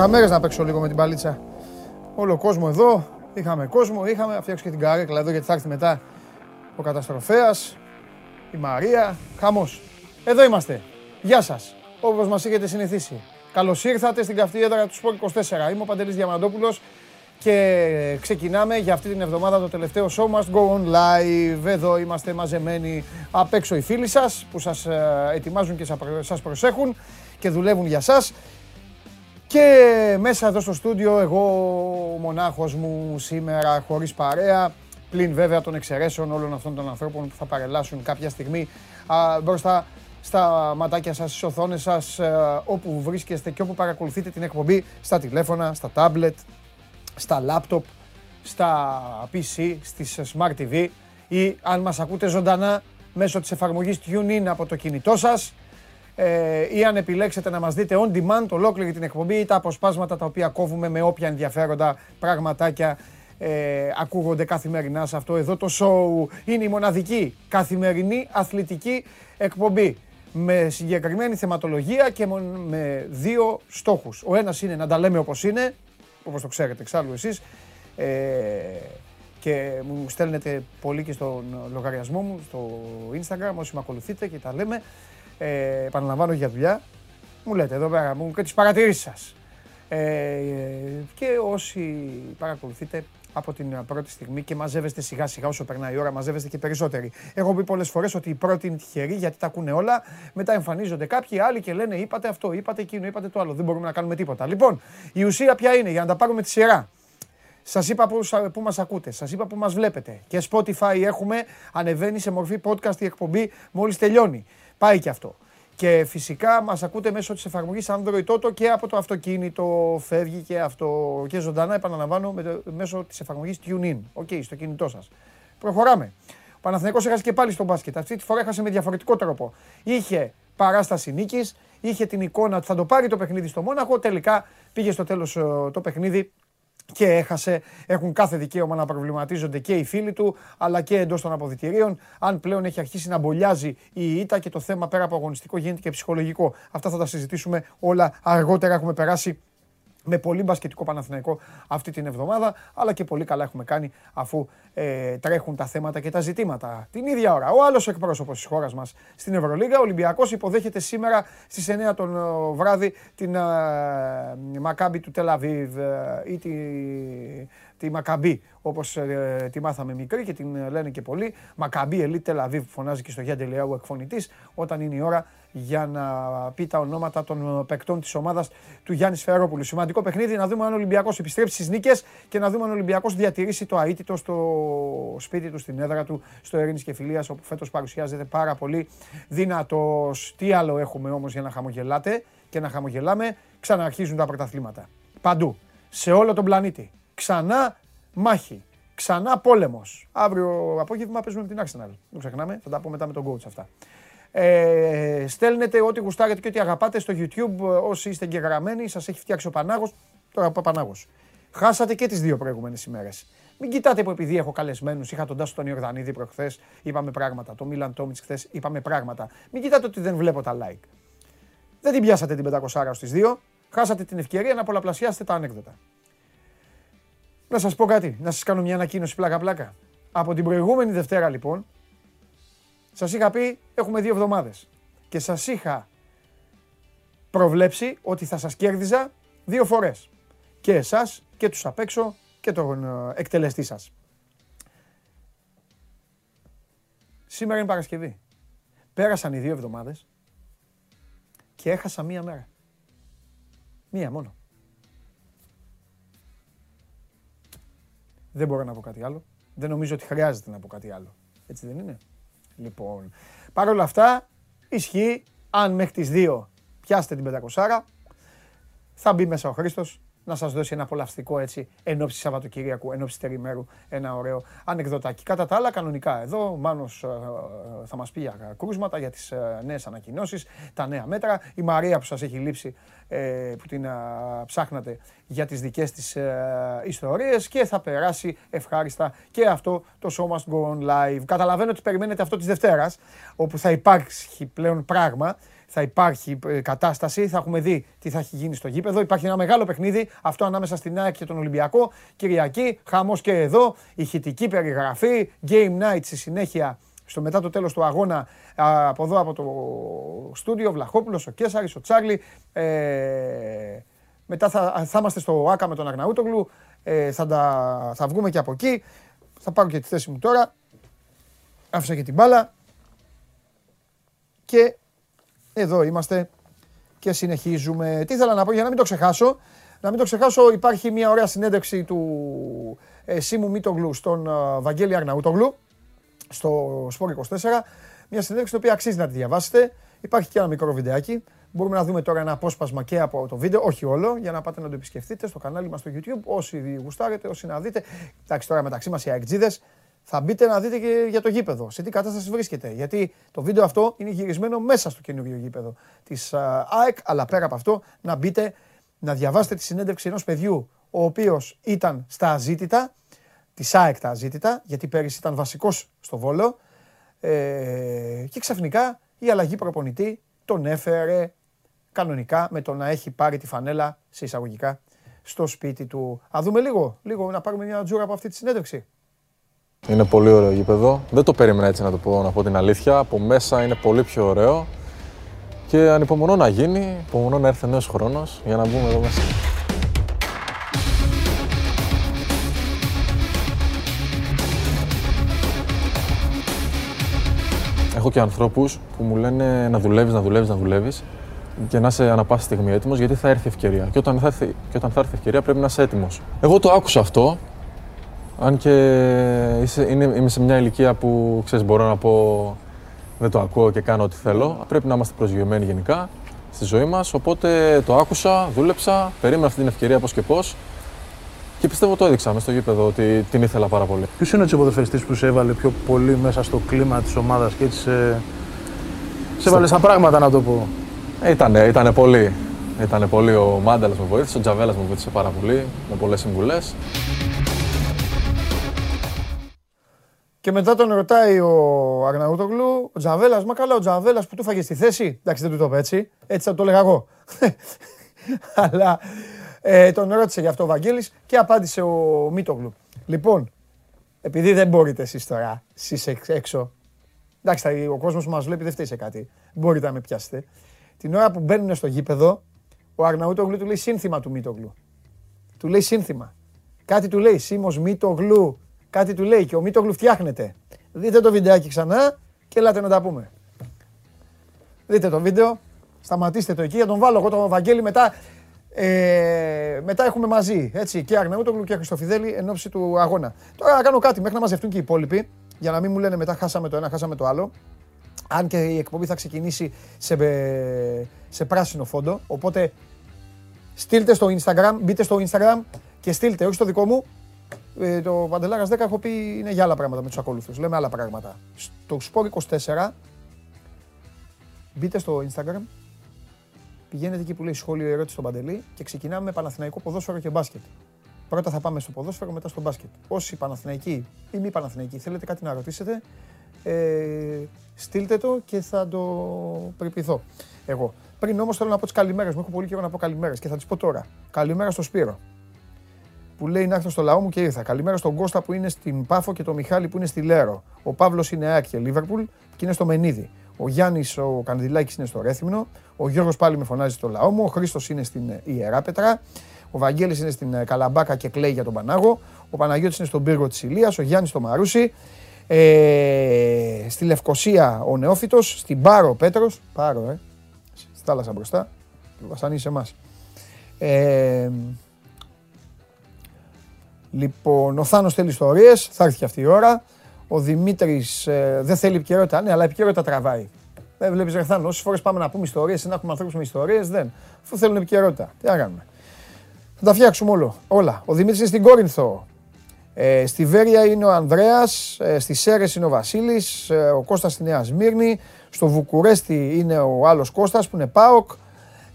Είχα μέρες να παίξω λίγο με την παλίτσα. Όλο κόσμο εδώ. Είχαμε κόσμο, είχαμε. Φτιάξω και την καρέκλα εδώ γιατί θα έρθει μετά ο καταστροφέας. Η Μαρία. Χαμός. Εδώ είμαστε. Γεια σας. Όπως μας έχετε συνηθίσει. Καλώς ήρθατε στην καυτή έδρα του Σπορ 24. Είμαι ο Παντελής Διαμαντόπουλος και ξεκινάμε για αυτή την εβδομάδα το τελευταίο show must go on live. Εδώ είμαστε μαζεμένοι απ' έξω οι φίλοι σας που σας ε, ετοιμάζουν και σας προσέχουν και δουλεύουν για σας. Και μέσα εδώ στο στούντιο εγώ ο μονάχος μου σήμερα χωρίς παρέα, πλην βέβαια των εξαιρέσεων όλων αυτών των ανθρώπων που θα παρελάσουν κάποια στιγμή α, μπροστά στα ματάκια σας, στις οθόνες σας, ε, όπου βρίσκεστε και όπου παρακολουθείτε την εκπομπή, στα τηλέφωνα, στα tablet, στα laptop, στα PC, στις Smart TV ή αν μας ακούτε ζωντανά μέσω της εφαρμογής TuneIn από το κινητό σας ε, ή αν επιλέξετε να μας δείτε on demand ολόκληρη την εκπομπή ή τα αποσπάσματα τα οποία κόβουμε με όποια ενδιαφέροντα πραγματάκια ε, ακούγονται καθημερινά σε αυτό εδώ το show. Είναι η μοναδική καθημερινή αθλητική εκπομπή με συγκεκριμένη θεματολογία και με δύο στόχους. Ο ένας είναι να τα λέμε όπως είναι, όπως το ξέρετε εξάλλου εσείς, ε, και μου στέλνετε πολύ και στον λογαριασμό μου, στο Instagram, όσοι με ακολουθείτε και τα λέμε. Ε, επαναλαμβάνω για δουλειά. Μου λέτε εδώ πέρα μου και τις παρατηρήσεις σας. Ε, και όσοι παρακολουθείτε από την πρώτη στιγμή και μαζεύεστε σιγά σιγά όσο περνάει η ώρα, μαζεύεστε και περισσότεροι. Έχω πει πολλές φορές ότι η πρώτη είναι τυχερή γιατί τα ακούνε όλα. Μετά εμφανίζονται κάποιοι άλλοι και λένε είπατε αυτό, είπατε εκείνο, είπατε το άλλο. Δεν μπορούμε να κάνουμε τίποτα. Λοιπόν, η ουσία ποια είναι για να τα πάρουμε τη σειρά. Σας είπα που, που μας ακούτε, σας είπα που μας βλέπετε. Και Spotify έχουμε, ανεβαίνει σε μορφή podcast η εκπομπή μόλις τελειώνει. Πάει και αυτό. Και φυσικά μας ακούτε μέσω της εφαρμογής Android Auto και από το αυτοκίνητο. Φεύγει και αυτό. Και ζωντανά, επαναλαμβάνω, με μέσω της εφαρμογής TuneIn. OK, okay, στο κινητό σας. Προχωράμε. Ο Παναθηναϊκός έχασε και πάλι στον μπάσκετ. Αυτή τη φορά έχασε με διαφορετικό τρόπο. Είχε παράσταση νίκης, είχε την εικόνα ότι θα το πάρει το παιχνίδι στο Μόναχο. Τελικά πήγε στο τέλος ε, το παιχνίδι και έχασε. Έχουν κάθε δικαίωμα να προβληματίζονται και οι φίλοι του, αλλά και εντός των αποδητηρίων. Αν πλέον έχει αρχίσει να μπολιάζει η ήττα και το θέμα πέρα από αγωνιστικό γίνεται και ψυχολογικό. Αυτά θα τα συζητήσουμε όλα αργότερα. Έχουμε περάσει με πολύ μπασκετικό Παναθηναϊκό αυτή την εβδομάδα, αλλά και πολύ καλά έχουμε κάνει αφού ε, τρέχουν τα θέματα και τα ζητήματα. Την ίδια ώρα, ο άλλος εκπρόσωπος της χώρας μας στην Ευρωλίγα, ο Ολυμπιακός υποδέχεται σήμερα στις 9 τον ε, βράδυ την ε, Μακάμπη του Τελαβίβ ε, ή τη, τη Μακαμπή, όπως ε, τη μάθαμε μικρή και την λένε και πολλοί. Μακαμπή Ελίτ Τελαβίβ φωνάζει και στο Γιάννη Λεάου εκφωνητής, όταν είναι η ώρα για να πει τα ονόματα των παικτών της ομάδας του Γιάννης Σφερόπουλου. Σημαντικό παιχνίδι να δούμε αν ο Ολυμπιακός επιστρέψει στις νίκες και να δούμε αν ο Ολυμπιακός διατηρήσει το αίτητο στο σπίτι του, στην έδρα του, στο Ερήνη και Φιλίας, όπου φέτος παρουσιάζεται πάρα πολύ δυνατός. Τι άλλο έχουμε όμως για να χαμογελάτε και να χαμογελάμε, ξαναρχίζουν τα πρωταθλήματα. Παντού. Σε όλο τον πλανήτη. Ξανά μάχη. Ξανά πόλεμος. Αύριο απόγευμα παίζουμε με την Arsenal. Δεν ξεχνάμε, θα τα πω μετά με τον coach αυτά. Ε, στέλνετε ό,τι γουστάρετε και ό,τι αγαπάτε στο YouTube όσοι είστε εγγεγραμμένοι. Σας έχει φτιάξει ο Πανάγος. Τώρα ο Πανάγος. Χάσατε και τις δύο προηγούμενες ημέρες. Μην κοιτάτε που επειδή έχω καλεσμένους, είχα τον Τάσο τον Ιορδανίδη προχθές, είπαμε πράγματα. Το Μίλαν Τόμιτς χθες, είπαμε πράγματα. Μην κοιτάτε ότι δεν βλέπω τα like. Δεν την πιάσατε την 500 στι δύο. Χάσατε την ευκαιρία να πολλαπλασιάσετε τα ανέκδοτα. Να σας πω κάτι, να σας κάνω μια ανακοίνωση πλάκα-πλάκα. Από την προηγούμενη Δευτέρα λοιπόν, σας είχα πει έχουμε δύο εβδομάδες και σας είχα προβλέψει ότι θα σας κέρδιζα δύο φορές. Και εσάς και τους απ' έξω και τον ε, εκτελεστή σας. Σήμερα είναι Παρασκευή. Πέρασαν οι δύο εβδομάδες και έχασα μία μέρα. Μία μόνο. Δεν μπορώ να πω κάτι άλλο. Δεν νομίζω ότι χρειάζεται να πω κάτι άλλο. Έτσι δεν είναι. Λοιπόν, παρ' όλα αυτά, ισχύει, αν μέχρι τις 2 πιάσετε την 500, θα μπει μέσα ο Χρήστος να σας δώσει ένα απολαυστικό έτσι εν ώψη Σαββατοκύριακου, εν ώψη τεριμέρου, ένα ωραίο ανεκδοτάκι. Κατά τα άλλα, κανονικά εδώ, ο Μάνος ε, ε, θα μας πει για κρούσματα, για τις ε, νέες ανακοινώσεις, τα νέα μέτρα. Η Μαρία που σας έχει λείψει, που την ψάχνατε για τις δικές της ιστορίες και θα περάσει ευχάριστα και αυτό το Show Must Go On Live. Καταλαβαίνω ότι περιμένετε αυτό της Δευτέρας, όπου θα υπάρξει πλέον πράγμα θα υπάρχει ε, κατάσταση, θα έχουμε δει τι θα έχει γίνει στο γήπεδο. Υπάρχει ένα μεγάλο παιχνίδι, αυτό ανάμεσα στην ΑΕΚ και τον Ολυμπιακό. Κυριακή, χαμός και εδώ, ηχητική περιγραφή, game night στη συνέχεια στο μετά το τέλος του αγώνα από εδώ από το στούντιο, Βλαχόπουλος, ο Κέσαρης, ο Τσάρλι. Ε, μετά θα, θα είμαστε στο ΆΚΑ με τον Αγναούτογλου, ε, θα, τα, θα βγούμε και από εκεί. Θα πάρω και τη θέση μου τώρα. Άφησα και την μπάλα. Και εδώ είμαστε και συνεχίζουμε. Τι ήθελα να πω για να μην το ξεχάσω. Να μην το ξεχάσω, υπάρχει μια ωραία συνέντευξη του ε, Σίμου Μίτογλου στον ε, Βαγγέλη Αρναούτογλου στο Σπόρ 24. Μια συνέντευξη την οποία αξίζει να τη διαβάσετε. Υπάρχει και ένα μικρό βιντεάκι. Μπορούμε να δούμε τώρα ένα απόσπασμα και από το βίντεο, όχι όλο, για να πάτε να το επισκεφτείτε στο κανάλι μας στο YouTube. Όσοι γουστάρετε, όσοι να δείτε. Εντάξει, τώρα μεταξύ μας οι αεκτζίδες θα μπείτε να δείτε και για το γήπεδο, σε τι κατάσταση βρίσκεται. Γιατί το βίντεο αυτό είναι γυρισμένο μέσα στο καινούριο γήπεδο της ΑΕΚ, αλλά πέρα από αυτό να μπείτε να διαβάσετε τη συνέντευξη ενός παιδιού ο οποίος ήταν στα αζήτητα, της ΑΕΚ τα αζήτητα, γιατί πέρυσι ήταν βασικός στο βόλο. Ε, και ξαφνικά η αλλαγή προπονητή τον έφερε κανονικά με το να έχει πάρει τη φανέλα σε εισαγωγικά στο σπίτι του. Α δούμε λίγο, λίγο να πάρουμε μια τζούρα από αυτή τη συνέντευξη. Είναι πολύ ωραίο γήπεδο. Δεν το περίμενα έτσι να το πω, να πω την αλήθεια. Από μέσα είναι πολύ πιο ωραίο. Και ανυπομονώ να γίνει, υπομονώ να έρθει νέος χρόνος για να μπούμε εδώ μέσα. Έχω και ανθρώπους που μου λένε να δουλεύεις, να δουλεύεις, να δουλεύεις και να είσαι ανα πάσα στιγμή έτοιμος γιατί θα έρθει ευκαιρία. Και όταν θα έρθει, και όταν θα έρθει ευκαιρία πρέπει να είσαι έτοιμος. Εγώ το άκουσα αυτό αν και είσαι, είναι, είμαι σε μια ηλικία που ξέρεις, μπορώ να πω δεν το ακούω και κάνω ό,τι θέλω. Πρέπει να είμαστε προσγειωμένοι γενικά στη ζωή μας. Οπότε το άκουσα, δούλεψα, περίμενα αυτή την ευκαιρία πώς και πώς. Και πιστεύω το έδειξα μέσα στο γήπεδο ότι την ήθελα πάρα πολύ. Ποιος είναι ο ποδοσφαιριστή που σε έβαλε πιο πολύ μέσα στο κλίμα της ομάδας και έτσι σε, σε έβαλε στα πράγματα, να το πω; Ε, ήτανε, ήτανε πολύ. Ήτανε πολύ ο Μάνταλας με βοήθησε, ο Τζαβέλας με βοήθησε πάρα πολύ με πολλές συμβουλές. Και μετά τον ρωτάει ο Αρναούτογλου, ο Τζαβέλας, μα καλά, ο Τζαβέλας που του φάγε στη θέση. Εντάξει, δεν του το είπε έτσι. Έτσι θα το έλεγα εγώ. Αλλά ε, τον ρώτησε γι' αυτό ο Βαγγέλης και απάντησε ο Μίτογλου. Λοιπόν, επειδή δεν μπορείτε εσείς τώρα, εσείς έξω. Εντάξει, ο κόσμος που μας βλέπει δεν φταίει σε κάτι. Μπορείτε να με πιάσετε. Την ώρα που μπαίνουν στο γήπεδο, ο Αρναούτογλου του λέει σύνθημα του Μίτογλου. Του λέει σύνθημα. Κάτι του λέει, Σίμω Μίτογλου, κάτι του λέει και ο Μίτογλου φτιάχνεται. Δείτε το βιντεάκι ξανά και έλατε να τα πούμε. Δείτε το βίντεο, σταματήστε το εκεί, για τον βάλω εγώ τον Βαγγέλη μετά. Ε, μετά έχουμε μαζί έτσι, και Αγναούτογλου και Χριστοφιδέλη εν ώψη του αγώνα. Τώρα να κάνω κάτι μέχρι να μαζευτούν και οι υπόλοιποι, για να μην μου λένε μετά χάσαμε το ένα, χάσαμε το άλλο. Αν και η εκπομπή θα ξεκινήσει σε, σε πράσινο φόντο. Οπότε στείλτε στο Instagram, μπείτε στο Instagram και στείλτε, όχι στο δικό μου, ε, το Παντελάρα 10 έχω πει είναι για άλλα πράγματα με τους ακολούθου. Λέμε άλλα πράγματα. Στο Sport 24 μπείτε στο Instagram, πηγαίνετε εκεί που λέει σχόλιο ερώτηση στον Παντελή και ξεκινάμε με Παναθηναϊκό ποδόσφαιρο και μπάσκετ. Πρώτα θα πάμε στο ποδόσφαιρο, μετά στο μπάσκετ. Όσοι Παναθηναϊκοί ή μη Παναθηναϊκοί θέλετε κάτι να ρωτήσετε, ε, στείλτε το και θα το περιποιηθώ εγώ. Πριν όμως θέλω να πω τις καλημέρες μου. Έχω πολύ καιρό να πω καλημέρες και θα τις πω τώρα. Καλημέρα στο Σπύρο που λέει να έρθω στο λαό μου και ήρθα. Καλημέρα στον Κώστα που είναι στην Πάφο και τον Μιχάλη που είναι στη Λέρο. Ο Παύλος είναι Άκη Λίβερπουλ και είναι στο Μενίδη. Ο Γιάννης ο Κανδυλάκης είναι στο Ρέθυμνο. Ο Γιώργος πάλι με φωνάζει στο λαό μου. Ο Χρήστος είναι στην Ιεράπετρα. Ο Βαγγέλης είναι στην ε, Καλαμπάκα και κλαίει για τον Πανάγο. Ο Παναγιώτης είναι στον πύργο της Ηλίας. Ο Γιάννης στο Μαρούσι. Ε, στη Λευκοσία ο Νεόφυτος. Στην Πάρο ο Πέτρος. Πάρο, ε. Στη θάλασσα μπροστά. Βασανίζει εμάς. Ε, Λοιπόν, ο Θάνος θέλει ιστορίες, θα έρθει και αυτή η ώρα. Ο Δημήτρης ε, δεν θέλει επικαιρότητα, ναι, αλλά επικαιρότητα τραβάει. Δεν βλέπεις ρε Θάνο, όσες φορές πάμε να πούμε ιστορίες ή να έχουμε ανθρώπους με ιστορίες, δεν. Αφού θέλουν επικαιρότητα. Τι να κάνουμε. Θα τα φτιάξουμε όλο, όλα. Ο Δημήτρης είναι στην Κόρινθο. Ε, στη Βέρεια είναι ο Ανδρέας. Ε, στη Σέρες είναι ο Βασίλης. Ε, ο Κώστας στη Νέα Σμύρνη. Στο Βουκουρέστι είναι ο άλλος Κώστας που είναι Πάοκ.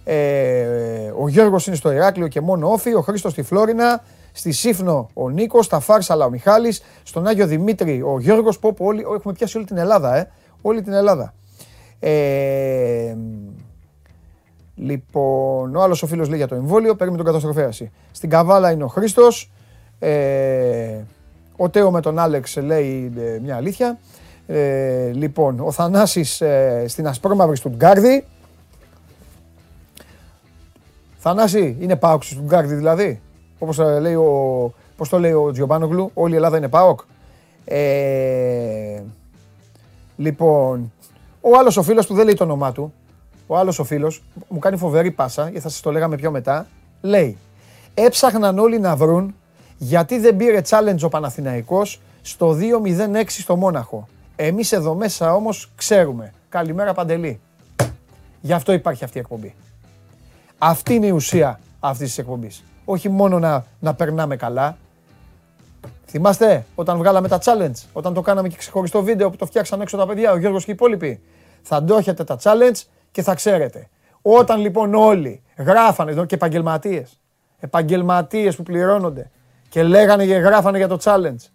Ε, ο Γιώργος είναι στο Ηράκλειο και μόνο όφη. Ο Χρήστος στη Φλόρινα. Στη Σύφνο ο Νίκος, στα Φάρσαλα ο Μιχάλης, στον Άγιο Δημήτρη ο Γιώργος. Πω, πω, όλοι, έχουμε πιάσει όλη την Ελλάδα, ε. Όλη την Ελλάδα. Ε, Λοιπόν, ο άλλος ο φίλος λέει για το εμβόλιο, παίρνει τον καταστροφέαση. Στην Καβάλα είναι ο Χρήστος. Ε, ο Τέο με τον Άλεξ λέει ε, μια αλήθεια. Ε, λοιπόν, ο Θανάσης ε, στην Ασπρόμαυρη Γκάρδι. Θανάση, είναι πάοκ του Γκάρδι δηλαδή; Όπως, λέει ο, πώς το λέει ο Τζιομπάνογλου, όλη η Ελλάδα είναι πάοκ. Ε, λοιπόν, ο άλλος ο φίλος του δεν λέει το όνομά του. Ο άλλος ο φίλος μου κάνει φοβερή πάσα, γιατί θα σας το λέγαμε πιο μετά. Λέει, έψαχναν όλοι να βρουν γιατί δεν πήρε challenge ο Παναθηναϊκός στο 2-0-6 στο Μόναχο. Εμείς εδώ μέσα όμως ξέρουμε. Καλημέρα Παντελή. Γι' αυτό υπάρχει αυτή η εκπομπή. Αυτή είναι η ουσία αυτής της εκπομπής. Όχι μόνο να, να περνάμε καλά. Θυμάστε όταν βγάλαμε τα challenge, όταν το κάναμε και ξεχωριστό βίντεο που το φτιάξαν έξω τα παιδιά, ο Γιώργος και οι υπόλοιποι. Θα το έχετε τα challenge και θα ξέρετε. Όταν λοιπόν όλοι γράφανε εδώ και επαγγελματίες, επαγγελματίες που πληρώνονται και λέγανε και γράφανε για το challenge.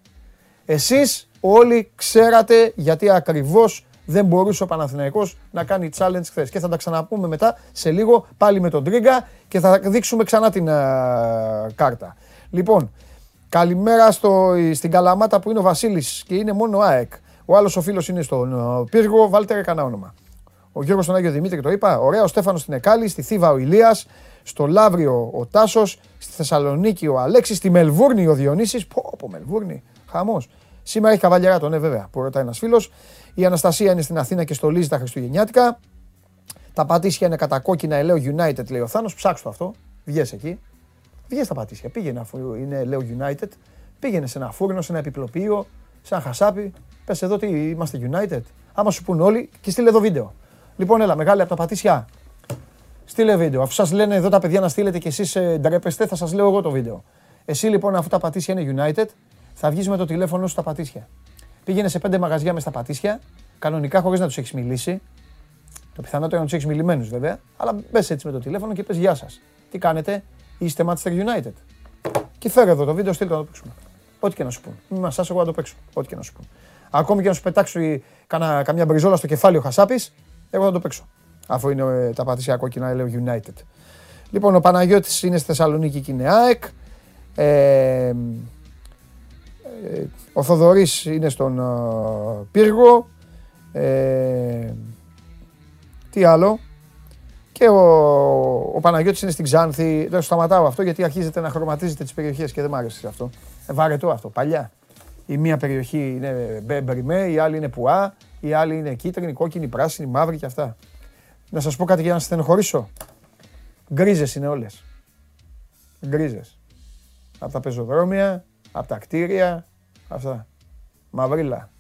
Εσείς όλοι ξέρατε γιατί ακριβώς δεν μπορούσε ο Παναθηναϊκός να κάνει challenge χθες. Και θα τα ξαναπούμε μετά σε λίγο πάλι με τον Τρίγκα και θα δείξουμε ξανά την κάρτα. Λοιπόν, καλημέρα στο, στην Καλαμάτα που είναι ο Βασίλης και είναι μόνο ΑΕΚ. Ο άλλος ο φίλος είναι στον Πύργο, βάλτε κανένα όνομα. Ο Γιώργος στον Άγιο Δημήτρη το είπα. Ωραία, ο Στέφανος στην Εκάλη, στη Θήβα ο Ηλίας, στο Λαύριο ο Τάσος, στη Θεσσαλονίκη ο Αλέξης, στη Μελβούρνη ο Διονύσης. Πω, πω Μελβούρνη, χαμός. Σήμερα έχει καβαλιαράτο, ναι βέβαια, που ρωτάει ένας φίλος. Η Αναστασία είναι στην Αθήνα και στολίζει τα Χριστουγεννιάτικα. Τα πατήσια είναι κατά κόκκινα, λέω United, λέει ο Θάνος. Ψάξτε το αυτό. Βγες εκεί. Βγες τα πατήσια. Πήγαινε αφού είναι, λέω United. Πήγαινε σε ένα φούρνο, σε ένα επιπλοπείο, σε ένα χασάπι. Πες εδώ τι είμαστε United. Άμα σου πούν όλοι και στείλε εδώ βίντεο. Λοιπόν, έλα, μεγάλη από τα πατήσια. Στείλε βίντεο. Αφού σας λένε εδώ τα παιδιά να στείλετε και εσείς ε, ντρέπεστε, θα σας λέω εγώ το βίντεο. Εσύ λοιπόν, αφού τα πατήσια είναι United, θα βγεις με το τηλέφωνο σου στα πατήσια. Πήγαινε σε πέντε μαγαζιά μες στα πατήσια, κανονικά χωρίς να τους έχεις μιλήσει. Το πιθανότερο είναι να τους έχεις μιλημένους βέβαια, αλλά μπες έτσι με το τηλέφωνο και πες Γεια σας. Τι κάνετε, είστε Manchester United. Και φέρε εδώ το βίντεο, στείλτε να το παίξουμε. Ό,τι και να σου πούν. Μην μας εγώ να το παίξω. Ό,τι και να σου πούν. Ακόμη και να σου πετάξω κανα, καμιά μπριζόλα στο κεφάλι ο Χασάπης, εγώ θα το παίξω. Αφού είναι ε, τα πατήσια κόκκινα, λέω United. Λοιπόν, ο Παναγιώτης είναι στη Θεσσαλονίκη και είναι ΑΕΚ. Ε, ε, ο Θοδωρής είναι στον ε, πύργο. Ε, τι άλλο. Και ο, ο Παναγιώτης είναι στην Ξάνθη. Δεν σταματάω αυτό γιατί αρχίζετε να χρωματίζετε τις περιοχές και δεν μ' άρεσε αυτό. Ε, βαρετό αυτό, παλιά. Η μία περιοχή είναι μπεριμέ, η άλλη είναι πουά, η άλλη είναι κίτρινη, κόκκινη, πράσινη, μαύρη και αυτά. Να σας πω κάτι για να στενοχωρήσω. Γκρίζες είναι όλες. Γκρίζες. Από τα πεζοδρόμια, από τα κτίρια, αυτά. Μαυρίλα.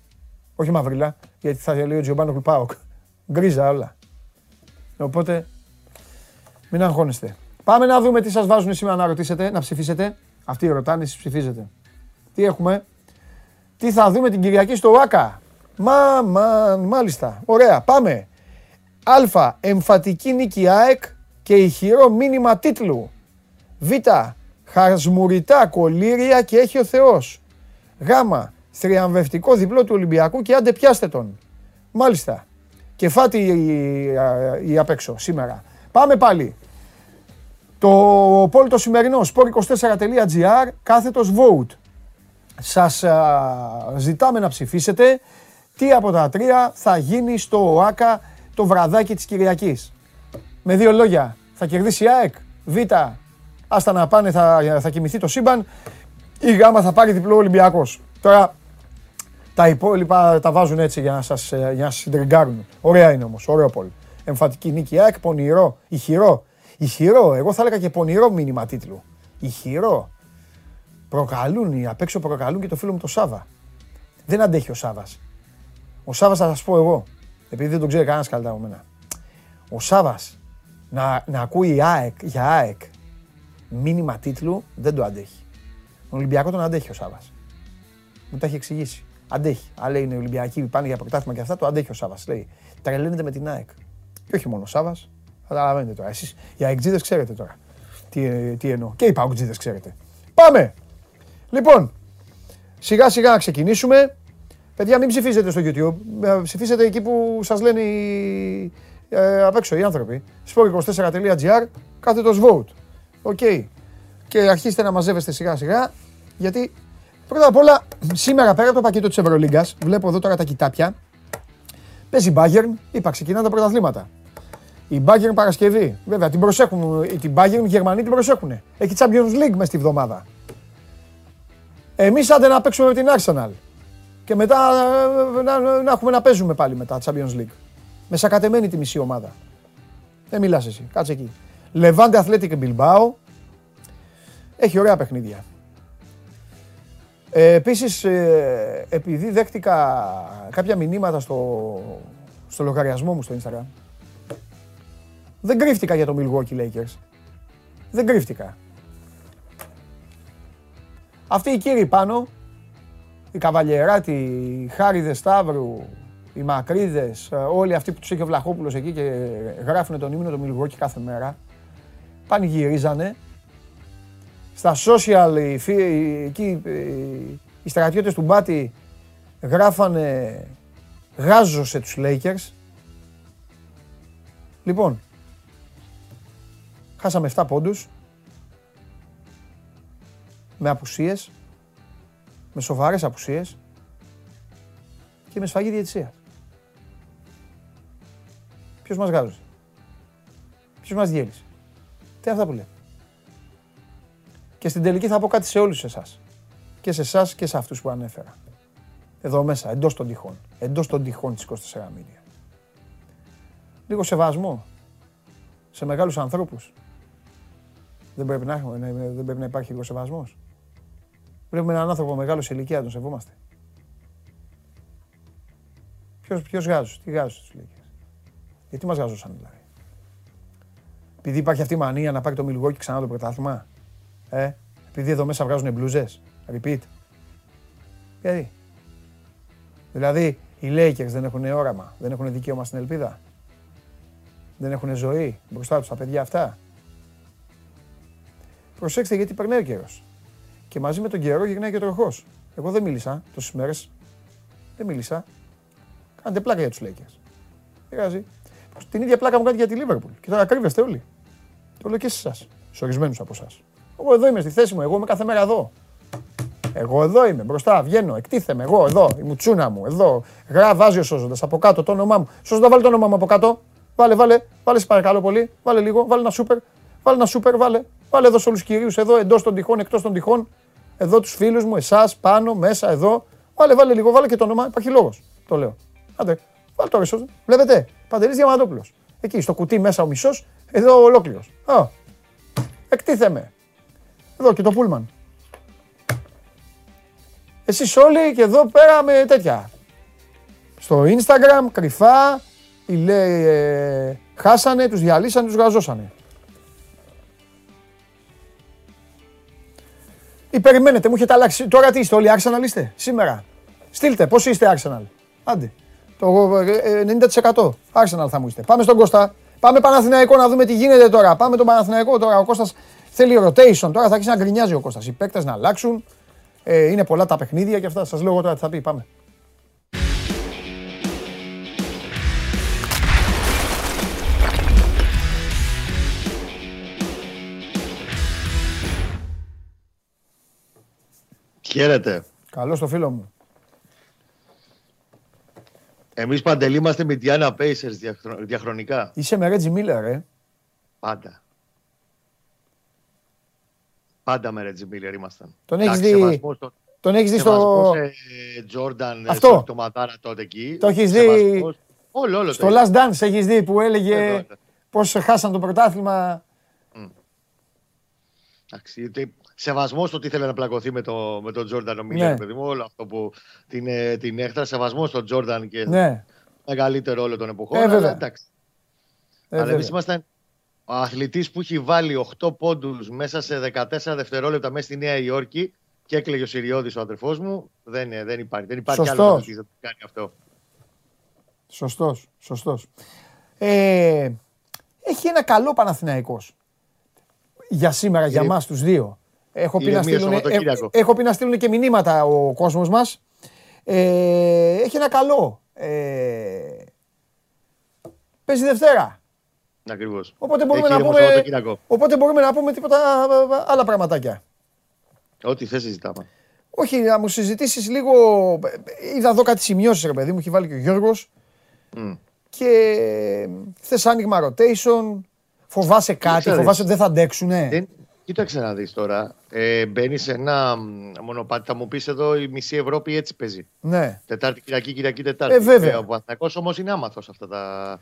Όχι μαυρίλα, γιατί θα λέει ο Τζιομπάνο Πάοκ. Γκρίζα όλα. Οπότε, μην αγχώνεστε. Πάμε να δούμε τι σας βάζουν σήμερα να ρωτήσετε, να ψηφίσετε. Αυτοί ρωτάνε, εσείς ψηφίζετε. Τι έχουμε; Τι θα δούμε την Κυριακή στο ΟΑΚΑ. Μα, μα, μάλιστα. Ωραία, πάμε. Α. Εμφατική νίκη ΑΕΚ και ηχηρό μήνυμα τίτλου. Β. Χασμουριτά κολύρια και έχει ο Θεός. Γ. Θριαμβευτικό διπλό του Ολυμπιακού και άντε πιάστε τον. Μάλιστα. Και φάτη η, απ' έξω σήμερα. Πάμε πάλι. Το πόλ το σημερινό sport24.gr κάθετος vote. Σας ζητάμε να ψηφίσετε τι από τα τρία θα γίνει στο ΟΑΚΑ το βραδάκι της Κυριακής. Με δύο λόγια, θα κερδίσει η ΑΕΚ, Β, άστα να πάνε, θα, θα κοιμηθεί το σύμπαν, ή Γ θα πάρει διπλό Ολυμπιακός. Τώρα, τα υπόλοιπα τα βάζουν έτσι για να σας, ε, για να σας συντριγκάρουν. Ωραία είναι όμως, ωραίο πόλ. Εμφατική νίκη ΑΕΚ, πονηρό, ηχηρό. Ηχηρό, εγώ θα έλεγα και πονηρό μήνυμα τίτλου. Ηχηρό. Προκαλούν, οι απ' έξω προκαλούν και το φίλο μου το Σάβα. Δεν αντέχει ο Σάβας. Ο Σάβας θα σας πω εγώ, επειδή δεν τον ξέρει κανένας καλύτερα από μένα. Ο Σάβας να, να ακούει ΑΕΚ, για ΑΕΚ μήνυμα τίτλου δεν το αντέχει. Τον Ολυμπιακό τον αντέχει ο Σάβα. Μου τα έχει εξηγήσει. Αντέχει. Αν λέει είναι Ολυμπιακοί πάνε για πρωτάθλημα και αυτά, το αντέχει ο Σάβα. Λέει τρελαίνεται με την ΑΕΚ. Και όχι μόνο ο Σάβα. Καταλαβαίνετε τώρα. Εσείς οι αεκτζίδες ξέρετε τώρα. Τι, τι εννοώ. Και οι παουτζίδε ξέρετε. Πάμε! Λοιπόν, σιγά σιγά να ξεκινήσουμε. Παιδιά, μην ψηφίζετε στο YouTube. Ε, ψηφίσετε εκεί που σας λένε οι, ε, απ' έξω οι άνθρωποι. sport24.gr, κάθετος vote. OK. Και αρχίστε να μαζεύεστε σιγά σιγά, γιατί πρώτα απ' όλα σήμερα πέρα από το πακέτο της Ευρωλίγκας, βλέπω εδώ τώρα τα κιτάπια, παίζει Bayern, είπα ξεκινάνε τα πρωταθλήματα. Η Bayern Παρασκευή. Βέβαια, την προσέχουν. Την Bayern οι Γερμανοί την προσέχουν. Έχει Champions League μέσα στη βδομάδα. Εμείς άντε να παίξουμε με την Arsenal. Και μετά ε, να, να, να έχουμε να παίζουμε πάλι μετά Champions League. Με σακατεμένη τη μισή ομάδα. Δεν μιλάς εσύ. Κάτσε εκεί. Levante Athletic Bilbao. Έχει ωραία παιχνίδια. Ε, Επίσης, ε, επειδή δέχτηκα κάποια μηνύματα στο, στο λογαριασμό μου στο Instagram, δεν κρύφτηκα για το Milwaukee Lakers. Δεν κρύφτηκα. Αυτοί οι κύριοι πάνω, οι Καβαλιεράτη, οι Χάριδες Σταύρου, οι Μακρύδες, ε, όλοι αυτοί που τους έχει ο Βλαχόπουλος εκεί και γράφουν τον ύμνο του Milwaukee κάθε μέρα, πανηγυρίζανε. Στα social, οι, φι- εκεί, οι στρατιώτες του Μπάτι γράφανε «Γάζω σε τους Lakers». Λοιπόν, χάσαμε 7 πόντους, με απουσίες, με σοβαρές απουσίες και με σφαγή διαιτησία. Ποιος μας γάζωσε; Ποιος μας διέλυσε; Τι είναι αυτά που λέει. Και στην τελική θα πω κάτι σε όλους εσάς. Και σε εσάς και σε αυτούς που ανέφερα. Εδώ μέσα, εντός των τυχών. Εντός των τυχών της 24 μίλια. Λίγο σεβασμό σε μεγάλους ανθρώπους. Δεν πρέπει να, έχουμε, να- δεν πρέπει να υπάρχει λίγο σεβασμός. Βλέπουμε έναν άνθρωπο μεγάλος σε ηλικία, τον σεβόμαστε. Ποιος, ποιος γάζος, τι γάζος τους λέει. Γιατί μας γάζωσαν δηλαδή. Επειδή υπάρχει αυτή η μανία να πάρει το Milwaukee ξανά το πρωτάθλημα. Ε, επειδή εδώ μέσα βγάζουν μπλούζες. Repeat. Γιατί; Δηλαδή, οι Lakers δεν έχουν όραμα, δεν έχουν δικαίωμα στην ελπίδα. Δεν έχουν ζωή μπροστά τους τα παιδιά αυτά. Προσέξτε γιατί περνάει ο καιρός. Και μαζί με τον καιρό γυρνάει και ο τροχός. Εγώ δεν μίλησα τόσες μέρες. Δεν μίλησα. Κάντε πλάκα για τους Lakers. Δεν πειράζει. Την ίδια πλάκα μου κάνετε για τη Liverpool. Και τώρα κρύβεστε όλοι. Το λέω και σε εσάς. Σε ορισμένους από εσάς. Εγώ εδώ είμαι στη θέση μου. Εγώ είμαι κάθε μέρα εδώ. Εγώ εδώ είμαι, μπροστά, βγαίνω, εκτίθεμαι. Εγώ εδώ, η μουτσούνα μου, εδώ. Γρά, βάζει ο σώζοντας από κάτω το όνομά μου. Σώζοντα, βάλε το όνομά μου από κάτω. Βάλε, βάλε, βάλε, σε παρακαλώ πολύ. Βάλε λίγο, βάλε ένα σούπερ. Βάλε ένα σούπερ, βάλε. Βάλε εδώ σε όλους τους κυρίους, εδώ, εντός των τυχών, εκτός των τυχών. Εδώ τους φίλους μου, εσάς, πάνω, μέσα, εδώ. Βάλε, βάλε λίγο, βάλε και το όνομα. Υπάρχει λόγος. Το λέω. Άντε, βάλε τώρα σώζοντα. Βλέπετε, Παντελής Διαμαντόπουλος. Εκεί στο κουτί μέσα ο μισός, εδώ ολόκληρος. Α, εκτίθεμαι. Εδώ και το πούλμαν. Εσείς όλοι και εδώ πέρα με τέτοια. Στο Instagram, κρυφά, οι λέει, ε, χάσανε, τους διαλύσανε, τους γαζώσανε. Ή περιμένετε, μου έχετε αλλάξει. Τώρα τι είστε, όλοι Arsenal είστε, σήμερα. Στείλτε, πώς είστε Arsenal; Άντε. Το ε, ε, 90% Arsenal θα μου είστε. Πάμε στον Κώστα. Πάμε Παναθηναϊκό να δούμε τι γίνεται τώρα. Πάμε τον Παναθηναϊκό τώρα. Ο Κώστας θέλει rotation. Τώρα θα αρχίσει να γκρινιάζει ο Κώστας. Οι παίκτες να αλλάξουν. Ε, είναι πολλά τα παιχνίδια και αυτά. Σας λέω εγώ τώρα τι θα πει. Πάμε. Χαίρετε. Καλό στο φίλο μου. Εμείς παντελή είμαστε με Diana Pacers διαχρονικά. διαχρονικά. Είσαι με Reggie Miller, ε. Πάντα. Πάντα με Reggie Miller ήμασταν. Τον έχεις Εντάξει, δει- σεβασμός στο- Τον έχεις δει στο... σεβασμός σε Jordan, Αυτό. Αυτό. το Ματάρα τότε εκεί. Το έχεις δει Σεβασμός- Όλο, όλο. Στο το Last Dance έχεις δει που έλεγε Εδώ, εδώ. πώς χάσαν το πρωτάθλημα. Εντάξει, ότι Σεβασμός στο τι ήθελε να πλακωθεί με, το, με τον Τζόρνταν ο Ναι. Μίλλερ, παιδί μου. Όλο αυτό που την, ε, την έχτρα. Σεβασμός στον Τζόρνταν και Ναι, μεγαλύτερο όλο των εποχών. Ε, αλλά βέβαια. εντάξει. ε, Αλλά εμείς βέβαια. ήμασταν ο αθλητής που έχει βάλει 8 πόντους μέσα σε 14 δευτερόλεπτα μέσα στη Νέα Υόρκη και έκλαιγε ο Συριώδης ο αδερφός μου. Δεν, ε, δεν υπάρχει. Δεν υπάρχει Σωστός. άλλο αθλητή που κάνει αυτό. Σωστός, σωστός. Ε, έχει ένα καλό Παναθηναϊκός. Για σήμερα, για Είναι- μας τους δύο. Έχω πει, να Είναι μία στείλουν, Σαββατοκύριακο. ε, έχω πει να στείλουν και μηνύματα ο κόσμος μας. Ε, έχει ένα καλό. Ε, παίζει Δευτέρα. Ακριβώς. Οπότε μπορούμε, Έχει να ήρεμο πούμε, Σαββατοκύριακο. οπότε μπορούμε να πούμε τίποτα α, άλλα πραγματάκια. Ό,τι θες συζητάμε. Όχι, να μου συζητήσεις λίγο. Είδα εδώ κάτι σημειώσεις, ρε παιδί μου, έχει βάλει και ο Γιώργος. Μμ. Και θες άνοιγμα rotation. Φοβάσαι κάτι, Κοίταξε να φοβάσαι δεις. ότι δεν θα αντέξουνε; Δεν... Κοίταξε να δεις τώρα. Ε, Μπαίνεις σε ένα μ, μονοπάτι. Θα μου πεις εδώ η μισή Ευρώπη έτσι παίζει. Ναι. Τετάρτη, Κυριακή, Κυριακή, Τετάρτη. Ε, βέβαια. ο Παναθηναϊκός όμως είναι άμαθος σε αυτά τα.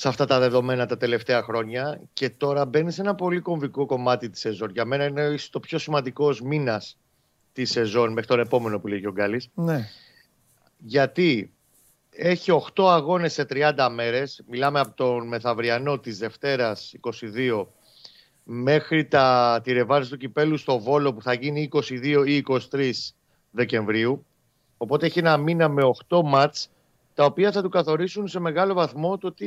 Σε αυτά τα δεδομένα τα τελευταία χρόνια και τώρα μπαίνει σε ένα πολύ κομβικό κομμάτι της σεζόν. Για μένα είναι ίσως το πιο σημαντικό μήνας της σεζόν μέχρι τον επόμενο που λέγει ο Γκάλης. ναι. Γιατί έχει 8 αγώνες σε 30 μέρες. Μιλάμε από τον μεθαυριανό της Δευτέρας 22 μέχρι τα, τη ρεβάρση του κυπέλου στο Βόλο που θα γίνει 22 ή 23 Δεκεμβρίου. Οπότε έχει ένα μήνα με 8 μάτς τα οποία θα του καθορίσουν σε μεγάλο βαθμό το τι,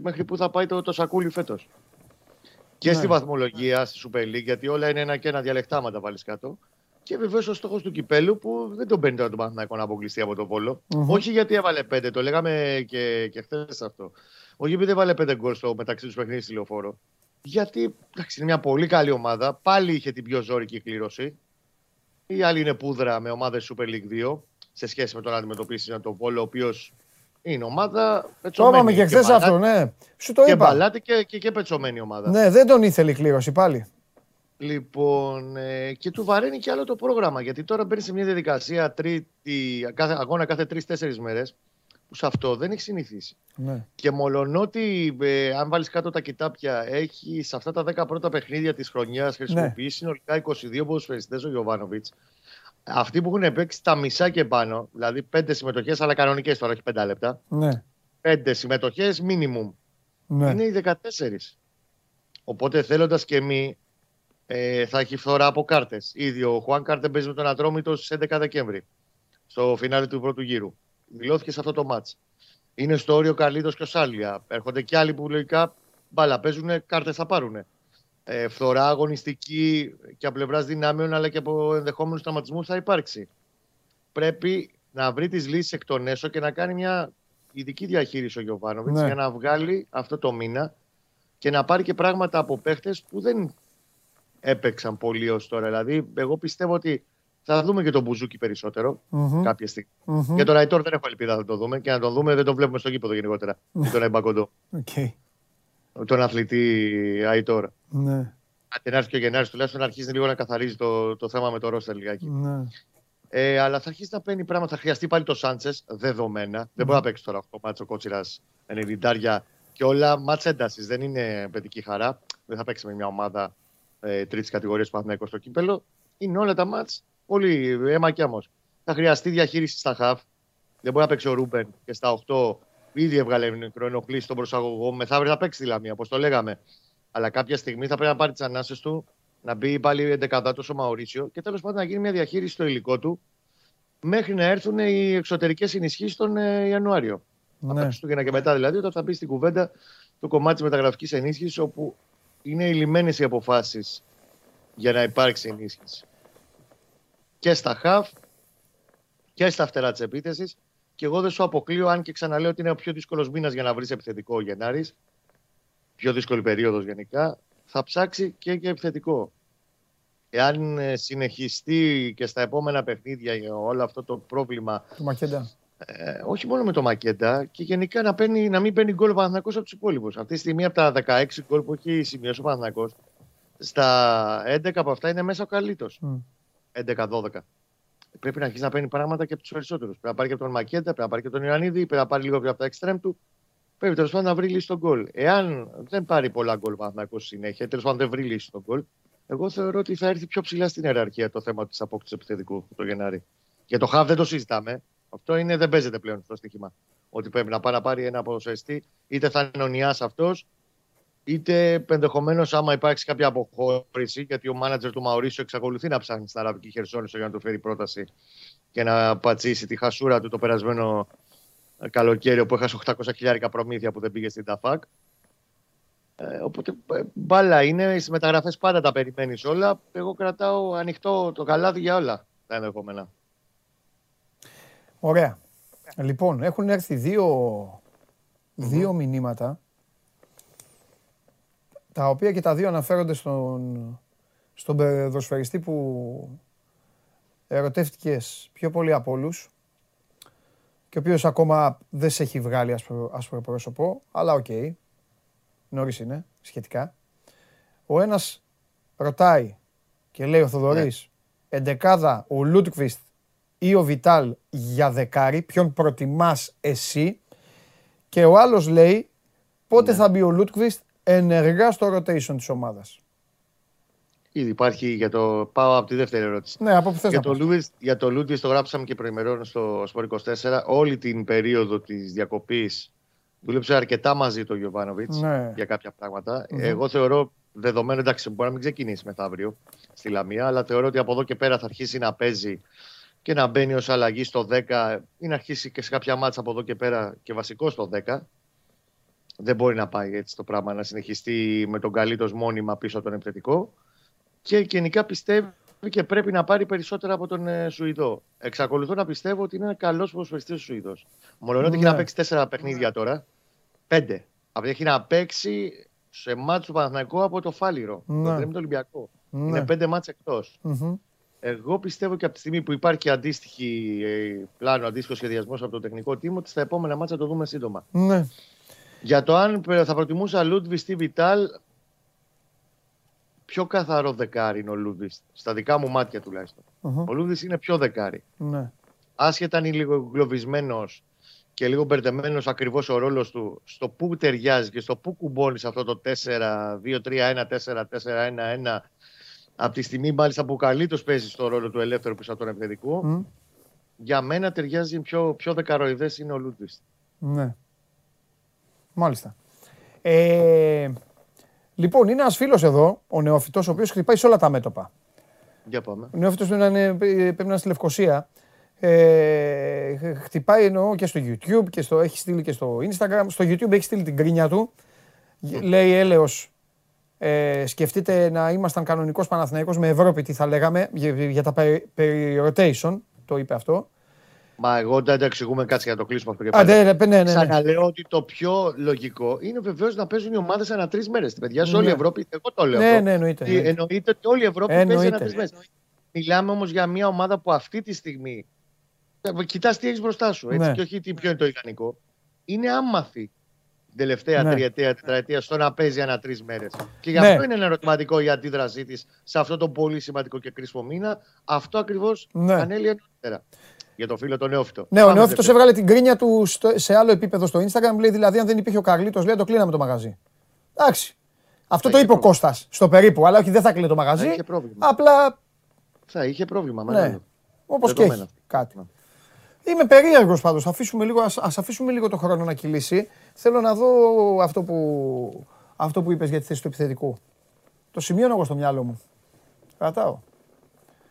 μέχρι που θα πάει το, το σακούλι φέτος. Και Ναι. στη βαθμολογία, στη Super League, γιατί όλα είναι ένα και ένα διαλεκτάματα βάλεις κάτω. Και βεβαίως ο στόχος του κυπέλου που δεν τον παίρνει τώρα τον Παναθηναϊκό να αποκλειστεί από το βολο Μμμ. Όχι γιατί έβαλε πέντε, το λέγαμε και, και χθες αυτό. Όχι επειδή έβαλε πέντε γκολ στο μεταξύ τους παιχνίδι στη λεωφόρο. Γιατί εντάξει, είναι μια πολύ καλή ομάδα. Πάλι είχε την πιο ζώρικη κλήρωση. Η άλλη είναι πούδρα με ομάδα Super League 2 σε σχέση με το να αντιμετωπίσεις τον Βόλο, ο οποίος είναι ομάδα Το πετσωμένη. είπαμε και χθες μπαλάτη- αυτό, ναι. Σου το Και είπα. μπαλάτη και, και, και πετσωμένη ομάδα. Ναι, δεν τον ήθελε η κλήρωση πάλι. Λοιπόν, ε, και του βαραίνει και άλλο το πρόγραμμα. Γιατί τώρα μπαίνει σε μια διαδικασία τρίτη, κάθε, αγώνα κάθε τρει-τέσσερι μέρες, που σε αυτό δεν έχεις συνηθίσει. Ναι. Και μολονότι, ε, αν βάλεις κάτω τα κοιτάπια, έχεις σε αυτά τα 10 πρώτα παιχνίδια της χρονιάς χρησιμοποιήσει συνολικά 22 ποδοσφαιριστές ο Γιωβάνοβιτς. Αυτοί που έχουν παίξει τα μισά και πάνω, δηλαδή 5 συμμετοχές, αλλά κανονικές τώρα, όχι 5 λεπτά. Ναι. 5 συμμετοχές minimum ναι. είναι οι 14. Οπότε θέλοντας και μη, ε, θα έχει φθορά από κάρτες. Ήδη ο Χουάν Κάρτε παίζει με τον Ατρόμητο στις 11 Δεκέμβρη, στο φινάλε του πρώτου γύρου. Δηλώθηκε σε αυτό το μάτ. Είναι στο όριο Καλίδο και ο Σάλια. Έρχονται και άλλοι που λογικά μπάλα παίζουν, κάρτες θα πάρουν. Ε, φθορά αγωνιστική και από πλευράς δυνάμεων αλλά και από ενδεχόμενους τραυματισμούς θα υπάρξει. Πρέπει να βρει τις λύσεις εκ των έσω και να κάνει μια ειδική διαχείριση ο Γιοβάνοβιτς Ναι. για να βγάλει αυτό το μήνα και να πάρει και πράγματα από παίχτες που δεν έπαιξαν πολύ ως τώρα. Δηλαδή, εγώ πιστεύω ότι θα δούμε και τον Μπουζούκι περισσότερο Μμμ. κάποια στιγμή. Μμμ. Για τον Αϊτόρ δεν έχω ελπίδα να το δούμε και να τον δούμε δεν τον βλέπουμε στο γήπεδο γενικότερα. Ναι. ή τον Εμπακοντό. Οκ. Τον αθλητή Αϊτόρ. Ναι. Αν την έρθει και ο Γενάρης, τουλάχιστον να αρχίσει λίγο να καθαρίζει το, το θέμα με το ρόστερ λιγάκι. Ναι. Ε, αλλά θα αρχίσει να παίρνει πράγματα. Θα χρειαστεί πάλι το Σάντσες δεδομένα. Δεν μπορεί να παίξει τώρα 8 μάτσο κότσιρας 90 και όλα μάτσα έντασης. Δεν είναι παιδική χαρά. Δεν θα παίξει με μια ομάδα ε, τρίτης κατηγορίας του Παναθηναϊκού στο κύπελο. Είναι όλα τα μάτς πολύ αίμα και άμμος. Θα διαχείριση στα χαφ. Δεν μπορεί να παίξει ο Ρούμπεν και στα 8 ήδη έβγαλε μικροενοχλήσει στον προσαγωγό. Μεθαύριο θα παίξει τη Λαμία, όπως το λέγαμε. Αλλά κάποια στιγμή θα πρέπει να πάρει τις ανάσες του, να μπει πάλι 11 ο Μαωρίσιο και τέλος πάντων να γίνει μια διαχείριση στο υλικό του μέχρι να έρθουν οι εξωτερικές ενισχύσεις τον ε, Ιανουάριο. Από τα Ναι. Χριστούγεννα και μετά δηλαδή, όταν θα μπει στην κουβέντα το κομμάτι της μεταγραφικής ενίσχυσης, όπου είναι λιμένες οι αποφάσεις για να υπάρξει ενίσχυση. Και στα χαφ και στα φτερά της επίθεσης. Και εγώ δεν σου αποκλείω, αν και ξαναλέω ότι είναι ο πιο δύσκολος μήνας για να βρεις επιθετικό ο Γενάρης. Πιο δύσκολη περίοδος γενικά. Θα ψάξει και για επιθετικό. Εάν ε, συνεχιστεί και στα επόμενα παιχνίδια για όλο αυτό το πρόβλημα Του Μακέντα. ε, όχι μόνο με το Μακέντα και γενικά να, παίρνει, να μην παίρνει γκολ ο Παναθηναϊκός από τους υπόλοιπους. Αυτή τη στιγμή από τα 16 γκολ που έχει σημειώσει ο Παναθηναϊκός, στα 11 από αυτά είναι μέσα ο καλύτερος. Μμ. 11-12. Πρέπει να αρχίσει να παίρνει πράγματα και από τους περισσότερους. Πρέπει να πάρει και από τον Μακέντα, πρέπει να πάρει και τον Ιωαννίδη, πρέπει να πάρει λίγο και από τα εξτρέμ του. Πρέπει τέλος πάντων να βρει λύση στον γκολ. Εάν δεν πάρει πολλά γκολ ο Παναθηναϊκός συνέχεια, τέλος πάντων δεν βρει λύση στον γκολ, εγώ θεωρώ ότι θα έρθει πιο ψηλά στην ιεραρχία το θέμα της απόκτησης επιθετικού το Γενάρη. Για το Χαβ δεν το συζητάμε. Αυτό είναι, δεν παίζεται πλέον στο στοίχημα. Ότι πρέπει να πάει να πάρει ένα ποδοσφαιριστή, είτε θα είναι ο Νιάς αυτός, είτε ενδεχομένως άμα υπάρξει κάποια αποχώρηση, γιατί ο μάνατζερ του Μαωρίσιο εξακολουθεί να ψάχνει στην Αραβική Χερσόνησο για να του φέρει πρόταση και να πατσίσει τη χασούρα του το περασμένο καλοκαίρι που έχασε 800 χιλιάρικα προμήθεια που δεν πήγε στην Ταφάκ. Ε, οπότε ε, μπάλα είναι, στι μεταγραφές πάντα τα περιμένεις όλα. Εγώ κρατάω ανοιχτό το καλάδι για όλα τα ενδεχόμενα. Ωραία. Λοιπόν, έχουν έρθει δύο, δύο μηνύματα τα οποία και τα δύο αναφέρονται στον, στον ποδοσφαιριστή που ερωτεύτηκες πιο πολύ από όλους και ο οποίος ακόμα δεν σε έχει βγάλει άσπρο, άσπρο πρόσωπο, αλλά OK, okay. νωρίς είναι σχετικά. Ο ένας ρωτάει και λέει ο Θοδωρής, ναι. εντεκάδα ο Λούντκβιστ ή ο Βιτάλ για δεκάρι, ποιον προτιμάς εσύ; Και ο άλλος λέει πότε ναι. θα μπει ο Λούντκβιστ ενεργά στο rotation της ομάδας. Ήδη υπάρχει για το. Πάω από τη δεύτερη ερώτηση. Ναι, από που θες για, το Λούις, για το Λούτβις το γράψαμε και προημερών στο Σπορ 24. Όλη την περίοδο της διακοπής δούλεψε αρκετά μαζί το Γιωβάνοβιτς ναι. για κάποια Εγώ θεωρώ δεδομένο, εντάξει, μπορεί να μην ξεκινήσει μεθαύριο στη Λαμία, αλλά θεωρώ ότι από εδώ και πέρα θα αρχίσει να παίζει και να μπαίνει ως αλλαγή στο 10 ή να αρχίσει και σε κάποια μάτσα από εδώ και πέρα και βασικό στο 10. Δεν μπορεί να πάει έτσι το πράγμα να συνεχιστεί με τον καλύτερο μόνιμα πίσω τον επιθετικό. Και γενικά πιστεύει και πρέπει να πάρει περισσότερα από τον ε, Σουηδό. Εξακολουθώ να πιστεύω ότι είναι ένα καλός ποδοσφαιριστής ο Σουηδός. Μόνο ότι έχει να ναι. παίξει τέσσερα παιχνίδια τώρα. Πέντε. Αυτό έχει να παίξει σε μάτσο Παναθηναϊκό από το Φάληρο. Ναι. Το το Ολυμπιακό. Ναι. Είναι πέντε μάτς Εγώ πιστεύω και από τη στιγμή που υπάρχει αντίστοιχη ε, πλάνο, αντίστοιχο σχεδιασμός από το τεχνικό τίμο, ότι στα επόμενα μάτσα το δούμε σύντομα. Ναι. Για το αν θα προτιμούσα Λούντβις ή Βιτάλ, πιο καθαρό δεκάρι είναι ο Λούντβις. Στα δικά μου μάτια Ο Λούντβις είναι πιο δεκάρι. Ναι. Άσχετα αν είναι λίγο γκλωβισμένο και λίγο μπερδεμένος ακριβώς ο ρόλος του στο πού ταιριάζει και στο πού κουμπώνεις αυτό το 4-2-3-1-4-4-1-1. Από τη στιγμή μάλιστα που καλύτερο παίζει στο ρόλο του ελεύθερου πίσω από τον επιθετικό. Για μένα ταιριάζει πιο, πιο δεκαροειδές είναι ο Λούντβις. Ναι. Μάλιστα. Ε, λοιπόν, είναι ένας φίλος εδώ, ο νεόφυτο, ο οποίος χτυπάει σε όλα τα μέτωπα. Για πάμε. Ο νεόφυτο πρέπει να είναι στη Λευκοσία. Ε, χτυπάει εννοώ και στο YouTube και στο, έχει στείλει και στο Instagram. Στο YouTube έχει στείλει την κρίνια του. Λέει έλεος, ε, σκεφτείτε να ήμασταν κανονικός Παναθηναϊκός με Ευρώπη, τι θα λέγαμε, για, για τα περι rotation, το είπε αυτό. Μα εγώ δεν τα εξηγούμε κάτι για να το κλείσουμε αυτό και πάλι. Α, ναι, ναι, ναι, ναι. Ξαναλέω ότι το πιο λογικό είναι βεβαίως να παίζουν οι ομάδες ανά τρεις μέρες. Παιδιά, σε όλη η ναι. Ευρώπη, εγώ το λέω. Ναι, ναι, εννοείται. Εννοείται ότι όλη η Ευρώπη εννοείται. παίζει ανά τρεις μέρες. Μιλάμε όμως για μια ομάδα που αυτή τη στιγμή. Κοιτάς τι έχεις μπροστά σου, έτσι, ναι. και όχι τι ποιο είναι το ιδανικό. Είναι άμαθη την τελευταία ναι. τριετία, τετραετία στο να παίζει ανά τρεις μέρες. Και γι' αυτό ναι. είναι ένα ερωτηματικό η αντίδρασή της σε αυτό το πολύ σημαντικό και κρίσιμο μήνα. Αυτό ακριβώς ναι. ανέλυε νωρίτερα για το φίλο τον Νεόφυτο. Ναι, ο Νεόφυτος έβγαλε την κρίνια του σε άλλο επίπεδο στο Instagram. Λέει δηλαδή, αν δεν υπήρχε ο Καρλίτος, λέει το κλείναμε το μαγαζί. Εντάξει. Αυτό το είπε ο Κώστας στο περίπου, αλλά όχι δεν θα κλείνει το μαγαζί. Απλά. Θα είχε πρόβλημα. Ναι. Όπως και έχει κάτι. Ναι. Είμαι περίεργος πάντως. Αφήσουμε λίγο, ας, αφήσουμε λίγο το χρόνο να κυλήσει. Θέλω να δω αυτό που, αυτό που είπες για τη θέση του επιθετικού. Το σημείωνω εγώ στο μυαλό μου. Κρατάω.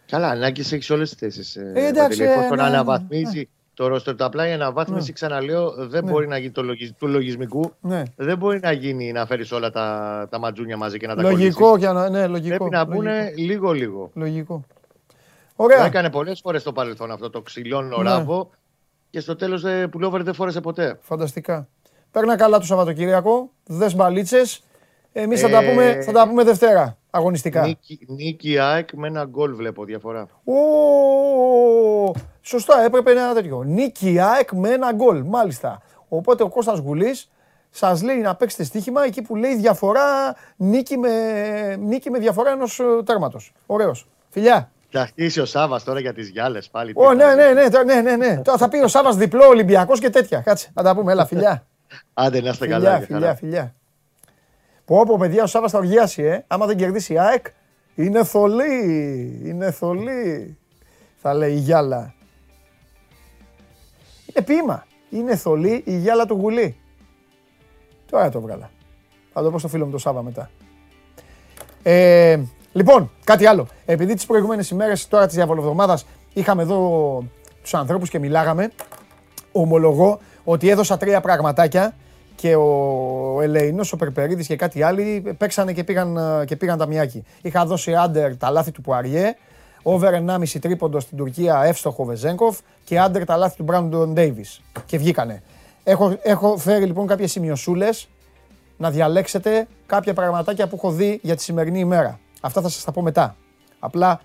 Καλά, ανάγκης έχεις όλες τις θέσεις. Ε, ε εντάξει. Ε, ναι, αναβαθμίζει ναι. το ρόστερ του. Απλά η αναβάθμιση, ναι. ξαναλέω, δεν ναι. μπορεί να γίνει το λογι... του λογισμικού. Ναι. Δεν μπορεί να γίνει να φέρεις όλα τα, τα ματζούνια μαζί και να τα Λογικό, και να... ναι, λογικό. Πρέπει να μπουν λίγο-λίγο. Λογικό. Ωραία. Το έκανε πολλές φορές στο παρελθόν αυτό το ξυλώνω ναι. ράβο και στο τέλος ε, πουλόβερ δεν φόρεσε ποτέ. Φανταστικά. Παίρνα καλά το Σαββατοκύριακο. Δες μπαλίτσες. Εμείς θα, τα πούμε, ε, θα τα πούμε Δευτέρα αγωνιστικά. Νίκη, νίκη ΑΕΚ με ένα γκολ βλέπω διαφορά. Ο, σωστά, έπρεπε ένα τέτοιο. Νίκη ΑΕΚ με ένα γκολ, μάλιστα. Οπότε ο Κώστας Γουλής σας λέει να παίξετε στοίχημα εκεί που λέει διαφορά, νίκη με, νίκη με διαφορά ενός ε, τέρματος. Ωραίος. Φιλιά. Θα χτίσει ο Σάβα τώρα για τις γυάλες πάλι. Ω, ναι, ναι, ναι, ναι, ναι, ναι. Τώρα θα πει ο Σάβα διπλό Ολυμπιακός και τέτοια. Κάτσε, θα τα πούμε. Έλα, φιλιά. Άντε, να είστε καλά. Φιλιά, φιλιά. Πω πω παιδιά ο Σάββας θα οργιάσει, ε. Άμα δεν κερδίσει η ΑΕΚ, είναι θολή, είναι θολή, θα λέει η Γιάλα. Είναι ποίημα. Είναι θολή η Γιάλα του Γουλή. Τώρα το βγάλα. Θα το πω στο φίλο μου το Σάββα μετά. Ε, λοιπόν, κάτι άλλο. Επειδή τις προηγούμενες ημέρες, τώρα της διαβολοβδομάδας, είχαμε εδώ τους ανθρώπους και μιλάγαμε, ομολογώ ότι έδωσα τρία πραγματάκια και ο Ελεηνός, ο Περπερίδης και κάτι άλλοι παίξανε και πήγαν, και πήγαν τα μιάκι. Είχα δώσει άντερ τα λάθη του Πουαριέ, over 1,5 τρίποντο στην Τουρκία εύστοχο Βεζέγκοφ και άντερ τα λάθη του Μπράντον Ντέιβις. Και βγήκανε. Έχω, έχω φέρει λοιπόν κάποιες σημειωσούλες να διαλέξετε κάποια πραγματάκια που έχω δει για τη σημερινή ημέρα. Αυτά θα σας τα πω μετά. Απλά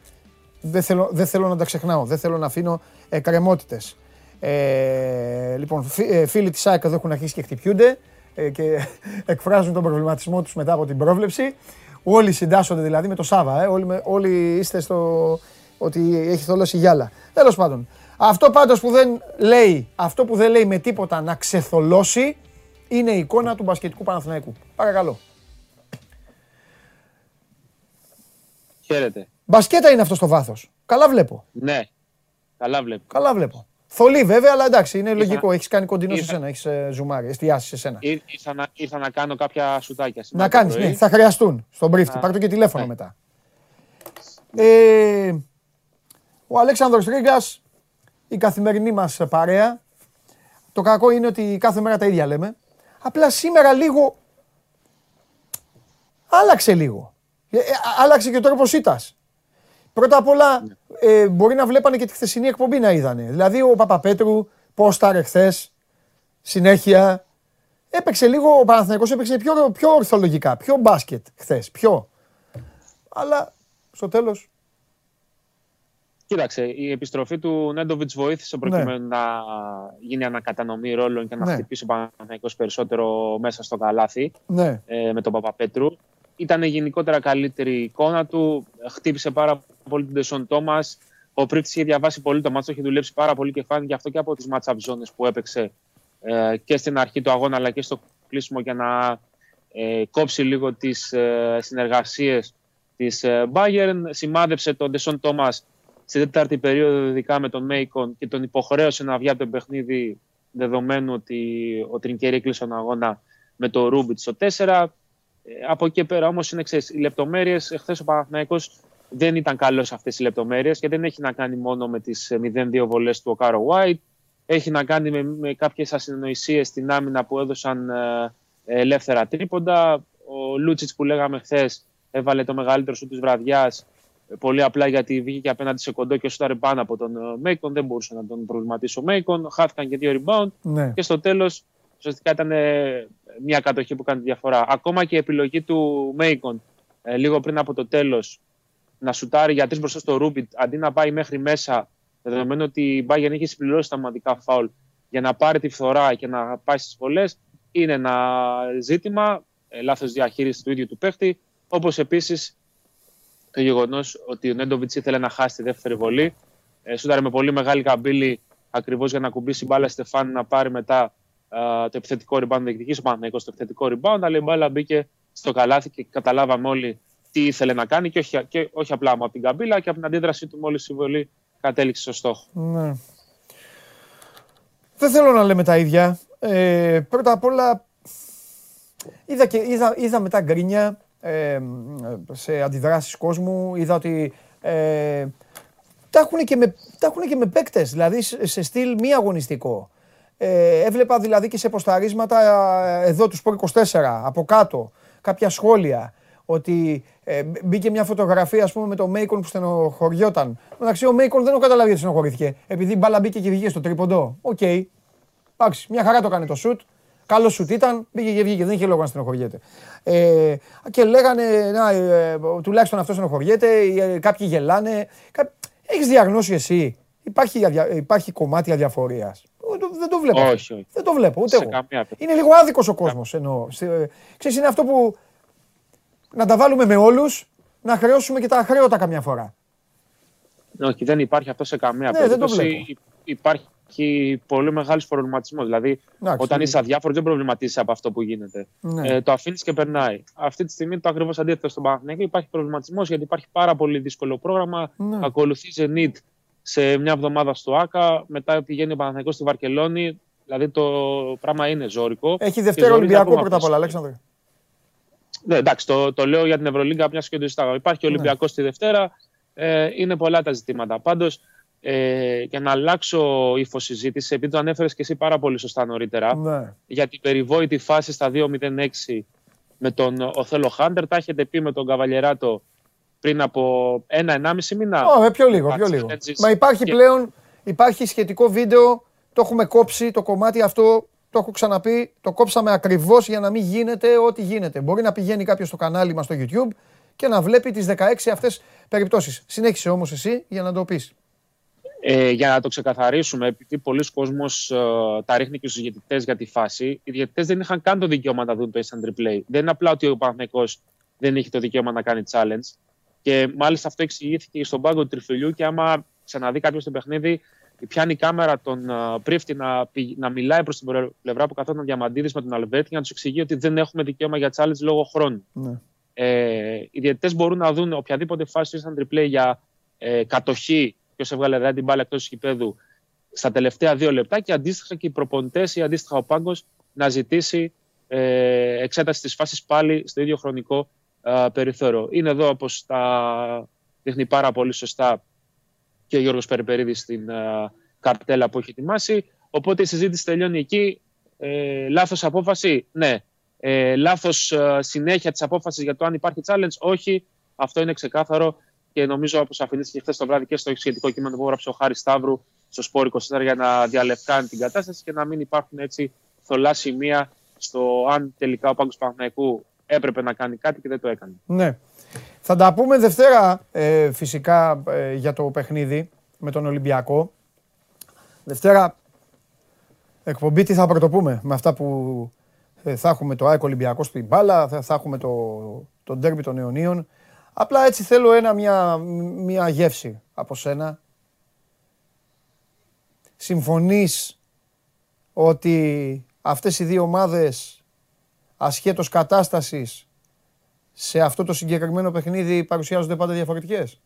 δεν θέλω, δεν θέλω να τα ξεχνάω, δεν θέλω να αφήνω εκκρεμότητες. Ε, λοιπόν, φι- ε, φίλοι της ΑΕΚ εδώ έχουν αρχίσει και χτυπιούνται ε, και εκφράζουν τον προβληματισμό τους μετά από την πρόβλεψη. Όλοι συντάσσονται δηλαδή με το Σάβα, ε, όλοι, με- όλοι είστε στο ότι έχει θολώσει γυάλα. Τέλος πάντων, αυτό πάντως που δεν λέει, αυτό που δεν λέει με τίποτα να ξεθολώσει είναι η εικόνα του μπασκετικού Παναθηναϊκού. Παρακαλώ. Χαίρετε. Μπασκέτα είναι αυτό στο βάθος. Καλά βλέπω. Ναι. Καλά βλέπω. Καλά βλέπω. Θολή βέβαια, αλλά εντάξει, είναι λογικό. Έχεις κάνει κοντινό σε ήρθα- σένα, έχεις ζουμάρει, εστιάσει σε σένα. Ήρ- Ήρθα να, ήρθα να κάνω κάποια σουτάκια σήμερα Να το κάνεις, πρωί. ναι, θα χρειαστούν στον πρίφτη. Α, Πάρ' το και τηλέφωνο ναι. μετά. Ε, ο Αλέξανδρος Τρίγκας, η καθημερινή μας παρέα. Το κακό είναι ότι κάθε μέρα τα ίδια λέμε. Απλά σήμερα λίγο άλλαξε λίγο. Ε, ε, άλλαξε και ο τρόπος ήττας. Πρώτα απ' όλα, ε, μπορεί να βλέπανε και τη χθεσινή εκπομπή να είδανε. Δηλαδή, ο Παπαπέτρου, πόσταρε χθες, συνέχεια. Έπαιξε λίγο, ο Παναθηναϊκός έπαιξε πιο, πιο ορθολογικά, πιο μπάσκετ χθες, πιο. Αλλά στο τέλος, Κοίταξε, η επιστροφή του Νέντοβιτς βοήθησε προκειμένου να γίνει ανακατανομή ρόλων και να Ναι. χτυπήσει ο Παναθηναϊκός περισσότερο μέσα στο καλάθι ναι, ε, με τον Παπαπέτρου. Ήταν γενικότερα καλύτερη η εικόνα του. Χτύπησε πάρα πολύ τον Τεσόν Τόμας. Ο Πρίφτης είχε διαβάσει πολύ το μάτσο, είχε δουλέψει πάρα πολύ και φάνηκε αυτό και από τις match-up ζώνε που έπαιξε ε, και στην αρχή του αγώνα αλλά και στο κλείσιμο για να ε, κόψει λίγο τις ε, συνεργασίες της ε, Bayern. Σημάδεψε τον Ντεσόν Τόμας στην τέταρτη περίοδο, ειδικά με τον Μέικον και τον υποχρέωσε να βγει από το παιχνίδι δεδομένου ότι ο Τρινκέρι έκλεισε τον αγώνα με το Ρούμπιτ στο 4. Ε, από εκεί και πέρα όμως είναι ξέρεις, οι λεπτομέρειες. Εχθές ο Παναθηναϊκός δεν ήταν καλός σε αυτές τις λεπτομέρειες και δεν έχει να κάνει μόνο με τις 0-2 βολές του Οκάρο Γουάιτ. Έχει να κάνει με, με κάποιες ασυνεννοησίες στην άμυνα που έδωσαν ε, ελεύθερα τρίποντα. Ο Λούτσιτς που λέγαμε χθες έβαλε το μεγαλύτερο σουτ της βραδιάς. Πολύ απλά γιατί βγήκε απέναντι σε κοντό και σούταρε πάνω από τον ε, Μέικον. Δεν μπορούσε να τον προβληματίσει ο Μέικον. Χάθηκαν και δύο rebound. ναι. Και στο τέλος, ουσιαστικά ήταν ε, μια κατοχή που κάνει τη διαφορά. Ακόμα και η επιλογή του Μέικον ε, λίγο πριν από το τέλος να σουτάρει για τρεις μπροστά στο Ρούμπιτ αντί να πάει μέχρι μέσα, δεδομένου ότι η Bayern είχε συμπληρώσει τα μαντικά φάουλ για να πάρει τη φθορά και να πάει στις βολές, είναι ένα ζήτημα. Ε, Λάθος διαχείρισης του ίδιου του παίχτη. Όπως επίσης το γεγονός ότι ο Νέντοβιτς ήθελε να χάσει τη δεύτερη βολή. Ε, σούταρε με πολύ μεγάλη καμπύλη ακριβώς για να κουμπίσει μπάλα Στεφάν να πάρει μετά α, το επιθετικό rebound, να διεκδικήσει ο Παναθηναϊκός το επιθετικό rebound, αλλά η μπάλα μπήκε στο καλάθι και καταλάβαμε όλοι τι ήθελε να κάνει και όχι, και όχι απλά από την καμπύλα και από την αντίδρασή του μόλις η βολή κατέληξε στο στόχο. Ναι. Δεν θέλω να λέμε τα ίδια. Ε, πρώτα απ' όλα, είδα, και, είδα, είδα μετά γκρίνια ε, σε αντιδράσεις κόσμου. Είδα ότι ε, τα έχουν και με, τα έχουνε και με παίκτες, δηλαδή σε σε στυλ μη αγωνιστικό. Ε, έβλεπα δηλαδή και σε ποσταρίσματα ε, εδώ του Sport 24, από κάτω, κάποια σχόλια, ότι ε, μπήκε μια φωτογραφία ας πούμε με τον Μέικον που στενοχωριόταν. Εντάξει, ο Μέικον δεν έχω καταλάβει γιατί στενοχωρήθηκε. Επειδή η μπάλα μπήκε και βγήκε στο τρίποντο. Οκ. Εντάξει, μια χαρά το έκανε το σουτ. Καλός σουτ ήταν, μπήκε και βγήκε, δεν είχε λόγο να στενοχωριέται. Ε, και λέγανε, να, ε, τουλάχιστον αυτό στενοχωριέται, ε, κάποιοι γελάνε. Κα... Έχεις διαγνώσει εσύ, υπάρχει, αδια- υπάρχει κομμάτι αδιαφορία. Δεν το βλέπω. αυτό. Όχι, όχι. Δεν το βλέπω, ούτε Σε εγώ. καμία περίπτωση. Είναι λίγο άδικος ο κόσμος εννοώ. Σε- Ξέρεις, είναι αυτό που να τα βάλουμε με όλους, να χρεώσουμε και τα αχρέωτα καμιά φορά. Όχι, δεν υπάρχει αυτό σε καμία Ναι, δεν το περίπτωση. βλέπω. Υ- Υπάρχει πολύ μεγάλος προβληματισμός. Δηλαδή, Εντάξει, όταν ναι. είσαι αδιάφορος, δεν προβληματίζει από αυτό που γίνεται. Ναι. Ε, το αφήνεις και περνάει. Αυτή τη στιγμή το ακριβώς αντίθετο στον Παναθηναϊκό. Υπάρχει προβληματισμός γιατί υπάρχει πάρα πολύ δύσκολο πρόγραμμα. Ναι. Ακολουθείς Zenit σε μια εβδομάδα στο ΑΚΑ. Μετά πηγαίνει ο Παναθηναϊκός στη Βαρκελόνη. Δηλαδή το πράγμα είναι ζώρικο. Έχει Και Δευτέρα ζορίζει Ολυμπιακό ακόμα πρώτα απ' όλα, περισσότερο. Αλέξανδρε. Ναι, εντάξει, το, το λέω για την Ευρωλίγκα, μια και το συζητάγαμε. Υπάρχει Ναι. Ολυμπιακός τη Δευτέρα. Ε, είναι πολλά τα ζητήματα. Πάντως, ε, για να αλλάξω ύφο συζήτηση, επειδή το ανέφερες και εσύ πάρα πολύ σωστά νωρίτερα, Ναι. για την περιβόητη φάση στα 2-0-6 με τον Οθέλο Χάντερ, τα έχετε πει με τον Καβαλιεράτο πριν από ένα-ενάμιση μήνα. Ω, ε, πιο λίγο, πιο Υπάρχει λίγο. Φρέντζης Μα υπάρχει και- πλέον, υπάρχει σχετικό βίντεο, το έχουμε κόψει το κομμάτι αυτό το έχω ξαναπεί, το κόψαμε ακριβώς για να μην γίνεται ό,τι γίνεται. Μπορεί να πηγαίνει κάποιος στο κανάλι μας στο YouTube και να βλέπει τις 16 αυτές περιπτώσεις. Συνέχισε όμως εσύ για να το πεις. Ε, για να το ξεκαθαρίσουμε, επειδή πολλοί κόσμος ε, τα ρίχνει και στους διαιτητές για τη φάση, οι διαιτητές δεν είχαν καν το δικαίωμα να δουν το instant replay. Δεν είναι απλά ότι ο Παναθηναϊκός δεν έχει το δικαίωμα να κάνει challenge. Και μάλιστα αυτό εξηγήθηκε στον πάγκο του τριφυλιού και άμα ξαναδεί κάποιος το παιχνίδι, πιάνει η κάμερα τον uh, πρίφτη να, να μιλάει προς την πλευρά που καθόταν Διαμαντίδης με τον Αλβέρτη για να τους εξηγεί ότι δεν έχουμε δικαίωμα για challenge λόγω χρόνου. Ναι. Ε, οι διαιτητές μπορούν να δουν οποιαδήποτε φάση instant replay για ε, κατοχή, ποιος έβγαλε δηλαδή την μπάλα εκτός του γηπέδου στα τελευταία δύο λεπτά και αντίστοιχα και οι προπονητές ή αντίστοιχα ο πάγκος να ζητήσει ε, εξέταση της φάσης πάλι στο ίδιο χρονικό ε, περιθώριο. Είναι εδώ, όπως τα δείχνει πάρα πολύ σωστά και ο Γιώργος Περιπερίδης στην uh, καρτέλα που έχει ετοιμάσει. Οπότε η συζήτηση τελειώνει εκεί. Ε, λάθος απόφαση, ναι. Ε, λάθος uh, συνέχεια της απόφασης για το αν υπάρχει challenge, όχι. Αυτό είναι ξεκάθαρο και νομίζω όπως αφηνήθηκε χθες το βράδυ και στο σχετικό κείμενο που έγραψε ο Χάρης Σταύρου στο Σπόρ 24 για να διαλευκάνει την κατάσταση και να μην υπάρχουν έτσι θολά σημεία στο αν τελικά ο Πάγκος Παναθηναϊκού έπρεπε να κάνει κάτι και δεν το έκανε. Ναι. Θα τα πούμε Δευτέρα ε, φυσικά ε, για το παιχνίδι με τον Ολυμπιακό. Δευτέρα εκπομπή τι θα πρωτοπούμε; Με αυτά που ε, θα έχουμε το ΑΕΚ Ολυμπιακό στην μπάλα, θα, θα έχουμε το, το ντέρμπι των αιωνίων. Απλά έτσι θέλω ένα, μια, μια γεύση από σένα. Συμφωνείς ότι αυτές οι δύο ομάδες ασχέτως κατάστασης σε αυτό το συγκεκριμένο παιχνίδι παρουσιάζονται πάντα διαφορετικές;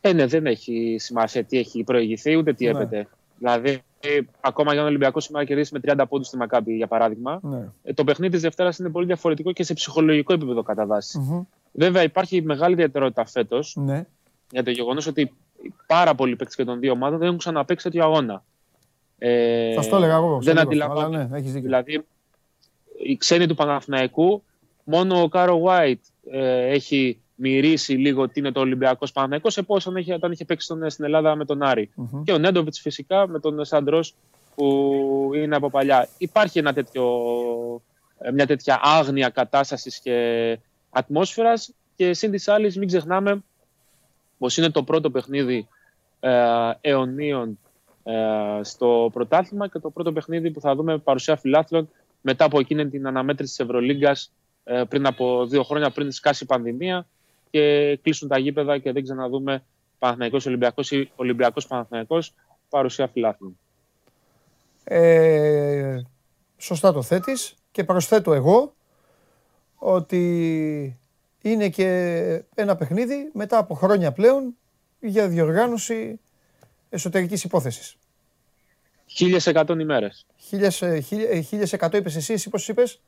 Ε, ναι, δεν έχει σημασία τι έχει προηγηθεί ούτε τι ναι. έπεται. Δηλαδή, ακόμα για τον Ολυμπιακό σήμερα κερδίσει με 30 πόντους στη Μακάμπη, για παράδειγμα. Ναι. Ε, το παιχνίδι της Δευτέρας είναι πολύ διαφορετικό και σε ψυχολογικό επίπεδο κατά βάση. Βέβαια, υπάρχει μεγάλη ιδιαιτερότητα φέτος ναι. για το γεγονός ότι πάρα πολλοί παίκτες και των δύο ομάδων δεν έχουν ξαναπέξει τέτοιο αγώνα. Ε, Θα το έλεγα εγώ. Δεν αντιλαμβάνομαι. Ναι, δηλαδή, οι ξένοι του Παναθηναϊκού Μόνο ο Κάρο White ε, έχει μυρίσει λίγο τι είναι το Ολυμπιακός Παναγενικό σε πόσο είχε, όταν είχε παίξει τον, στην Ελλάδα με τον αρη Και ο Νέντοβιτς φυσικά με τον Σαντρός που είναι από παλιά. Υπάρχει ένα τέτοιο, ε, μια τέτοια άγνοια κατάστασης και ατμόσφαιρας. Και σύν της άλλης, μην ξεχνάμε πως είναι το πρώτο παιχνίδι ε, αιωνίων ε, στο πρωτάθλημα και το πρώτο παιχνίδι που θα δούμε παρουσία φιλάθλων μετά από εκείνη την αναμέτρηση της Ευρωλίγκας ε, πριν από δύο χρόνια, πριν σκάσει η πανδημία και κλείσουν τα γήπεδα και δεν ξαναδούμε Παναθηναϊκός Ολυμπιακός ή Ολυμπιακός Παναθηναϊκός παρουσία φιλάθλων. Ε, σωστά το θέτεις και προσθέτω εγώ ότι είναι και ένα παιχνίδι μετά από χρόνια πλέον για διοργάνωση εσωτερικής υπόθεσης. 1100 ημέρες. 1100 είπες εσύ, εσύ πώς είπες;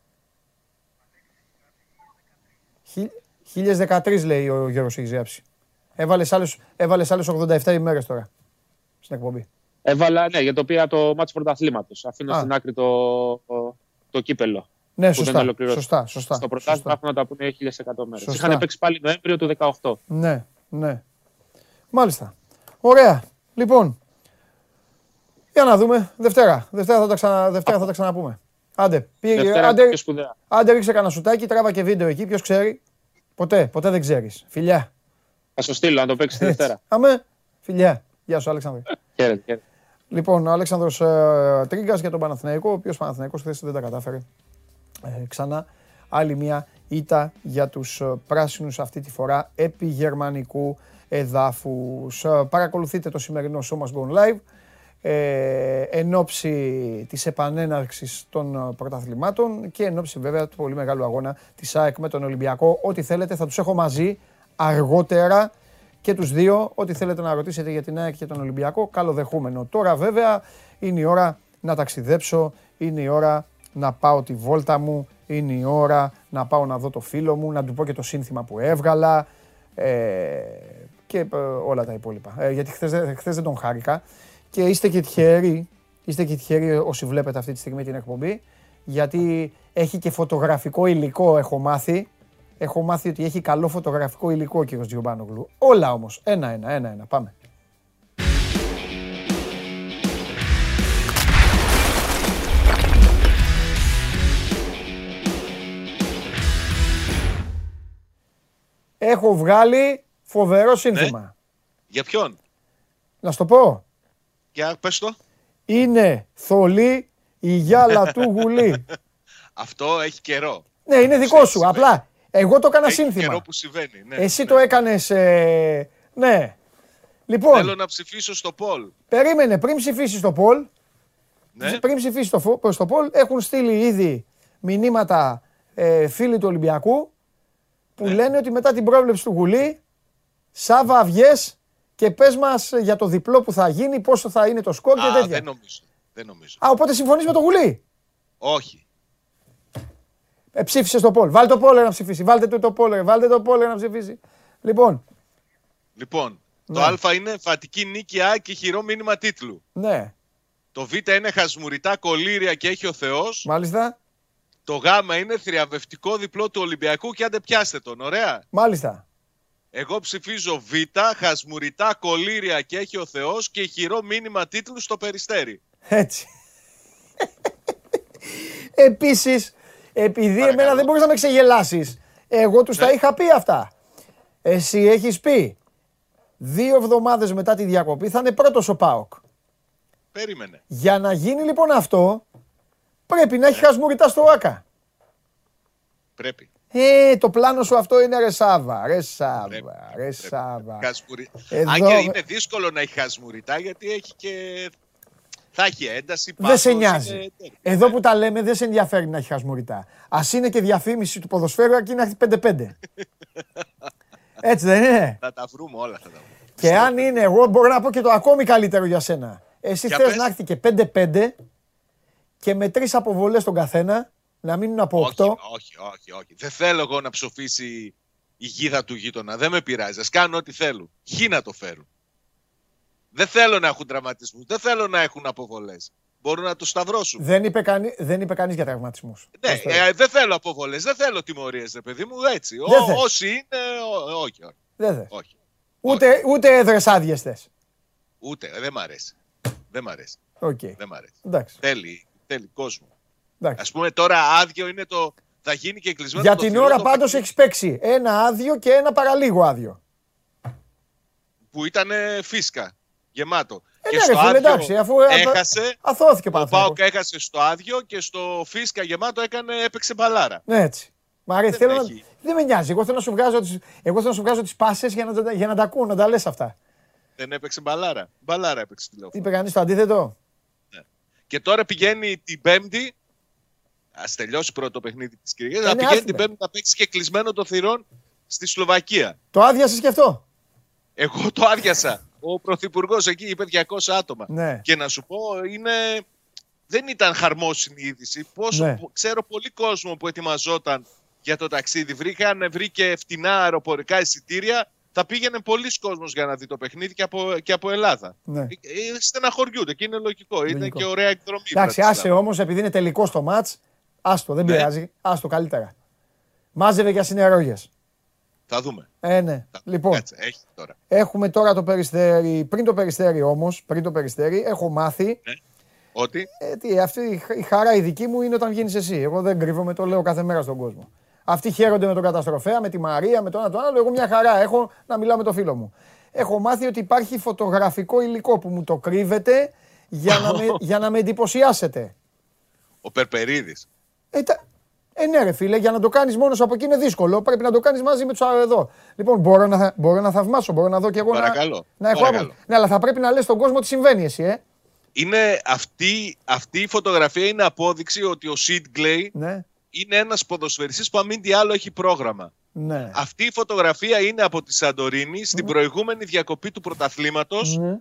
1013 λέει ο Γιώργος έχεις ζέψει. Έβαλες άλλες, έβαλες άλλες 87 ημέρες τώρα στην εκπομπή. Έβαλα, ναι, για το οποίο το μάτσο πρωταθλήματος. Αφήνω στην άκρη το, το, το κύπελο. Ναι, σωστά, σωστά, σωστά. Στο πρωτάθλημα έχουν να τα πούνε 1100 μέρες. Είχαν παίξει πάλι Νοέμβριο του 18. Ναι, ναι. Μάλιστα. Ωραία. Λοιπόν, για να δούμε. Δευτέρα. Δευτέρα θα τα, ξανα, Δευτέρα θα τα ξαναπούμε. Άντε, πήγε, άντε, άντε ρίξε κανένα σουτάκι, τράβα και βίντεο εκεί, ποιος ξέρει. Ποτέ, ποτέ δεν ξέρεις. Φιλιά. Θα σου στείλω, να το παίξεις τη Δευτέρα. Αμέ, φιλιά. Γεια σου, Αλέξανδρο. Χαίρετε, Λοιπόν, ο Αλέξανδρος ε, Τρίγκας για τον Παναθηναϊκό, ο οποίος Παναθηναϊκός χθες δεν τα κατάφερε. Ε, ξανά άλλη μια ήττα για τους ε, πράσινους αυτή τη φορά επί γερμανικού εδάφους. Ε, παρακολουθείτε το σημερινό Show Must Go Live ε, εν ώψη της επανέναρξης των ε, πρωταθλημάτων και εν ώψη βέβαια του πολύ μεγάλου αγώνα της ΑΕΚ με τον Ολυμπιακό. Ό,τι θέλετε θα τους έχω μαζί αργότερα και τους δύο. Ό,τι θέλετε να ρωτήσετε για την ΑΕΚ και τον Ολυμπιακό, καλοδεχούμενο. Τώρα βέβαια είναι η ώρα να ταξιδέψω, είναι η ώρα να πάω τη βόλτα μου, είναι η ώρα να πάω να δω το φίλο μου, να του πω και το σύνθημα που έβγαλα ε, και ε, όλα τα υπόλοιπα. Ε, γιατί χθες, χθες δεν τον χάρηκα. Και είστε και τυχεροί, είστε και τυχεροί όσοι βλέπετε αυτή τη στιγμή την εκπομπή, γιατί έχει και φωτογραφικό υλικό, έχω μάθει. Έχω μάθει ότι έχει καλό φωτογραφικό υλικό ο κύριος Τζιομπάνογλου. Όλα όμως, ένα-ένα, ένα-ένα, πάμε. Έχω βγάλει φοβερό σύνθημα. Ναι. Για ποιον; Να σου το πω. Για πες το. Είναι θολή η γυάλα του γουλή. Αυτό έχει καιρό. ναι, είναι δικό Ξέρεις, σου. συμβαίνει. Απλά εγώ το έκανα Έχει σύνθημα. καιρό που συμβαίνει. Ναι, Εσύ ναι. το έκανες... ε, Ναι. Λοιπόν, Θέλω να ψηφίσω στο Πολ. περίμενε πριν ψηφίσεις το Πολ, Ναι. πριν ψηφίσεις το, φο- προς το Πολ, έχουν στείλει ήδη μηνύματα ε, φίλοι του Ολυμπιακού που Ναι. λένε ότι μετά την πρόβλεψη του Γουλή, Σάβα βγες και πες μας για το διπλό που θα γίνει, πόσο θα είναι το σκορ και Α, τέτοια. δεν νομίζω. Δεν νομίζω. Α, οπότε συμφωνείς με το Γουλή. Όχι. Ε, ψήφισες το Πολ. Βάλτε το Πολ να ψηφίσει. Βάλτε του το Πολ. Βάλτε το Πολ να ψηφίσει. Λοιπόν, Λοιπόν, Ναι. το Α είναι φατική νίκη Α και χειρό μήνυμα τίτλου. ναι, Το Β είναι χασμουριτά κολύρια και έχει ο Θεός. μάλιστα. Το Γ είναι θριαβευτικό διπλό του Ολυμπιακού και άντε πιάστε τον. Ωραία. Μάλιστα. Εγώ ψηφίζω Β, χασμουριτά κολύρια και έχει ο Θεός και χειρό μήνυμα τίτλου στο Περιστέρι. Έτσι. Επίσης, επειδή Παρακαλώ. εμένα δεν μπορείς να με ξεγελάσεις, εγώ τους τα Ναι. είχα πει αυτά. Εσύ έχεις πει, δύο εβδομάδες μετά τη διακοπή θα είναι πρώτος ο ΠΑΟΚ. Περίμενε. Για να γίνει λοιπόν αυτό, πρέπει να έχει χασμουριτά στο ΆΚΑ. Πρέπει. Ε, το πλάνο σου αυτό είναι ρε Σάβα, ρε Πρέπει. Σάβα, ρε Πρέπει. Σάβα. Χασμουρι... Εδώ- Αν και είναι δύσκολο να έχει χασμουριτά γιατί έχει και. Θα έχει ένταση. Δεν σε πάθος, νοιάζει. είναι τέρι. Εδώ που τα λέμε δεν σε ενδιαφέρει να έχει χασμουριτά. Α είναι και διαφήμιση του ποδοσφαίρου αρκεί να έχει 5-5. Έτσι δεν είναι; Θα τα βρούμε όλα. Θα τα βρούμε. Και αν είναι, εγώ μπορώ να πω και το ακόμη καλύτερο για σένα. Εσύ Για θες πες. να έρθει και 5-5 και με τρεις αποβολές τον καθένα να μείνουν από 8. Όχι, όχι, όχι, όχι. Δεν θέλω εγώ να ψοφήσει η γίδα του γείτονα. Δεν με πειράζει. Ας κάνουν ό,τι θέλουν. Χι να το φέρουν. Δεν θέλω να έχουν τραυματισμούς. Δεν θέλω να έχουν αποβολές. Μπορούν να το σταυρώσουν. Δεν είπε, κανεί, δεν είπε κανείς για τραυματισμούς. Ναι, Πώς το είπε. ε, δεν θέλω αποβολές. Δεν θέλω τιμωρίες, ρε παιδί μου. Έτσι. Δεν Ό, θες. όσοι είναι, ό, όχι, όχι. Δεν θες. όχι. Ούτε, ούτε έδρες άδειες θες. Ούτε. ε, Δεν μ' αρέσει. Δεν μ' αρέσει. Οκ. Δεν μ' αρέσει. Εντάξει. Θέλει, θέλει κόσμο. Εντάξει. Α πούμε τώρα άδειο είναι το. Θα γίνει και κλεισμένο. Για το την θηρό ώρα το πάντως παιχνίδι έχεις παίξει ένα άδειο και ένα παραλίγο άδειο. Που ήταν φίσκα. Γεμάτο. Ε, ναι, ρε φίλε, εντάξει, αφού ε, έχασε. αθώθηκε ο Ο Παναθηναϊκός. Πάοκ έχασε στο άδειο και στο φίσκα γεμάτο έκανε, έπαιξε μπαλάρα. Ναι, έτσι. Μ' αρέσει. Δεν Θέλω να... έχει. Δεν με νοιάζει. Εγώ θέλω να σου βγάζω τις, εγώ θέλω να σου βγάζω τις πάσες για να, τα- για να τα ακούω, να τα λες αυτά. Δεν έπαιξε μπαλάρα. Μπαλάρα έπαιξε Τι τηλέφωνο. είπε κανείς το αντίθετο; Και τώρα πηγαίνει την Πέμπτη. Α τελειώσει πρώτο το παιχνίδι της Κυριακής. Ε, Να ναι, πηγαίνει άστο την με. Πέμπτη να παίξεις και κλεισμένο το θυρών στη Σλοβακία. Το άδειασες και αυτό; Εγώ το άδειασα. Ο Πρωθυπουργός εκεί είπε 200 άτομα. Ναι. Και να σου πω, είναι... δεν ήταν χαρμόσυνη είδηση. Πόσο... Ναι. Ξέρω πολύ κόσμο που ετοιμαζόταν για το ταξίδι. Βρήκαν, βρήκε φτηνά αεροπορικά εισιτήρια. Θα πήγαινε πολλοί κόσμος για να δει το παιχνίδι και από, και από Ελλάδα. Ναι. Ε, ε, στεναχωριούνται και είναι λογικό. Είναι Λογικό. και ωραία εκδρομή. η Εντάξει, Μπρατισλάβα. άσε όμως επειδή είναι τελικό το μάτς, άστο, δεν Ναι. πειράζει. Άστο καλύτερα. Μάζευε για συνερόγες. Θα δούμε. Ε, ναι. Θα- Λοιπόν, Κάτσε, έχει τώρα. έχουμε τώρα το περιστέρι. Πριν το περιστέρι όμως, πριν το περιστέρι, έχω μάθει. Ότι; Ε, τι, αυτή η χ- η χαρά η δική μου είναι όταν βγαίνει εσύ. Εγώ δεν κρύβομαι, το λέω κάθε μέρα στον κόσμο. Αυτοί χαίρονται με τον καταστροφέα, με τη Μαρία, με τον ένα τον άλλο. Εγώ μια χαρά έχω να μιλάω με το φίλο μου. Έχω μάθει ότι υπάρχει φωτογραφικό υλικό που μου το κρύβετε για να με, για να με εντυπωσιάσετε. ο Περπερίδης. Ε, τα... ε, ναι, ρε φίλε, για να το κάνεις μόνος από εκεί είναι δύσκολο. Πρέπει να το κάνεις μαζί με τους άλλου εδώ. Λοιπόν, μπορώ να, θα- μπορώ να θαυμάσω, μπορώ να δω κι εγώ να- Παρακαλώ, να, έχω παρακαλώ. άποψη. Ναι, αλλά θα πρέπει να λες στον κόσμο τι συμβαίνει εσύ, ε. Είναι αυτή, αυτή η φωτογραφία είναι απόδειξη ότι ο Σιντ Γκλέι Ναι, είναι ένας ποδοσφαιριστής που αμήν τι άλλο έχει πρόγραμμα. ναι. Αυτή η φωτογραφία είναι από τη Σαντορίνη στην προηγούμενη διακοπή του πρωταθλήματος. ναι.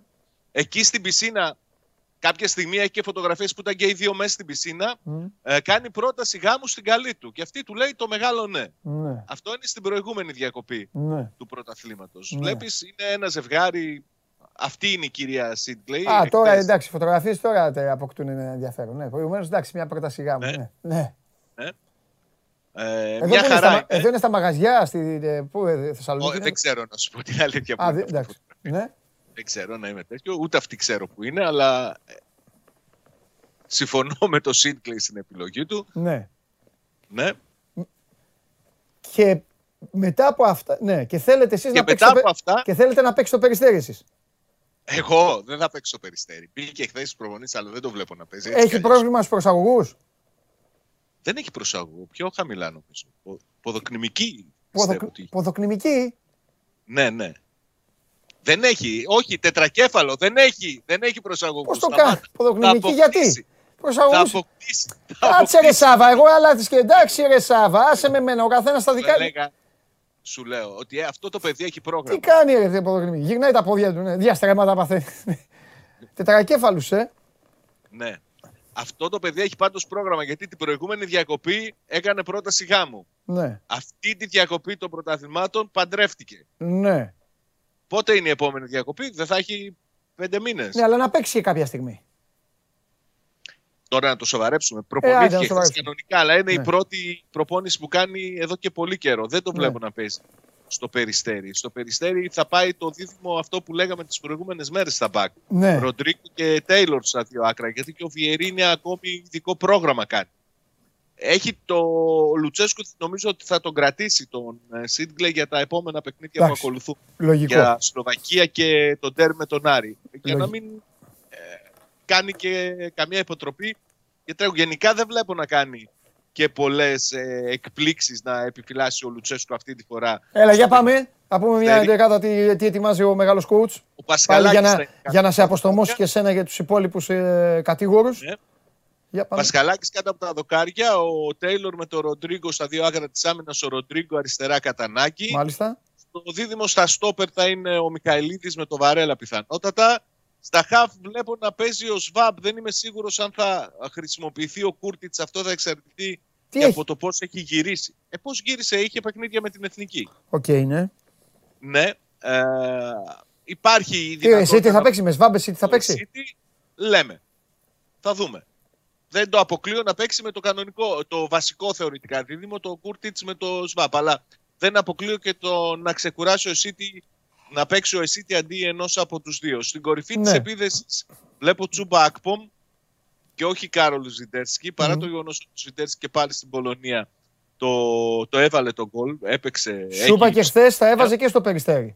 Εκεί στην πισίνα, κάποια στιγμή έχει και φωτογραφίες που ήταν και οι δύο μέσα στην πισίνα. Μμ. Ε, κάνει πρόταση γάμου στην καλή του. Και αυτή του λέει το μεγάλο ναι. ναι. Αυτό είναι στην προηγούμενη διακοπή ναι. του πρωταθλήματος. Ναι. Βλέπεις, είναι ένα ζευγάρι. Αυτή είναι η κυρία Σίτγκλεϊ. Α, τώρα εντάξει, οι φωτογραφίες τώρα τε- αποκτούν ένα ενδιαφέρον. Ναι, προηγουμένως εντάξει, μια πρόταση γάμου. Ναι. Ναι. ναι. Ε, Εδώ, μια δεν είναι χαρά στα, είναι. εδώ είναι στα μαγαζιά, στη, ε, πού, ε, Ω, Θεσσαλονίκη. είναι; δεν ξέρω να σου πω την αλήθεια που Α, είναι δε- αυτό. εντάξει. Ναι. Δεν ξέρω να είμαι τέτοιο. Ούτε αυτή ξέρω που είναι, αλλά ε, συμφωνώ με το Σίτγκλεϊ στην επιλογή του. ναι. Ναι. Και μετά από αυτά. Ναι, και θέλετε εσείς Και να μετά παίξετε. από αυτά, Και θέλετε να παίξετε το περιστέρι εσείς. εγώ δεν θα παίξω στο περιστέρι. Μπήκε χθες στι προπονήσει, αλλά δεν το βλέπω να παίζει. έτσι κι Έχει αλλιώς. πρόβλημα στους προσαγωγούς; Δεν έχει προσαγωγό. Πιο χαμηλά νομίζω. Πο- Ποδοκνημική. πιστεύω ότι- Ποδοκνημική; Ναι, ναι. Δεν έχει. Όχι, τετρακέφαλο. Δεν έχει. Δεν έχει προσαγωγό. Πώς το κάνει. Ποδοκνημική γιατί; Θα Προσαγωγούς. αποκτήσει. Θα Κάτσε ρε αποκτήσει. Σάβα, εγώ αλλά της και εντάξει ρε Σάβα, άσε με μένα, ο καθένας στα Σου δικά του. έλεγα- Σου λέω ότι ε, αυτό το παιδί έχει Τι πρόγραμμα. κάνει ρε τι ποδοκνημική, γυρνάει τα πόδια του, ναι, διαστρέμματα παθαίνει. Τετρακέφαλους, ε. Ναι. Αυτό το παιδί έχει πάντως πρόγραμμα γιατί την προηγούμενη διακοπή έκανε πρόταση γάμου. Ναι, Αυτή τη διακοπή των πρωταθλημάτων παντρεύτηκε. ναι. Πότε είναι η επόμενη διακοπή, δεν θα έχει πέντε μήνες. Ναι, αλλά να παίξει και κάποια στιγμή. Τώρα να το σοβαρέψουμε. άντε, να Προπονήθηκε χθες σοβαρέψουμε. κανονικά, αλλά είναι η Ναι. πρώτη προπόνηση που κάνει εδώ και πολύ καιρό. Δεν το Ναι. βλέπω να παίζει στο περιστέρι. Στο περιστέρι θα πάει το δίδυμο αυτό που λέγαμε τις προηγούμενες μέρες στα μπακ. Ναι, Ροντρίκο και Τέιλορ στα δύο άκρα, γιατί και ο Βιερίνη ακόμη ειδικό πρόγραμμα κάνει. Έχει το ο Λουτσέσκου, νομίζω ότι θα τον κρατήσει τον ε, Σίτγκλε για τα επόμενα παιχνίδια Εντάξει. που ακολουθούν. λογικό. Για Σλοβακία και τον τέρ με τον Άρη. Για να Λογι- μην ε, κάνει και καμία υποτροπή. Γιατί γενικά δεν βλέπω να κάνει και πολλές ε, εκπλήξεις να επιφυλάσει ο Λουτσέσκου αυτή τη φορά. Έλα, για πάμε. Να πούμε μια Περί- εντεκάδα τι, τι ετοιμάζει ο μεγάλος coach. Ο Πάλι Πασχαλάκης για θα να, είναι για να σε κάτω αποστομώσεις από τα και σένα για τους υπόλοιπους ε, κατηγόρους. Ναι. Για πάμε. Πασχαλάκης κάτω από τα δοκάρια, ο Τέιλορ με τον Ροντρίγκο στα δύο άκρα της άμυνας, ο Ροντρίγκο αριστερά κατανάκι. Μάλιστα. Στο δίδυμο στα στόπερ θα είναι ο Μικαηλίδης με το Βαρέλα πιθανότατα. Στα χαφ βλέπω να παίζει ο Σβάμπ. Δεν είμαι σίγουρος αν θα χρησιμοποιηθεί ο Κούρτιτς. Αυτό θα εξαρτηθεί Τι και έχει; από το πώς έχει γυρίσει. Ε, πώς γύρισε, είχε παιχνίδια με την Εθνική. Οκ, ναι. Ναι. Ε, υπάρχει η Τι, δυνατότητα εσύ τι θα να παίξει, με σβάμπε, εσύ τι θα το παίξει; City, λέμε. Θα δούμε. Δεν το αποκλείω να παίξει με το κανονικό, το βασικό θεωρητικά δίδυμο, το Κούρτιτς με το Σβάμπ. Αλλά δεν αποκλείω και το να ξεκουράσει ο City, να παίξει ο City αντί ενός από τους δύο. Στην κορυφή Ναι. της επίδεσης βλέπω Τσούμπα Ακπομ και όχι Κάρολου Ζιντέρσκι, παρά Μμμ. το γεγονός ότι ο Ζιντέρσκι και πάλι στην Πολωνία το, το έβαλε το γκολ, έπαιξε. Σου είπα έχει- και χθες θα έβαζε και στο περιστέρι.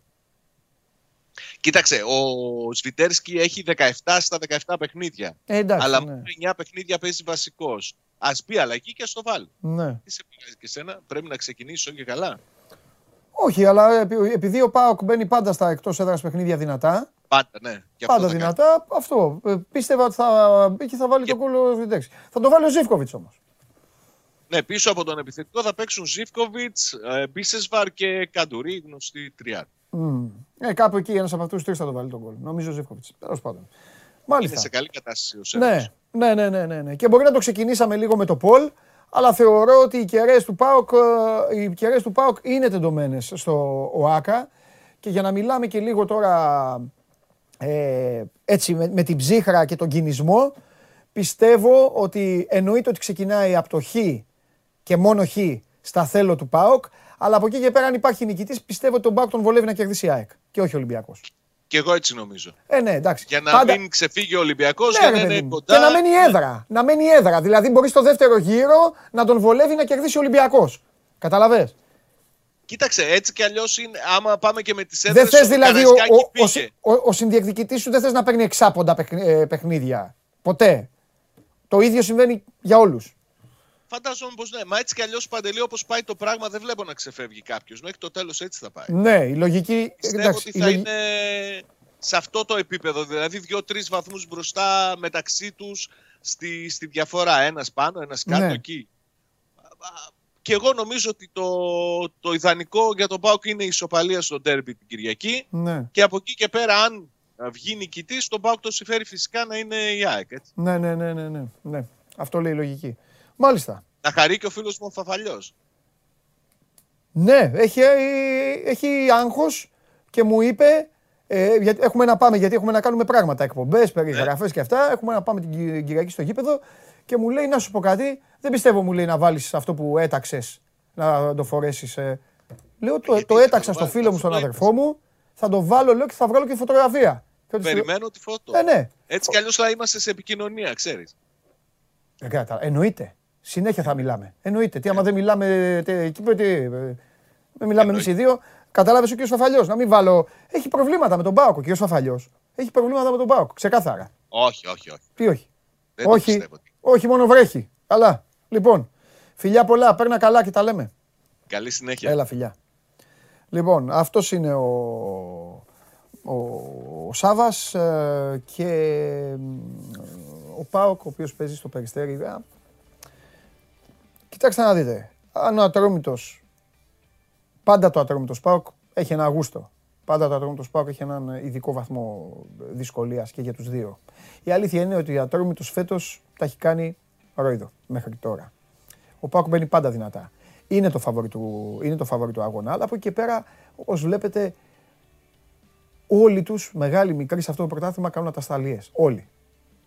Κοίταξε, ο Σβιτέρσκι έχει 17 στα 17 παιχνίδια. Ε, εντάξει. αλλά ναι. μόνο 9 παιχνίδια παίζει βασικός. Α πει αλλαγή και ας το βάλει. ναι. Τι σε πειράζει και σένα, πρέπει να ξεκινήσει όχι καλά. Όχι, αλλά επει- επειδή ο Πάοκ μπαίνει πάντα στα εκτός έδρας παιχνίδια δυνατά, Πάντα, ναι. Και πάντα αυτό θα δυνατά, αυτό. ε, Πίστευα ότι θα μπήκε θα βάλει Και- τον κόλλο Βιντέξ. Θα το βάλει ο Ζήφκοβιτς όμως. κάνει. Ναι, πίσω από τον επιθετικό θα παίξουν Ζήφκοβιτς, Μπίσεσβαρ και Καντουρί, γνωστή τριάδα. Ε, κάπου εκεί ένας από αυτούς του τρεις θα το βάλει τον κόλλο. Νομίζω ο Ζήφκοβιτς. Τέλος πάντων. Είναι Μάλιστα. σε καλή κατάσταση ο Σέρβος. Ναι, ναι, ναι, ναι, ναι, ναι. Και μπορεί να το ξεκινήσαμε λίγο με το Πολ, αλλά θεωρώ ότι οι κεραίες του ΠΑΟΚ, ε, οι κεραίες του ΠΑΟΚ είναι τεντωμένες στο ΟΑΚΑ και για να μιλάμε και λίγο τώρα ε, έτσι με, με την ψύχρα και τον κινησμό, πιστεύω ότι εννοείται ότι ξεκινάει από το Χ και μόνο Χ στα θέλω του ΠΑΟΚ, αλλά από εκεί και πέρα αν υπάρχει νικητής πιστεύω ότι τον ΠΑΟΚ τον βολεύει να κερδίσει η ΑΕΚ και όχι ο Ολυμπιακός. Και εγώ έτσι νομίζω. Ε, ναι, εντάξει. Για να Πάντα- μην ξεφύγει ο Ολυμπιακός, ναι, για ρε να παιδί είναι μου. κοντά. Και να μένει έδρα. Να μένει έδρα. Δηλαδή μπορείς στο δεύτερο γύρο να τον βολεύει να κερδίσει ο Ολυμπιακός. Καταλαβες; Κοίταξε, έτσι κι αλλιώς είναι. Άμα πάμε και με τις έδρες. Δεν θε δηλαδή ο, ο, ο, πήγε. ο, ο συνδιεκδικητής σου δεν θες να παίρνει εξάποντα παιχν- ε, παιχνίδια. Ποτέ. Το ίδιο συμβαίνει για όλους. Φαντάζομαι πως ναι. Μα έτσι κι αλλιώς παντελή όπως πάει το πράγμα δεν βλέπω να ξεφεύγει κάποιος. Μέχρι το τέλος έτσι θα πάει. Ναι, η λογική. Πιστεύω εντάξει, ότι η θα λογι- είναι σε αυτό το επίπεδο. Δηλαδή δύο-τρεις βαθμούς μπροστά μεταξύ τους στη, στη διαφορά. Ένας πάνω, ένας κάτω Ναι. εκεί. Και εγώ νομίζω ότι το, το ιδανικό για τον Πάουκ είναι η ισοπαλία στο ντέρμπι την Κυριακή. Ναι, Και από εκεί και πέρα, αν βγει νικητής, τον Πάουκ το συμφέρει φυσικά να είναι η ΑΕΚ. Έτσι. ναι, ναι, ναι, ναι, ναι, ναι. Αυτό λέει η λογική. Μάλιστα. Να χαρεί και ο φίλος μου ο Φαφαλιός. Ναι, έχει, έχει άγχος και μου είπε, ε, γιατί έχουμε να πάμε, γιατί έχουμε να κάνουμε πράγματα, εκπομπές, περιγραφές και αυτά, έχουμε να πάμε την Κυ- Κυριακή στο γήπεδο και μου λέει να σου πω κάτι, δεν πιστεύω μου λέει να βάλεις αυτό που έταξες, να το φορέσεις. ε. Λέω το, Γιατί το θα έταξα το στο βάλεις, φίλο μου, αυτό στον το αδερφό μου, θα το βάλω λέω και θα βγάλω και φωτογραφία. Και ότι σου λέω, Περιμένω τη φώτο. Ε, ναι. Έτσι κι αλλιώς θα είμαστε σε επικοινωνία, ξέρεις. Ε, κοίτα, Εννοείται. Συνέχεια θα μιλάμε. Εννοείται. Τι άμα δεν μιλάμε τε- εκεί, τι, ε, Με μιλάμε εμείς οι δύο. Κατάλαβε ο κ. Φαφαλιό. Να μην βάλω. Έχει προβλήματα με τον Πάοκ ο κ. Φαφαλιό. Έχει προβλήματα με τον Πάοκ. Ξεκάθαρα. Όχι, όχι, όχι. Τι όχι; Δεν το όχι, πιστεύω. όχι, μόνο βρέχει. Καλά. Λοιπόν, φιλιά πολλά. Παίρνα καλά και τα λέμε. Καλή συνέχεια. Έλα, φιλιά. Λοιπόν, αυτός είναι ο, ο, ο Σάβας ε, και ε, ο Πάοκ, ο οποίος παίζει στο Περιστέρι. Α, Κοιτάξτε να δείτε. Αν ο Ατρόμητος, πάντα το Ατρόμητος Πάοκ έχει ένα γούστο. Πάντα το Ατρόμητος Πάοκ έχει έναν ειδικό βαθμό δυσκολίας και για τους δύο. Η αλήθεια είναι ότι ο Ατρόμητος φέτος τα έχει κάνει ρόιδο μέχρι τώρα. Ο Πάοκ μπαίνει πάντα δυνατά. Είναι το φαβορί του, είναι το φαβορί του αγώνα. Αλλά από εκεί και πέρα, όπως βλέπετε, όλοι τους, μεγάλοι, μικροί, σε αυτό το πρωτάθλημα κάνουν ατασταλίες. Όλοι.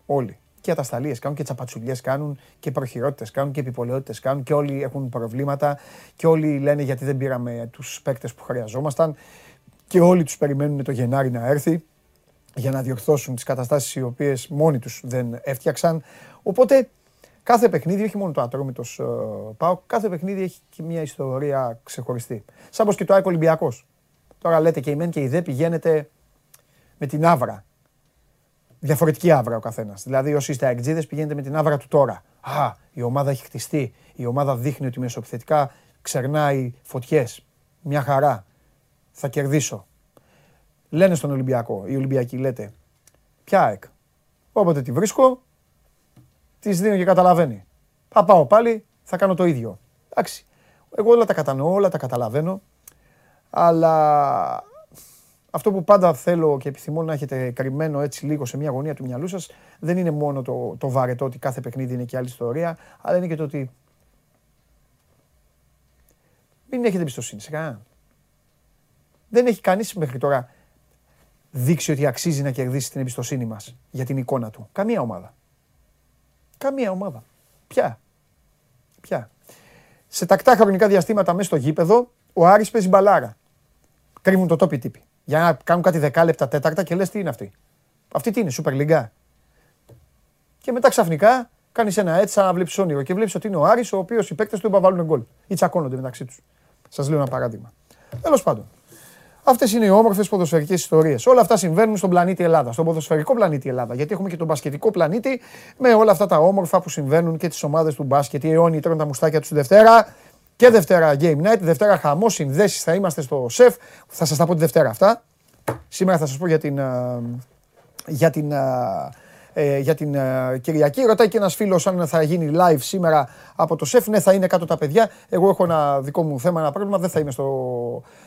Όλοι. Και ατασταλίες κάνουν και τσαπατσουλιές κάνουν και προχειρότητες κάνουν και επιπολαιότητες κάνουν και όλοι έχουν προβλήματα και όλοι λένε γιατί δεν πήραμε τους παίκτες που χρειαζόμασταν και όλοι τους περιμένουν το Γενάρη να έρθει για να διορθώσουν τις καταστάσεις οι οποίες μόνοι τους δεν έφτιαξαν. Οπότε κάθε παιχνίδι, όχι μόνο το ατρόμητος uh, πάω, κάθε παιχνίδι έχει και μια ιστορία ξεχωριστή. Σαν πως και το ΑΕΚ Ολυμπιακός. Τώρα λέτε και η ΜΕΝ και η ΔΕ πηγαίνετε με την άβρα. Διαφορετική άβρα ο καθένας. Δηλαδή όσοι είστε αεκτζίδες πηγαίνετε με την άβρα του τώρα. Α, η ομάδα έχει χτιστεί. Η ομάδα δείχνει ότι μεσοπιθετικά ξερνάει φωτιές. Μια χαρά. Θα κερδίσω. Λένε στον Ολυμπιακό, οι Ολυμπιακοί λέτε, ποια ΑΕΚ. Όποτε τη βρίσκω, της δίνω και καταλαβαίνει. Θα πάω πάλι, θα κάνω το ίδιο. Εντάξει. Εγώ όλα τα κατανοώ, όλα τα καταλαβαίνω. Αλλά αυτό που πάντα θέλω και επιθυμώ να έχετε κρυμμένο έτσι λίγο σε μια γωνία του μυαλού σας, δεν είναι μόνο το, το βαρετό ότι κάθε παιχνίδι είναι και άλλη ιστορία, αλλά είναι και το ότι. Μην έχετε εμπιστοσύνη σε κανέναν. Δεν έχει κανείς μέχρι τώρα δείξει ότι αξίζει να κερδίσει την εμπιστοσύνη μας για την εικόνα του. Καμία ομάδα. Καμία ομάδα. Ποια. Ποια. Σε τακτά χρονικά διαστήματα μέσα στο γήπεδο, ο Άρης παίζει μπαλάρα. Κρύβουν το τόπι τύπη. Για να κάνουν κάτι δεκάλεπτα, τέταρτα και λες τι είναι αυτή; Αυτή τι είναι, Super League. Και μετά ξαφνικά κάνεις ένα έτσι, σαν να βλέπεις όνειρο και βλέπεις ότι είναι ο Άρης ο οποίος οι παίκτες του βάλουν γκολ. Ή τσακώνονται μεταξύ τους. Σας λέω ένα παράδειγμα. Τέλος πάντων. Αυτές είναι οι όμορφες ποδοσφαιρικές ιστορίες. Όλα αυτά συμβαίνουν στον πλανήτη Ελλάδα, στον ποδοσφαιρικό πλανήτη Ελλάδα. Γιατί έχουμε και τον μπασκετικό πλανήτη με όλα αυτά τα όμορφα που συμβαίνουν και τις ομάδες του μπάσκετ. Οι αιώνιοι τρώνε τα μουστάκια τους Δευτέρα και Δευτέρα Game Night. Δευτέρα χαμό, συνδέσεις θα είμαστε στο σεφ. Θα σας τα πω τη Δευτέρα αυτά. Σήμερα θα σας πω για την, για την ε, για την ε, Κυριακή. Ρωτάει και ένας φίλος αν θα γίνει live σήμερα από το σεφ. Ναι, θα είναι κάτω τα παιδιά. Εγώ έχω ένα δικό μου θέμα, ένα πρόβλημα. Δεν θα είμαι στο,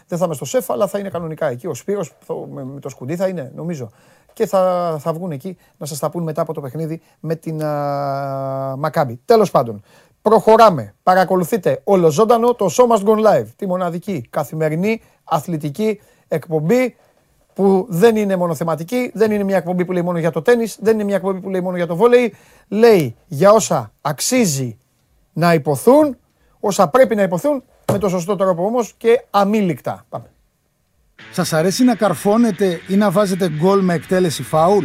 δεν θα είμαι στο σεφ, αλλά θα είναι κανονικά εκεί. Ο Σπύρος με, με το σκουντί θα είναι, νομίζω. Και θα, θα βγουν εκεί να σας τα πούν μετά από το παιχνίδι με την α, Μακάμπη. Τέλος πάντων, προχωράμε. Παρακολουθείτε όλο ζωντανό το Show Must Go Live. Τη μοναδική καθημερινή αθλητική εκπομπή που δεν είναι μόνο θεματική, δεν είναι μια εκπομπή που λέει μόνο για το τέννις, δεν είναι μια εκπομπή που λέει μόνο για το βόλεϊ. Λέει για όσα αξίζει να υποθούν, όσα πρέπει να υποθούν, με το σωστό τρόπο όμως και αμήλικτα. Πάμε. Σας αρέσει να καρφώνετε ή να βάζετε γκολ με εκτέλεση φάουλ;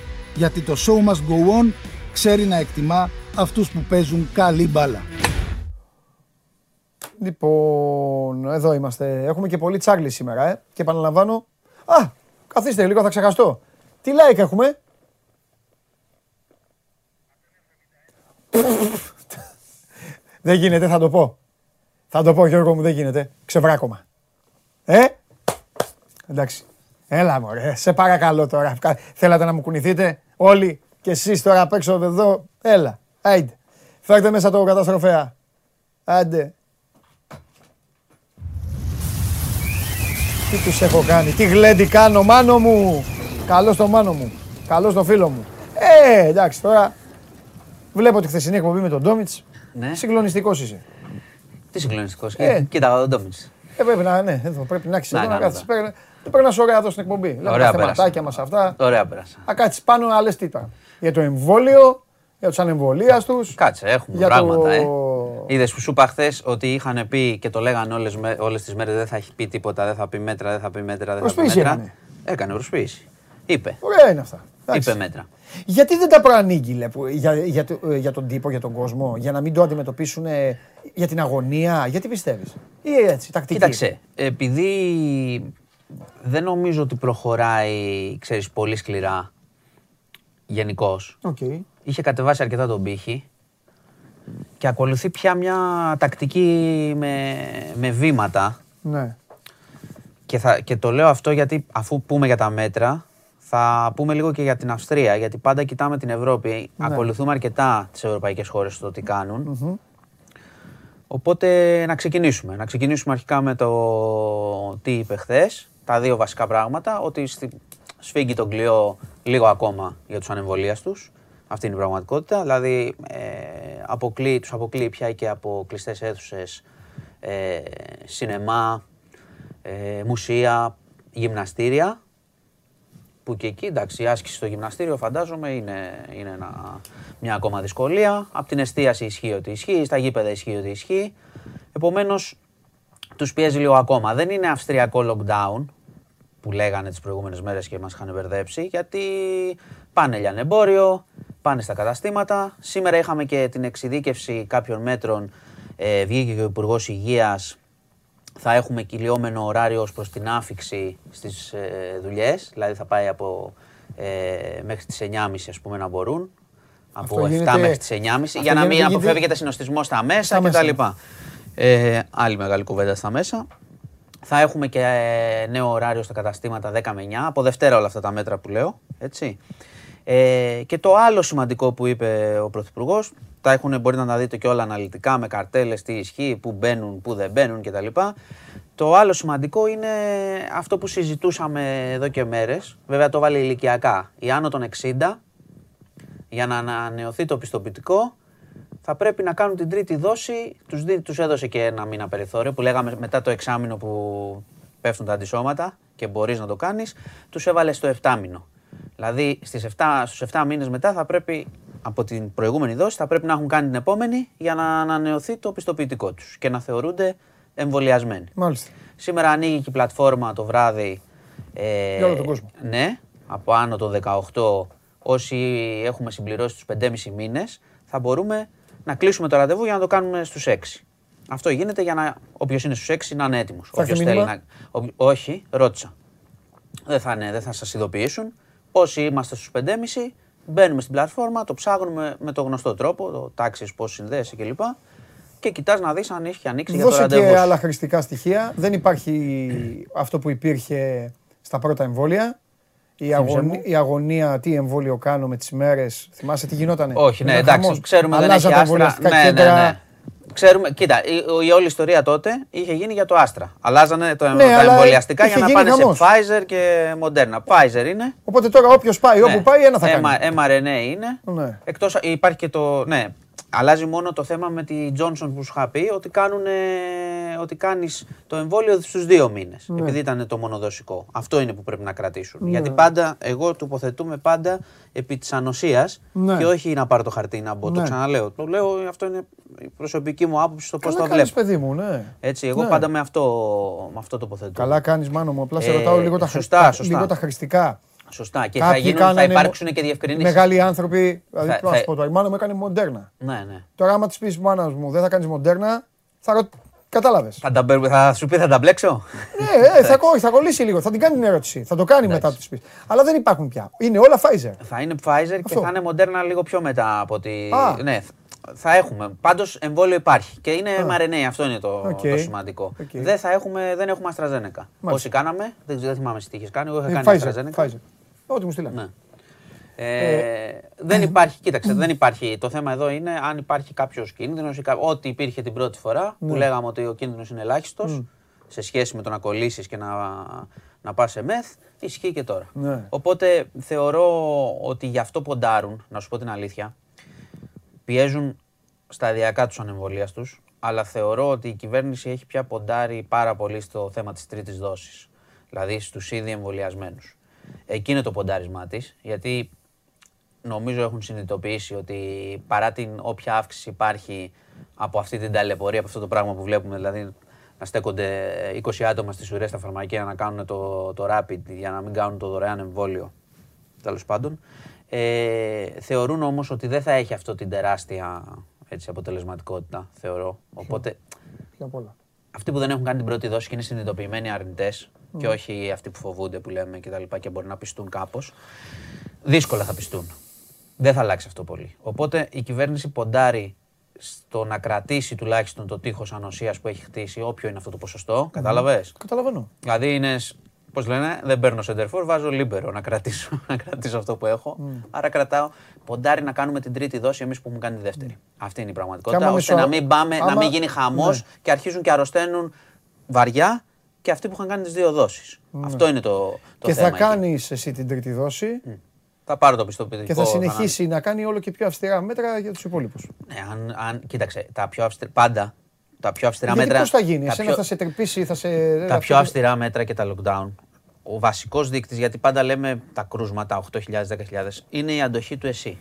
Γιατί το show must go on ξέρει να εκτιμά αυτούς που παίζουν καλή μπάλα. Λοιπόν, εδώ είμαστε. Έχουμε και πολύ τσάρλι σήμερα, ε. Και επαναλαμβάνω. Α, καθίστε λίγο, θα ξεχαστώ. Τι like έχουμε; δεν γίνεται, θα το πω. Θα το πω, Γιώργο μου, δεν γίνεται. Ξεβράκωμα. Ε, εντάξει. Έλα μωρέ, σε παρακαλώ τώρα. Θέλατε να μου κουνηθείτε; Όλοι και εσείς τώρα απ' έξω εδώ. Έλα, άιντε. Φέρτε μέσα το καταστροφέα. Άντε. Τι τους έχω κάνει, τι γλέντι κάνω, μάνο μου. Καλό στο μάνο μου, καλό στο φίλο μου. Ε, εντάξει τώρα. Βλέπω τη χθεσινή εκπομπή με τον Ντόμιτς. Ναι. Συγκλονιστικός είσαι. Τι συγκλονιστικός. Ε. Κοίταγα τον Ντόμιτς. Ε, πρέπει να, ναι, εδώ πρέπει να έχεις Να εδώ να κάνω, κάθεσαι. Πρέπει να- Δεν πρέπει να είσαι ωραία εδώ στην εκπομπή. Λέμε Ωραία τα πέρασα. θεματάκια μας αυτά. Ωραία πέρασα. Να κάτσεις πάνω να λες τι ήταν. Για το εμβόλιο, για τους ανεμβολίαστους. Κάτσε, έχουμε Για πράγματα, το... ε. Είδες που σου είπα χθες ότι είχαν πει και το λέγανε όλες, με- όλες τις μέρες δεν θα έχει πει τίποτα, δεν θα πει μέτρα, δεν θα πει μέτρα, δεν θα πει Προσποίηση μέτρα. έκανε. Έκανε προσποίηση. Είπε. Ωραία είναι αυτά. Εντάξει. Είπε μέτρα. Γιατί δεν τα προανήγγειλε που- για, για, το- ε, για τον τύπο, για τον κόσμο, για να μην το αντιμετωπίσουν ε, για την αγωνία, γιατί πιστεύεις; Ή έτσι, τακτική. Κοίταξε, επειδή δεν νομίζω ότι προχωράει, ξέρεις, πολύ σκληρά γενικώς. Οκ. Είχε κατεβάσει αρκετά τον πήχη και ακολουθεί πια μια τακτική με, με βήματα. Ναι. Και, θα, και το λέω αυτό γιατί αφού πούμε για τα μέτρα, θα πούμε λίγο και για την Αυστρία. Γιατί πάντα κοιτάμε την Ευρώπη. Ναι. Ακολουθούμε αρκετά τις ευρωπαϊκές χώρες το τι κάνουν. Οπότε να ξεκινήσουμε. Να ξεκινήσουμε αρχικά με το τι είπε χθες. Τα δύο βασικά πράγματα. Ότι στη, σφίγγει τον κλειό λίγο ακόμα για τους ανεμβολίας τους. Αυτή είναι η πραγματικότητα. Δηλαδή ε, αποκλεί, τους αποκλείει πια και από κλειστές αίθουσες, ε, σινεμά, ε, μουσεία, γυμναστήρια. Που και εκεί, εντάξει, η άσκηση στο γυμναστήριο φαντάζομαι είναι, είναι ένα, μια ακόμα δυσκολία. Απ' την εστίαση ισχύει ότι ισχύει, στα γήπεδα ισχύει ότι ισχύει. Επομένως, τους πιέζει λίγο ακόμα. Δεν είναι αυστριακό lockdown, που λέγανε τις προηγούμενες μέρες και μας είχαν μπερδέψει, γιατί πάνε λιανεμπόριο, πάνε στα καταστήματα. Σήμερα είχαμε και την εξειδίκευση κάποιων μέτρων, ε, βγήκε και ο Υπουργός Υγείας, θα έχουμε κυλιόμενο ωράριο ως προς την άφηξη στις ε, δουλειές, δηλαδή θα πάει από ε, μέχρι τις 9.30 ας πούμε να μπορούν, από Αυτό 7 γίνεται- μέχρι τις 9.30 για να γίνεται- μην γίνεται- αποφεύγεται συνοστισμό στα μέσα Στα μέσα. κτλ. Ε, άλλη μεγάλη κουβέντα στα μέσα. Θα έχουμε και ε, νέο ωράριο στα καταστήματα 10 με 9, από Δευτέρα όλα αυτά τα μέτρα που λέω, έτσι. Ε, και το άλλο σημαντικό που είπε ο Πρωθυπουργός, τα έχουν, μπορείτε να τα δείτε και όλα αναλυτικά με καρτέλες, τι ισχύει, πού μπαίνουν, πού δεν μπαίνουν κτλ. Το άλλο σημαντικό είναι αυτό που συζητούσαμε εδώ και μέρες, βέβαια το βάλει ηλικιακά, οι άνω των 60, για να ανανεωθεί το πιστοποιητικό, θα πρέπει να κάνουν την τρίτη δόση. Τους, δι- τους έδωσε και ένα μήνα περιθώριο που λέγαμε μετά το εξάμηνο που πέφτουν τα αντισώματα και μπορείς να το κάνεις, τους έβαλες στο 7 μήνο. Δηλαδή στις 7, στους 7 μήνες μετά θα πρέπει από την προηγούμενη δόση θα πρέπει να έχουν κάνει την επόμενη για να ανανεωθεί το πιστοποιητικό τους και να θεωρούνται εμβολιασμένοι. Μάλιστα. Σήμερα ανοίγει και η πλατφόρμα το βράδυ. Ε, Για όλο τον κόσμο. Ναι, από άνω των 18, όσοι έχουμε συμπληρώσει τους 5,5 μήνες, θα μπορούμε να κλείσουμε το ραντεβού για να το κάνουμε στους 6. Αυτό γίνεται για να όποιος είναι στους 6 να είναι έτοιμος. Θα Όποιος έρθει θέλει μήνυμα; να... όποιο- Όχι, ρώτησα. Δεν θα, είναι, δεν θα σας ειδοποιήσουν. Όσοι είμαστε στους 5,5, μπαίνουμε στην πλατφόρμα, το ψάχνουμε με το γνωστό τρόπο, το τάξεις, πώς συνδέεσαι κλπ. Και κοιτάς να δεις αν έχει ανοίξει για το Δώσε ραντεβού. και σου. άλλα χρηστικά στοιχεία. Δεν υπάρχει αυτό που υπήρχε στα πρώτα εμβόλια. Η, αγωνία, η αγωνία, τι εμβόλιο κάνω με τις μέρες. Θυμάσαι τι γινότανε; Όχι, ναι, Ήταν εντάξει, χαμός. ξέρουμε δεν Αλλάζαν έχει τα άστρα. εμβολιαστικά Ναι, ναι, κέντρα. ναι. Ξέρουμε, κοίτα, η, η όλη ιστορία τότε είχε γίνει για το Άστρα. Αλλάζανε το, Ναι, τα αλλά εμβολιαστικά είχε για να γίνει πάνε χαμός. σε Pfizer και Moderna. Pfizer είναι. Οπότε τώρα όποιος πάει, όπου ναι. πάει, ένα θα κάνει. Εμα- mRNA είναι. Ναι. Εκτός, υπάρχει και το, ναι, αλλάζει μόνο το θέμα με τη Johnson που σου είχα πει, ότι, κάνουν, ότι κάνεις το εμβόλιο στους δύο μήνες, Ναι. επειδή ήταν το μονοδοσικό. Αυτό είναι που πρέπει να κρατήσουν. Γιατί πάντα, εγώ τοποθετούμε πάντα επί της ανοσίας Ναι. και όχι να πάρω το χαρτί να μπω. Ναι. Το ξαναλέω. Το λέω, αυτό είναι η προσωπική μου άποψη στο πώς Καλά το κάνεις, βλέπω. παιδί μου, ναι. Έτσι, εγώ Ναι. πάντα με αυτό, με αυτό τοποθετώ. Καλά κάνεις μάνο μου. Απλά σε Ε, ρωτάω λίγο τα, σωστά, χρηστικά, σωστά. λίγο τα χρηστικά. Σωστά. Και θα, Κάποιοι γίνουν, θα κάνανε υπάρξουν μο- και διευκρινήσεις. Μεγάλοι άνθρωποι, δηλαδή Θα- τι να σου θα- πω τώρα, η μάνα μου έκανε μοντέρνα. Ναι, ναι. Τώρα άμα της πεις μάνα μου δεν θα κάνεις μοντέρνα, θα ρω... Κατάλαβες. Θα, τα, μπε- θα σου πει θα τα μπλέξω; Ναι, ε, θα, κο- θα κολλήσει λίγο, θα την κάνει την ερώτηση. Θα το κάνει μετά που της πεις. Αλλά δεν υπάρχουν πια. Είναι όλα Pfizer. Θα είναι Pfizer και Αυτό. θα είναι Moderna λίγο πιο μετά από ότι. Α. Ναι, θα έχουμε. Πάντως εμβόλιο υπάρχει. Και είναι mRNA, αυτό είναι το, Οκ. το σημαντικό. Οκ. Δεν, θα έχουμε, δεν έχουμε AstraZeneca. Όσοι κάναμε, δεν, ξέρω- δεν θυμάμαι εσύ τι είχες κάνει. Εγώ είχα Ε, κάνει Pfizer, AstraZeneca. Pfizer. Ό,τι μου στείλανε. Ναι. Ε, δεν υπάρχει, κοίταξε, δεν υπάρχει. Το θέμα εδώ είναι αν υπάρχει κάποιος κίνδυνος ή κά... ό,τι υπήρχε την πρώτη φορά Ναι. που λέγαμε ότι ο κίνδυνος είναι ελάχιστος σε σχέση με το να κολλήσεις και να, να πας σε μεθ, ισχύει και τώρα. Ναι. Οπότε θεωρώ ότι γι' αυτό ποντάρουν, να σου πω την αλήθεια. Πιέζουν σταδιακά τους ανεμβολίας τους. αλλά θεωρώ ότι η κυβέρνηση έχει πια ποντάρει πάρα πολύ στο θέμα της τρίτης δόσης. Δηλαδή στους ήδη εμβολιασμένους. Εκεί είναι το ποντάρισμά της, γιατί νομίζω έχουν συνειδητοποιήσει ότι παρά την όποια αύξηση υπάρχει από αυτή την ταλαιπωρία, από αυτό το πράγμα που βλέπουμε, δηλαδή να στέκονται 20 άτομα στις ουρές στα φαρμακεία να κάνουν το, το rapid για να μην κάνουν το δωρεάν εμβόλιο, τέλος πάντων. Ε, θεωρούν όμως ότι δεν θα έχει αυτό την τεράστια έτσι, αποτελεσματικότητα, θεωρώ. Οπότε Πιο απ' όλα; αυτοί που δεν έχουν κάνει την πρώτη δόση και είναι συνειδητοποιημένοι αρνητές και όχι αυτοί που φοβούνται που λέμε και τα λοιπά και μπορεί να πιστούν κάπως, δύσκολα θα πιστούν. Δεν θα αλλάξει αυτό πολύ. Οπότε η κυβέρνηση ποντάρει στο να κρατήσει τουλάχιστον το τείχος ανοσίας που έχει χτίσει, όποιο είναι αυτό το ποσοστό. Κατάλαβες; Καταλαβαίνω. Δηλαδή είναι, πώς λένε, δεν παίρνω σεντερφόρ, βάζω λίμπερο να κρατήσω, να κρατήσω αυτό που έχω. Άρα κρατάω, ποντάρει να κάνουμε την τρίτη δόση εμείς που έχουμε κάνει τη δεύτερη. Αυτή είναι η Και πραγματικότητα, άμα ώστε μισο- να μην, πάμε, να άμα- μην γίνει χαμός Ναι. και αρχίζουν και αρρωσταίνουν βαριά και αυτοί που είχαν κάνει τις δύο δόσεις. Αυτό είναι το, το και θέμα. θα εκεί. κάνεις εσύ την τρίτη δόση Θα πάρω το πιστοποιητικό. και θα ανά- συνεχίσει να κάνει όλο και πιο αυστηρά μέτρα για τους υπόλοιπους. Ναι, αν, αν, κοίταξε, τα πιο αυστηρά, πάντα τα πιο αυστηρά Γιατί μέτρα. πώς θα γίνει, τα εσένα πιο- θα σε τρυπήσει, θα σε. τα θα πιο σε- αυστηρά μέτρα και τα lockdown. Ο βασικός δείκτης, γιατί πάντα λέμε τα κρούσματα 8.000-10.000, είναι η αντοχή του εσύ.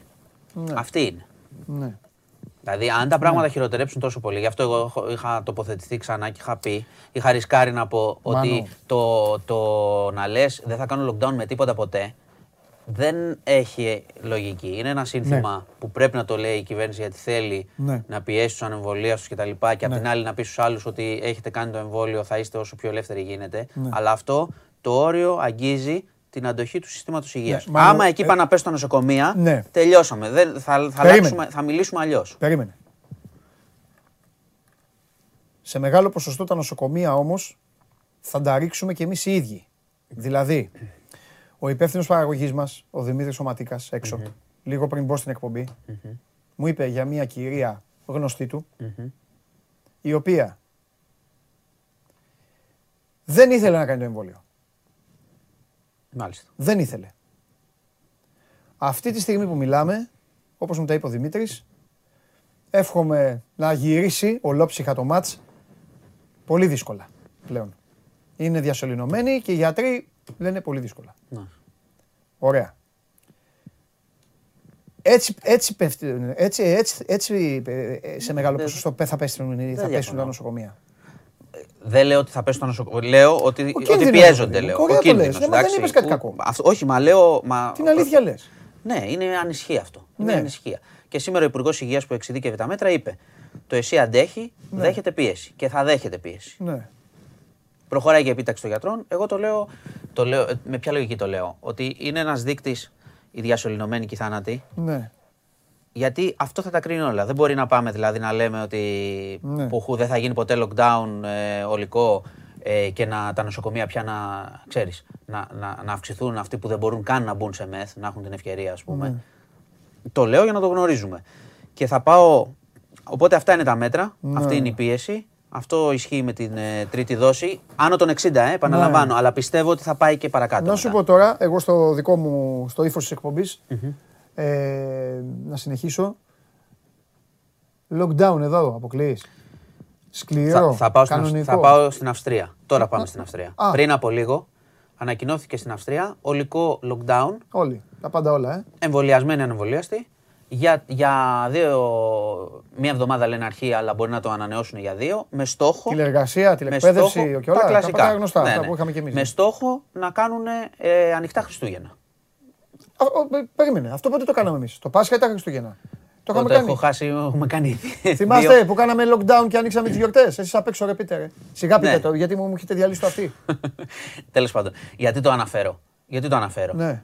Αυτή είναι. Ναι. Δηλαδή, αν τα πράγματα χειροτερέψουν τόσο πολύ, γι' αυτό εγώ έχω- είχα τοποθετηθεί ξανά και είχα πει, είχα ρισκάρει να πω ότι Μάνο. το, το να λες δεν θα κάνω lockdown με τίποτα ποτέ, δεν έχει λογική. Είναι ένα σύνθημα που πρέπει να το λέει η κυβέρνηση γιατί θέλει Ναι. να πιέσει τους ανεμβολίας τους κτλ. Και, και απ' την άλλη να πει στους άλλους ότι έχετε κάνει το εμβόλιο, θα είστε όσο πιο ελεύθεροι γίνεται. Ναι. Αλλά αυτό το όριο αγγίζει την αντοχή του συστήματος υγείας. Μάνο, Άμα εκεί ε, πάνε να πέσουν τα νοσοκομεία, Ναι. τελειώσαμε. Δεν, θα, θα, Περίμενε. αλλάξουμε, θα μιλήσουμε αλλιώς. Περίμενε. Σε μεγάλο ποσοστό τα νοσοκομεία όμως θα τα ρίξουμε κι εμείς οι ίδιοι. Δηλαδή, ο υπεύθυνος παραγωγής μας, ο Δημήτρης Σωματίκα, έξω, λίγο πριν μπω στην εκπομπή, μου είπε για μια κυρία γνωστή του, η οποία δεν ήθελε να κάνει το εμβόλιο. Μάλιστα. Δεν ήθελε. Αυτή τη στιγμή που μιλάμε, όπως μου τα είπε ο Δημήτρης, εύχομαι να γυρίσει ολόψυχα το μάτς πολύ δύσκολα πλέον. Είναι διασωληνωμένοι και οι γιατροί λένε πολύ δύσκολα. Ναι. Ωραία. Έτσι, έτσι, πέφτει- έτσι, έτσι, έτσι ε, ε, σε μεγάλο Δεν- ποσοστό πέ- θα πέσουν, θα πέσουν τα διαφωνώ. νοσοκομεία. Δεν λέω ότι θα πέσουν τα νοσοκομεία. Λέω ότι, ότι κίνδυνος, πιέζονται. παιδί μου. Λέω. Ωραία Ο το λες. κίνδυνος, Ναι, μα δεν εντάξει. είπες κάτι Ου- κακό. αυτό- όχι, μα λέω. Μα, Την αλήθεια λες. Ναι, είναι ανησυχία αυτό. Είναι Ναι. ανησυχία. Και σήμερα ο Υπουργός Υγείας που εξειδίκευε τα μέτρα είπε: Το εσύ αντέχει, δέχεται πίεση. Και θα δέχεται πίεση. Ναι. Προχωράει και επίταξη των γιατρών. Εγώ το λέω, το λέω ε, με ποια λογική το λέω. Ότι είναι ένας δείκτης οι διασωληνωμένοι και οι θάνατοι. Ναι. Γιατί αυτό θα τα κρίνει όλα. Δεν μπορεί να πάμε δηλαδή να λέμε ότι Ναι. πουχού δεν θα γίνει ποτέ lockdown ε, ολικό ε, και να, τα νοσοκομεία πια να, ξέρεις, να, να, να αυξηθούν αυτοί που δεν μπορούν καν να μπουν σε μεθ, να έχουν την ευκαιρία ας πούμε. Ναι. Το λέω για να το γνωρίζουμε. Και θα πάω... Οπότε αυτά είναι τα μέτρα, Ναι. αυτή είναι η πίεση. Αυτό ισχύει με την ε, τρίτη δόση. Άνω των 60, ε, επαναλαμβάνω. Αλλά πιστεύω ότι θα πάει και παρακάτω. Ναι. Να σου μετά. πω τώρα, εγώ στο δικό μου, στο ύφος της εκπομπη ε, να συνεχίσω. Lockdown εδώ, αποκλείεις. Σκληρό, Θα, θα, πάω στην, Αυ- κανονικό. θα πάω στην Αυστρία. Τώρα πάμε στην Αυστρία. Α. Πριν από λίγο ανακοινώθηκε στην Αυστρία ολικό lockdown, Όλοι, τα πάντα όλα, ε. εμβολιασμένοι ανεμβολίαστοι. Για, για δύο, μία εβδομάδα λένε αρχή, αλλά μπορεί να το ανανεώσουν για δύο, με στόχο. Τηλεργασία, με τηλεκπαίδευση στόχο- και όλα. τα Τα, κλασικά. τα γνωστά, Ναι, αυτά ναι. που είχαμε κι εμείς. Με στόχο να κάνουν ε, ανοιχτά Χριστούγεννα. Α, ο, ε, περίμενε, αυτό πότε το κάναμε εμείς; Το Πάσχα ή τα Χριστούγεννα; Το είχαμε Τότε κάνει. έχω χάσει, έχουμε κάνει. Θυμάστε δύο- που κάναμε lockdown και ανοίξαμε τις γιορτές; Εσείς απ' έξω ρε πείτε ρε. Σιγά πείτε Ναι. το, γιατί μου, μου έχετε διαλύσει το αυτή. Τέλος πάντων. Γιατί το αναφέρω; Γιατί το αναφέρω; ναι.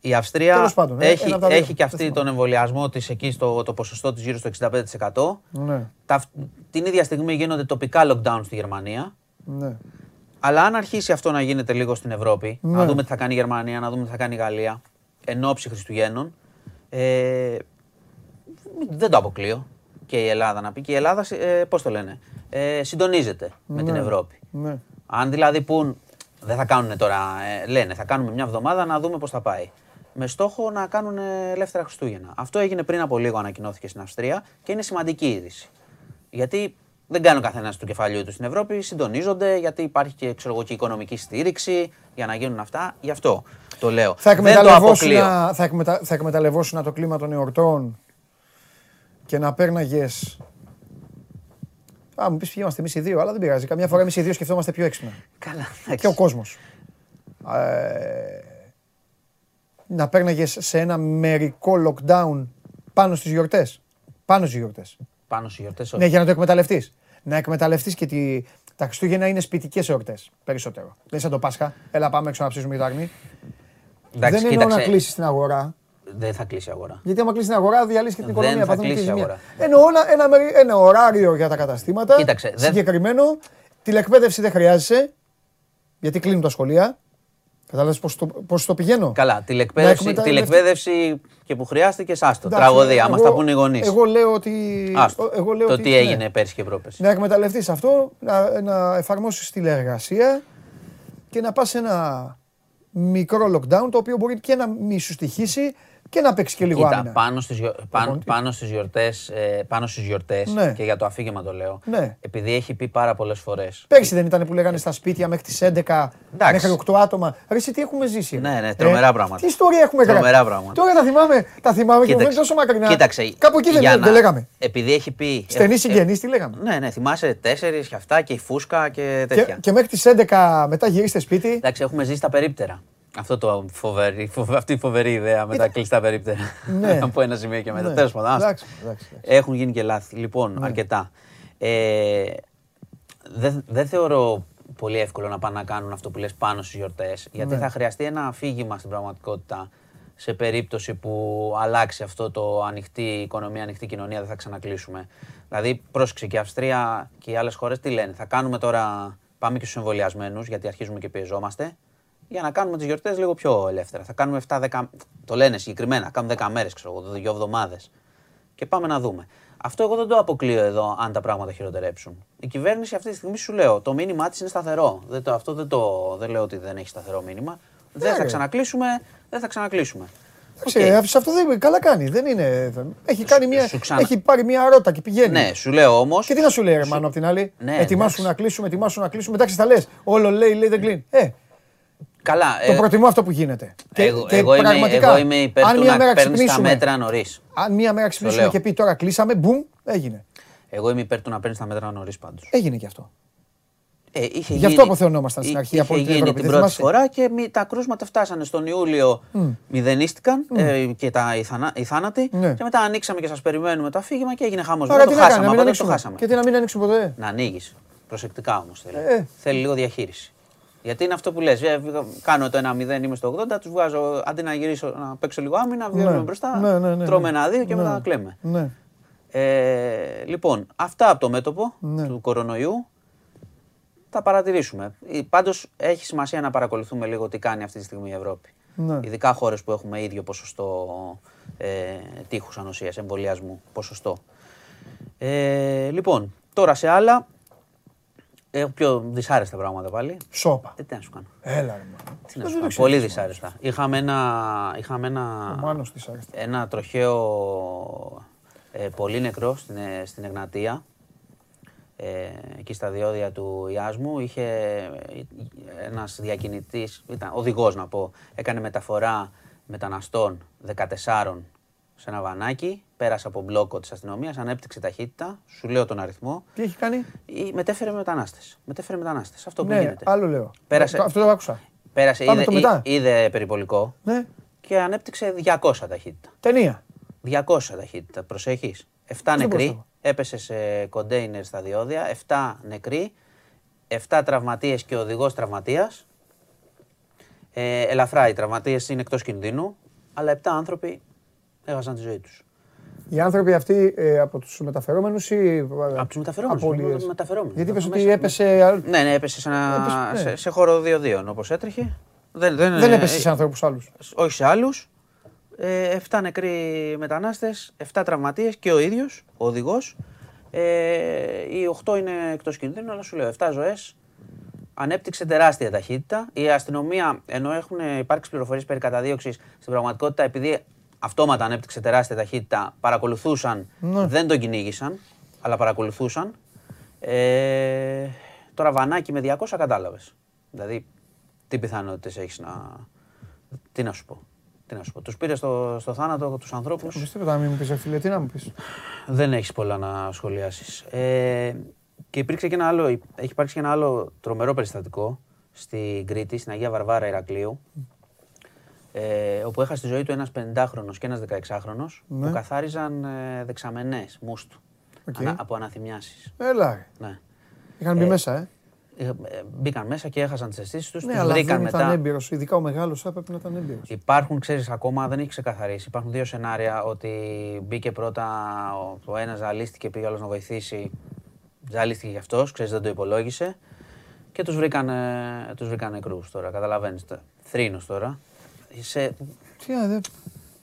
Η Αυστρία Τέλος πάντων, ε, έχει, ένα από τα δύο. έχει και Δεν αυτή θυμάμαι. τον εμβολιασμό της εκεί στο το ποσοστό της γύρω στο 65%. Ναι, Τα, την ίδια στιγμή γίνονται τοπικά lockdown στη Γερμανία. ναι. Αλλά αν αρχίσει αυτό να γίνεται λίγο στην Ευρώπη, Ναι. να δούμε τι θα κάνει η Γερμανία, να δούμε τι θα κάνει η Γαλλία, εν ώψη Χριστουγέννων, ε, δεν το αποκλείω. Και η Ελλάδα να πει. Και η Ελλάδα, ε, πώς το λένε, ε, συντονίζεται με την Ναι. Ευρώπη. ναι. Αν δηλαδή πούν, δεν θα κάνουν τώρα, ε, λένε, θα κάνουμε μια εβδομάδα να δούμε πώς θα πάει. Με στόχο να κάνουν ελεύθερα Χριστούγεννα. Αυτό έγινε πριν από λίγο, ανακοινώθηκε στην Αυστρία και είναι σημαντική είδηση. Γιατί δεν κάνει ο καθένας του κεφαλιού τους στην Ευρώπη, συντονίζονται, γιατί υπάρχει και, ξέρω εγώ, και οικονομική στήριξη για να γίνουν αυτά. Γι' αυτό το λέω. Θα δεν το εκμεταλλευόσουν, αποκλείω. θα, εκμετα, θα εκμεταλλευόσουν το κλίμα των εορτών και να παίρναγε. Α, μου πεις ποιοι είμαστε εμείς οι δύο, αλλά δεν πειράζει. Καμιά φορά εμείς οι δύο σκεφτόμαστε πιο έξυπνα. Καλά, Και ο εντάξει. κόσμος. Ε, να παίρναγε σε ένα μερικό lockdown πάνω στις γιορτές. Πάνω στις γιορτές. Πάνω στι γιορτές, Ναι, για να το εκμεταλλευτείς. Να εκμεταλλευτείς και τη... τα Χριστούγεννα είναι σπιτικές εορτές περισσότερο. Δεν είναι σαν το Πάσχα. Έλα, πάμε έξω να ψήσουμε για το αρνί. Εντάξει, δεν εννοώ να κοίταξε, κλείσεις την αγορά. Δεν θα κλείσει η αγορά. Γιατί άμα κλείσεις την αγορά, διαλύσεις και την Δεν οικονομία. θα παθαίνει κλείσει η και ζημιά. αγορά. Εννοώ ένα, ένα, μερι- ένα ωράριο για τα καταστήματα. Κοίταξε, δεν- συγκεκριμένο. Τηλεκπαίδευση δεν χρειάζεσαι. Γιατί κλείνουν τα σχολεία. Κατάλαβες πώς το, πώς το πηγαίνω; Καλά, τηλεκπαίδευση, εκμεταλλευτεί- τηλεκπαίδευση και που χρειάστηκε, άστο. Εντάξει, Τραγωδία, άμα εγώ- στα πούνε οι γονείς. Εγώ λέω ότι. Άστο. Εγώ λέω το ότι, τι ναι. έγινε πέρσι και πρόπερσι. Να εκμεταλλευτείς αυτό, να, να εφαρμόσεις τηλεεργασία και να πας σε ένα μικρό lockdown το οποίο μπορεί και να μη σου στοιχήσει και να παίξει και λίγο Κοίτα, άμυνα. πάνω στις, γιο- πάνω, Λοιπόν, τι- πάνω στις γιορτές, ε, πάνω στις γιορτές Ναι. και για το αφήγημα το λέω, Ναι. επειδή έχει πει πάρα πολλές φορές. Πέρσι δεν ήταν που λέγανε στα σπίτια μέχρι τις 11, Εντάξει. μέχρι 8 άτομα. Ρε, εσύ τι έχουμε ζήσει; ρε. Ναι, ναι, τρομερά Ε, πράγματα. Τι ιστορία έχουμε γράψει. Τρομερά πράγματα. Τώρα τα θυμάμαι, τα θυμάμαι και μου φαίνεται τόσο μακρινά. κοίταξε, Κάπου εκεί δεν, για δεν να- λέγαμε. Επειδή έχει πει... Στενή ε, ε, συγγενή, τι λέγαμε. Ναι, ναι, θυμάσαι τέσσερις και αυτά και η φούσκα και Και, τέτοια. και μέχρι τις 11 μετά γυρίστε σπίτι. Εντάξει, έχουμε ζήσει τα περίπτερα. Αυτό το φοβερή, φοβε- αυτή η φοβερή ιδέα με τα κλειστά περίπτερα. Ναι. Από ένα σημείο και μετά. Ναι. Τέλος πάντων, άστο. Εντάξει, εντάξει, εντάξει. Έχουν γίνει και λάθη. Λοιπόν, αρκετά. Ε, δεν, δεν θεωρώ πολύ εύκολο να πάνε να κάνουν αυτό που λες πάνω στις γιορτές, γιατί Ναι. θα χρειαστεί ένα αφήγημα στην πραγματικότητα σε περίπτωση που αλλάξει αυτό το ανοιχτή οικονομία, ανοιχτή κοινωνία, δεν θα ξανακλείσουμε. Δηλαδή, πρόσεξε και η Αυστρία και οι άλλες χώρες τι λένε. Θα κάνουμε τώρα, πάμε και στους εμβολιασμένους, γιατί αρχίζουμε και πιεζόμαστε, για να κάνουμε τις γιορτές λίγο πιο ελεύθερα. Θα κάνουμε 7-10, το λένε συγκεκριμένα, κάνουμε 10 μέρες, ξέρω εγώ, δύο εβδομάδες και πάμε να δούμε. Αυτό εγώ δεν το αποκλείω εδώ αν τα πράγματα χειροτερέψουν. Η κυβέρνηση αυτή τη στιγμή σου λέω, το μήνυμά της είναι σταθερό. Δεν το, αυτό δεν, το, δεν λέω ότι δεν έχει σταθερό μήνυμα. Δεν θα Ναι, ρε. ξανακλείσουμε, δεν θα ξανακλείσουμε. Εντάξει, Οκ. σε αυτό δεν καλά κάνει. Δεν είναι. Έχει, κάνει μια, σου ξανα- έχει πάρει μια ρότα και πηγαίνει. Ναι, σου λέω όμως. Και τι να σου λέει, ρε Μάνο, απ' την άλλη; Ναι, ετοιμάσου εντάξει. να κλείσουμε, ετοιμάσου να κλείσουμε. Εντάξει, τα λες. Όλο λέει, λέει, δεν κλείνει. Ε, Καλά, το ε, προτιμώ αυτό που γίνεται. Και, εγώ, και εγώ, είμαι, πραγματικά, εγώ είμαι υπέρ αν του μια να μέρα παίρνεις τα ξυπνήσουμε, μέτρα νωρίς. αν μια μέρα ξυπνήσουμε λέω. και πει τώρα κλείσαμε, μπουμ, έγινε. Εγώ είμαι υπέρ του να παίρνεις τα μέτρα νωρίς πάντως. Έγινε και αυτό. Ε, είχε Γι' αυτό γίνει- αποθεωνόμασταν στην εί- αρχή από Είχε την γίνει Ευρώπη, την δεν πρώτη θυμάσαι; φορά και μη- τα κρούσματα φτάσανε στον Ιούλιο, μηδενίστηκαν ε, και τα, οι, θανα- οι θάνατοι. Ναι. Και μετά ανοίξαμε και σας περιμένουμε το αφήγημα και έγινε χαμός. Άρα Δεν τι το να κάνει, χάσαμε. να μην Από τότε το ανοίξουμε. χάσαμε. Και τι να μην ανοίξουμε ποτέ; Να ανοίγεις. Προσεκτικά όμως θέλει. Ε. Θέλει λίγο διαχείριση. Γιατί είναι αυτό που λες. Κάνω το 1-0, είμαι στο 80, τους βγάζω αντί να γυρίσω να παίξω λίγο άμυνα, βγαίνουμε μπροστά, Ναι, ναι, ναι, τρώμε ναι. ένα-δύο και Ναι. μετά κλαίμε. Ναι. Ε, λοιπόν, αυτά από το μέτωπο Ναι. του κορονοϊού θα παρατηρήσουμε. Πάντως έχει σημασία να παρακολουθούμε λίγο τι κάνει αυτή τη στιγμή η Ευρώπη. Ναι. Ειδικά χώρες που έχουμε ίδιο ποσοστό ε, τείχους ανοσίας, εμβολιασμού ποσοστό. Ε, λοιπόν, τώρα σε άλλα. Έχω πιο δυσάρεστα πράγματα πάλι. Σόπα. Ε, τι να σου κάνω. Έλα, ρε Μάνο. Τι να Δεν σου το κάνω. Πολύ ξέρεις, δυσάρεστα. Είχαμε ένα, είχαμε ένα, Ο Μάνος της άρεσε. ένα τροχαίο ε, πολύ νεκρό στην, ε, στην Εγνατία. Ε, εκεί στα διόδια του Ιάσμου είχε ε, ένας διακινητής, ήταν οδηγός να πω, έκανε μεταφορά μεταναστών 14 σε ένα βανάκι, πέρασε από μπλόκο της αστυνομίας, ανέπτυξε ταχύτητα, σου λέω τον αριθμό, Τι έχει κάνει; ή μετέφερε μετανάστες. Μετέφερε μετανάστες, αυτό που Ναι, γίνεται. άλλο λέω. Πέρασε- Το- Αυτό το άκουσα. Πέρασε, Πάμε είδε, το μετά. εί- είδε περιπολικό Ναι. και ανέπτυξε 200 ταχύτητα. Ταινία. 200 ταχύτητα, προσέχεις. 7 Δεν νεκροί, προσέχω. έπεσε σε κοντέινερ στα διόδια, 7 νεκροί, 7 τραυματίες και ο οδηγός τραυματίας. Ε, ελαφρά οι τραυματίες είναι εκτός κινδύνου, αλλά 7 άνθρωποι έχασαν τη ζωή τους. Οι άνθρωποι αυτοί ε, από τους μεταφερόμενους ή Από τους μεταφερόμενους, απώλειες; από τους μεταφερόμενους. Γιατί είπες Από ότι μέσα. έπεσε... αλλ- Ναι, ναι, έπεσε σε, ένα, Έπεσε, ναι. σε, σε χώρο 2-2 όπως έτρεχε. Δεν, δεν, Δεν ε, έπεσε σε ανθρώπους άλλους. όχι σε άλλους. Ε, 7 νεκροί μετανάστες, 7 τραυματίες και ο ίδιος, ο οδηγός. Ε, οι 8 είναι εκτός κινδύνου, αλλά σου λέω 7 ζωές. Ανέπτυξε τεράστια ταχύτητα. Η αστυνομία, ενώ έχουν υπάρξει πληροφορίες περί καταδίωξης, στην πραγματικότητα επειδή αυτόματα ανέπτυξε τεράστια ταχύτητα, παρακολουθούσαν, Ναι. δεν τον κυνήγησαν. αλλά παρακολουθούσαν. Ε, τώρα βανάκι με 200 κατάλαβες. Δηλαδή, τι πιθανότητες έχεις να. Τι να σου πω; Τι να σου πω; Τους πήρε στο, στο θάνατο τους ανθρώπους. Μου τίποτα να μην μου πεις, φίλε, τι να μου πεις. Δεν έχεις πολλά να σχολιάσεις. Ε, και υπήρξε και ένα άλλο, έχει υπάρξει και ένα άλλο τρομερό περιστατικό στην Κρήτη, στην Αγία Βαρβάρα Ηρακλείου. Ε, όπου έχασε τη ζωή του ένας 50χρονος και ένας 16χρονος Ναι. που καθάριζαν ε, δεξαμενές μουστου Οκ. ανα- από αναθυμιάσεις. Έλα. ρε. Ναι. Είχαν μπει μέσα, ε. Ε, ε, μπήκαν μέσα και έχασαν τις αισθήσεις τους, Ναι, τους αλλά βρήκαν δεν ήταν μετά. έμπειρος. Ειδικά ο μεγάλος θα έπρεπε να ήταν έμπειρος. Υπάρχουν, ξέρεις, ακόμα δεν έχει ξεκαθαρίσει. Υπάρχουν δύο σενάρια ότι μπήκε πρώτα ο, ο ένας ζαλίστηκε, πήγε ο άλλος να βοηθήσει. Ζαλίστηκε κι αυτός, ξέρεις, δεν το υπολόγισε. Και τους βρήκαν, τους βρήκαν νεκρούς τώρα, καταλαβαίνεις. τε- Θρήνος τώρα. Σε, Τι α, δεν.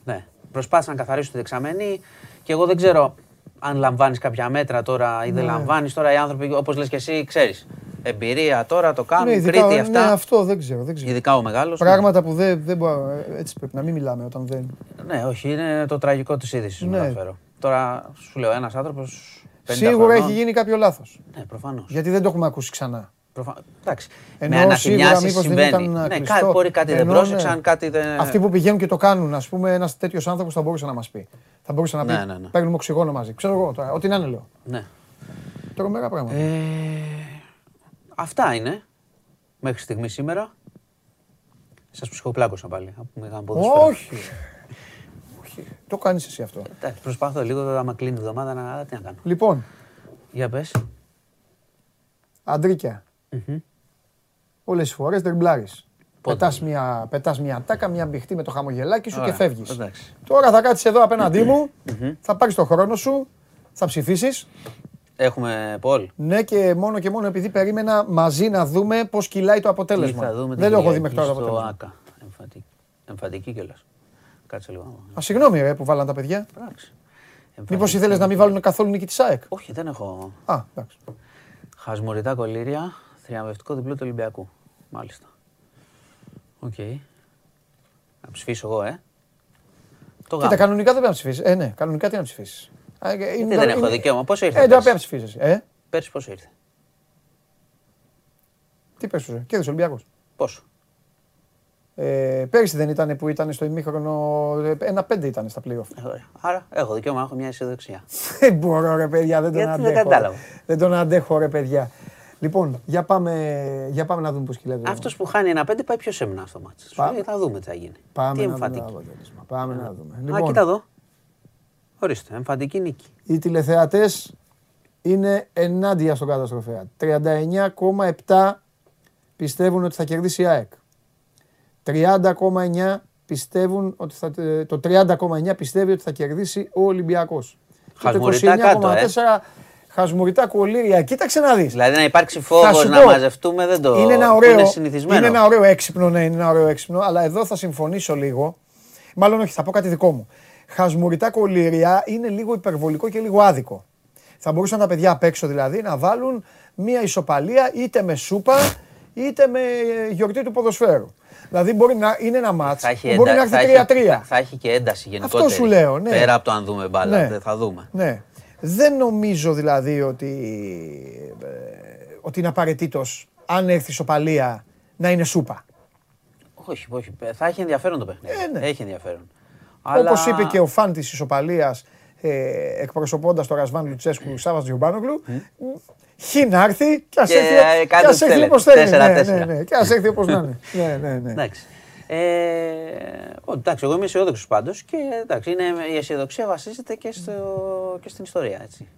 ναι, προσπάθησαν να καθαρίσουν τη δεξαμένη και εγώ δεν ξέρω αν λαμβάνεις κάποια μέτρα τώρα ή δεν Ναι. λαμβάνεις. Τώρα οι άνθρωποι, όπως λες και εσύ, ξέρεις, εμπειρία τώρα το κάνουν, Ναι, ειδικά, Κρήτη ναι, αυτά. αυτό δεν ξέρω. Δεν ξέρω. Ειδικά ο μεγάλος. ναι. Πράγματα που δεν, δεν μπορώ. ε, Έτσι πρέπει να μην μιλάμε όταν δεν. Ναι, όχι, είναι το τραγικό της είδησης Ναι. μεταφέρω. Τώρα σου λέω, ένας άνθρωπος. Σίγουρα έχει γίνει κάποιο λάθος. Ναι, προφανώς. Γιατί δεν το έχουμε ακούσει ξανά. Προφα... Εντάξει. Ενώ με σίγουρα αναθυμιάσεις μήπως δεν συμβαίνει. ήταν ναι, κλειστό. κα- μπορεί κάτι δεν Ενώ, πρόσεξαν, ναι. κάτι δεν. Αυτοί που πηγαίνουν και το κάνουν, ας πούμε, ένας τέτοιος άνθρωπος θα μπορούσε να μας πει. Θα μπορούσε να πει: Ναι, ναι, ναι. Παίρνουμε οξυγόνο μαζί. Ξέρω εγώ τώρα, ό,τι να είναι λέω. Ναι. Τρομερά πράγματα. Ε, αυτά είναι μέχρι στιγμή σήμερα. Σας ψυχοπλάκωσα πάλι. από που είχαμε ποδόσφαιρο. Όχι. Όχι. Το κάνεις εσύ αυτό. Εντάξει, προσπαθώ λίγο άμα κλείνει η εβδομάδα να. αλλά Τι να κάνω. Λοιπόν, Για πες. αντρίκια. Όλες τι φορές τριμπλάρει. Πότε; Πετάς μια, πετάς μια τάκα, μια μπιχτή με το χαμογελάκι σου και φεύγεις. Εντάξει. Τώρα θα κάτσεις εδώ απέναντί μου, θα πάρεις το χρόνο σου, θα ψηφίσεις. Έχουμε Πολ. Ναι, και μόνο και μόνο επειδή περίμενα μαζί να δούμε πώς κυλάει το Τι αποτέλεσμα. θα δούμε Δεν την το έχω δει Κυριακή μέχρι τώρα το στο αποτέλεσμα. ΆΚΑ. Εμφαντική, εμφαντική κιόλας. Κάτσε λίγο. Α, συγγνώμη, ρε, που βάλαν τα παιδιά. Εντάξει. Μήπως Εμφαντική. ήθελες να μην βάλουν καθόλου νίκη της ΑΕΚ; Όχι, δεν έχω. Α, εντάξει. Χασμουριτά κολύρια, θριαμβευτικό διπλό του Ολυμπιακού. Μάλιστα. Οκ. Να ψηφίσω εγώ, ε. Το Κοίτα, γάμο. κανονικά δεν πρέπει να ψηφίσεις. Ε, ναι, κανονικά τι να ψηφίσεις. Γιατί δεν έχω δικαίωμα. Πόσο ήρθε. Ε, δεν πρέπει να πέρσι. ψηφίσεις. Ε, πέρσι πόσο ήρθε; τι πες σου, και Ολυμπιακό. Πόσο; Ε, πέρυσι δεν ήταν που ήταν στο ημίχρονο. ε, Ένα-πέντε ήταν στα playoff. Ε, ωραία. Άρα έχω δικαίωμα να έχω μια αισιοδοξία. Δεν μπορώ, ρε παιδιά, δεν τον Γιατί δεν αντέχω. ρε. κατάλαβα. Δεν τον αντέχω, ρε παιδιά. Λοιπόν, για πάμε, για πάμε να δούμε πώς κυλάει. το- Αυτός που χάνει ένα πέντε πάει πιο σεμνά στο μάτι. Πάμε. Θα δούμε τι θα γίνει. Πάμε τι να δούμε το εμφαντική. αποτέλεσμα. Πάμε να δούμε. Α, Λοιπόν, κοίτα εδώ. Ορίστε, εμφαντική νίκη. οι τηλεθεατές είναι ενάντια στον καταστροφέα. 39,7 πιστεύουν ότι θα κερδίσει η ΑΕΚ. 30,9 πιστεύουν ότι θα, ε, το 30,9 πιστεύει ότι θα κερδίσει ο Ολυμπιακός. Και το Χασμουριτά κάτω, ε. 29,4 χασμουριτά κολλήρια. Κοίταξε να δεις. Δηλαδή να υπάρξει Θα φόβο σου να πω, μαζευτούμε δεν το. είναι ένα που ωραίο, Είναι συνηθισμένο. είναι ένα ωραίο έξυπνο, ναι, είναι ένα ωραίο έξυπνο, αλλά εδώ θα συμφωνήσω λίγο. Μάλλον όχι, θα πω κάτι δικό μου. Χασμουριτά κολλήρια είναι λίγο υπερβολικό και λίγο άδικο. Θα μπορούσαν τα παιδιά απ' έξω δηλαδή να βάλουν μία ισοπαλία είτε με σούπα είτε με ε, γιορτή του ποδοσφαίρου. Δηλαδή μπορεί να είναι ένα μάτς Θα έχει, που μπορεί έντα- να θα, έρθει έχει, 3-3. θα, θα έχει και ένταση γενικότερη. σου λέω, ναι. Πέρα από το αν δούμε μπάλα, Ναι. δεν θα δούμε. Ναι. Δεν νομίζω δηλαδή ότι, ε, ότι είναι απαραίτητος αν έρθει ισοπαλία να είναι σούπα. Όχι, όχι. Θα έχει ενδιαφέρον το παιχνίδι. Ε, ναι. Έχει ενδιαφέρον. Όπως είπε και ο φαν της ισοπαλίας ε, εκπροσωπώντας τον Ρασβάν Λουτσέσκου Σάββας Τζιουμπάνογλου, χει να έρθει και ας Και, έρθει, ε, και κάντε ας ό,τι έρθει θέλετε. όπως θέλει. Τέσσερα, Ναι, ναι, τέσσερα. ναι, και ας έρθει όπως να είναι. ναι, ναι, ναι. Εντάξει. Ε, ω, εντάξει, εγώ είμαι αισιόδοξος πάντως και εντάξει, είναι, η αισιοδοξία βασίζεται και, στο, και στην ιστορία. Έτσι.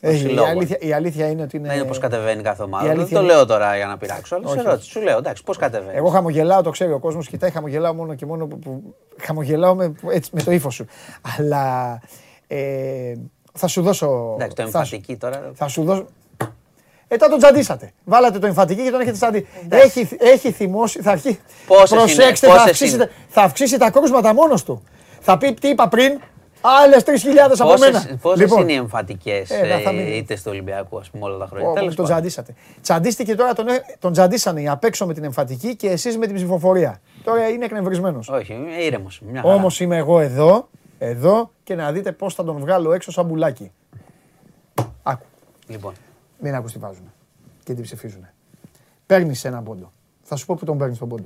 Ε, η, συλλόγων. αλήθεια, η αλήθεια είναι ότι είναι... Δεν είναι πώ κατεβαίνει κάθε η ομάδα. Δεν αλήθεια το είναι- λέω τώρα για να πειράξω, αλλά σε Όχι. ερώτηση. Σου λέω, εντάξει, πώ κατεβαίνεις. Εγώ χαμογελάω, το ξέρει ο κόσμος, κοιτάει, χαμογελάω μόνο και μόνο που, που χαμογελάω με, έτσι, με το ύφο σου. Αλλά ε, θα σου δώσω. Εντάξει, το θα, σου- εμφαντική τώρα. θα σου δώσω. Ε, τώρα τον τζαντίσατε. Βάλατε το εμφαντική και τον έχετε τζαντί. Έχει, έχει θυμώσει. Θα αρχίσει. Πόσες είναι, Προσέξτε, πόσες θα, αυξήσει, είναι; θα αυξήσει τα κρούσματα μόνος του. Θα πει τι είπα πριν, άλλες 3.000 από μένα. Πόσες, πόσες Λοιπόν, είναι οι εμφαντικές Ε, θα- θα μην- είτε του Ολυμπιακού, ας πούμε, όλα τα χρόνια. Ω, Τέλος τον πάντων. τζαντίσατε. Τζαντίστηκε τώρα, τον, έ- τον τζαντίσανε απ' έξω με την εμφατική και εσείς με την ψηφοφορία. Τώρα είναι εκνευρισμένος. Όχι, είμαι ήρεμος. Μια χαρά. Όμως είμαι εγώ εδώ, εδώ και να δείτε πώς θα τον βγάλω έξω σαν μπουλάκι. Λοιπόν, Μην ακούς τι βάζουν και τι ψηφίζουν. Παίρνεις ένα πόντο. Θα σου πω που τον παίρνεις τον πόντο.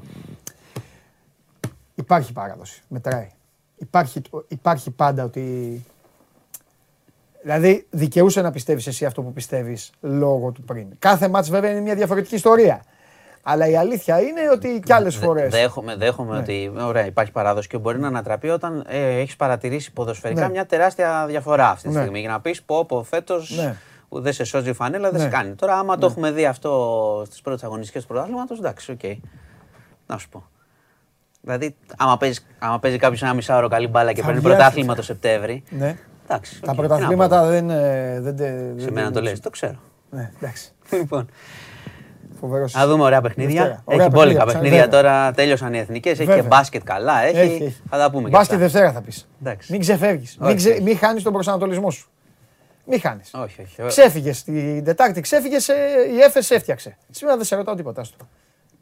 Υπάρχει παράδοση. Μετράει. Υπάρχει, υπάρχει πάντα ότι. Δηλαδή, δικαιούσαι να πιστεύεις εσύ αυτό που πιστεύεις λόγω του πριν. Κάθε ματς βέβαια είναι μια διαφορετική ιστορία. Αλλά η αλήθεια είναι ότι κι άλλες δε- φορέ. δέχομαι, δέχομαι Ναι. ότι ωραία, υπάρχει παράδοση και μπορεί να ανατραπεί όταν ε, έχεις παρατηρήσει ποδοσφαιρικά Ναι. μια τεράστια διαφορά αυτή τη Ναι. στιγμή. Για να πεις πω, πω φέτος Ναι. Δεν σε σώζει η φανέλα, δεν Ναι. σε κάνει. Τώρα, άμα το έχουμε δει αυτό στις πρώτες αγωνιστικές του πρωταθλήματος, εντάξει, οκ. Να σου πω. Δηλαδή, άμα παίζει, άμα παίζει κάποιος ένα μισάωρο καλή μπάλα και Θα παίρνει βγει πρωτάθλημα άσχημα. το Σεπτέμβρη. Ναι. Εντάξει. Τα οκ, πρωταθλήματα τι να δεν. ε, δεν, τε- πω. δεν Σε μένα το δεν- λες, το ξέρω. Ναι, εντάξει. Λοιπόν, Φοβερός. να δούμε ωραία παιχνίδια. Δευτέρα. Ωραία Έχει μπόλικα παιχνίδια, παιχνίδια βέβαια. τώρα. Τέλειωσαν οι εθνικές. Έχει και Βέβαια. μπάσκετ καλά. Έχει. Έχει, έχει. Θα τα πούμε και Μπάσκετ αυτά. Δευτέρα θα πεις. Εντάξει. Μην ξεφεύγεις. Όχι, Μην, ξε... όχι. μην χάνεις τον προσανατολισμό σου. Μην χάνεις. Όχι, όχι. Ξέφυγες την Τετάρτη, ξέφυγες, η Έφε έφτιαξε. Σήμερα δεν σε ρωτάω τίποτα. άστο.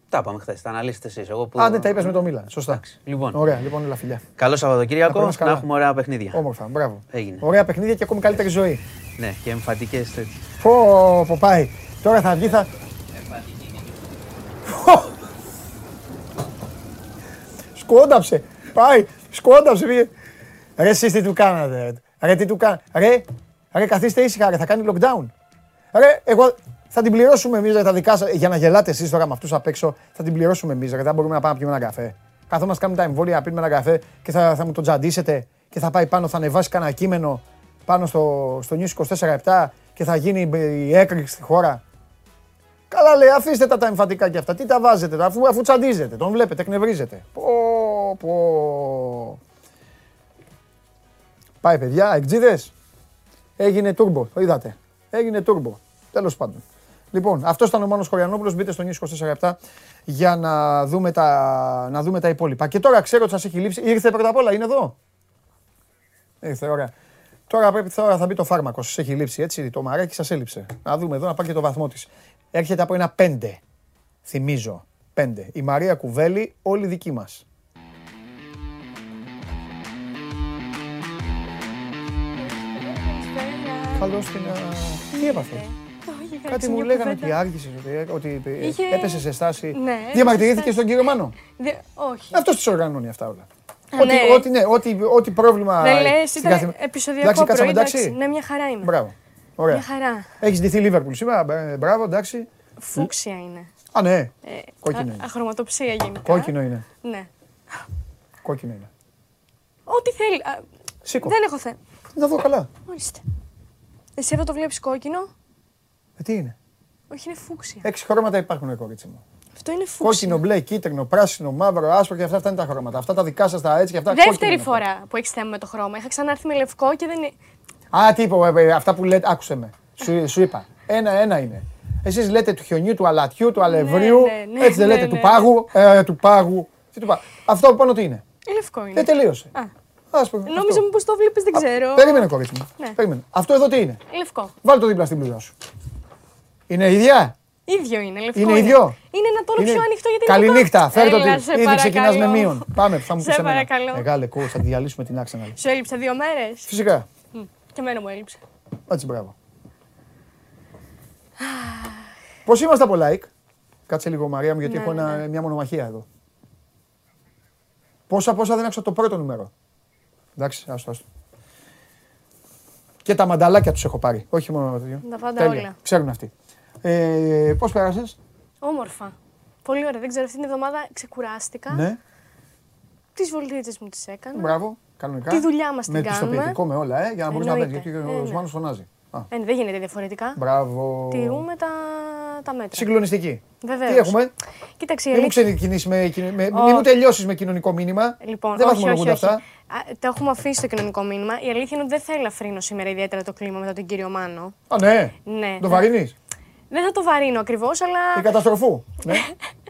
Τα είπαμε χθες. Τα αναλύσετε εσείς. Εγώ που... Α, ναι, τα είπες με το Μίλαν. Σωστά. Εντάξει. Λοιπόν, Ωραία, λοιπόν, όλα φιλιά. καλό Να Σαββατοκύριακο. περνάς Να, καλά. έχουμε ωραία παιχνίδια. Όμορφα, μπράβο. Έγινε. Ωραία παιχνίδια και ακόμη καλύτερη ζωή. Ναι, και εμφαντικές τέτοιες. Πω, πω πάει. Τώρα θα βγει, θα. Πω. Σκόνταψε. Πάει. Σκόνταψε. Πήγε. Ρε εσείς τι του κάνατε. Ρε, ρε τι του κάνατε. Ρε, ρε καθίστε ήσυχα. Ρε, θα κάνει lockdown. Ρε, εγώ θα την πληρώσουμε εμείς ρε, τα δικά σας. Για να γελάτε εσείς τώρα με αυτούς απ' έξω. Θα την πληρώσουμε εμείς. Ρε, δεν μπορούμε να πάμε να πιούμε ένα καφέ. Καθόμαστε κάνουμε τα εμβόλια, να πίνουμε ένα καφέ και θα, θα μου το τζαντίσετε και θα πάει πάνω, θα ανεβάσει κανένα κείμενο πάνω στο, στο News 24-7 και θα γίνει η έκρηξη στη χώρα. Καλά λέει, αφήστε τα τα εμφαντικά και αυτά. Τι τα βάζετε, αφού, αφού τσαντίζετε, τον βλέπετε, εκνευρίζετε. Πω, πω. Πάει παιδιά, εκτζίδες. Έγινε τούρμπο, το είδατε. Έγινε τούρμπο. Τέλος πάντων. Λοιπόν, αυτός ήταν ο Μάνος Χωριανόπουλος. Μπείτε στο News 24 για να δούμε, τα, να δούμε τα υπόλοιπα. Και τώρα ξέρω ότι σας έχει λείψει. Ήρθε πρώτα απ' όλα, είναι εδώ; Ήρθε, ωραία. Τώρα πρέπει, τώρα θα μπει το φάρμακο. Σας έχει λείψει έτσι. Το μαράκι σας έλειψε. Να δούμε εδώ να πάρει και το βαθμό της. Έρχεται από ένα 5. Θυμίζω. 5. Η Μαρία Κουβέλη, όλη δική μας. Καλώς την... α, Τι έπαθε. Κάτι μου λέγανε ότι άργησες, ότι, ότι Είχε- έπεσες σε στάση. Ναι, Διαμαρτυρήθηκε έπεσες σε στον κύριο Μάνο; Δε- Όχι. Αυτός τις οργανώνει αυτά όλα. Α, Ό,τι, ναι. ό,τι, ναι, ό,τι, ό,τι πρόβλημα. Δεν λες, στην ήταν καθημε- επεισοδιακό Εντάξει, κάτσαμε πρωί, εντάξει. εντάξει. Ναι, μια χαρά είμαι. Μπράβο. Ωραία. Μια χαρά. Έχεις ντυθεί Λίβερπουλ σήμερα. μπε- Μπράβο, εντάξει. Φούξια είναι. Α, ναι. Ε, Κόκκινο α- είναι. Αχρωματοψία γενικά. Κόκκινο είναι. Ναι. Κόκκινο είναι. Ό,τι θέλει. Α, Σήκω. Δεν έχω θέμα. Να δω καλά. Ορίστε. Εσύ εδώ το βλέπεις κόκκινο; Ε, τι είναι; Όχι, είναι φούξια. Έξι χρώματα υπάρχουν, κορίτσι μου. Αυτό είναι φούξια. Κόκκινο, μπλε, κίτρινο, πράσινο, μαύρο, άσπρο και αυτά, αυτά είναι τα χρώματα. Αυτά τα δικά σας τα έτσι και αυτά. κόκκινο Δεύτερη είναι αυτά. φορά που έχεις θέμα με το χρώμα. Είχα ξανάρθει με λευκό και δεν είναι. Α, τι είπα, ε, ε, αυτά που λέτε, άκουσε με. Σου, σου είπα. Ένα-ένα είναι. Εσείς λέτε του χιονιού, του αλατιού, του αλευρίου. ναι, ναι, έτσι δεν ναι, λέτε ναι. του πάγου. Ε, του πάγου. Τι του πάγου. Αυτό από πάνω τι είναι; Λευκό είναι. Δεν τελείωσε. Α, Ας πούμε, νόμιζα αυτό. μήπως το βλέπεις, δεν Α, ξέρω. Περίμενε, κορίτσι μου. Ναι. Περίμενε. Αυτό εδώ τι είναι; Λευκό. Βάλτε το δίπλα στην πλούζα σου. Είναι ίδια; ίδιο είναι. Λευκό Είναι ίδιο; Είναι ένα τόνο Είναι- πιο ανοιχτό γιατί είναι Καληνύχτα. το- Φέρ το Έλα, τι. σε Ήδη ξεκινάς με παρακαλώ. μείον. Πάμε, θα μου πει Σε εμένα. παρακαλώ. Μεγάλε κó, θα τη διαλύσουμε την άξονα. Σου έλειψε δύο μέρες; Φυσικά. Και εμένα μου έλειψε. Έτσι, μπράβο. Πώς είμαστε από like; Κάτσε λίγο, Μαρία μου, γιατί Ναι, έχω ναι, ένα- ναι. μια μονομαχία εδώ. Πόσα, πόσα δεν άκουσα το πρώτο νούμερο; Εντάξει, άστο, άστο. Και τα μανταλάκια τους έχω πάρει. Όχι μόνο το τέτοιο. Τα πάντα όλα. Ξέρουν αυτοί. Ε, Πώς πέρασες, Όμορφα. Πολύ ωραία. Δεν ξέρω, αυτή την εβδομάδα ξεκουράστηκα. Ναι, Τις βολτίτσες μου τις έκανα. μπράβο. Κανονικά. Τη δουλειά μας Με την κάνουμε. πιστοποιητικό, με όλα, ε, για να μπορείς να Εννοείται. παίρνει. Γιατί Ε, ο ναι. Σμάνος φωνάζει. Α, Ε, δεν γίνεται διαφορετικά. μπράβο. Τηρούμε τα, τα μέτρα. Συγκλονιστική. Βεβαίως. Τι έχουμε, Κοίταξε, η μην μου αλήθεια- ξεκινήσει με, κοινο- με, Ω. μην μου τελειώσεις με κοινωνικό μήνυμα. Λοιπόν, δεν όχι, όχι, βαθμολογούνται όχι. αυτά. Α, το έχουμε αφήσει το κοινωνικό μήνυμα. Η αλήθεια είναι ότι δεν θα ελαφρύνω σήμερα ιδιαίτερα το κλίμα μετά τον κύριο Μάνο. Α, ναι. Ναι. Το βαρύνεις; Δεν θα το βαρύνω ακριβώς, Η αλλά, καταστροφού. ναι.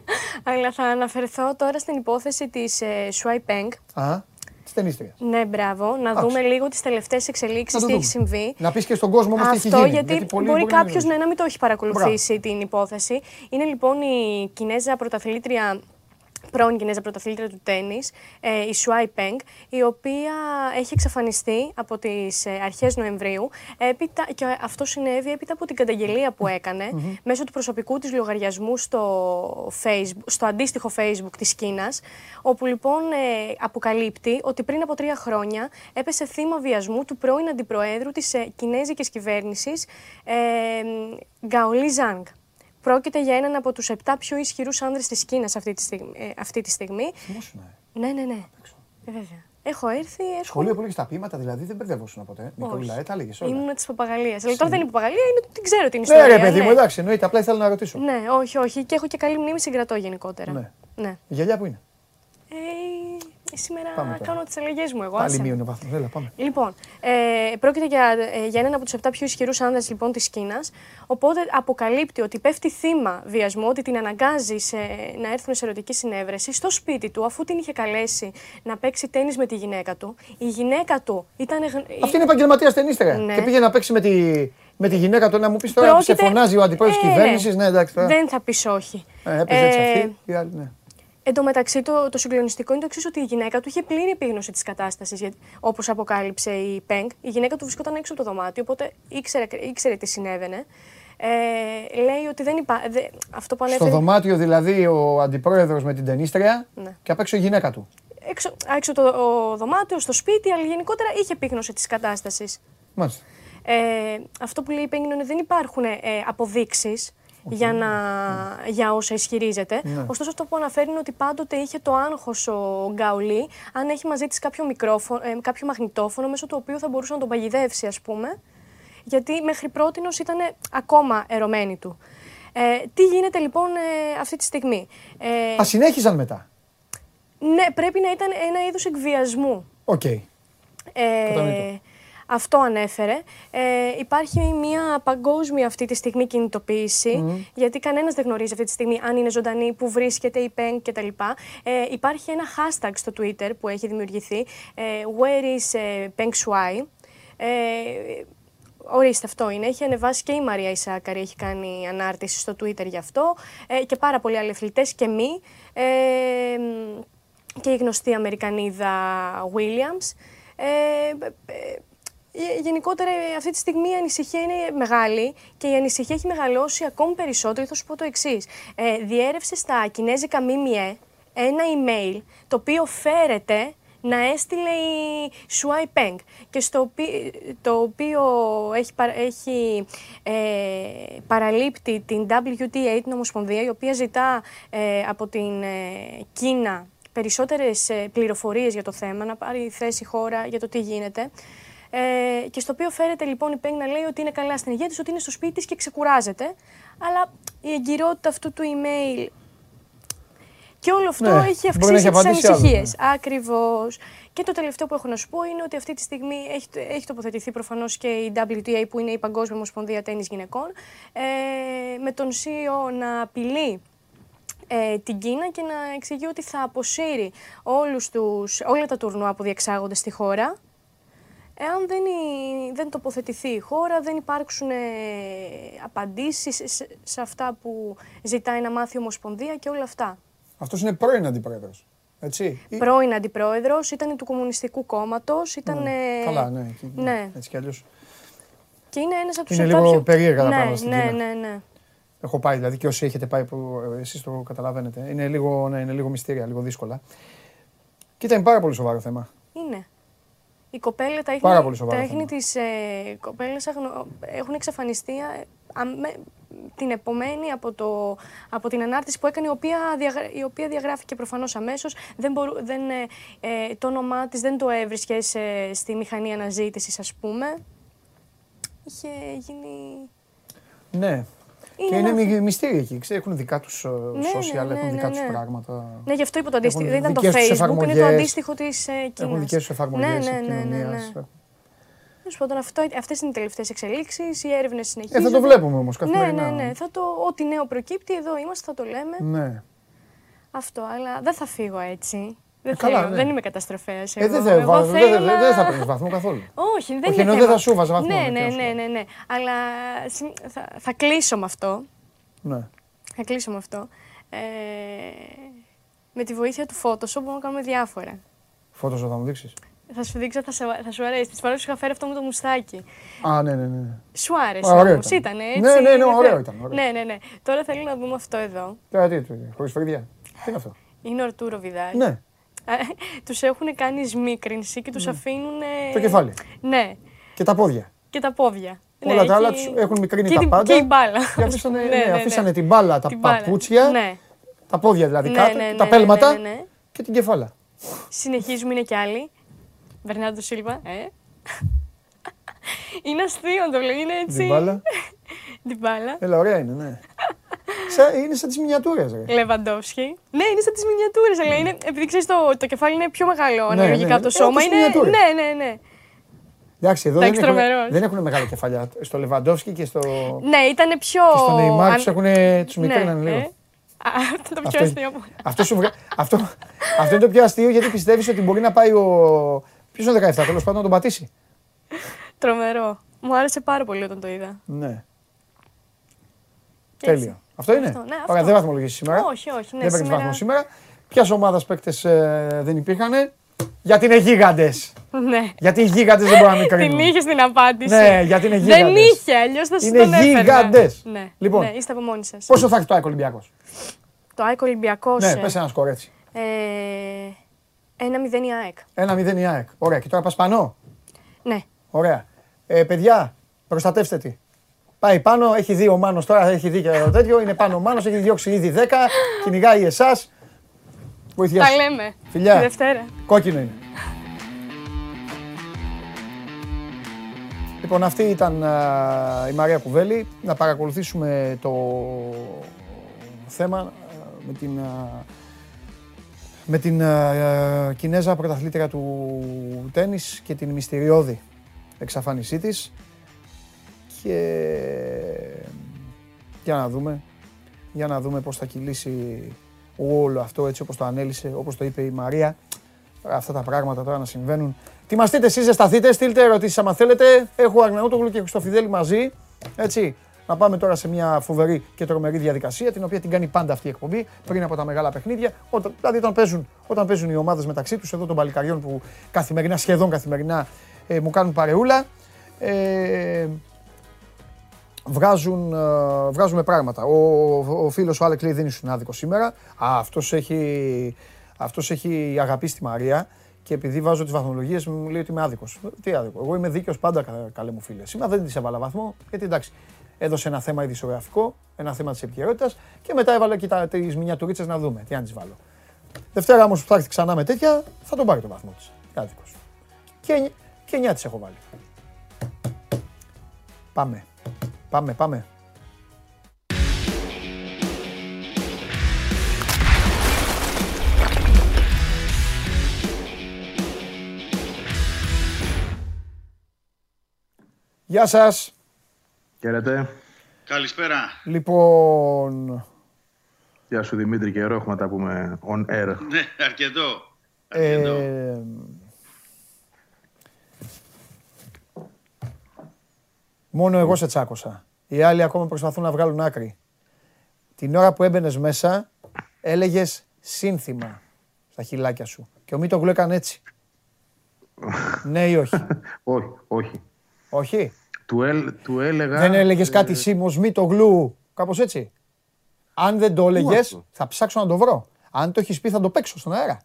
αλλά θα αναφερθώ τώρα στην υπόθεση της ε, Shui Peng. Α, της ταινίστριας. Ναι, μπράβο. Να Εντάξει. δούμε λίγο τις τελευταίες εξελίξεις, Να το τι έχει δούμε. συμβεί. Να πεις και στον κόσμο όμω τι έχει Αυτό γίνει. γιατί, πολλοί μπορεί να κάποιος μην ναι, να μην το έχει παρακολουθήσει την υπόθεση. Είναι λοιπόν η Κινέζα πρωταθλήτρια πρώην Κινέζα πρωταθλήτρια του τέννις, ε, η Σουάι Πενγκ, η οποία έχει εξαφανιστεί από τις ε, αρχές Νοεμβρίου έπειτα, και αυτό συνέβη έπειτα από την καταγγελία που έκανε μέσω του προσωπικού της λογαριασμού στο, Facebook, στο αντίστοιχο Facebook της Κίνας, όπου λοιπόν ε, αποκαλύπτει ότι πριν από τρία χρόνια έπεσε θύμα βιασμού του πρώην αντιπροέδρου της ε, Κινέζικης κυβέρνησης, ε, Γκαολί Ζάνγκ. Πρόκειται για έναν από τους 7 πιο ισχυρούς άνδρες της Κίνας αυτή τη στιγμή. Ε, αυτή τη στιγμή. Θυμόσου, ναι. Ναι, ναι, ναι. Ε, βέβαια. Έχω έρθει, έχω... Σχολείο που έλεγες τα ποίηματα, δηλαδή δεν μπερδεύωσουν ποτέ. Νικολάε, τα έλεγες όλα. Ήμουν της Παπαγαλίας. Αλλά τώρα δεν είναι Παπαγαλία, είναι ότι την ξέρω την Ναι, ιστορία. ρε παιδί μου, εντάξει, εννοείται. Απλά ήθελα να ρωτήσω. Ναι, όχι, όχι. Και έχω και καλή μνήμη, συγκρατώ γενικότερα. Ναι. ναι. Η γυαλιά που είναι; Ε, σήμερα Πάμε τώρα. κάνω τις αλλαγές μου εγώ. Πάλι άσε με. μείωνε ο βαθμός. Έλα, πάμε. Λοιπόν, ε, πρόκειται για, ε, για έναν από τους 7 πιο ισχυρούς άνδρες λοιπόν, της Κίνας. Οπότε αποκαλύπτει ότι πέφτει θύμα βιασμού, ότι την αναγκάζει σε, να έρθουν σε ερωτική συνέβρεση στο σπίτι του, αφού την είχε καλέσει να παίξει τέννη με τη γυναίκα του. Η γυναίκα του ήταν. γν- Αυτή είναι επαγγελματίας ταινίστρια. Ναι. Και πήγε να παίξει με τη, με τη γυναίκα του να μου πεις τώρα Πρόκειται- σε φωνάζει ο αντιπρόεδρος Ε, τη κυβέρνηση. Ναι, εντάξει τώρα. Δεν θα πεις όχι. Ε, έπαιζε έτσι Ε, αυτή. Η άλλη, ναι. Εν τω μεταξύ, το, το συγκλονιστικό είναι το εξής: ότι η γυναίκα του είχε πλήρη επίγνωση της κατάστασης. Όπως αποκάλυψε η Πενγκ, η γυναίκα του βρισκόταν έξω από το δωμάτιο, οπότε ήξερε, ήξερε τι συνέβαινε. Ε, λέει ότι δεν υπάρχει. Αυτό που Στο ανέφερε. δωμάτιο δηλαδή ο αντιπρόεδρος με την ταινίστρια Ναι. και απ' έξω η γυναίκα του. Έξω, έξω το ο δωμάτιο, στο σπίτι, αλλά γενικότερα είχε επίγνωση της κατάστασης. Μάλιστα. Ε, αυτό που λέει η Πενγκ είναι ότι δεν υπάρχουν ε, αποδείξεις για, να, για όσα ισχυρίζεται. Ναι. Ωστόσο, αυτό που αναφέρει είναι ότι πάντοτε είχε το άγχος ο Γκαολί αν έχει μαζί της κάποιο, μικρόφωνο, ε, κάποιο μαγνητόφωνο μέσω του οποίου θα μπορούσε να τον παγιδεύσει, ας πούμε. Γιατί μέχρι πρότινος ήταν ακόμα ερωμένη του. Ε, τι γίνεται λοιπόν ε, αυτή τη στιγμή; Ε, Α συνέχιζαν μετά. ναι, πρέπει να ήταν ένα είδος εκβιασμού. Οκ. Ε, Κατανοητό. Αυτό ανέφερε. Ε, υπάρχει μια παγκόσμια αυτή τη στιγμή κινητοποίηση, γιατί κανένας δεν γνωρίζει αυτή τη στιγμή αν είναι ζωντανή, που βρίσκεται η ΠΕΝ κτλ. Ε, υπάρχει ένα hashtag στο Twitter που έχει δημιουργηθεί, ε, Where is ε, Peng Shuai; Ε, Ορίστε, αυτό είναι. Έχει ανεβάσει και η Μαρία Ισάκαρη, έχει κάνει ανάρτηση στο Twitter γι' αυτό ε, και πάρα πολλοί άλλοι αθλητές και μη. Ε, μ, και η γνωστή Αμερικανίδα Williams. Ε, ε, ε, γενικότερα ε, αυτή τη στιγμή η ανησυχία είναι μεγάλη και η ανησυχία έχει μεγαλώσει ακόμη περισσότερο. Θα σου πω το εξής. Ε, διέρευσε στα κινέζικα ΜΜΕ ένα email το οποίο φέρεται να έστειλε η Σουάι Πενγκ και στο οποίο, το οποίο έχει, παρα- έχει ε, παραλείπτει την WTA, την Ομοσπονδία, η οποία ζητά ε, από την ε, Κίνα περισσότερες ε, πληροφορίες για το θέμα, να πάρει θέση η χώρα για το τι γίνεται. Ε, και στο οποίο φέρεται λοιπόν η Πέγ να λέει ότι είναι καλά στην υγεία της, ότι είναι στο σπίτι της και ξεκουράζεται. Αλλά η εγκυρότητα αυτού του email και όλο αυτό Ναι, έχει μπορεί να έχει αυξήσει τις απαντήσει άλλο, ανησυχίες. ναι. Ακριβώς. Και το τελευταίο που έχω να σου πω είναι ότι αυτή τη στιγμή έχει, έχει τοποθετηθεί προφανώς και η WTA, που είναι η Παγκόσμια Ομοσπονδία Τέννη Γυναικών, ε, με τον CEO να απειλεί ε, την Κίνα και να εξηγεί ότι θα αποσύρει όλους τους, όλα τα τουρνουά που διεξάγονται στη χώρα. Εάν δεν, η- δεν τοποθετηθεί η χώρα, δεν υπάρξουν ε, απαντήσεις σε, σε αυτά που ζητάει να μάθει η Ομοσπονδία και όλα αυτά. Αυτός είναι πρώην αντιπρόεδρος. Έτσι; Ή- Πρώην αντιπρόεδρος, ήταν του Κομμουνιστικού Κόμματος, ήταν... Ναι. ε, Καλά, ναι. εκεί- ναι. Έτσι κι αλλιώς. Και είναι ένας από τους Είναι επτά λίγο πιο- περίεργα τα ναι, πράγματα στην ναι, Κίνα. ναι, ναι. Έχω πάει δηλαδή και όσοι έχετε πάει που εσείς το καταλαβαίνετε. Είναι λίγο, ναι, είναι λίγο μυστήρια, λίγο δύσκολα. Κοίτα, είναι πάρα πολύ σοβαρό θέμα. Είναι. Η κοπέλα, τα Πάρα ίχνη, πολύ σοβαρό τα ίχνη θέμα. της ε, κοπέλας αγνω- έχουν εξαφανιστεί ε, αμέ- την επομένη από, το, από την ανάρτηση που έκανε, η οποία, διαγρα- η οποία διαγράφηκε προφανώς αμέσως. Δεν μπορού, δεν, ε, ε, το όνομά της δεν το έβρισκε σε- στη μηχανή αναζήτησης, ας πούμε. Είχε γίνει... Ναι. Είναι και είναι ένα- μυ- μυστήρια εκεί. Ξέρεις, έχουν δικά τους ναι, social, ναι, έχουν ναι, δικά τους ναι. πράγματα. Ναι, γι' αυτό είπα το αντίστοιχο. Έχουν Δεν ήταν το δικές τους Facebook, είναι το εφαρμογές. αντίστοιχο της ε, Κίνας. Έχουν δικές τους εφαρμογές Ναι, ναι, ναι, ναι, ναι. Τέλο πάντων, αυτό, αυτές είναι οι τελευταίες εξελίξεις, οι έρευνες Ε, συνεχίζονται. θα το βλέπουμε όμως Ναι, καθημερινά. ναι, ναι. Θα το, ό,τι νέο προκύπτει, εδώ είμαστε, θα το λέμε. Ναι. Αυτό, αλλά δεν θα φύγω έτσι. Δεν, Ε, καλά, θέλω, ναι. δεν είμαι καταστροφέας Ε, εγώ. δεν θα, Εγώ βάζω- θέλω δεν, δεν- να- δεν θα παίρνει βαθμό καθόλου. Όχι, δεν Όχι, είναι ενώ θέμα. δεν θα σου βάζα βαθμό, Ναι, τι ναι, να σου ναι, πω. ναι, ναι. Αλλά συ- θα, θα κλείσω με αυτό. Ναι. Θα κλείσω με αυτό. Ε, Με τη βοήθεια του Photoshop μπορούμε να κάνουμε διάφορα. Φώτος θα μου δείξεις; Θα σου δείξω, θα, σε, θα σου αρέσει. Τη φορά που σου είχα φέρει αυτό με το μουστάκι. Α, ναι, ναι, ναι. Σου άρεσε. Α, ωραίο όμως, ήταν. Ήτανε, έτσι. Ναι, ναι, ναι, είναι ωραίο θε- ήταν, ωραίο. Ναι, ναι, ναι. Τώρα θέλω να δούμε αυτό εδώ. Τώρα τι, τι, χωρίς φρύδια. Τι είναι αυτό; Είναι ο Αρτούρο Βιδάλ. Ναι, τους έχουν κάνει σμίκρινση και τους αφήνουν. το κεφάλι. Ναι, Και τα πόδια. και τα πόδια. Όλα Ναι, τα άλλα και- τους έχουν μικρύνει και τα την- πάντα. Και η μπάλα. Και αφήσανε, Ναι, ναι, ναι, ναι. αφήσανε την μπάλα, τα Την μπάλα. παπούτσια, Ναι. τα πόδια δηλαδή Ναι, κάτω, ναι, τα ναι, ναι, πέλματα ναι, ναι. και την κεφάλα. Συνεχίζουμε, είναι κι άλλοι. Βερνάντο Σίλβα, ε. είναι αστείο το λέω, είναι έτσι. Την μπάλα. Την μπάλα. Έλα, ωραία είναι, ναι. Σαν- είναι σαν τις μινιατούρες, ρε. Λεβαντόφσκι. Ναι, είναι σαν τις μινιατούρες, αλλά είναι, επειδή ξέρεις το, το κεφάλι είναι πιο μεγάλο αναλογικά ναι, από το ε, σώμα. όπως Είναι, μινιατούρες. ναι, ναι, ναι. Εντάξει, εδώ δεν Εντάξει, έχουν, τρομερός. δεν έχουν μεγάλα κεφαλιά. Στο Λεβαντόφσκι και στο, Ναι, ήταν πιο. και στο Νεϊμάρ αν- τους έχουν, τους Ναι, μικρύνανε λίγο. ε. Α, Αυτό είναι το πιο Αυτό- αστείο. από όλα. Αυτό, σου βγα... αυτό, αυτό είναι το πιο αστείο γιατί πιστεύεις ότι μπορεί να πάει ο... Ποιος είναι ο 17, τέλος πάντων να τον πατήσει; Τρομερό. Μου άρεσε πάρα πολύ όταν το είδα. Ναι, Και έτσι. τέλειο. Αυτό είναι; Αυτό, ναι, αυτό. Ωραία, δεν βαθμολογήσεις σήμερα. Όχι, όχι. Ναι, δεν παίρνεις σήμερα- βαθμό σήμερα. Ποια ομάδα παίκτες δεν υπήρχαν. Γιατί είναι γίγαντες. Ναι. Γιατί οι γίγαντες δεν μπορούν να μην Την κρίνουν. είχες στην απάντηση. Ναι, γιατί είναι Δεν γίγαντες. είχε, αλλιώς θα σου Είναι τον έφερνα. γίγαντες. Ναι, Λοιπόν. ναι, είστε από μόνοι σας. Πόσο θα έχει το ΑΕΚ Ολυμπιακός; Το ΑΕΚ Ολυμπιακός. Ναι, πες ένα σκορ έτσι. Ε, ένα μηδέν η ΑΕΚ. Ένα μηδέν η ΑΕΚ. Ωραία, και τώρα πας πάνω; Ναι. Ωραία. Ε, παιδιά, προστατεύστε τη. Πάει πάνω, έχει δει ο Μάνος τώρα, έχει δει και το τέτοιο. Είναι πάνω ο Μάνος, έχει διώξει ήδη 10. Κυνηγάει εσάς. Βοηθιά. Τα σου. λέμε. Φιλιά. Τη Δευτέρα. Κόκκινο είναι. Λοιπόν, αυτή ήταν α, η Μαρία Κουβέλη. Να παρακολουθήσουμε το θέμα α, με την, α, με την α, Κινέζα πρωταθλήτρια του τένις και την μυστηριώδη εξαφάνισή της. Και για να δούμε, για να δούμε πώς θα κυλήσει όλο αυτό έτσι όπως το ανέλησε, όπως το είπε η Μαρία. Τώρα Αυτά τα πράγματα τώρα να συμβαίνουν. Ετοιμαστείτε εσείς, ζεσταθείτε, στείλτε ερωτήσεις άμα θέλετε. Έχω Αρναούτογλου και Χριστοφιδέλη μαζί. Έτσι, να πάμε τώρα σε μια φοβερή και τρομερή διαδικασία, την οποία την κάνει πάντα αυτή η εκπομπή, πριν από τα μεγάλα παιχνίδια. Όταν, δηλαδή, όταν παίζουν, όταν παίζουν οι ομάδες μεταξύ τους, εδώ των παλικαριών που καθημερινά, σχεδόν καθημερινά, ε, μου κάνουν παρεούλα. Ε, βγάζουν, ε, βγάζουμε πράγματα. Ο, ο φίλος ο Άλεξ λέει δεν ήσουν άδικος σήμερα. Α, αυτός έχει, αυτός έχει αγαπήσει τη Μαρία και επειδή βάζω τις βαθμολογίες μου λέει ότι είμαι άδικος. Τι άδικο, εγώ είμαι δίκαιος πάντα κα- καλέ μου φίλε. Σήμερα δεν της έβαλα βαθμό γιατί εντάξει έδωσε ένα θέμα ειδησιογραφικό, ένα θέμα της επικαιρότητας και μετά έβαλε και τα, τις μινιατουρίτσες να δούμε τι αν τις βάλω. Δευτέρα όμως που θα έρθει ξανά με τέτοια θα τον πάρει το βαθμό της. Τι άδικος. Και, εννι- και 9 της έχω βάλει. Πάμε. Πάμε, πάμε. Γεια σας. Χαίρετε. Καλησπέρα. Λοιπόν, Γεια σου Δημήτρη, καιρό έχουμε να τα πούμε on air. Ναι, αρκετό. Αρκετό. ε, μόνο εγώ σε τσάκωσα. Οι άλλοι ακόμα προσπαθούν να βγάλουν άκρη. Την ώρα που έμπαινες μέσα, έλεγες σύνθημα στα χιλάκια σου. Και ο Μίτογλου έκανε έτσι. ναι ή όχι; όχι, όχι. όχι; Του, ελ, του έλεγα... Δεν έλεγες ε, κάτι Σίμος Μίτογλου, κάπως έτσι; Αν δεν το έλεγες, αυτό; θα ψάξω να το βρω. Αν το έχεις πει, θα το παίξω στον αέρα.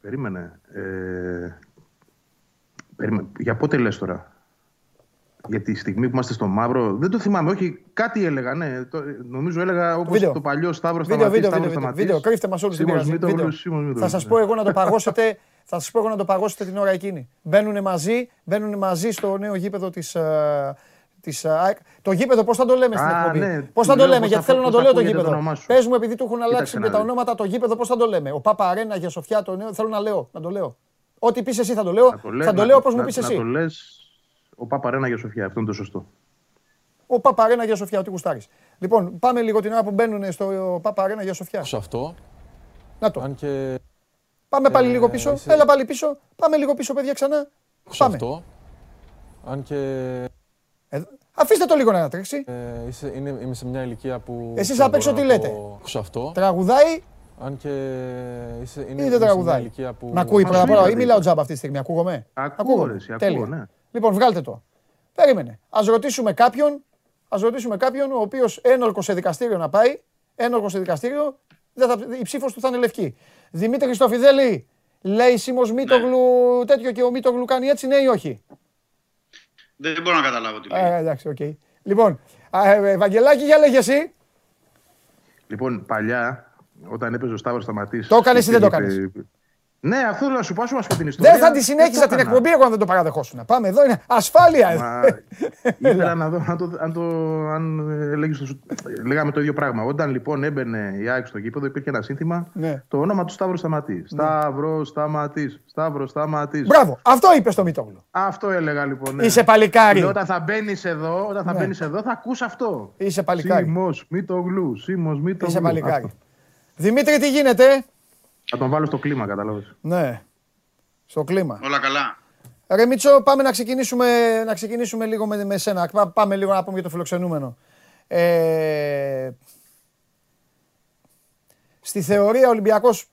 Περίμενε. Ε, περίμενε. Για πότε λες τώρα; Για τη στιγμή που είμαστε στο μαύρο. Δεν το θυμάμαι. Όχι, κάτι έλεγα. Ναι. Το, νομίζω έλεγα όπως Βίντεο. το παλιό Σταύρος Βίντεο, Σταματής, βίντεο, Σταύρος βίντεο, Σταματής. βίντεο. Κρύφτε μας όλους την Σίμος πειράζει. Μήτογλου, Βίντεο. Σίμος Θα Μήτογλου, σας πω ναι. εγώ να το παγώσετε. Θα σας πω εγώ να το παγώσετε την ώρα εκείνη. Μπαίνουν μαζί, μπαίνουν μαζί στο νέο γήπεδο της, ε, της ε, ΑΕΚ. Το γήπεδο πώς θα το λέμε στην Α, εκπομπή; ναι. Πώς θα Του το λέω λέμε, πώς γιατί θα- θέλω να πώς το θα λέω το ακούγεται το γήπεδο. όνομά σου. Πες μου, επειδή του έχουν αλλάξει να και τα δεις. ονόματα, το γήπεδο πώς θα το λέμε; Ο Πάπα Αρένα για Σοφιά το νέο, θέλω να λέω. Να το λέω. Ό,τι πεις εσύ θα το λέω. Να το λέ- Θα το να- λέω όπως μου να- πεις Να το εσύ. Λες ο Παπαρένα για Σοφιά. Αυτό είναι το σωστό. Ο Πάπα Αρένα για Σοφιά, ό,τι γουστάρεις. Λοιπόν, πάμε λίγο την ώρα που μπαίνουν στο Πάπα Αρένα για Σοφιά. σε αυτό. Να το. Αν και Πάμε πάλι Ε, λίγο πίσω. είσαι- Έλα πάλι πίσω. Πάμε λίγο πίσω, παιδιά, ξανά. σε Πάμε. αυτό. Αν και Εδώ. Αφήστε το λίγο να τρέξει. ε, είσαι, είναι, είμαι σε μια ηλικία που. Εσείς δεν απ' έξω μπορώ τι να λέτε; πω Σε αυτό. Τραγουδάει; Αν και είσαι, είναι Ή δεν είσαι μια τραγουδάει. ηλικία που... Να ακούει Μα πρώτα απ' όλα. σου Ή είπα, μιλάω τι. τζάμπα αυτή τη στιγμή. Ακούγομαι; Ακούω, Ακούγομαι. ρε, εσύ, ακούω, Τέλεια. ναι. Λοιπόν, βγάλτε το. Περίμενε. Α ρωτήσουμε κάποιον, ας ρωτήσουμε κάποιον ο οποίος ένορκο σε δικαστήριο να πάει, ένορκο σε δικαστήριο, δεν θα, η ψήφος του θα είναι λευκή. Δημήτρη Χριστοφιδέλη, λέει Σίμω Μίτογλου τέτοιο και ο Μίτογλου κάνει έτσι, ναι ή όχι; Δεν μπορώ να καταλάβω τι λέει. Ε, εντάξει, οκ. Λοιπόν, α, ε, Ευαγγελάκη, για λέγε εσύ. Λοιπόν, παλιά, όταν έπαιζε ο Σταύρος Σταματή. Το έκανες ή δεν το έκανες; Ναι, αυτό θέλω να σου πω, σου μας και την ιστορία. Δεν θα τη συνέχισα το την έκανα. εκπομπή εγώ αν δεν το παραδεχόσουν. Πάμε εδώ, είναι ασφάλεια. Μα ήθελα να δω αν, το, αν, το, αν ε, έλεγες το, λέγαμε το ίδιο πράγμα. Όταν λοιπόν έμπαινε η ΑΕΚ στο γήπεδο, υπήρχε ένα σύνθημα. Ναι. Το όνομα του Σταύρου Σταματής. Σταύρο Σταματής. Σταύρο Σταματής. Μπράβο, αυτό είπες στο Μίτογλου. Αυτό έλεγα λοιπόν. Ναι. Είσαι παλικάρι. Λέω, όταν θα μπαίνεις εδώ, όταν θα Ναι. μπαίνεις εδώ, θα ακούς αυτό. Είσαι παλικάρι. Σίμω, μη το γλου. Σίμω, μη το Είσαι γλου. παλικάρι. Αυτό. Δημήτρη, τι γίνεται; Θα τον βάλω στο κλίμα, κατάλαβες. Ναι, στο κλίμα. Όλα καλά. Ρε Μίτσο, πάμε να ξεκινήσουμε, να ξεκινήσουμε λίγο με, με σένα. Πά- Πάμε λίγο να πούμε για το φιλοξενούμενο. Ε, στη θεωρία ο Ολυμπιακός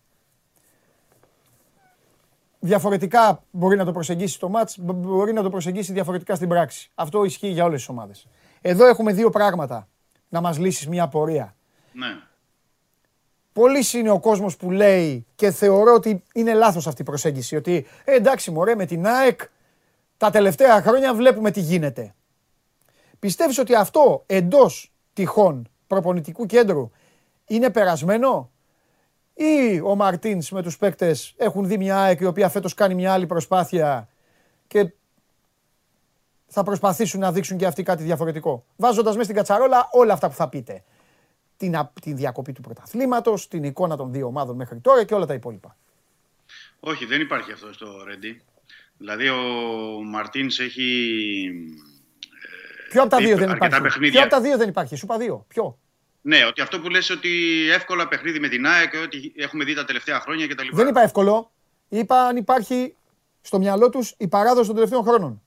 διαφορετικά μπορεί να το προσεγγίσει το μάτς, μπο- μπορεί να το προσεγγίσει διαφορετικά στην πράξη. Αυτό ισχύει για όλες τις ομάδες. Εδώ έχουμε δύο πράγματα να μας λύσεις μια απορία. Ναι. Πολύ είναι ο κόσμος που λέει και θεωρώ ότι είναι λάθος αυτή η προσέγγιση. Ότι ε, εντάξει, μωρέ, με την ΑΕΚ τα τελευταία χρόνια βλέπουμε τι γίνεται. Πιστεύεις ότι αυτό εντός τυχόν προπονητικού κέντρου είναι περασμένο; Ή ο Μαρτίνς με τους παίκτες έχουν δει μια ΑΕΚ η οποία φέτος κάνει μια άλλη προσπάθεια και θα προσπαθήσουν να δείξουν και αυτοί κάτι διαφορετικό; Βάζοντας μέσα στην κατσαρόλα όλα αυτά που θα πείτε την, α- την διακοπή του πρωταθλήματος, την εικόνα των δύο ομάδων μέχρι τώρα και όλα τα υπόλοιπα. Όχι, δεν υπάρχει αυτό στο Ρέντι. Δηλαδή ο Μαρτίνς έχει. Ποιο από τα δει δύο δεν αρκετά υπάρχει. παιχνίδια. Ποιο από τα δύο δεν υπάρχει; Σου είπα δύο. Ποιο; Ναι, ότι αυτό που λες ότι εύκολα παιχνίδι με την ΑΕΚ, ότι έχουμε δει τα τελευταία χρόνια κτλ. Δεν είπα εύκολο. Είπα αν υπάρχει στο μυαλό τους η παράδοση των τελευταίων χρόνων.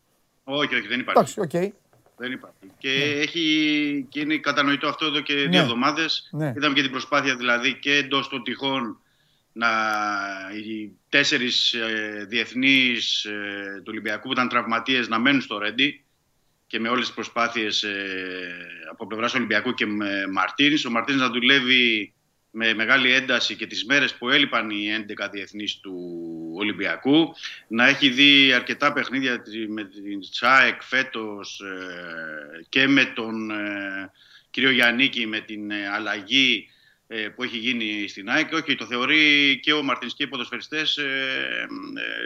Όχι, όχι, δεν υπάρχει. Εντάξει, οκ. Δεν υπάρχει. Και, έχει, και είναι κατανοητό αυτό εδώ και δύο Ναι. εβδομάδες. Ναι. Είδαμε και την προσπάθεια δηλαδή και εντός των τυχών να οι τέσσερις ε, διεθνείς του Ολυμπιακού που ήταν τραυματίες να μένουν στο Ρέντι και με όλες τις προσπάθειες ε, από πλευράς Ολυμπιακού και με Μαρτίνης. Ο Μαρτίνης να δουλεύει με μεγάλη ένταση και τις μέρες που έλειπαν οι 11 διεθνείς του Ολυμπιακού. Να έχει δει αρκετά παιχνίδια τη- με την ΣΑΕΚ φέτος ε, και με τον ε, κύριο Γιαννίκη με την ε, αλλαγή ε, που έχει γίνει στην ΑΕΚ. Όχι, το θεωρεί και ο Μαρτίνης και οι ποδοσφαιριστές ε,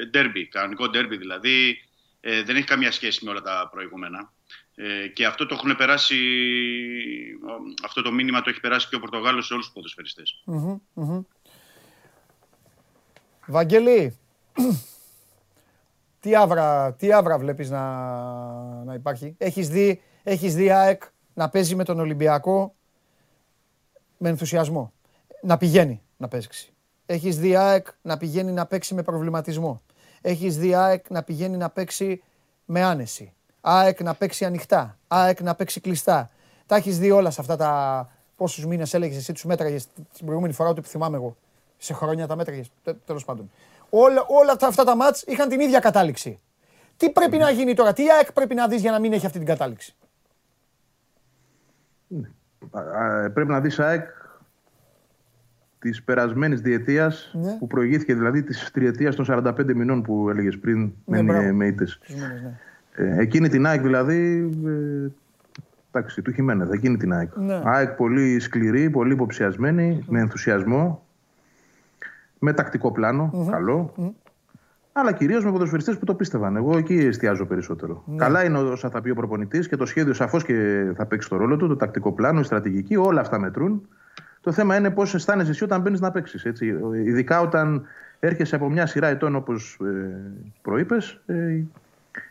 ε, ντέρμπι, κανονικό ντέρμπι δηλαδή. Ε, δεν έχει καμία σχέση με όλα τα προηγούμενα. Ε, και αυτό το έχουν περάσει, ο- αυτό το μήνυμα το έχει περάσει και ο Πορτογάλος σε όλους τους ποδοσφαιριστές. Μμμ, μμμ. Βαγγέλη, τι άβρα, τι άβρα βλέπεις να, να υπάρχει; Έχεις δει, έχεις δει ΑΕΚ να παίζει με τον Ολυμπιακό με ενθουσιασμό. Να πηγαίνει να παίξει; Έχεις δει ΑΕΚ να πηγαίνει να παίξει με προβληματισμό; Έχεις δει ΑΕΚ να πηγαίνει να παίξει με άνεση; ΑΕΚ να παίξει ανοιχτά. ΑΕΚ να παίξει κλειστά. Τα έχεις δει όλα σε αυτά τα πόσους μήνες έλεγες εσύ τους μέτραγες την προηγούμενη φορά ότι θυμάμαι εγώ. Σε χρόνια τα μέτραγες, τε- τέλος πάντων. Όλα, όλα τα- αυτά τα μάτς είχαν την ίδια κατάληξη. Τι πρέπει να γίνει τώρα, τι ΑΕΚ πρέπει να δεις για να μην έχει αυτή την κατάληξη; Α, α, πρέπει να δεις ΑΕΚ της περασμένης διετίας Ναι. που προηγήθηκε δηλαδή της τριετίας των 45 μηνών που έλεγες πριν Ναι, με, μπράβο. με ήττες. Τους μήνες, ναι. Ε, εκείνη την ΑΕΚ δηλαδή, ε, εντάξει, του Χιμένεθ, εκείνη την ΑΕΚ. Ναι. ΑΕΚ πολύ σκληρή, πολύ υποψιασμένη, με ενθουσιασμό, με τακτικό πλάνο, καλό. Αλλά κυρίως με ποδοσφαιριστές που το πίστευαν. Εγώ εκεί εστιάζω περισσότερο. Ναι. Καλά είναι όσα θα πει ο προπονητής και το σχέδιο σαφώς και θα παίξει το ρόλο του, το τακτικό πλάνο, η στρατηγική, όλα αυτά μετρούν. Το θέμα είναι πώς αισθάνεσαι εσύ όταν μπαίνεις να παίξεις. Ειδικά όταν έρχεσαι από μια σειρά ετών, όπως ε, προείπες, ε,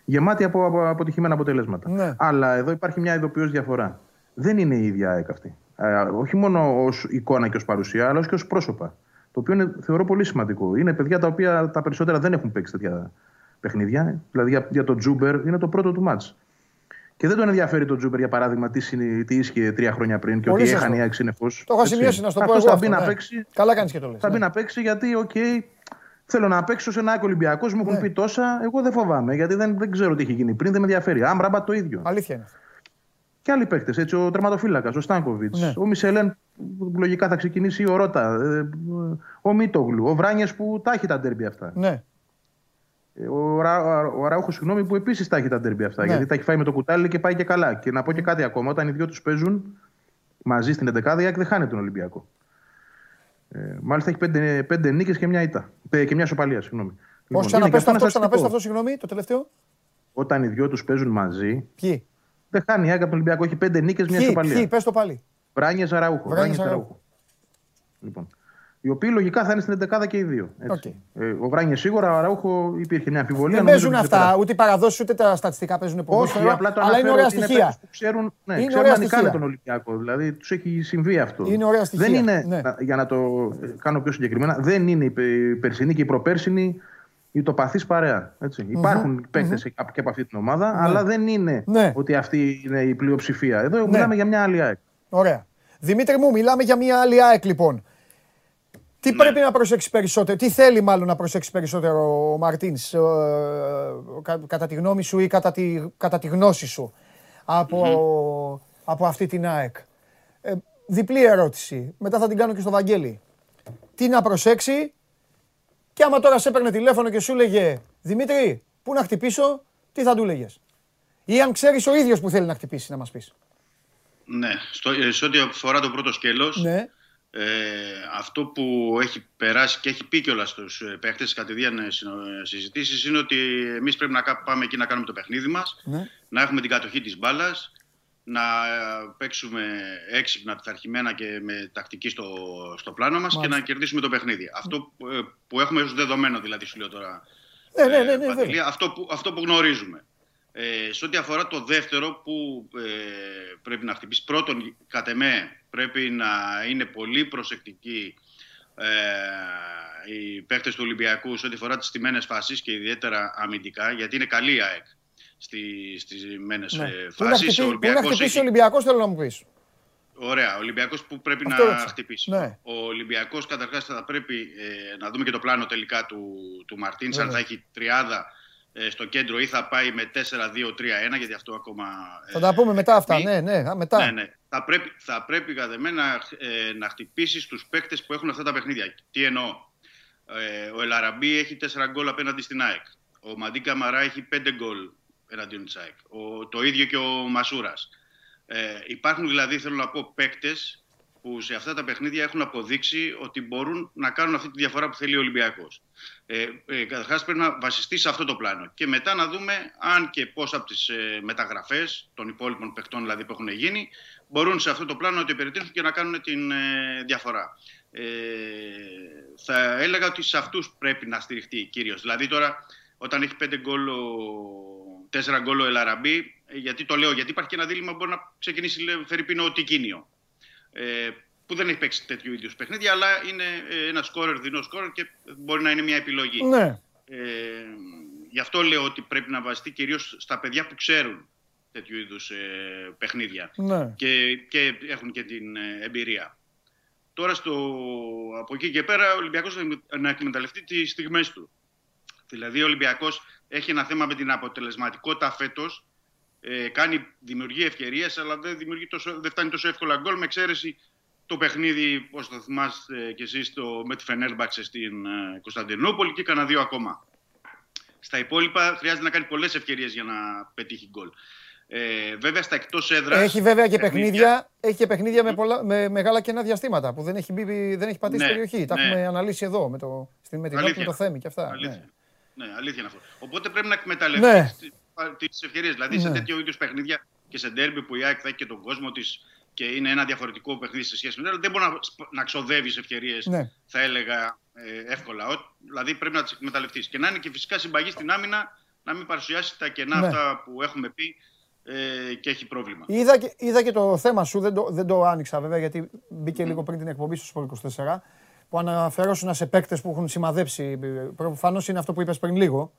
γεμάτη από, από αποτυχημένα αποτελέσματα. Ναι. Αλλά εδώ υπάρχει μια ειδοποιώς διαφορά. Δεν είναι η ίδια ΑΕΚ αυτή. Ε, όχι μόνο ως εικόνα και ως παρουσία, αλλά και ως πρόσωπα. Το οποίο είναι, θεωρώ πολύ σημαντικό. Είναι παιδιά τα οποία τα περισσότερα δεν έχουν παίξει τέτοια παιχνίδια. Δηλαδή για, για τον Τσούμπερ είναι το πρώτο του ματς. Και δεν τον ενδιαφέρει τον Τσούμπερ για παράδειγμα τι, συνη- τι ίσχυε τρία χρόνια πριν και Πολύ ότι σωστό. έχανε η ΑΕΚ συνεχώς. Το είχα σημειώσει να στο πω Αυτός εγώ θα μπει αυτό, να ναι. παίξει. Καλά κάνεις και το λες. Θα μπει ναι. να παίξει γιατί, οκ, θέλω να παίξω σε ένα ΑΕΚ Ολυμπιακός. Μου έχουν Ναι. πει τόσα. Εγώ δεν φοβάμαι γιατί δεν, δεν ξέρω τι έχει γίνει πριν. Δεν με ενδιαφέρει. Άμπραμπα το ίδιο. Αλήθεια είναι. Και άλλοι παίκτες. Έτσι, ο τερματοφύλακας, ο Στάνκοβιτς, Ναι. ο Μισελέν που λογικά θα ξεκινήσει ο Ρότα, ε, ο Μίτογλου, ο Βράνιες που τα έχει τα ντέρμπι αυτά. Ναι. Ε, Ο, Ρα, ο Αραούχος, συγγνώμη, που επίσης τα έχει τα ντέρμπι αυτά. Ναι. Γιατί τα έχει φάει με το κουτάλι και πάει και καλά. Και να πω και κάτι ακόμα. Όταν οι δυο τους παίζουν μαζί στην 11η, η ΑΕΚ δεν χάνει τον Ολυμπιακό. Ε, μάλιστα έχει πέντε, πέντε νίκες και μια ήττα. Ε, και μια ισοπαλία, συγγνώμη. Πώς Λοιπόν, είναι και ξαναπέστε ένα αυτό, ξαναπέστε στατιστικό. αυτό, συγγνώμη, το τελευταίο. Όταν οι δυο τους παίζουν μαζί, Ποιοι, δεν χάνει η ΑΕΚ από τον Ολυμπιακό. Έχει πέντε νίκες, μια ποιοι, ισοπαλία. ποιοι, πες το πάλι. Βράνιες Αραούχο. Βράνιες Βράνιες Αραούχο. Λοιπόν. Οι οποίοι λογικά θα είναι στην 11άδα και οι δύο. Έτσι. Οκ. Ε, ο Βράνιες σίγουρα, ο Αραούχο υπήρχε μια αμφιβολία. Δεν νομίζω παίζουν ότι αυτά, δεν ούτε οι παραδόσεις ούτε τα στατιστικά παίζουν Όχι, ποδόσφαιρο. απλά το Αλλά είναι αναφέρω ωραία ότι στοιχεία. παίκτες που ξέρουν, ναι, Είναι ξέρουν ωραία να νικάνε στοιχεία. τον Ολυμπιακό. Δηλαδή τους έχει συμβεί αυτό. Είναι ωραία στοιχεία, Δεν είναι, ναι. να- για να το ε, κάνω πιο συγκεκριμένα, δεν είναι η πε- η περσινή και η προπέρσινη η τοπαθής παρέα. Έτσι. Υπάρχουν παίκτες και από αυτή την ομάδα, αλλά δεν είναι Ναι. ότι αυτή είναι η πλειοψηφία. Εδώ μιλάμε για μια άλλη ΑΕΚ. Ωραία. Δημήτρη μου, μιλάμε για μια άλλη ΑΕΚ λοιπόν. Τι πρέπει να προσέξει περισσότερο, τι θέλει μάλλον να προσέξει περισσότερο ο Μαρτίνς, κατά τη γνώμη σου ή κατά τη, κατά τη γνώση σου από, από αυτή την ΑΕΚ; Ε, διπλή ερώτηση. Μετά θα την κάνω και στο Βαγγέλη. Τι να προσέξει; Και άμα τώρα σε έπαιρνε τηλέφωνο και σου έλεγε Δημήτρη, πού να χτυπήσω, τι θα του λέγες; Ή αν ξέρεις ο ίδιος που θέλει να χτυπήσει να μας πεις; Ναι, στο, ε, σε ό,τι αφορά το πρώτο σκέλος, Ναι. Ε, αυτό που έχει περάσει και έχει πει κιόλας στους παίχτες κατηδίαν ε, συζητήσεις είναι ότι εμείς πρέπει να κα- πάμε εκεί να κάνουμε το παιχνίδι μας, Ναι. να έχουμε την κατοχή της μπάλας, να ε, παίξουμε έξυπνα, πειθαρχημένα και με τακτική στο, στο πλάνο μας και Μάλιστα. να κερδίσουμε το παιχνίδι. Αυτό που, ε, που έχουμε ως δεδομένο, δηλαδή, σου λέω τώρα. Ναι, ναι, ναι, ε, ναι, Παντελή, βέβαια. αυτό, που, αυτό που γνωρίζουμε. Ε, σε ό,τι αφορά το δεύτερο που ε, πρέπει να χτυπήσει, πρώτον, κατ' εμέ, πρέπει να είναι πολύ προσεκτικοί ε, οι παίκτες του Ολυμπιακού σε ό,τι αφορά τις στιμένες φάσεις και ιδιαίτερα αμυντικά, γιατί είναι καλή η ΑΕΚ στη, στις στιμένες Ναι. ε, Πού να φάσεις. χτυπήσει, Ο πού να Ολυμπιακός χτυπήσει έχει... ο Ολυμπιακός θέλω να μου πεις. Ωραία, ο Ολυμπιακός που πρέπει Αυτό να ρώτησα. χτυπήσει. Ναι. Ο Ολυμπιακός καταρχάς θα πρέπει ε, να δούμε και το πλάνο τελικά του, του Μαρτίνς, αν Βέβαια. θα έχει τριάδα ε, στο κέντρο ή θα πάει με 4-2-3-1, γιατί αυτό ακόμα... ε, Θα τα πούμε μετά αυτά, μη- ναι, ναι, α, μετά. ναι, ναι. Θα πρέπει, θα πρέπει κατά μένα ε, να χτυπήσεις τους παίκτες που έχουν αυτά τα παιχνίδια. Τι εννοώ; Ε, ο Ελαραμπή έχει 4 γκολ απέναντι στην ΑΕΚ. Ο Μαντί Καμαρά έχει 5 γκολ εναντίον της ΑΕΚ. Ο, το ίδιο και ο Μασούρας. Ε, υπάρχουν δηλαδή, θέλω να πω, παίκτες που σε αυτά τα παιχνίδια έχουν αποδείξει ότι μπορούν να κάνουν αυτή τη διαφορά που θέλει ο Ολυμπιακός. Ε, ε, Καταρχάς πρέπει να βασιστεί σε αυτό το πλάνο. Και μετά να δούμε αν και πώς από τις ε, μεταγραφές των υπόλοιπων παιχτών δηλαδή, που έχουν γίνει μπορούν σε αυτό το πλάνο να το υπηρετήσουν και να κάνουν την ε, διαφορά. Ε, θα έλεγα ότι σε αυτούς πρέπει να στηριχτεί κυρίως. Δηλαδή τώρα, όταν έχει 5 γκολ, ο- 4 γκολ ο Ελαραμπή, ε, γιατί το λέω, γιατί υπάρχει και ένα δίλημα που μπορεί να ξεκινήσει λέει, Φερρυπίνο ο Τικίνιο. Ε, που δεν έχει παίξει τέτοιου είδους παιχνίδια, αλλά είναι ε, ένα σκόρερ, δεινό σκόρερ και μπορεί να είναι μια επιλογή. Ναι. Ε, γι' αυτό λέω ότι πρέπει να βασιστεί κυρίως στα παιδιά που ξέρουν τέτοιου είδους ε, παιχνίδια Ναι. και, και έχουν και την ε, εμπειρία. Τώρα στο, από εκεί και πέρα ο Ολυμπιακός θα να εκμεταλλευτεί τις στιγμές του. Δηλαδή ο Ολυμπιακός έχει ένα θέμα με την αποτελεσματικότητα φέτος. Ε, κάνει, δημιουργεί ευκαιρίες αλλά δεν, δημιουργεί τόσο, δεν φτάνει τόσο εύκολα γκολ με εξαίρεση το παιχνίδι, όπως το θυμάστε και εσείς, το, με τη Φενέρμπαξε στην ε, Κωνσταντινούπολη και κανένα δύο ακόμα. Στα υπόλοιπα χρειάζεται να κάνει πολλές ευκαιρίες για να πετύχει γκολ. Ε, βέβαια στα εκτός έδρας... Έχει βέβαια και παιχνίδια, έχει και παιχνίδια με, πολλά, με μεγάλα κενά διαστήματα που δεν έχει, μπει, δεν έχει πατήσει Ναι, περιοχή. Τα ναι. έχουμε αναλύσει εδώ με, το, στη- με την Αλήθεια. Νότ, με το Θέμη και αυτά. Αλήθεια. Ναι. Ναι, αλήθεια είναι αυτό. Οπότε πρέπει να εκμεταλλευτείς Ναι. Τις ευκαιρίες. Δηλαδή σε Ναι. τέτοιο είδους παιχνίδια και σε ντέρμπι που η ΑΕΚ θα έχει και τον κόσμο της και είναι ένα διαφορετικό παιχνίδι σε σχέση με το άλλο, δεν μπορεί να, σπ- να ξοδεύεις ευκαιρίες, Ναι. θα έλεγα ε, εύκολα. Ο- δηλαδή πρέπει να τις εκμεταλλευτείς. Και να είναι και φυσικά συμπαγή στην άμυνα, να μην παρουσιάσει τα κενά Ναι. αυτά που έχουμε πει ε, και έχει πρόβλημα. Είδα, και, είδα και το θέμα σου, δεν το, δεν το άνοιξα βέβαια γιατί μπήκε λίγο πριν την εκπομπή στο Sport 24 που αναφερόσουν σε παίκτες που έχουν σημαδέψει. Προφανώς είναι αυτό που είπες πριν λίγο.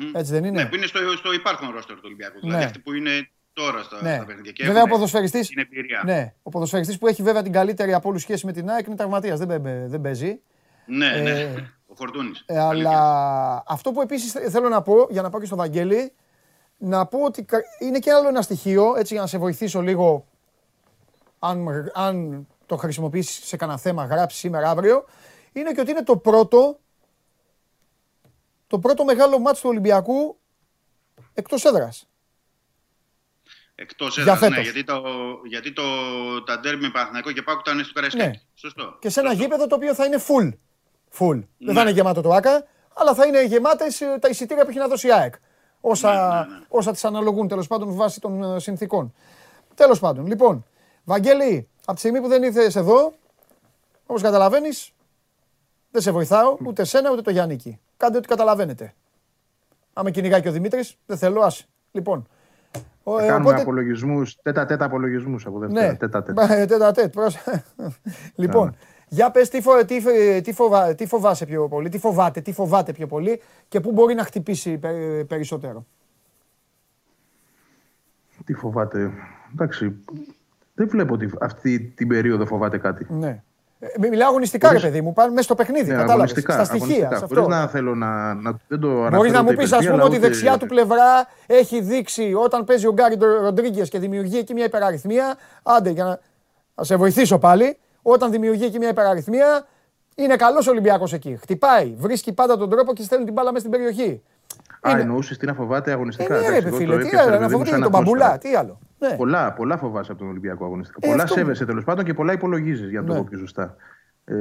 Μμμ. Έτσι δεν είναι; Ναι, που είναι στο, στο υπάρχον ρόστερ του Ολυμπιακού. Δηλαδή Ναι. αυτοί που είναι τώρα στα, Ναι. στα παιχνίδια. Και Βέβαια, ο έχουν ποδοσφαιριστής, την εμπειρία. ναι, ο ποδοσφαιριστής που έχει βέβαια την καλύτερη από όλους σχέση με την ΑΕΚ είναι τραυματίας. Δεν, παί- δεν παίζει. Ναι, ναι. Ε, Ο Χορτούνης. Ε, αλλά αυτό που επίσης θε- θέλω να πω, για να πάω και στο Βαγγέλη, να πω ότι κα- είναι και άλλο ένα στοιχείο, έτσι για να σε βοηθήσω λίγο, αν, αν το χρησιμοποιήσεις σε κανένα θέμα, γράψεις σήμερα, αύριο, είναι και ότι είναι το πρώτο, το πρώτο μεγάλο μάτς του Ολυμπιακού εκτός έδρας. Εκτός Για έδρας, ναι, φέτος. γιατί, το, γιατί το, τα ντέρμπι με Παναθηναϊκό και Πάκου ήταν στο Καραϊσκάκι. Ναι. Σωστό. Και σε ένα Σωστό. γήπεδο το οποίο θα είναι full. Full. Δεν θα Ναι. είναι γεμάτο το ΆΚΑ, αλλά θα είναι γεμάτες ε, τα εισιτήρια που έχει να δώσει η ΑΕΚ. Όσα, Ναι, ναι, ναι. όσα τις αναλογούν τέλος πάντων βάσει των ε, συνθήκων. Τέλος πάντων. Λοιπόν, Βαγγέλη, από τη στιγμή που δεν ήρθες εδώ, όπως καταλαβαίνεις, δεν σε βοηθάω ούτε εσένα ούτε το Γιάννικη. Κάντε ό,τι καταλαβαίνετε. Άμα κυνηγάει και ο Δημήτρης, δεν θέλω, άσε. Λοιπόν, ο- Θα ε, κάνουμε οπότε- απολογισμούς, τέτα τέτα απολογισμούς από Δευτέρα. ναι, Τέτα τέτα. Μπα, ε, τέτα τέτ, προς- λοιπόν, για πες τι, φο- τι, φο- τι, φοβά- τι φοβάσαι πιο πολύ, τι φοβάται, τι φοβάται πιο πολύ και πού μπορεί να χτυπήσει πε- περισσότερο. Τι φοβάται. Εντάξει, δεν βλέπω ότι αυτή την περίοδο φοβάται κάτι. Ναι. Ε, μι- μιλάω αγωνιστικά, ρε παιδί μου, πάνε μέσα στο παιχνίδι, Ναι, κατάλαβες, αγωνιστικά, στα στοιχεία. αγωνιστικά. σε Χωρίς αυτό. να θέλω να, να δεν το Μπορείς αναφέρω να μου ούτε πεις, ας υπερβία, πούμε, αλλά ότι η ούτε- δεξιά του πλευρά έχει δείξει όταν παίζει ο Γκάρι Ροντρίγκες και δημιουργεί εκεί μια υπεραριθμία. Άντε, για να, να σε βοηθήσω πάλι. Όταν δημιουργεί εκεί μια υπεραριθμία, είναι καλός Ολυμπιακός εκεί. Χτυπάει, βρίσκει πάντα τον τρόπο και στέλνει την μπάλα μέσα στην περιοχή. Α, Είναι- εννοούσες τι να φοβάται Ε, αγωνιστικά. ναι, ρε Εντάξει, εγώ φίλε, το τι έπιασα, άλλο, ρε να παιδί μου, φοβάται σαν τον μπαμπουλά, ατμόσφαιρα. τι άλλο. Ναι. Πολλά, πολλά φοβάσαι από τον Ολυμπιακό αγωνιστικά. Ε, πολλά αυτό- σέβεσαι τέλος πάντων και πολλά υπολογίζεις, για να το Ναι. πω πιο σωστά. Ε,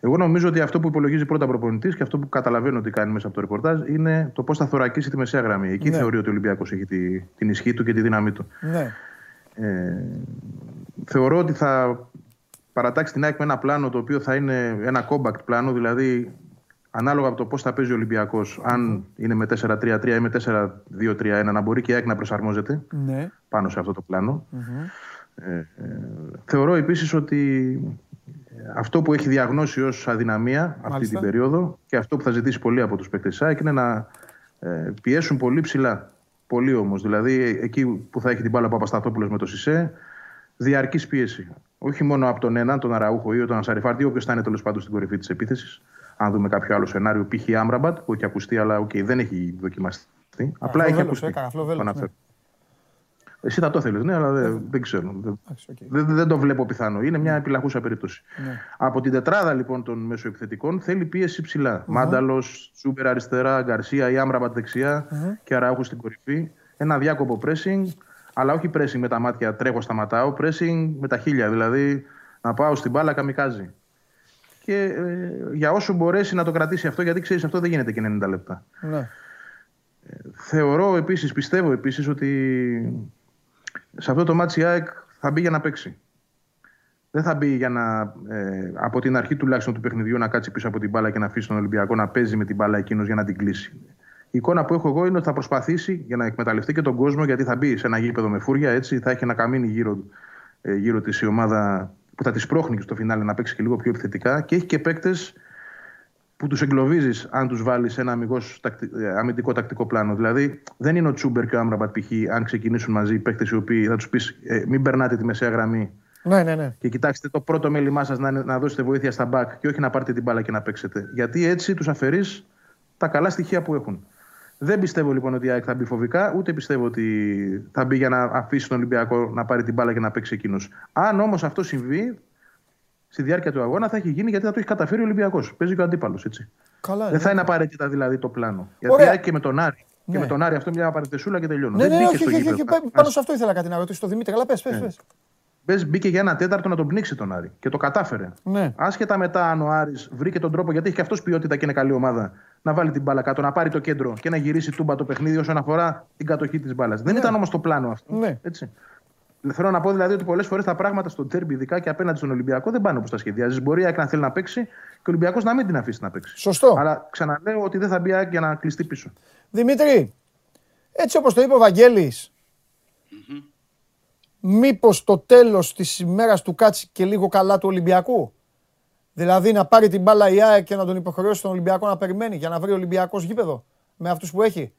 εγώ νομίζω ότι αυτό που υπολογίζει πρώτα προπονητής και αυτό που καταλαβαίνω ότι κάνει μέσα από το ρεπορτάζ είναι το πώς θα θωρακίσει τη μεσαία γραμμή. Εκεί Ναι. θεωρεί ότι ο Ολυμπιακός έχει τη, την ισχύ του και τη δύναμή του. Ναι. Ε, θεωρώ ότι θα παρατάξει την ΑΕΚ με ένα πλάνο το οποίο θα είναι ένα compact πλάνο, δηλαδή ανάλογα από το πώς θα παίζει ο Ολυμπιακός, αν είναι με 4-3-3 ή με 4-2-3-1, να μπορεί και η ΑΕΚ να προσαρμόζεται Ναι. πάνω σε αυτό το πλανο Ε, ε, θεωρώ επίσης ότι αυτό που έχει διαγνώσει ως αδυναμία αυτή Μάλιστα. την περίοδο και αυτό που θα ζητήσει πολύ από τους παίκτες της ΑΕΚ είναι να ε, πιέσουν πολύ ψηλά. Πολύ όμως. Δηλαδή εκεί που θα έχει την μπάλα ο Παπασταθόπουλος με το Σισέ, διαρκής πίεση. Όχι μόνο από τον έναν, τον Αραούχο ή τον Ανσαριφάρντ, όποιος θα είναι τέλος πάντων στην κορυφή της επίθεσης. Αν δούμε κάποιο άλλο σενάριο, π.χ. Άμραμπατ, που έχει ακουστεί, αλλά οκ, δεν έχει δοκιμαστεί. Απλά έχει Καραφλόβελος, ακουστεί. ε, Καραφλόβελος, Το ναι. αναφέρω. Εσύ θα το θέλεις, ναι, αλλά δεν, δεν ξέρω. Δεν, Εντάξει, οκ. δεν, δεν το βλέπω πιθανό. Είναι μια επιλαχούσα περίπτωση. Ναι. Από την τετράδα λοιπόν των μεσοεπιθετικών θέλει πίεση ψηλά. Μάνταλος, Τσούμπερ αριστερά, Γκαρσία ή Άμραμπατ δεξιά και Αραούχο στην κορυφή. Ένα αδιάκοπο pressing, αλλά όχι pressing με τα μάτια τρέχω, σταματάω. Pressing με τα χίλια, δηλαδή να πάω στην μπάλα καμικάζι. Και ε, για όσο μπορέσει να το κρατήσει αυτό, γιατί ξέρεις αυτό δεν γίνεται και 90 λεπτά. Ναι. Θεωρώ επίσης, πιστεύω επίσης ότι σε αυτό το ματς η ΑΕΚ θα μπει για να παίξει. Δεν θα μπει για να ε, από την αρχή τουλάχιστον του παιχνιδιού να κάτσει πίσω από την μπάλα και να αφήσει τον Ολυμπιακό να παίζει με την μπάλα εκείνος για να την κλείσει. Η εικόνα που έχω εγώ είναι ότι θα προσπαθήσει για να εκμεταλλευτεί και τον κόσμο γιατί θα μπει σε ένα γήπεδο με φούρια. Έτσι θα έχει ένα καμίνι γύρω, ε, γύρω της η ομάδα που θα τη σπρώχνει και στο φινάλε να παίξει και λίγο πιο επιθετικά. Και έχει και παίκτες που τους εγκλωβίζεις αν τους βάλεις ένα αμυγός τακτι- ε, αμυντικό τακτικό πλάνο. Δηλαδή, δεν είναι ο Τσούμπερ και ο Άμραμπατ π.χ. αν ξεκινήσουν μαζί οι παίκτες οι οποίοι θα τους πεις ε, μην περνάτε τη μεσαία γραμμή Ναι, ναι, ναι. και κοιτάξτε το πρώτο μέλημά σας να, είναι- να δώσετε βοήθεια στα μπακ και όχι να πάρετε την μπάλα και να παίξετε. Γιατί έτσι τους αφαιρείς τα καλά στοιχεία που έχουν. Δεν πιστεύω λοιπόν ότι η ΑΕΚ θα μπει φοβικά, ούτε πιστεύω ότι θα μπει για να αφήσει τον Ολυμπιακό να πάρει την μπάλα και να παίξει εκείνος. Αν όμως αυτό συμβεί, στη διάρκεια του αγώνα θα έχει γίνει γιατί θα το έχει καταφέρει ο Ολυμπιακός. Παίζει και ο αντίπαλος. Καλά. Δεν είναι. θα είναι απαραίτητα δηλαδή το πλάνο. Γιατί Ωραία. η ΑΕΚ και με τον Άρη. Ναι. Και με τον Άρη αυτό μια παρατεσούλα και τελειώνω. Ναι, Δεν ναι, μπήκε όχι, στο όχι, όχι, γήπεδο. όχι, πάνω σε αυτό ήθελα κάτι να ρωτήσω το Δημήτρη, αλλά πες, πες, Ναι. πες. Μπες, μπήκε για ένα τέταρτο να τον πνίξει τον Άρη. Και το κατάφερε. Ναι. Άσχετα μετά αν ο Άρης βρήκε τον τρόπο, γιατί έχει και αυτός ποιότητα και είναι καλή ομάδα, να βάλει την μπάλα κάτω, να πάρει το κέντρο και να γυρίσει τούμπα το παιχνίδι όσον αφορά την κατοχή της μπάλας. Δεν ήταν όμως το πλάνο αυτό. Ναι. Έτσι. Θέλω να πω δηλαδή ότι πολλές φορές τα πράγματα στο τέρμπι, ειδικά και απέναντι στον Ολυμπιακό, δεν πάνε όπως τα σχεδιάζεις. Μπορεί η ΑΕΚ να θέλει να παίξει και ο Ολυμπιακός να μην την αφήσει να παίξει. Σωστό. Αλλά ξαναλέω ότι δεν θα μπει η ΑΕΚ για να κλειστεί πίσω. Δημήτρη, έτσι όπως το είπε ο Βαγγέλης, μήπως το τέλος της ημέρας του κάτσει και λίγο καλά του Ολυμπιακού; Δηλαδή να πάρει την μπάλα η ΑΕΚ και να τον υποχρεώσει τον Ολυμπιακό να περιμένει για να βρει ο Ολυμπιακός γήπεδο με αυτούς που έχει;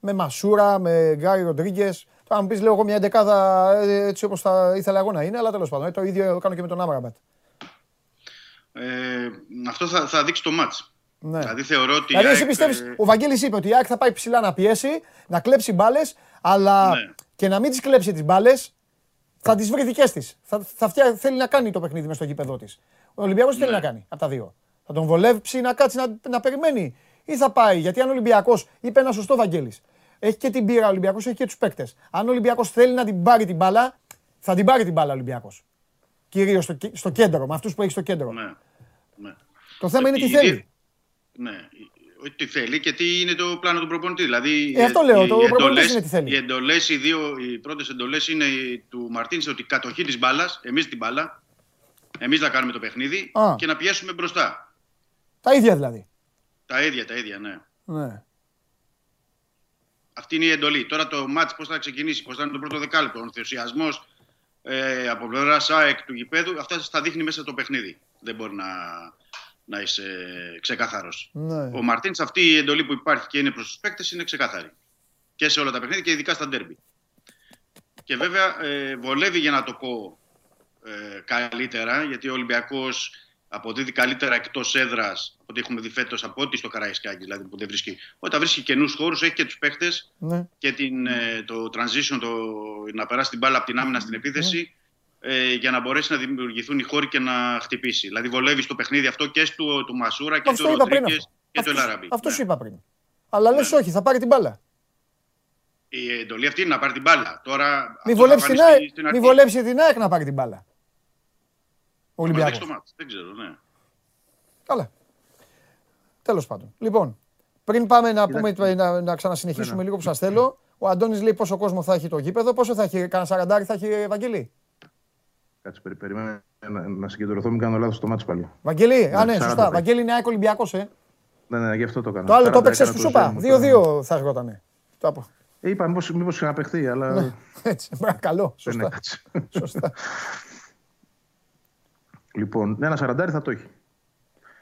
Με Μασούρα, με Γκάρι Ροντρίγκες. Τώρα, αν πεις, λέω εγώ μια δεκάδα ε, έτσι όπως θα ήθελα εγώ να είναι, αλλά τέλος πάντων. ε, Το ίδιο κάνω και με τον Άμραμπατ. Ε, αυτό θα, θα δείξει το μάτς. Ναι. Δηλαδή θεωρώ ότι. Δηλαδή, η εσύ ΑΕΚ, πιστεύεις, ε, ο Βαγγέλης είπε ότι η ΑΕΚ θα πάει ψηλά να πιέσει, να κλέψει μπάλες, αλλά Ναι. και να μην τις κλέψει τις μπάλες, θα τις βρει δικές της. Θα, θα φτιά, θέλει να κάνει το παιχνίδι μες στο γήπεδο της. Ο Ολυμπιακός τι θέλει Ναι. να κάνει από τα δύο. Θα τον βολεύσει να κάτσει να, να περιμένει ή θα πάει. Γιατί αν ο Ολυμπιακός είπε ένα σωστό Βαγγέλης, έχει και την πείρα ο Ολυμπιακός, έχει και τους παίκτες. Αν ο Ολυμπιακός θέλει να την πάρει την μπάλα, θα την πάρει την μπάλα ο Ολυμπιακός. Κυρίως στο, κε- στο κέντρο, με αυτούς που έχει στο κέντρο. Ναι. ναι. Το θέμα είναι τι Η- θέλει. Ναι. Όχι τι θέλει και τι είναι το πλάνο του προπονητή. Δηλαδή, Ε, αυτό λέω, οι το προπονητής εντολές- είναι τι θέλει. Οι εντολές, οι δύο, οι πρώτες εντολές είναι οι του Μαρτίνς ότι κατοχή της μπάλας, εμείς την μπάλα, εμείς να κάνουμε το παιχνίδι Α. και να πιέσουμε μπροστά. Τα ίδια δηλαδή. Τα ίδια, τα ίδια, ναι. Ναι. Αυτή είναι η εντολή. Τώρα το μάτς πώς θα ξεκινήσει, πώς θα είναι το πρώτο δεκάλεπτο, ο ενθουσιασμός ε, από πλευράς ΣΑΕΚ του γηπέδου, αυτά θα δείχνει μέσα το παιχνίδι. Δεν μπορεί να, να είσαι ξεκάθαρος. ναι. Ο Μαρτίνς, αυτή η εντολή που υπάρχει και είναι προς τους παίκτες είναι ξεκάθαρη. Και σε όλα τα παιχνίδια και ειδικά στα ντέρμπι. Και βέβαια ε, βολεύει για να το πω ε, καλύτερα, γιατί ο Ολυμπιακός αποδίδει καλύτερα εκτός έδρας από ό,τι έχουμε δει φέτος από ό,τι στο Καραϊσκάκι, δηλαδή που δεν βρίσκει. Όταν βρίσκει καινούς χώρους, έχει και τους παίκτες ναι. και την, ε, το transition, το, να περάσει την μπάλα από την άμυνα στην επίθεση. Ε, για να μπορέσει να δημιουργηθούν οι χώροι και να χτυπήσει. Δηλαδή, βολεύεις στο παιχνίδι αυτό και του, του Μασούρα και Αυτό του είπα πριν Ροντρίγκες αυτό. και του Αυτό- Ελαραμπή. Αυτός Ναι. σου είπα πριν. Αλλά λες όχι, θα πάρει την μπάλα. Η εντολή αυτή είναι να πάρει την μπάλα. Τώρα, Μη αυτό θα βολέψει φανεί την στη- ΑΕΚ- στην μη αρχή. βολέψει την ΑΕΚ να πάρει την μπάλα. Ο Θα μας Ολυμπιακός. δείξει το μάτς. Δεν ξέρω, ναι. Καλά. Τέλος πάντων. Λοιπόν, πριν πάμε να, πούμε, Κοιτάξτε. να, να ξανασυνεχίσουμε λίγο που σας θέλω, ο Αντώνης λέει πόσο κόσμο θα έχει το γήπεδο, πόσο θα έχει, κανένα σαραντάρι θα έχει, Βαγγελή. Κάτσε, περι- περιμένω να, να συγκεντρωθώ, μην κάνω λάθος στο μάτι πάλι. Βαγγελή, α ναι, 40 σωστά. θα Βαγγέλη είναι ΑΕΚ Ολυμπιακός, ε. Ναι, ναι, γι' αυτό το έκανα. Το άλλο το 40 έπαιξες έκανα σου το είπα. ζέμι μου, 2-2 θα σγότανε. Το άπο. Ε, είπα, μήπως, μήπως ξαναπαιχθεί, αλλά Ναι, Έτσι, μπράβο, καλό, δεν σωστά. έκατσε. σωστά. λοιπόν, ναι, ένα σαραντάρι θα το έχει.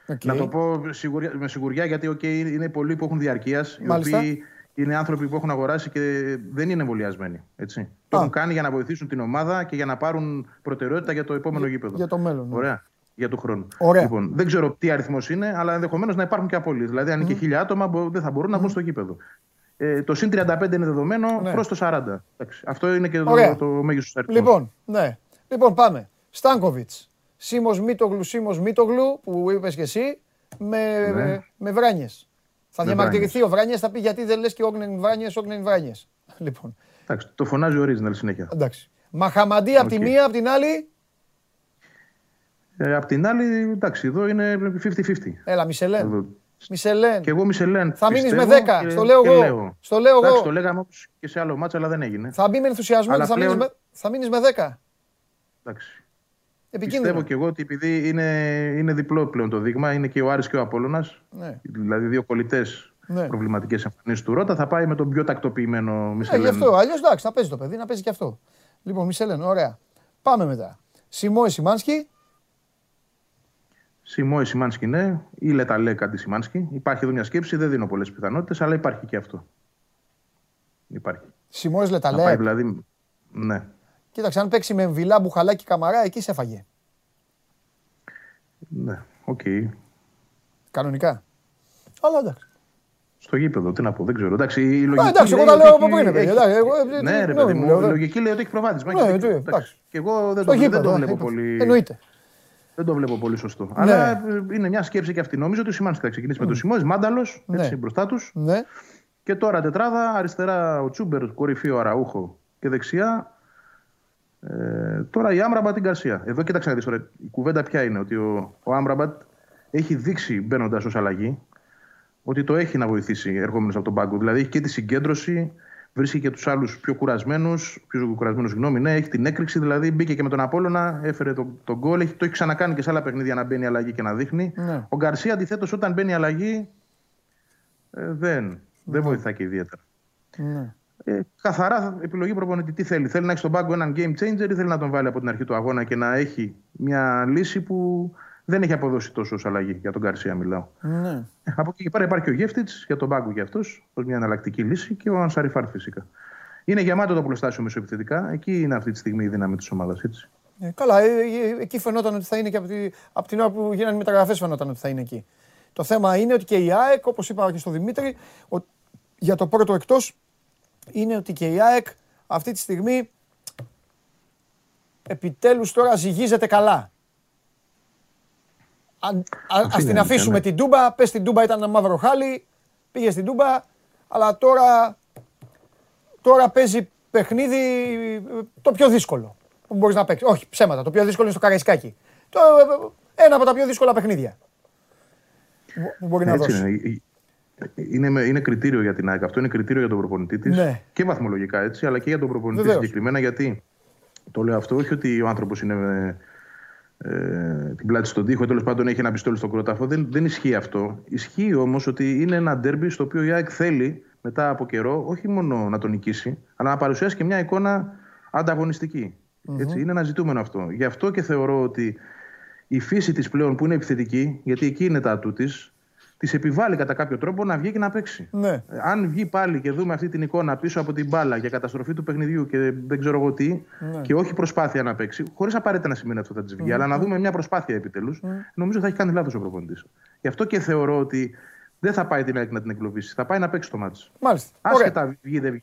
Οκ. Να το πω σιγουριά, με σιγουριά γιατί okay, είναι πολλοί που έχουν διαρκείας, οι Μάλιστα. οποίοι είναι άνθρωποι που έχουν αγοράσει και δεν είναι εμβολιασμένοι. Έτσι. Το Α. έχουν κάνει για να βοηθήσουν την ομάδα και για να πάρουν προτεραιότητα για το επόμενο γήπεδο. Για το μέλλον. ναι. Ωραία. Για του χρόνου. Ωραία. Λοιπόν, δεν ξέρω τι αριθμός είναι, αλλά ενδεχομένως να υπάρχουν και απολύτω. Δηλαδή, αν είναι και χίλια άτομα, μπο- δεν θα μπορούν να μπουν στο γήπεδο. Ε, το συν 35 είναι δεδομένο Ναι. προς το 40. Εντάξει. Αυτό είναι και Ωραία. το, το μέγιστος αριθμός. Λοιπόν, ναι. Λοιπόν, πάμε. Στάνκοβιτς. Σίμω Μίτογλου, Σίμω Μίτογλου, που είπες και εσύ, με, Ναι. με βράνιες. Θα Με διαμαρτυρηθεί ο Βράνιε, θα πει γιατί δεν λες και όγνεν βράνιες, όγνεν βράνιες. Λοιπόν, Εντάξει, το φωνάζει ο Ρίζνελ συνέχεια. εντάξει. Μοχαμάντι από τη Οκ. μία, από την άλλη. Ε, απ' την άλλη, εντάξει, εδώ είναι 50-50. Έλα, Μισελέν. Εδώ. Μισελέν. Και εγώ Μισελέν. Θα μείνεις με πιστεύω 10, και- στο λέω και εγώ. Στο λέω Εντάξει, εγώ. το λέγαμε όπως και σε άλλο ματς, αλλά δεν έγινε. Θα μπει με ενθουσιασμό Αλλά και θα μείνεις πλέον- με, θα μείνεις με 10. Εντάξει. Επικίνδυνο. Πιστεύω και εγώ ότι επειδή είναι, είναι διπλό πλέον το δείγμα, είναι και ο Άρης και ο Απόλλωνας, Ναι. δηλαδή δύο κολλητές Ναι. προβληματικές εμφανίσεις του Ρότα, θα πάει με τον πιο τακτοποιημένο Ε, γι' Μισελέν. αυτό. Αλλιώς εντάξει, να παίζει το παιδί, να παίζει και αυτό. Λοιπόν, Μισελέν, ωραία. Πάμε μετά. Σιμόες, Σιμάνσκι. Σιμόες, Σιμάνσκι ναι, ή Λε Ταλέκ ή Σιμάνσκι. Υπάρχει εδώ μια σκέψη, δεν δίνω πολλές πιθανότητες, αλλά υπάρχει και αυτό. Υπάρχει. Σιμόες Να πάει Λε Ταλέκ. δηλαδή. Ναι. Κοίταξε, αν παίξει με Εμβιλά, Μπουχαλάκη, Καμαρά, εκεί σε έφαγε. Ναι, οκ. Κανονικά. Αλλά εντάξει. Στο γήπεδο, τι να πω, δεν ξέρω. Εντάξει, η Α, λογική εντάξει, εγώ λέει τα λέω ότι από πριν, έχει- παιδιά. εντάξει, εγώ, ε, Ναι, ρε τι παιδί νόημα μου, λέω, η δεν- λογική λέει ότι έχει προβάδισμα. Ναι, έχει δίκιο. τι, Εντάξει. εντάξει. Και εγώ δεν Στο το, δεν γήπεδο, το ε, βλέπω είπα. πολύ. Εννοείται. Δεν το βλέπω πολύ σωστό. Ναι. Αλλά ε, είναι μια σκέψη και αυτή. Νομίζω ότι ο Σιμάνσκι θα ξεκινήσει με τον Σιμόε, Μάνταλος Ναι. μπροστά τους. Ναι. Και τώρα τετράδα, αριστερά ο Τσούμπερ, κορυφή ο Αραούχο και δεξιά. Ε, τώρα η Άμραμπατ την Καρσία. Εδώ κοίταξε να δεις τώρα. Η κουβέντα ποια είναι, ότι ο, ο Άμραμπατ έχει δείξει μπαίνοντας ως αλλαγή ότι το έχει να βοηθήσει ερχόμενος από τον πάγκο. Δηλαδή έχει και τη συγκέντρωση, βρίσκει και τους άλλους πιο κουρασμένους. Πιο κουρασμένους, συγγνώμη, ναι, έχει την έκρηξη. Δηλαδή μπήκε και με τον Απόλωνα, έφερε τον το γκολ. Έχει, το έχει ξανακάνει και σε άλλα παιχνίδια να μπαίνει αλλαγή και να δείχνει. Ναι. Ο Γκαρσία αντιθέτως όταν μπαίνει αλλαγή ε, δεν, δεν βοηθάει και ιδιαίτερα. ναι. Ε, καθαρά επιλογή προπονητή. Τι θέλει. Θέλει να έχει στον πάγκο έναν game changer ή θέλει να τον βάλει από την αρχή του αγώνα και να έχει μια λύση που δεν έχει αποδώσει τόσο ως αλλαγή. Για τον Καρσία μιλάω. ναι. Ε, Από εκεί και πέρα υπάρχει και ο Γεύτιτ για τον πάγκο για αυτός, ως μια εναλλακτική λύση και ο Ανσαριφάρ φυσικά. Είναι γεμάτο το πλωστάσιο μεσοεπιθετικά. Εκεί είναι αυτή τη στιγμή η δύναμη της ομάδας. Ε, καλά, ε, ε, εκεί φαινόταν ότι θα είναι και από, τη, από την ώρα που γίνανε οι μεταγραφές φαινόταν ότι θα είναι εκεί. Το θέμα είναι ότι και η ΑΕΚ, όπως είπα και στο Δημήτρη, ο, για το πρώτο εκτός είναι ότι και η ΑΕΚ αυτή τη στιγμή επιτέλους τώρα ζυγίζεται καλά. Αν, ας την αφήσουμε ναι. την Τούμπα, πες την Τούμπα ήταν ένα μαύρο χάλι, πήγε στην Τούμπα, αλλά τώρα, τώρα παίζει παιχνίδι ε, το πιο δύσκολο που μπορείς να παίξεις. Όχι, ψέματα, το πιο δύσκολο είναι στο Καραϊσκάκι. Το, ε, ένα από τα πιο δύσκολα παιχνίδια που μπορεί να Έτσι δώσεις. Είναι. Είναι, με- είναι κριτήριο για την ΑΕΚ. Αυτό είναι κριτήριο για τον προπονητή της. Ναι. Και βαθμολογικά έτσι, αλλά και για τον προπονητή Βεβαίως. συγκεκριμένα. Γιατί το λέω αυτό, όχι ότι ο άνθρωπος είναι ε, ε, την πλάτη στον τοίχο, τέλος πάντων έχει ένα πιστόλι στον κρόταφο. Δεν, δεν ισχύει αυτό. Ισχύει όμως ότι είναι ένα ντέρμπι στο οποίο η ΑΕΚ θέλει μετά από καιρό όχι μόνο να τον νικήσει, αλλά να παρουσιάσει και μια εικόνα ανταγωνιστική. Έτσι, είναι ένα ζητούμενο αυτό. Γι' αυτό και θεωρώ ότι η φύση της πλέον που είναι επιθετική, γιατί εκεί είναι τα ατού της, τη επιβάλλει κατά κάποιο τρόπο να βγει και να παίξει. Ναι. Ε, Αν βγει πάλι και δούμε αυτή την εικόνα πίσω από την μπάλα για καταστροφή του παιχνιδιού και δεν ξέρω εγώ τι, Ναι. και όχι προσπάθεια να παίξει, χωρίς απαραίτητα να σημαίνει ότι θα της βγει, αλλά να δούμε μια προσπάθεια επιτέλους, νομίζω θα έχει κάνει λάθος ο προπονητής. Γι' αυτό και θεωρώ ότι δεν θα πάει την ΑΕΚ να την εγκλωβίσει. Θα πάει να παίξει το μάτι. Μάλιστα. Ωραία. Άσχετα βγει δεν βγει.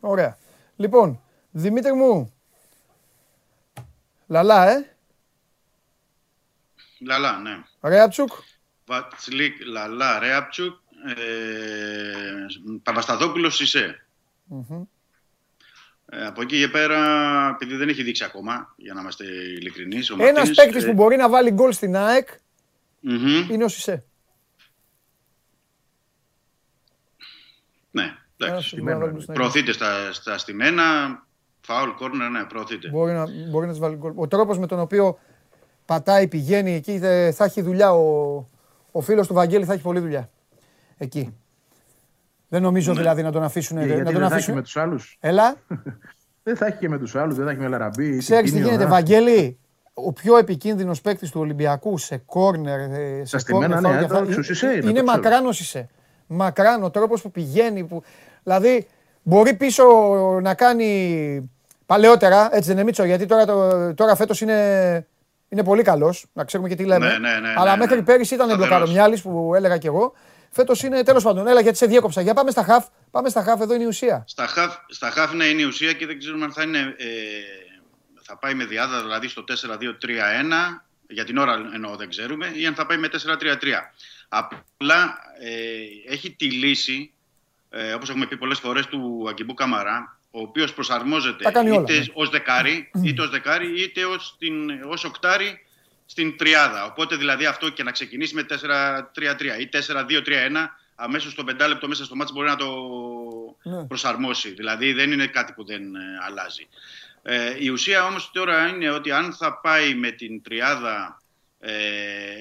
Ωραία. Λοιπόν, Δημήτρη μου. Λαλά, ε; Λαλά, ναι. Ρέατσουκ. Βατσλίκ, Λαλά, Ρέαπτσουκ, ε, Παπασταθόπουλος, Σισε. Ε, από εκεί και πέρα, επειδή δεν έχει δείξει ακόμα, για να είμαστε ειλικρινείς. Ένας παίκτης που μπορεί να βάλει γκολ στην ΑΕΚ είναι ο Σισε. Ναι, Ένας εντάξει. που μπορεί να βάλει γκολ στην ΑΕΚ. Προωθείτε στα, στα στημένα. Φάουλ, κόρνερ, ναι, προωθείτε. Μπορεί να, μπορεί να της βάλει γκολ. Ο τρόπος με τον οποίο πατάει, πηγαίνει εκεί, θε- θα έχει δουλειά. Ο, ο φίλος του Βαγγέλη θα έχει πολλή δουλειά. Εκεί. Δεν νομίζω δηλαδή να τον αφήσουν. Και να γιατί τον δεν θα έχει αφήσουν. με τους άλλους; Έλα. Δεν θα έχει και με τους άλλους, δεν θα έχει με Λαραμπή. Ξέρεις τι Τικίνιο, γίνεται, α. Βαγγέλη; Ο πιο επικίνδυνος παίκτης του Ολυμπιακού σε κόρνερ. ε, Σε στημένα, κόρνερ, ναι, φάουλ και το αυτά, έξω, Σισε είναι, είναι το ξέρω. μακράν ο Σισε. Μακράν ο τρόπος που πηγαίνει. Που... Δηλαδή μπορεί πίσω να κάνει παλαιότερα, έτσι δεν είναι Μίτσο, γιατί τώρα, το, τώρα φέτος είναι, είναι πολύ καλός. Να ξέρουμε και τι λέμε. Ναι, ναι, ναι, Αλλά ναι, μέχρι ναι. πέρυσι ήταν Σταθερός. μπλοκαρομιάλης που έλεγα κι εγώ. Φέτος είναι τέλος πάντων. Έλα γιατί σε διέκοψα. Για πάμε στα χαφ. Πάμε στα χαφ, εδώ είναι η ουσία. Στα χαφ, στα χαφ ναι, είναι η ουσία και δεν ξέρουμε αν θα, είναι, ε, θα πάει με διάδα, δηλαδή στο 4-2-3-1. Για την ώρα εννοώ δεν ξέρουμε, ή αν θα πάει με 4-3-3. Απλά ε, έχει τη λύση, ε, όπως έχουμε πει πολλές φορές, του Αγκιμπού Καμαρά, ο οποίος προσαρμόζεται Τα κάνει όλα, είτε ναι. ως δεκάρι, είτε ως δεκάρι, είτε ως, την, ως οκτάρι στην τριάδα. Οπότε δηλαδή αυτό και να ξεκινήσει με 4-3-3 ή 4-2-3-1, αμέσως στο πεντάλεπτο μέσα στο μάτς μπορεί να το Ναι. προσαρμόσει. Δηλαδή δεν είναι κάτι που δεν ε, αλλάζει. Ε, η ουσία όμως τώρα είναι ότι αν θα πάει με την τριάδα ε,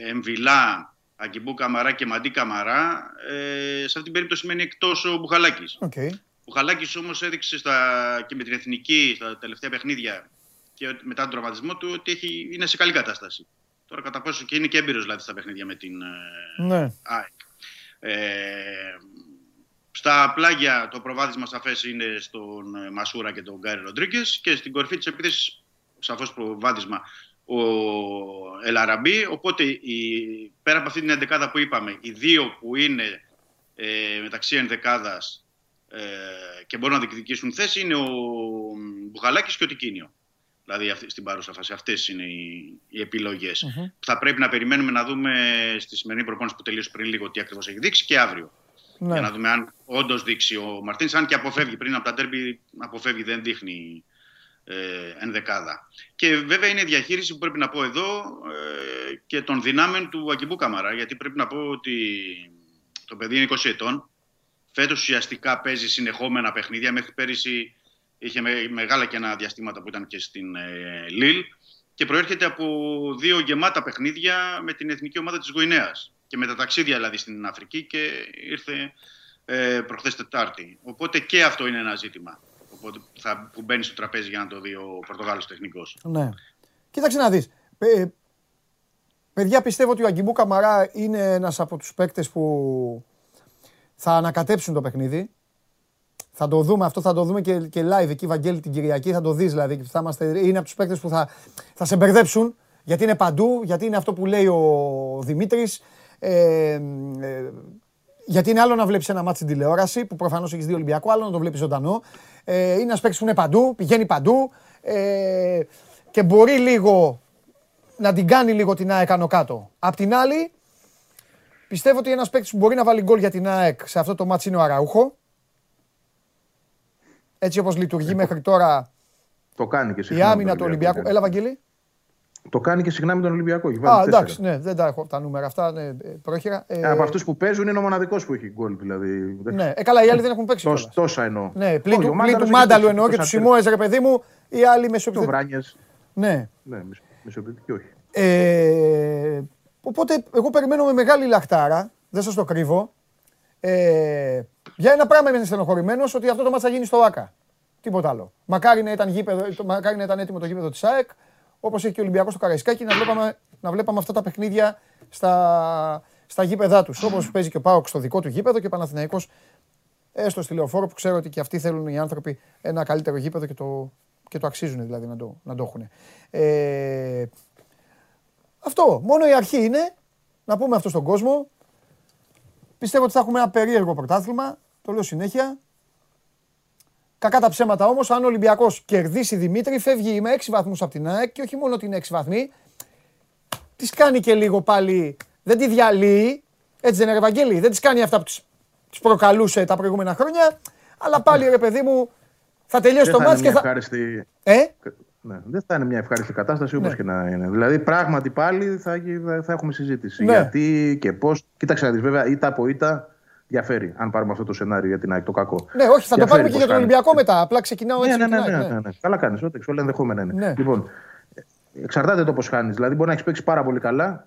Εμβιλά, Αγκιμπού Καμαρά και Μαντί Καμαρά, ε, σε αυτή την περίπτωση μένει εκτός ο Μπουχαλάκης. Okay. Ο Χαλάκης όμως έδειξε στα, και με την εθνική στα τελευταία παιχνίδια και ότι- μετά τον τραυματισμό του ότι έχει, είναι σε καλή κατάσταση. Τώρα κατά πόσο και είναι και έμπειρος δηλαδή στα παιχνίδια με την ε, Ναι. ΑΕΚ. Ε, στα πλάγια το προβάδισμα σαφές είναι στον ε, Μασούρα και τον Γκάρι Ροντρίγκες και στην κορυφή της επίθεσης σαφώς προβάδισμα ο Ελαραμπή. Οπότε η, πέρα από αυτή την εντεκάδα που είπαμε, οι δύο που είναι ε, μεταξύ ενδεκάδας ε, και μπορούν να διεκδικήσουν θέση είναι ο Μπουχαλάκης και ο Τικίνιο. Δηλαδή αυτή, στην παρούσα φάση. Αυτές είναι οι, οι επιλογές. Θα πρέπει να περιμένουμε να δούμε στη σημερινή προπόνηση που τελείωσε πριν λίγο τι ακριβώς έχει δείξει και αύριο. Ναι. Για να δούμε αν όντως δείξει ο Μαρτίνς, αν και αποφεύγει πριν από τα τέρμπι, αποφεύγει, δεν δείχνει ε, ενδεκάδα. Και βέβαια είναι η διαχείριση που πρέπει να πω εδώ ε, και των δυνάμεων του Ακιμπού Καμαρά, γιατί πρέπει να πω ότι το παιδί είναι 20 ετών. Φέτος ουσιαστικά παίζει συνεχόμενα παιχνίδια. Μέχρι πέρυσι είχε με- μεγάλα και ένα διαστήματα που ήταν και στην ε, Λίλ και προέρχεται από δύο γεμάτα παιχνίδια με την εθνική ομάδα της Γουινέας και με τα ταξίδια δηλαδή στην Αφρική και ήρθε ε, προχθές Τετάρτη. Οπότε και αυτό είναι ένα ζήτημα οπότε, θα, που μπαίνει στο τραπέζι για να το δει ο Πορτογάλος τεχνικός. Ναι. Κοίταξε να δεις. Ε, παιδιά, πιστεύω ότι ο Αγκιμπού Καμαρά είναι ένας από τους παίκτες που θα ανακατέψουν το παιχνίδι. Θα το δούμε αυτό, θα το δούμε και, και live εκεί, Βαγγέλη, την Κυριακή. Θα το δεις δηλαδή. Θα είμαστε, είναι από τους παίκτες που θα, θα σε μπερδέψουν. Γιατί είναι παντού, γιατί είναι αυτό που λέει ο Δημήτρης. Ε, ε, γιατί είναι άλλο να βλέπεις ένα μάτι στην τηλεόραση, που προφανώς έχεις δει Ολυμπιακό, άλλο να το βλέπεις ζωντανό. Ε, είναι ένας παίκτης που είναι παντού, πηγαίνει παντού ε, και μπορεί λίγο να την κάνει λίγο την ΑΕΚ άνω κάτω. Απ' την άλλη, πιστεύω ότι ένας παίκτης που μπορεί να βάλει γκολ για την ΑΕΚ σε αυτό το μάτι είναι ο Αραούχο. Έτσι όπως λειτουργεί μέχρι τώρα Το κάνει και η συχνά. με άμυνα τον του Ολυμπιακό. Ολυμπιακού. Έλα, Βαγγέλη. Το κάνει και συχνά με τον Ολυμπιακό. Έχει Α, βάλει τέσσερα. εντάξει, ναι, δεν τα έχω τα νούμερα αυτά. Ναι, ε, πρόχειρα. Ε, Ε, Από αυτούς που παίζουν είναι ο μοναδικός που έχει γκολ. Δηλαδή. Ναι, ε, καλά, οι άλλοι δεν έχουν παίξει. Τόσα, κιόλας. τόσα εννοώ. Ναι, πλην Όχι, του, ο πλην του Μάνταλος Μάνταλου έχει εννοώ και του τόσα Σιμόε, ρε παιδί μου, οι άλλοι Το μεσοεπιθετικοί. Βράνιε. Ναι. Ναι, μισο- μισοεπιθετική όχι. Ε, οπότε εγώ περιμένω με μεγάλη λαχτάρα, δεν σας το κρύβω. Ε, για ένα πράγμα είμαι στενοχωρημένος ότι αυτό το μάτς θα γίνει στο ΆΚΑ. Τίποτα άλλο. Μακάρι να ήταν, γήπεδο, το- μακάρι να ήταν έτοιμο το γήπεδο της ΑΕΚ, όπως έχει και ο Ολυμπιακός στο Καραϊσκάκι, να βλέπαμε, να βλέπαμε αυτά τα παιχνίδια στα, στα γήπεδά τους. Όπως παίζει και ο ΠΑΟΚ στο δικό του γήπεδο και ο Παναθηναϊκός έστω στη λεωφόρο που ξέρω ότι και αυτοί θέλουν οι άνθρωποι ένα καλύτερο γήπεδο και το, και το αξίζουν δηλαδή να το, να το έχουν. Ε, αυτό. Μόνο η αρχή είναι να πούμε αυτό στον κόσμο. Πιστεύω ότι θα έχουμε ένα περίεργο πρωτάθλημα. Το λέω συνέχεια. Κακά τα ψέματα όμως, αν ο Ολυμπιακός κερδίσει Δημήτρη, φεύγει με 6 βαθμούς από την ΑΕΚ και όχι μόνο ότι είναι 6 βαθμοί, τη κάνει και λίγο πάλι. Δεν τη διαλύει. Έτσι δεν είναι, ρε Ευαγγέλη, Δεν τη κάνει αυτά που τη προκαλούσε τα προηγούμενα χρόνια. Αλλά πάλι ρε παιδί μου, θα τελειώσει Δεν το θα είναι μάτς και μια θα. ευχάριστη. Ε, Ναι, δεν θα είναι μια ευχάριστη κατάσταση όπως Ναι. και να είναι. Δηλαδή, πράγματι πάλι θα, θα έχουμε συζήτηση. Ναι. Γιατί και πώς. Κοίταξε να δεις, βέβαια, ήττα από ήττα διαφέρει. Αν πάρουμε αυτό το σενάριο για την ΑΕΚ, το κακό. ναι, όχι, θα το Διαφέρει πάρουμε και πώς για τον κάνει. Ολυμπιακό μετά. Απλά ξεκινάω Ναι, έτσι. ναι, με ναι, την ναι, ΑΕΚ, ναι, ναι. Καλά κάνεις. Ό,τι όλα ενδεχόμενα είναι. Ναι. Λοιπόν, εξαρτάται το πώς χάνει. Δηλαδή, μπορεί να έχεις παίξει πάρα πολύ καλά,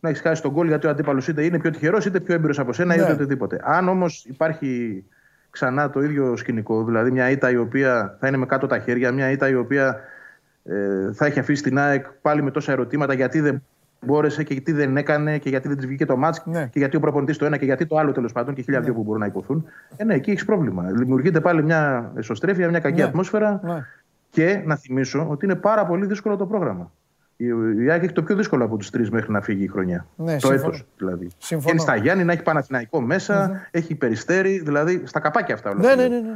να έχεις χάσει τον γκολ γιατί ο αντίπαλος είτε είναι πιο τυχερός είτε πιο έμπειρος από σένα Ναι. είτε οτιδήποτε. Αν όμως υπάρχει ξανά το ίδιο σκηνικό, δηλαδή μια ήττα η οποία θα είναι με κάτω τα χέρια, μια ήττα η οποία ε, θα έχει αφήσει την ΑΕΚ πάλι με τόσα ερωτήματα γιατί δεν μπόρεσε και γιατί δεν έκανε και γιατί δεν της βγήκε το μάτς Ναι. και γιατί ο προπονητής το ένα και γιατί το άλλο τέλος πάντων και χίλια δυο που μπορούν να υποθούν. Ε, ναι, εκεί έχεις πρόβλημα. Δημιουργείται πάλι μια εσωστρέφεια, μια κακή Ναι. ατμόσφαιρα. Ναι. Και να θυμίσω ότι είναι πάρα πολύ δύσκολο το πρόγραμμα. Η η ΑΕΚ έχει το πιο δύσκολο από τους τρεις μέχρι να φύγει η χρονιά. Ναι, το συμφωνώ. έτος δηλαδή. Συμφωνώ. Είναι στα Γιάννη, να έχει Παναθηναϊκό μέσα, έχει περιστέρι, δηλαδή στα καπάκια αυτά όλα. Ναι, ναι, ναι, ναι, ναι.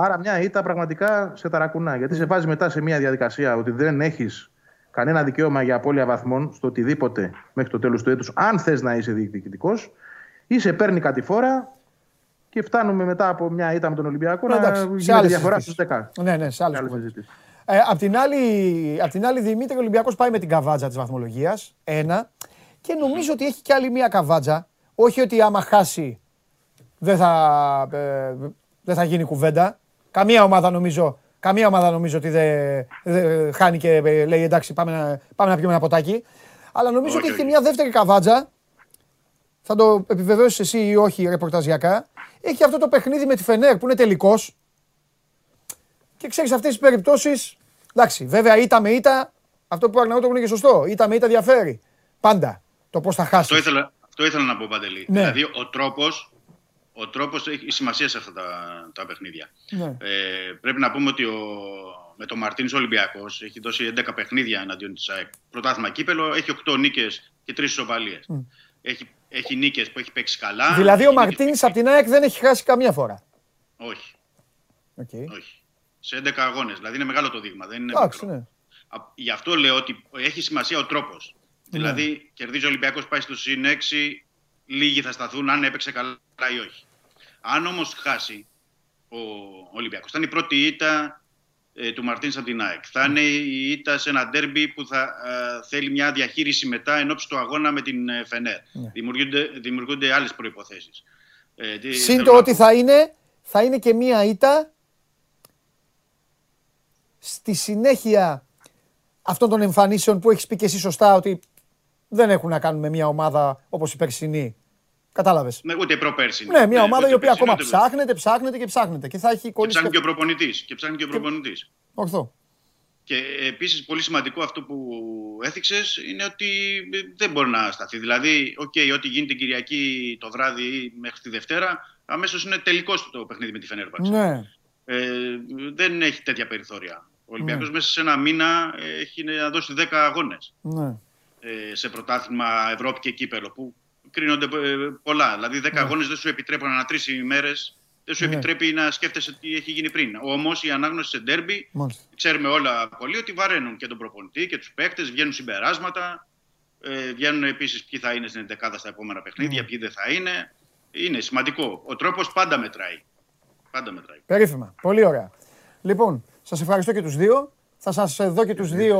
Άρα μια ήττα πραγματικά σε ταρακουνά. Γιατί σε βάζει μετά σε μια διαδικασία ότι δεν έχεις κανένα δικαίωμα για απώλεια βαθμών στο οτιδήποτε μέχρι το τέλος του έτους, αν θες να είσαι διεκδικητικό, ή σε παίρνει κατηφόρα και φτάνουμε μετά από μια ήττα με τον Ολυμπιακό Ναι, εντάξει, να σε γίνεται άλλες διαφορά στους συζητήσεις. 10. Ναι, ναι, σε άλλες Άλλες κουβέντες. συζητήσεις. Ε, απ' την άλλη, απ' την άλλη Δημήτρη, ο Ολυμπιακός πάει με την καβάτζα της βαθμολογίας, ένα. Και νομίζω ότι έχει κι άλλη μία καβάτζα. Όχι ότι άμα χάσει δεν θα, ε, δεν θα γίνει κουβέντα. Καμία ομάδα νομίζω, καμία ομάδα νομίζω ότι δεν δεν χάνει και ε, λέει εντάξει πάμε να, πάμε να πιούμε ένα ποτάκι. Αλλά νομίζω Όχι, ότι έχει και όχι. μια δεύτερη καβάτζα. Θα το επιβεβαιώσεις εσύ ή όχι ρεπορταζιακά. Έχει αυτό το παιχνίδι με τη Φενέρ που είναι τελικός. Και ξέρεις αυτές τις περιπτώσεις. Εντάξει, βέβαια ήττα με ήττα, αυτό που Αγναούτο είναι και σωστό. Ήττα με ήττα διαφέρει. Πάντα το πώς θα χάσει. Αυτό ήθελα, αυτό ήθελα να πω, Παντελή. Ναι. Δηλαδή, ο τρόπος, ο τρόπος έχει σημασία σε αυτά τα, τα παιχνίδια. Ναι. Ε, πρέπει να πούμε ότι ο, με τον Μαρτίνς Ολυμπιακός έχει δώσει 11 παιχνίδια εναντίον της ΑΕΚ. Πρωτάθλημα κύπελο, έχει 8 νίκες και 3 ισοπαλίες. Έχει, έχει νίκες που έχει παίξει καλά. Δηλαδή ο έχει νίκες Μαρτίνη που- από την ΑΕΚ δεν έχει χάσει καμία φορά. Όχι, Okay. όχι. Σε 11 αγώνες. Δηλαδή είναι μεγάλο το δείγμα. Δεν είναι Εντάξει, μικρό. ναι. Α- Γι' αυτό λέω ότι έχει σημασία ο τρόπος. Ναι. Δηλαδή, κερδίζει ο Ολυμπιακός, πάει στο συν 6, λίγοι θα σταθούν αν έπαιξε καλά ή όχι. Αν όμως χάσει ο Ολυμπιακός, θα είναι η πρώτη ήττα ε, του Μαρτίν από την ΑΕΚ. Θα είναι η ήττα σε ένα ντέρμπι που θα ε, θέλει μια διαχείριση μετά εν ώψη του αγώνα με την ε, Φενέρ. Δημιουργούνται, δημιουργούνται άλλες προποθέσει. Ε, τι Συν θέλω το να ότι πω. θα είναι, θα είναι και μία ήττα στη συνέχεια αυτών των εμφανίσεων που έχεις πει και εσύ σωστά ότι δεν έχουν να κάνουν με μια ομάδα όπως η περσινή. Κατάλαβες. Ναι, ούτε προπέρσι. Ναι, μια ομάδα ούτε η οποία περσινή, ακόμα ούτε- ψάχνεται, ψάχνεται και ψάχνεται και θα έχει Και κολλήσει. ψάχνει και ο προπονητής. Και ψάχνει και ο προπονητής. Ορθό. Και επίσης πολύ σημαντικό αυτό που έθιξες είναι ότι δεν μπορεί να σταθεί. Δηλαδή, οκ, ό,τι γίνει την Κυριακή το βράδυ ή μέχρι τη Δευτέρα, αμέσως είναι τελικός το παιχνίδι με τη Φενέρμπαχτσε. Ναι. Ε, δεν έχει τέτοια περιθώρια. Ο Ολυμπιακός Ναι. μέσα σε ένα μήνα έχει να δώσει 10 αγώνες Ναι. ε, σε πρωτάθλημα Ευρώπη και κύπελο που κρίνονται ε, πολλά. Δηλαδή 10 αγώνες δεν σου επιτρέπουν ανά τρεις ημέρες, δεν σου Ναι. επιτρέπει να σκέφτεσαι τι έχει γίνει πριν. Όμως η ανάγνωση σε ντέρμπι, Μάλιστα. ξέρουμε όλα πολύ ότι βαραίνουν και τον προπονητή και τους παίκτες, βγαίνουν συμπεράσματα. Ε, βγαίνουν επίσης ποιοι θα είναι στην 11 στα επόμενα παιχνίδια, ποιοι δεν θα είναι. Είναι σημαντικό. Ο τρόπος πάντα μετράει. Πάντα μετράει. Περίφημα. Πολύ ωραία. Λοιπόν, σας ευχαριστώ και τους δύο. Θα σας δω και τους δύο,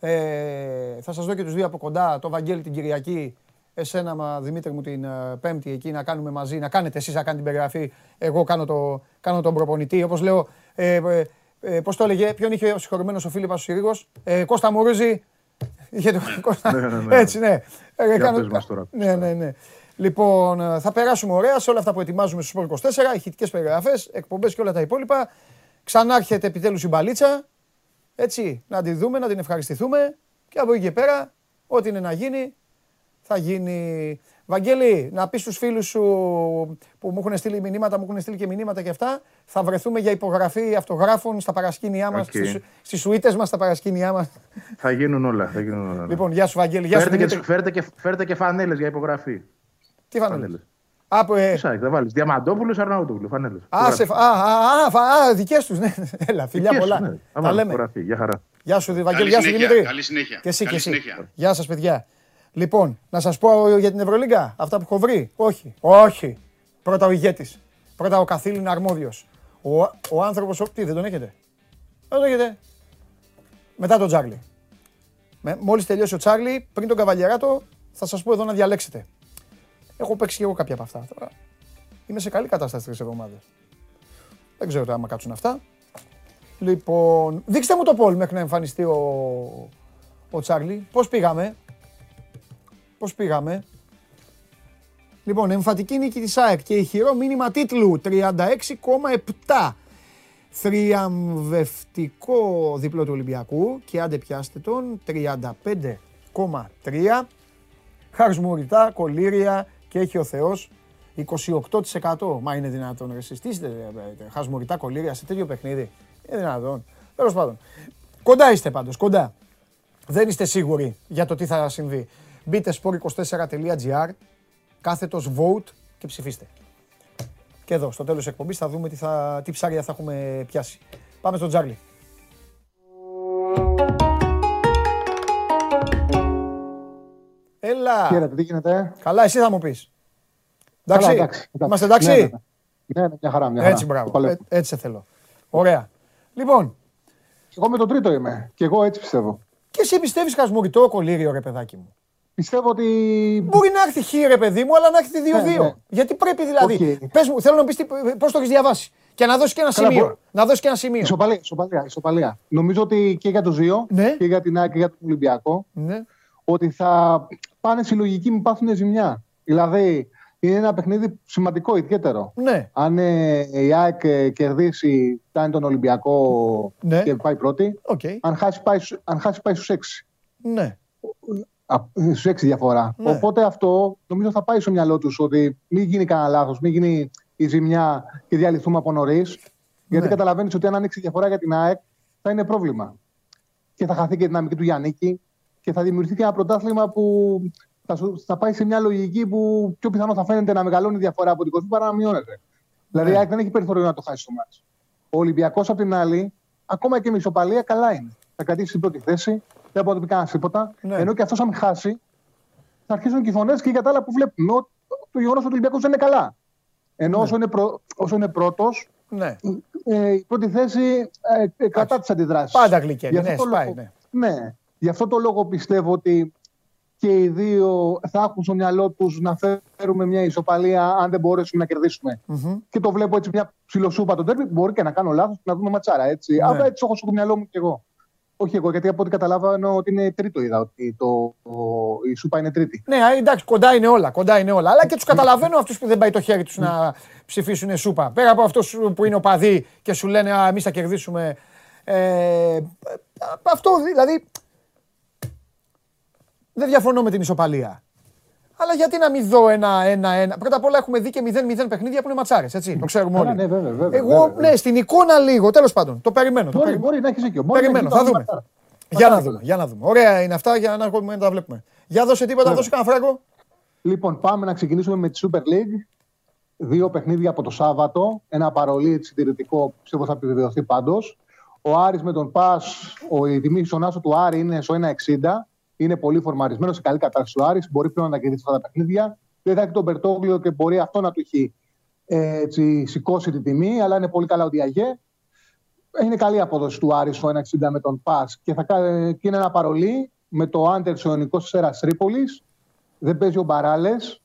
ε, θα σας δω και τους δύο από κοντά, το Βαγγέλη την Κυριακή, εσένα μα, Δημήτρη μου την ε, Πέμπτη εκεί να κάνουμε μαζί, να κάνετε εσείς να κάνετε την περιγραφή, εγώ κάνω, το, κάνω τον προπονητή. Όπως λέω, ε, ε, ε, πώς το έλεγε, ποιον είχε ο συγχωρημένος ο Φίλιππας ο Συρίγος, ε, Κώστα Μουρούζη, είχε το Κώστα, Ναι, ναι, ναι. έτσι ναι. Ε, Για πες μας τώρα. ναι, ναι, ναι. Λοιπόν, ε, θα περάσουμε ωραία σε όλα αυτά που ετοιμάζουμε στο Sport 24, ηχητικές περιγραφές, εκπομπές και όλα τα υπόλοιπα. Ξανάρχεται επιτέλους η μπαλίτσα, έτσι, να τη δούμε, να την ευχαριστηθούμε και από εκεί και πέρα, ό,τι είναι να γίνει, θα γίνει. Βαγγέλη, να πεις στους φίλους σου που μου έχουν στείλει μηνύματα, μου έχουν στείλει και μηνύματα και αυτά, θα βρεθούμε για υπογραφή αυτογράφων στα παρασκήνια μας, Οκ. στις, στις σουίτες μας, στα παρασκήνια μας. Θα γίνουν όλα. Θα γίνουν όλα. Λοιπόν, γεια σου Βαγγέλη, γεια σου φέρτε, και, Δημήτρη. φέρτε, και, φέρτε και φανέλες για υπογραφή. Τι φανέλες; Φανέλες. Από, ε, Σάκη, θα βάλεις Διαμαντόπουλος, Αρναούτογλου, φανέλες. Α, σε, α, α, α, φα- α, δικές τους, ναι. Έλα, φιλιά Δικές σου, πολλά. ναι. Θα Τα βάλεις λέμε. υπογραφή. Γεια χαρά. Γεια σου, Βαγγέλη, Καλή γεια σου συνέχεια, Δημήτρη. καλή συνέχεια. Και εσύ, και Καλή εσύ. συνέχεια. Γεια σας, παιδιά. Λοιπόν, να σας πω για την Ευρωλίγκα, αυτά που έχω βρει. Όχι, όχι. Πρώτα ο ηγέτης. Πρώτα ο καθήλυνα αρμόδιος. Ο, ο άνθρωπος, ο- τι, δεν τον έχετε; Δεν τον έχετε; Μετά τον Τσάρλι. Με, μόλις τελειώσει ο Τσάρλι, πριν τον Καβαλιεράτο, θα σας πω εδώ να διαλέξετε. Έχω παίξει και εγώ κάποια από αυτά. Τώρα είμαι σε καλή κατάσταση τρεις εβδομάδες. Δεν ξέρω τώρα άμα κάτσουν αυτά. Λοιπόν, δείξτε μου το πόλ μέχρι να εμφανιστεί ο, ο Τσάρλι. Πώς πήγαμε; Πώς πήγαμε; Λοιπόν, εμφατική νίκη της ΑΕΚ και ηχηρό μήνυμα τίτλου 36,7. Θριαμβευτικό διπλό του Ολυμπιακού και άντε πιάστε τον 35,3. Χαρσμουριτά, κολύρια και έχει ο Θεός 28%. Μα είναι δυνατόν ρε εσείς. Τι είστε ρε, ρε, χασμουριτά κολύρια σε τέτοιο παιχνίδι. Είναι δυνατόν. Τέλος πάντων. Κοντά είστε πάντως, κοντά. Δεν είστε σίγουροι για το τι θα συμβεί. Μπείτε sport24.gr, κάθετος vote και ψηφίστε. Και εδώ, στο τέλος της εκπομπής, θα δούμε τι, θα, τι ψάρια θα έχουμε πιάσει. Πάμε στον Τζάρλι. Έλα. Χαίρετε, τι γίνεται; Καλά, εσύ θα μου πεις. Εντάξει, Καλά, εντάξει, εντάξει. είμαστε εντάξει; Ναι, ναι, ναι. Ναι, ναι, μια χαρά, μια χαρά. Έτσι, μπράβο. Το παλεύω. Ε, έτσι σε θέλω. Ωραία. Λοιπόν, Εγώ με τον τρίτο είμαι. Και εγώ έτσι πιστεύω. και εσύ πιστεύεις χασμουρητό κολύριο, ρε παιδάκι μου. Πιστεύω ότι. Μπορεί να έρθει χ, ρε παιδί μου, αλλά να έρθει 2-2. Ναι, ναι. Γιατί πρέπει δηλαδή. Όχι. Πες μου, θέλω να μου πεις πώς το έχεις διαβάσει. Και να δώσεις και ένα Καλά, σημείο. μπορεί. Να δώσεις και ένα σημείο. Ισοπαλία, ισοπαλία, ισοπαλία. Νομίζω ότι και για το Ζίο Ναι. και για την ΑΕΚ και για τον Ολυμπιακό Ναι. ότι θα πάνε συλλογικοί μην πάθουν ζημιά. Δηλαδή είναι ένα παιχνίδι σημαντικό, ιδιαίτερο. Ναι. Αν ε, η ΑΕΚ ε, κερδίσει, φτάνει τον Ολυμπιακό Ναι. και πάει πρώτη. Οκ. Αν χάσει, πάει, σου- αν χάσει, πάει στους 6. Ναι. Στου 6 διαφορά. Ναι. Οπότε αυτό νομίζω θα πάει στο μυαλό τους ότι μην γίνει κανένα λάθος, μην γίνει η ζημιά και διαλυθούμε από νωρίς. Γιατί Ναι. καταλαβαίνεις ότι αν ανοίξει διαφορά για την ΑΕΚ θα είναι πρόβλημα. Και θα χαθεί και η δυναμική του Γιάννικη και θα δημιουργηθεί και ένα πρωτάθλημα που θα, σου- θα πάει σε μια λογική που πιο πιθανό θα φαίνεται να μεγαλώνει η διαφορά από την κορφή παρά να μειώνεται. Δηλαδή η Ναι. ΑΕΚ δεν έχει περιθώριο να το χάσει το μάτς. Ο Ολυμπιακός απ' την άλλη, ακόμα και με ισοπαλία, καλά είναι. Θα κρατήσει την πρώτη θέση, δεν μπορεί να του πει κανένας τίποτα. Ναι. Ενώ και αυτός, αν χάσει, θα αρχίσουν και οι φωνές και για τα άλλα που βλέπουμε. Ο- Το γεγονός ότι ο Ολυμπιακός δεν είναι καλά. Ενώ όσο είναι, πρω... όσο είναι πρώτος, Ναι. ε, η πρώτη θέση ε, ε, κρατά τις αντιδράσεις. Πάντα γλυκένει. Ναι, σπάει. Ναι. Ναι. Γι' αυτό το λόγο πιστεύω ότι και οι δύο θα έχουν στο μυαλό τους να φέρουμε μια ισοπαλία αν δεν μπορέσουμε να κερδίσουμε. Μμμ. Και το βλέπω έτσι μια ψιλοσούπα τον τέρμι. Μπορεί και να κάνω λάθος και να δούμε ματσάρα. Έτσι. Ναι. Αλλά έτσι έχω στο μυαλό μου κι εγώ. Όχι εγώ, γιατί από ό,τι καταλάβανα ότι είναι τρίτο είδα ότι το, το- η σούπα είναι τρίτη. Ναι, α, εντάξει, κοντά είναι όλα. Κοντά είναι όλα. Αλλά και τους καταλαβαίνω αυτούς που δεν πάει το χέρι τους να ψηφίσουν σούπα. Πέρα από αυτούς που είναι οπαδοί και σου λένε Α, εμείς θα κερδίσουμε. Ε, αυτό δηλαδή. Δεν διαφωνώ με την ισοπαλία. Αλλά γιατί να μην δω ένα-ένα-ένα. Πρώτα απ' όλα έχουμε δει και 0-0 παιχνίδια που είναι ματσάρες. Έτσι, το ξέρουμε Καλά, όλοι. ναι, βέβαια, βέβαια, Εγώ, βέβαια. ναι, στην εικόνα λίγο, τέλος πάντων. Το περιμένω. Το Μπορεί, περιμένω. μπορεί να έχεις δίκιο. Μπορεί να Περιμένω, έχει θα δίκιο. δούμε. Μακάρι. Για να Μακάρι. δούμε, για να δούμε. Ωραία είναι αυτά για να έρχομαι να τα βλέπουμε. Για δώσε τίποτα, Βέβαια. δώσε κανένα φράγκο. Λοιπόν, πάμε να ξεκινήσουμε με τη Super League. Δύο παιχνίδια από το Σάββατο. Ένα παρολί συντηρητικό, πιστεύω θα επιβεβαιωθεί πάντως. Ο Άρης με τον Πας, ο, η τιμή στον άσο του Άρη είναι στο 1,60. Είναι πολύ φορμαρισμένος, σε καλή κατάσταση ο Άρης. Μπορεί πλέον να τα κερδίσει αυτά τα παιχνίδια. Δεν θα έχει τον Μπερτόγλιο και μπορεί αυτό να του έχει ε, έτσι, σηκώσει τη τιμή, αλλά είναι πολύ καλά ο Διαγέ. Είναι καλή απόδοση του Άρη στο 1,60 με τον Πας και, θα, κα- και είναι ένα παρολί με το Άντερ στο Ιωνικό Σέρας Τρίπολης. Δεν παίζει ο Μπαράλες.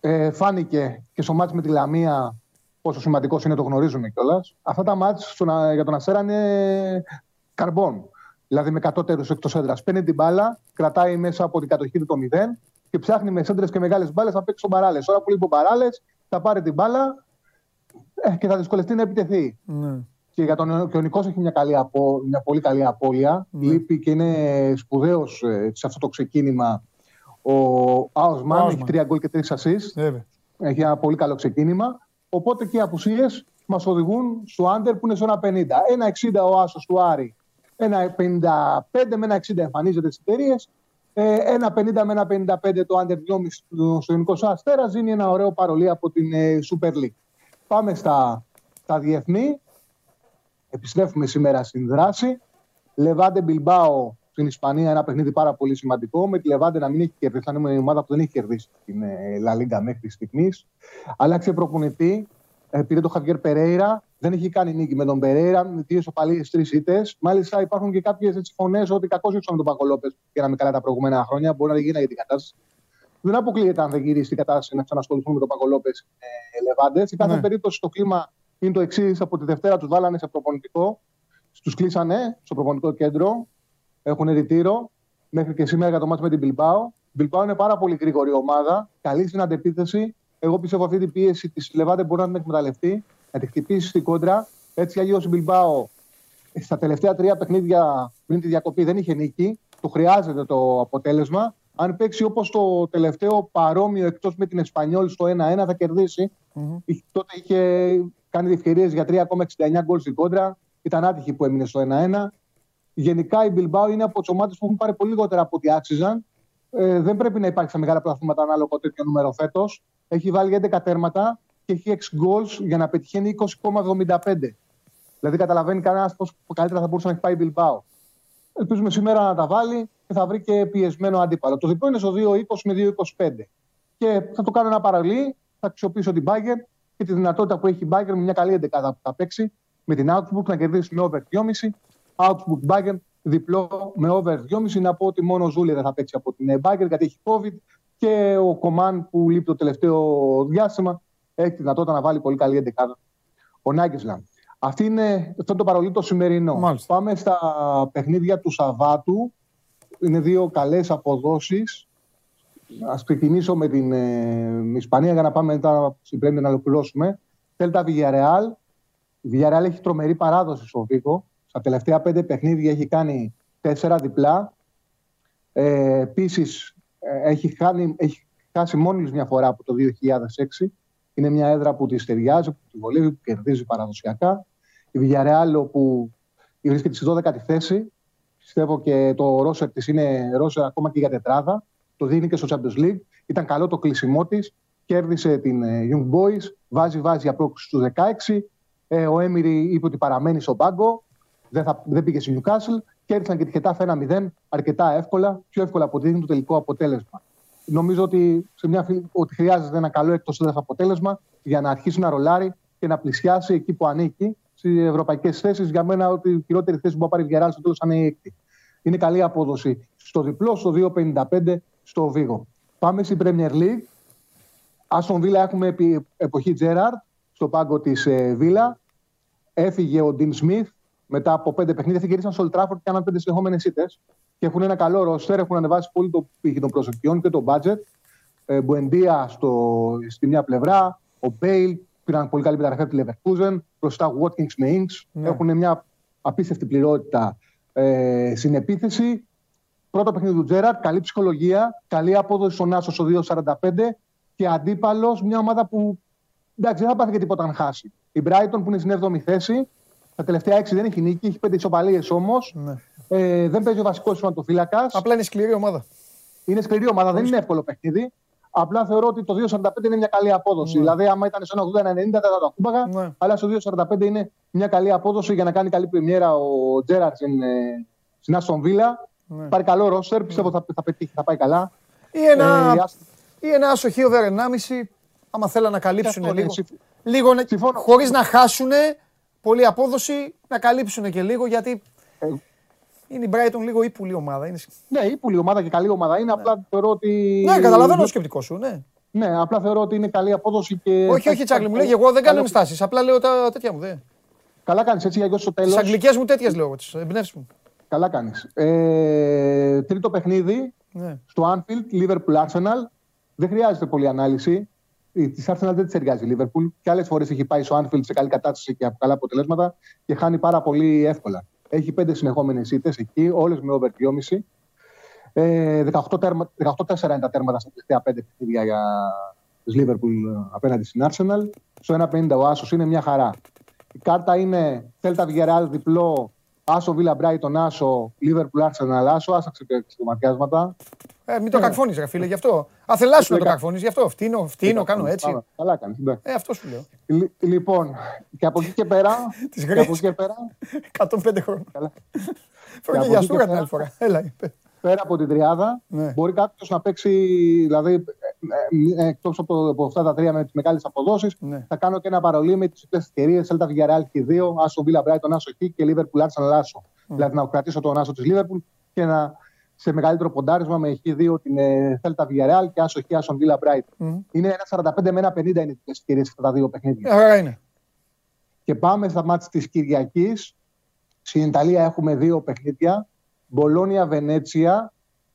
Ε, φάνηκε και στο μάτς με τη Λαμία πόσο σημαντικός είναι, το γνωρίζουμε κιόλας. Αυτά τα μάτς στον- για τον Αστέρα είναι καρμπών. Δηλαδή με κατώτερους εκτός έδρας. Παίρνει την μπάλα, κρατάει μέσα από την κατοχή του το 0 και ψάχνει με σέντρες και μεγάλες μπάλες να παίξει τον Μπαράλε. Ώρα που λείπει ο Μπαράλε, θα πάρει την μπάλα ε, και θα δυσκολευτεί να επιτεθεί. Ναι. Και για τον και ο Νικός έχει μια, καλή απο, μια πολύ καλή απώλεια. Λείπει και είναι σπουδαίος σε αυτό το ξεκίνημα. Ο Άουσμαν Άουσμαν. έχει τρία γκολ και τρεις assist. Βέβαια. Έχει ένα πολύ καλό ξεκίνημα. Οπότε και οι απουσίες μας οδηγούν στο άντερ που είναι στο 1,50. 1,60 ο Άσος του Άρη. 1,55 με 1,60 εμφανίζεται στις εταιρείες. Ε, 1,50 με 1,55 το άντερ 2,5 στο στο ελληνικό Αστέρας. Δίνει ένα ωραίο παρολί από την ε, Super League. Πάμε στα, στα διεθνή. Επιστρέφουμε σήμερα στην δράση. Λεβάντε Μπιλμπάο στην Ισπανία, ένα παιχνίδι πάρα πολύ σημαντικό. Με τη Λεβάντε να μην έχει κερδίσει, αν είναι η ομάδα που δεν έχει κερδίσει την ε, La Liga μέχρι στιγμής. Άλλαξε προπονητή, ε, πήρε τον Χαβιέρ Περέιρα. Δεν έχει κάνει νίκη με τον Περέιρα, με δύο ισοπαλίε, τρεις ήττες. Μάλιστα υπάρχουν και κάποιες φωνές ότι κακώς ήρθαν τον Πακολόπε και να μην καλά τα προηγούμενα χρόνια. Μπορεί να δεν γίνει για την κατάσταση. Δεν αποκλείεται αν δεν γυρίσει την κατάσταση να ξανασχοληθούν με τον Πακολόπε ε, Λεβάντες. Σε κάθε Ναι. περίπτωση το κλίμα είναι το εξής. Από τη Δευτέρα τους βάλανε σε προπονητικό. Τους κλείσανε στο προπονητικό κέντρο. Έχουν ρητήρο. Μέχρι και σήμερα για το μάτι με την Μπιλμπάο. Η Μπιλμπάο είναι πάρα πολύ γρήγορη ομάδα. Καλή στην αντεπίθεση. Εγώ πιστεύω αυτή την πίεση της Λεβάντε μπορεί να την εκμεταλλευτεί, να τη χτυπήσει στην κόντρα. Έτσι αλλιώς η Μπιλμπάο στα τελευταία τρία παιχνίδια πριν τη διακοπή δεν είχε νίκη. Του χρειάζεται το αποτέλεσμα. Αν παίξει όπως το τελευταίο παρόμοιο εκτός με την Εσπανιόλ στο 1-1 θα κερδίσει. Είχε- Τότε είχε κάνει ευκαιρίε για 3,69 γκολ στην κόντρα. Ήταν άτυχη που έμεινε στο 1-1. Γενικά η Μπιλμπάο είναι από τις ομάδες που έχουν πάρει πολύ λιγότερα από ό,τι άξιζαν. Ε, δεν πρέπει να υπάρχει σε μεγάλα πρωταθλήματα ανάλογο τέτοιο νούμερο φέτος. Έχει βάλει 11 τέρματα και έχει 6 goals για να πετυχαίνει 20,75. Δηλαδή καταλαβαίνει κανένας πώς καλύτερα θα μπορούσε να έχει πάει η Μπιλμπάο. Ελπίζουμε σήμερα να τα βάλει και θα βρει και πιεσμένο αντίπαλο. Το διπλό είναι στο 2-20 με 2-25. Και θα το κάνω ένα παραλί, θα αξιοποιήσω την Bayern και τη δυνατότητα που έχει η Bayern με μια καλή εντεκάδα που θα παίξει με την Augsburg να κερδίσει με over 2,5. Augsburg Bayern διπλό με over 2,5. Να πω ότι μόνο ο Ζούλη δεν θα παίξει από την ε, Bayern γιατί έχει COVID και ο Κομάν που λείπει το τελευταίο διάστημα έχει τη δυνατότητα να βάλει πολύ καλή εντεκάδα. Ο Νάγκεσλαμ. Αυτή είναι, αυτό είναι το παρολί το σημερινό. Μάλιστα. Πάμε στα παιχνίδια του Σαββάτου. Είναι δύο καλές αποδόσεις. Ας ξεκινήσω με την ε, Ισπανία για να πάμε μετά στην Πρέμια να ολοκληρώσουμε. Θέλτα Villarreal. Η Villarreal έχει τρομερή παράδοση στο Βίκο. Στα τελευταία πέντε παιχνίδια έχει κάνει τέσσερα διπλά. Ε, Επίσης, έχει, χάνει- έχει χάσει μόνη της μια φορά από το 2006. Είναι μια έδρα που τη ταιριάζει, που τη βολεύει, που κερδίζει παραδοσιακά. Η Villarreal όπου βρίσκεται στη 12η θέση. Πιστεύω και το ρόσερ της είναι ρόσερ ακόμα και για τετράδα. Το δίνει και στο Champions League. Ήταν καλό το κλείσιμό της. Κέρδισε την ε, Young Boys. Βάζει, βάζει για πρόκληση στους 16. Ε, ο Έμιρη είπε ότι παραμένει στον πάγκο. Δεν, θα, δεν πήγε στη Newcastle. Κέρδισαν και τη Χετάφ 1-0 αρκετά εύκολα. Πιο εύκολα από ό,τι δείχνει το τελικό αποτέλεσμα. Νομίζω ότι, σε μια, φιλ- ότι χρειάζεται ένα καλό εκτό έδρα αποτέλεσμα για να αρχίσει να ρολάρει και να πλησιάσει εκεί που ανήκει στις ευρωπαϊκές θέσεις. Για μένα, ότι η χειρότερη θέση που θα πάρει η Βιαράλ στο τέλος θα είναι η έκτη. Είναι καλή απόδοση στο διπλό, στο 2,55 στο Βίγο. Πάμε στην Premier League. Άστον Βίλα έχουμε επί, εποχή Τζέραρντ στο πάγκο της ε, Βίλα. Έφυγε ο Ντίν Σμιθ μετά από πέντε παιχνίδια. Έφυγε γύρισαν στο Old Trafford και κάναν πέντε συνεχόμενες ήττες. Και έχουν ένα καλό ρόστερ, έχουν ανεβάσει πολύ τον πήχη των προσδοκιών και το budget. Ε, Μπουεντία στο, στη μια πλευρά, ο Μπέιλι πήραν πολύ καλή μεταγραφή από τη Leverkusen, μπροστά Watkins με Ings. Ναι. Έχουν μια απίστευτη πληρότητα ε, στην επίθεση. Πρώτο παιχνίδι του Τζέραρντ, καλή ψυχολογία, καλή απόδοση στον Άσο στο 2-45 και αντίπαλος μια ομάδα που εντάξει, δεν θα πάθει και τίποτα αν χάσει. Η Brighton που είναι στην 7η θέση, τα τελευταία 6 δεν έχει νίκη, έχει 5 ισοπαλίες όμως. Ναι. Ε, δεν παίζει ο βασικός τερματοφύλακας. Απλά είναι σκληρή ομάδα. Είναι σκληρή ομάδα, δεν είναι εύκολο παιχνίδι. Απλά θεωρώ ότι το 2,45 είναι μια καλή απόδοση. Ναι. Δηλαδή, άμα ήταν σε ένα 80-90 δεν θα το ακούμπαγα. Ναι. Αλλά στο 2,45 είναι μια καλή απόδοση για να κάνει καλή πρεμιέρα ο Τζέραρτ στην, ε, στην Άστον Βίλα. Ναι. Πάρει καλό ρόστερ, πιστεύω θα, θα πετύχει, θα πάει καλά. Ή ένα, Ε, η Άστον- ή ένα άσο over 1,5 άμα θέλουν να καλύψουν Αυτό, ναι, λίγο. συμφ- λίγο να- Συμφωνώ. χωρίς να χάσουν πολλή απόδοση, να καλύψουν και λίγο γιατί Ε, είναι η Brighton λίγο ύπουλη ομάδα. Είναι... Ναι, ύπουλη ομάδα και καλή ομάδα είναι. Απλά θεωρώ ότι. Ναι, καταλαβαίνω το σκεπτικός σου. Ναι. Ναι, απλά θεωρώ ότι είναι καλή απόδοση και. όχι, όχι, Τσάκλι μου λέγει, εγώ δεν κάνω ενστάσεις. Απλά λέω τα τέτοια μου. Δε. Καλά κάνεις έτσι για στο Τις τέλος. αγγλικές μου τέτοιες λέω, τις εμπνεύσεις μου. Καλά κάνεις. Ε, τρίτο παιχνίδι Ναι. στο Anfield, Liverpool Arsenal. Δεν χρειάζεται πολλή ανάλυση. Της Arsenal δεν της ταιριάζει η Liverpool. Και άλλες φορές έχει πάει στο Anfield σε καλή κατάσταση και από καλά αποτελέσματα και χάνει πάρα πολύ εύκολα. Έχει πέντε συνεχόμενες ήττε εκεί, όλες με over 2,5. Ε, 18, τέρμα, 18-4 είναι τα τέρματα στα τελευταία πέντε παιχνίδια για της Liverpool απέναντι στην Arsenal. Στο 1,50 ο Άσος είναι μια χαρά. Η κάρτα είναι Celta Villarreal διπλό, Άσο Villa Brighton Άσο, Liverpool Arsenal Άσο. Άσα ξεκινήσει τα ματιάσματα. Ε, μην το Ναι. κακφώνεις, ρε φίλε, γι' αυτό. Αθελάσου να το Λέκα- κακφώνεις, γι' αυτό. Φτύνω, φτύνω, κάνω έτσι. Πάμε, Καλά κάνεις. Ε, αυτό σου λέω. Λοιπόν, και από εκεί και πέρα. Τις και από γρήγορες. εκεί και πέρα 105 χρόνια. Καλά. Φέρω Και και από για εκεί στούγα και την άλλη πέρα- φορά. Έλα, είπε. Πέρα από την τριάδα, Ναι. μπορεί κάποιος να παίξει, δηλαδή, εκτός από, το- από αυτά τα τρία με τις μεγάλες αποδόσεις, Ναι. θα κάνω και ένα παρολί με τις διπλέ ευκαιρίες. Celta Villarreal και δύο, Άσο Βίλα Brighton, Άσο εκεί και Liverpool Arsenal Άσο. Δηλαδή να κρατήσω τον Άσο της Liverpool και να σε μεγαλύτερο ποντάρισμα με Χ2 την ε, Celta Villarreal και Άσο Χ Άσο Βίλα Brighton. Μμ. Είναι ένα 45 με ένα 50 είναι οι διπλές ευκαιρίες αυτά τα δύο παιχνίδια. Μια χαρά είναι. Και πάμε στα μάτια της Κυριακής. Στην Ιταλία έχουμε δύο παιχνίδια. Μπολόνια, Βενέτσια.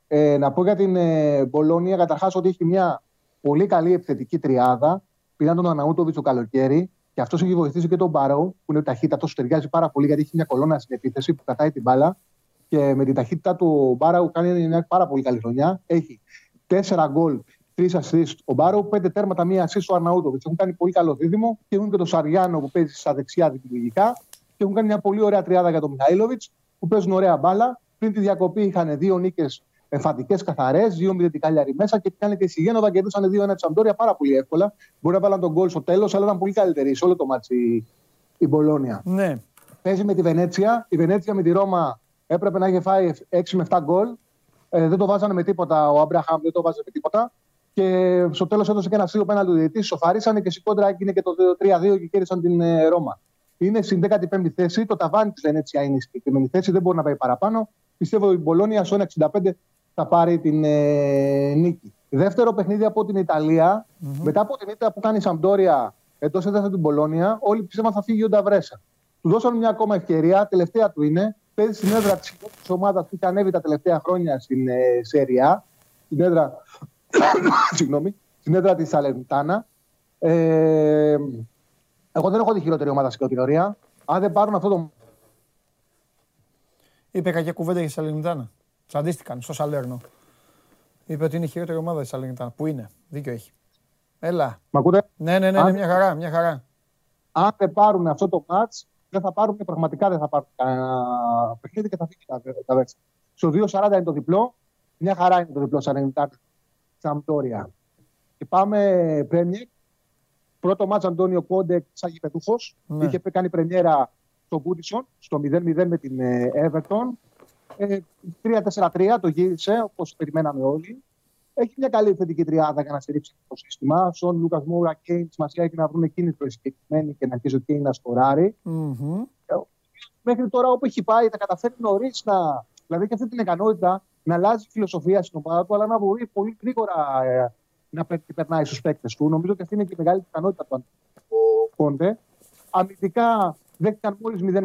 Ε, να πω για την ε, Μπολόνια καταρχάς ότι έχει μια πολύ καλή επιθετική τριάδα. Πήραν τον Αναούτοβιτς το καλοκαίρι και αυτός έχει βοηθήσει και τον Μπαρό που είναι ταχύτατος, του ταιριάζει πάρα πολύ γιατί έχει μια κολόνα στην επίθεση που κατάει την μπάλα. Και με την ταχύτητα του Μπάραου κάνει μια πάρα πολύ καλή χρονιά. Έχει τέσσερα γκολ, τρεις assist ο Μπάραου, πέντε τέρματα, μία assist ο Αρναούτοβιτ. Έχουν κάνει πολύ καλό δίδυμο και έχουν και τον Σαριάνο που παίζει στα δεξιά δημιουργικά. Και έχουν κάνει μια πολύ ωραία τριάδα για τον Μιχαήλοβιτς που παίζουν ωραία μπάλα. Πριν τη διακοπή είχαν δύο νίκες εμφαντικές καθαρές, δύο μηδεντικάλιαροι μέσα και πήγαν και στη Γένοβα και κερδίσαν 2-1 τη Σαμπτόρια πάρα πολύ εύκολα. Μπορεί να βάλαν τον γκολ στο τέλος, αλλά ήταν πολύ καλύτερη σε όλο το μάτσι η, η Μπολόνια. Ναι. Παίζει με τη Βενέτσια. Η Βενέτσια με τη Ρώμα έπρεπε να έχει φάει 6 με 7 γκολ. Ε, δεν το βάζανε με τίποτα. Ο Αμπραχάμ δεν το βάζανε με τίποτα. Και στο τέλος έδωσε και ένα στήλο πέναλ του διαιτητής. Σοφαρίσανε και στην κόντρα έγινε και το 2-3-2 και κέρδισαν την ε, Ρώμα. Είναι στην 15η θέση. Το ταβάνι της Βενέτσια είναι η συγκεκριμένη θέση. Δεν μπορεί να πάει παραπάνω. Πιστεύω ότι η Μπολόνια στο 1,65 θα πάρει την ε, νίκη. Δεύτερο παιχνίδι από την ιταλια Μετά από την ήττα που κάνει η Σαμπτόρια εντός έδρας την Πολώνια, όλοι πιστεύαν θα φύγει ο Νταβρέσα. Του δώσαν μια ακόμα ευκαιρία, τελευταία του είναι. Παίζει στην έδρα της ομάδας που είχε ανέβει τα τελευταία χρόνια στην ε, Σέρια. Στην έδρα, συγγνώμη, στην έδρα της Σαλεντάνα. Ε, εγώ δεν έχω δει χειρότερη ομάδα στην κατηγορία. Αν δεν πάρουν αυτό το. Είπε κακιά κουβέντα για τη Σαλενιτάνα. Τσαντίστηκαν στο Σαλέρνο. Είπε ότι είναι η χειρότερη ομάδα τη Σαλενιτάνα. Πού είναι, δίκιο έχει. Έλα. Μ' ακούτε; Ναι, ναι, ναι, ναι, Αν- μια χαρά, μια χαρά. αν δεν πάρουν αυτό το match, δεν θα πάρουν πραγματικά δεν θα πάρουν κανένα παιχνίδι και θα φύγει τα, τα βέρτσα. Στο 2.40 είναι το διπλό. Μια χαρά είναι το διπλό σαν Σαμπτόρια. Και πάμε Πρέμιερ. Πρώτο μάτς Αντώνιο Κόντε σαν γηπεδούχος. Ναι. Είχε κάνει πρεμιέρα στο Goodison, στο 0-0 με την ε, Everton. Ε, 3-4-3 το γύρισε όπως περιμέναμε όλοι. Έχει μια καλή θετική τριάδα για να στηρίξει το σύστημα. Σον, Λούκας Μόουρα, Κέιν, σημασία έχει να βρουν κίνητρο οι συγκεκριμένοι και να αρχίσει ο Κέιν να σκοράρει. Μμμ. Μέχρι τώρα όπου έχει πάει, τα καταφέρει νωρίς να. Δηλαδή και αυτή την ικανότητα να αλλάζει φιλοσοφία στην ομάδα του, αλλά να μπορεί πολύ γρήγορα ε, να πε- περνάει στους παίκτες του. Νομίζω ότι αυτή είναι και η μεγάλη ικανότητα του ο Κόντε. Αμυντικά δέχτηκαν μόλις 0,66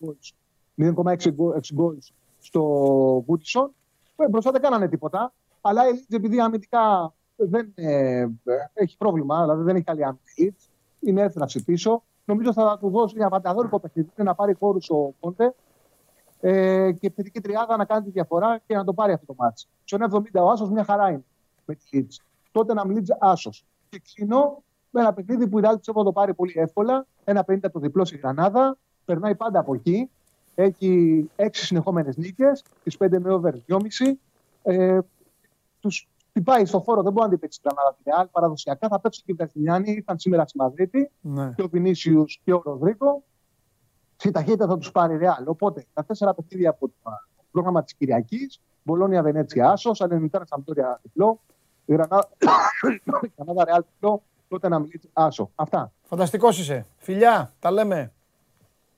goals 0,6 goals στο Goodison. Ε, Μπροστά δεν κάνανε τίποτα. Αλλά η Leeds επειδή αμυντικά δεν ε, έχει πρόβλημα, δηλαδή δεν έχει καλή άμυνα. η Leeds, Είναι έθραυση πίσω. Νομίζω θα του δώσει ένα βανταδόρικο παιχνίδι να πάρει χώρους ο Κόντε. ε, και η επιθετική τριάδα να κάνει τη διαφορά και να το πάρει αυτό το μάτι. Στο 1,70 ο Άσος μια χαρά είναι με τη Leeds. Τότε να Leeds Άσος. Και κλείνω με ένα παιχνίδι που η Real πιστεύω το πάρει πολύ εύκολα. 1,50 το διπλό στη Γρανάδα. Περνάει πάντα από εκεί. Έχει έξι συνεχόμενες νίκες. Τις 5 με over 2,5. Ε, τους χτυπάει στο φόρο, δεν μπορεί να αντιπέξει την Γρανάδα τη Real. Παραδοσιακά θα παίξουν και οι Βραζιλιάνοι. Ήρθαν σήμερα στη Μαδρίτη. Ναι. Και ο Βινίσιους και ο Ροδρίκο. Στη ταχύτητα θα τους πάρει η Real. Οπότε τα τέσσερα παιχνίδια από το πρόγραμμα της Κυριακής. Μπολόνια Βενέτσια Άσος, Αλενιτάρα Σαμπτόρια διπλό. Η Γρανάδα η Γρανάδα Real διπλό. Τότε να μιλήσει Άσο. Αυτά. Φανταστικός είσαι. Φιλιά, τα λέμε.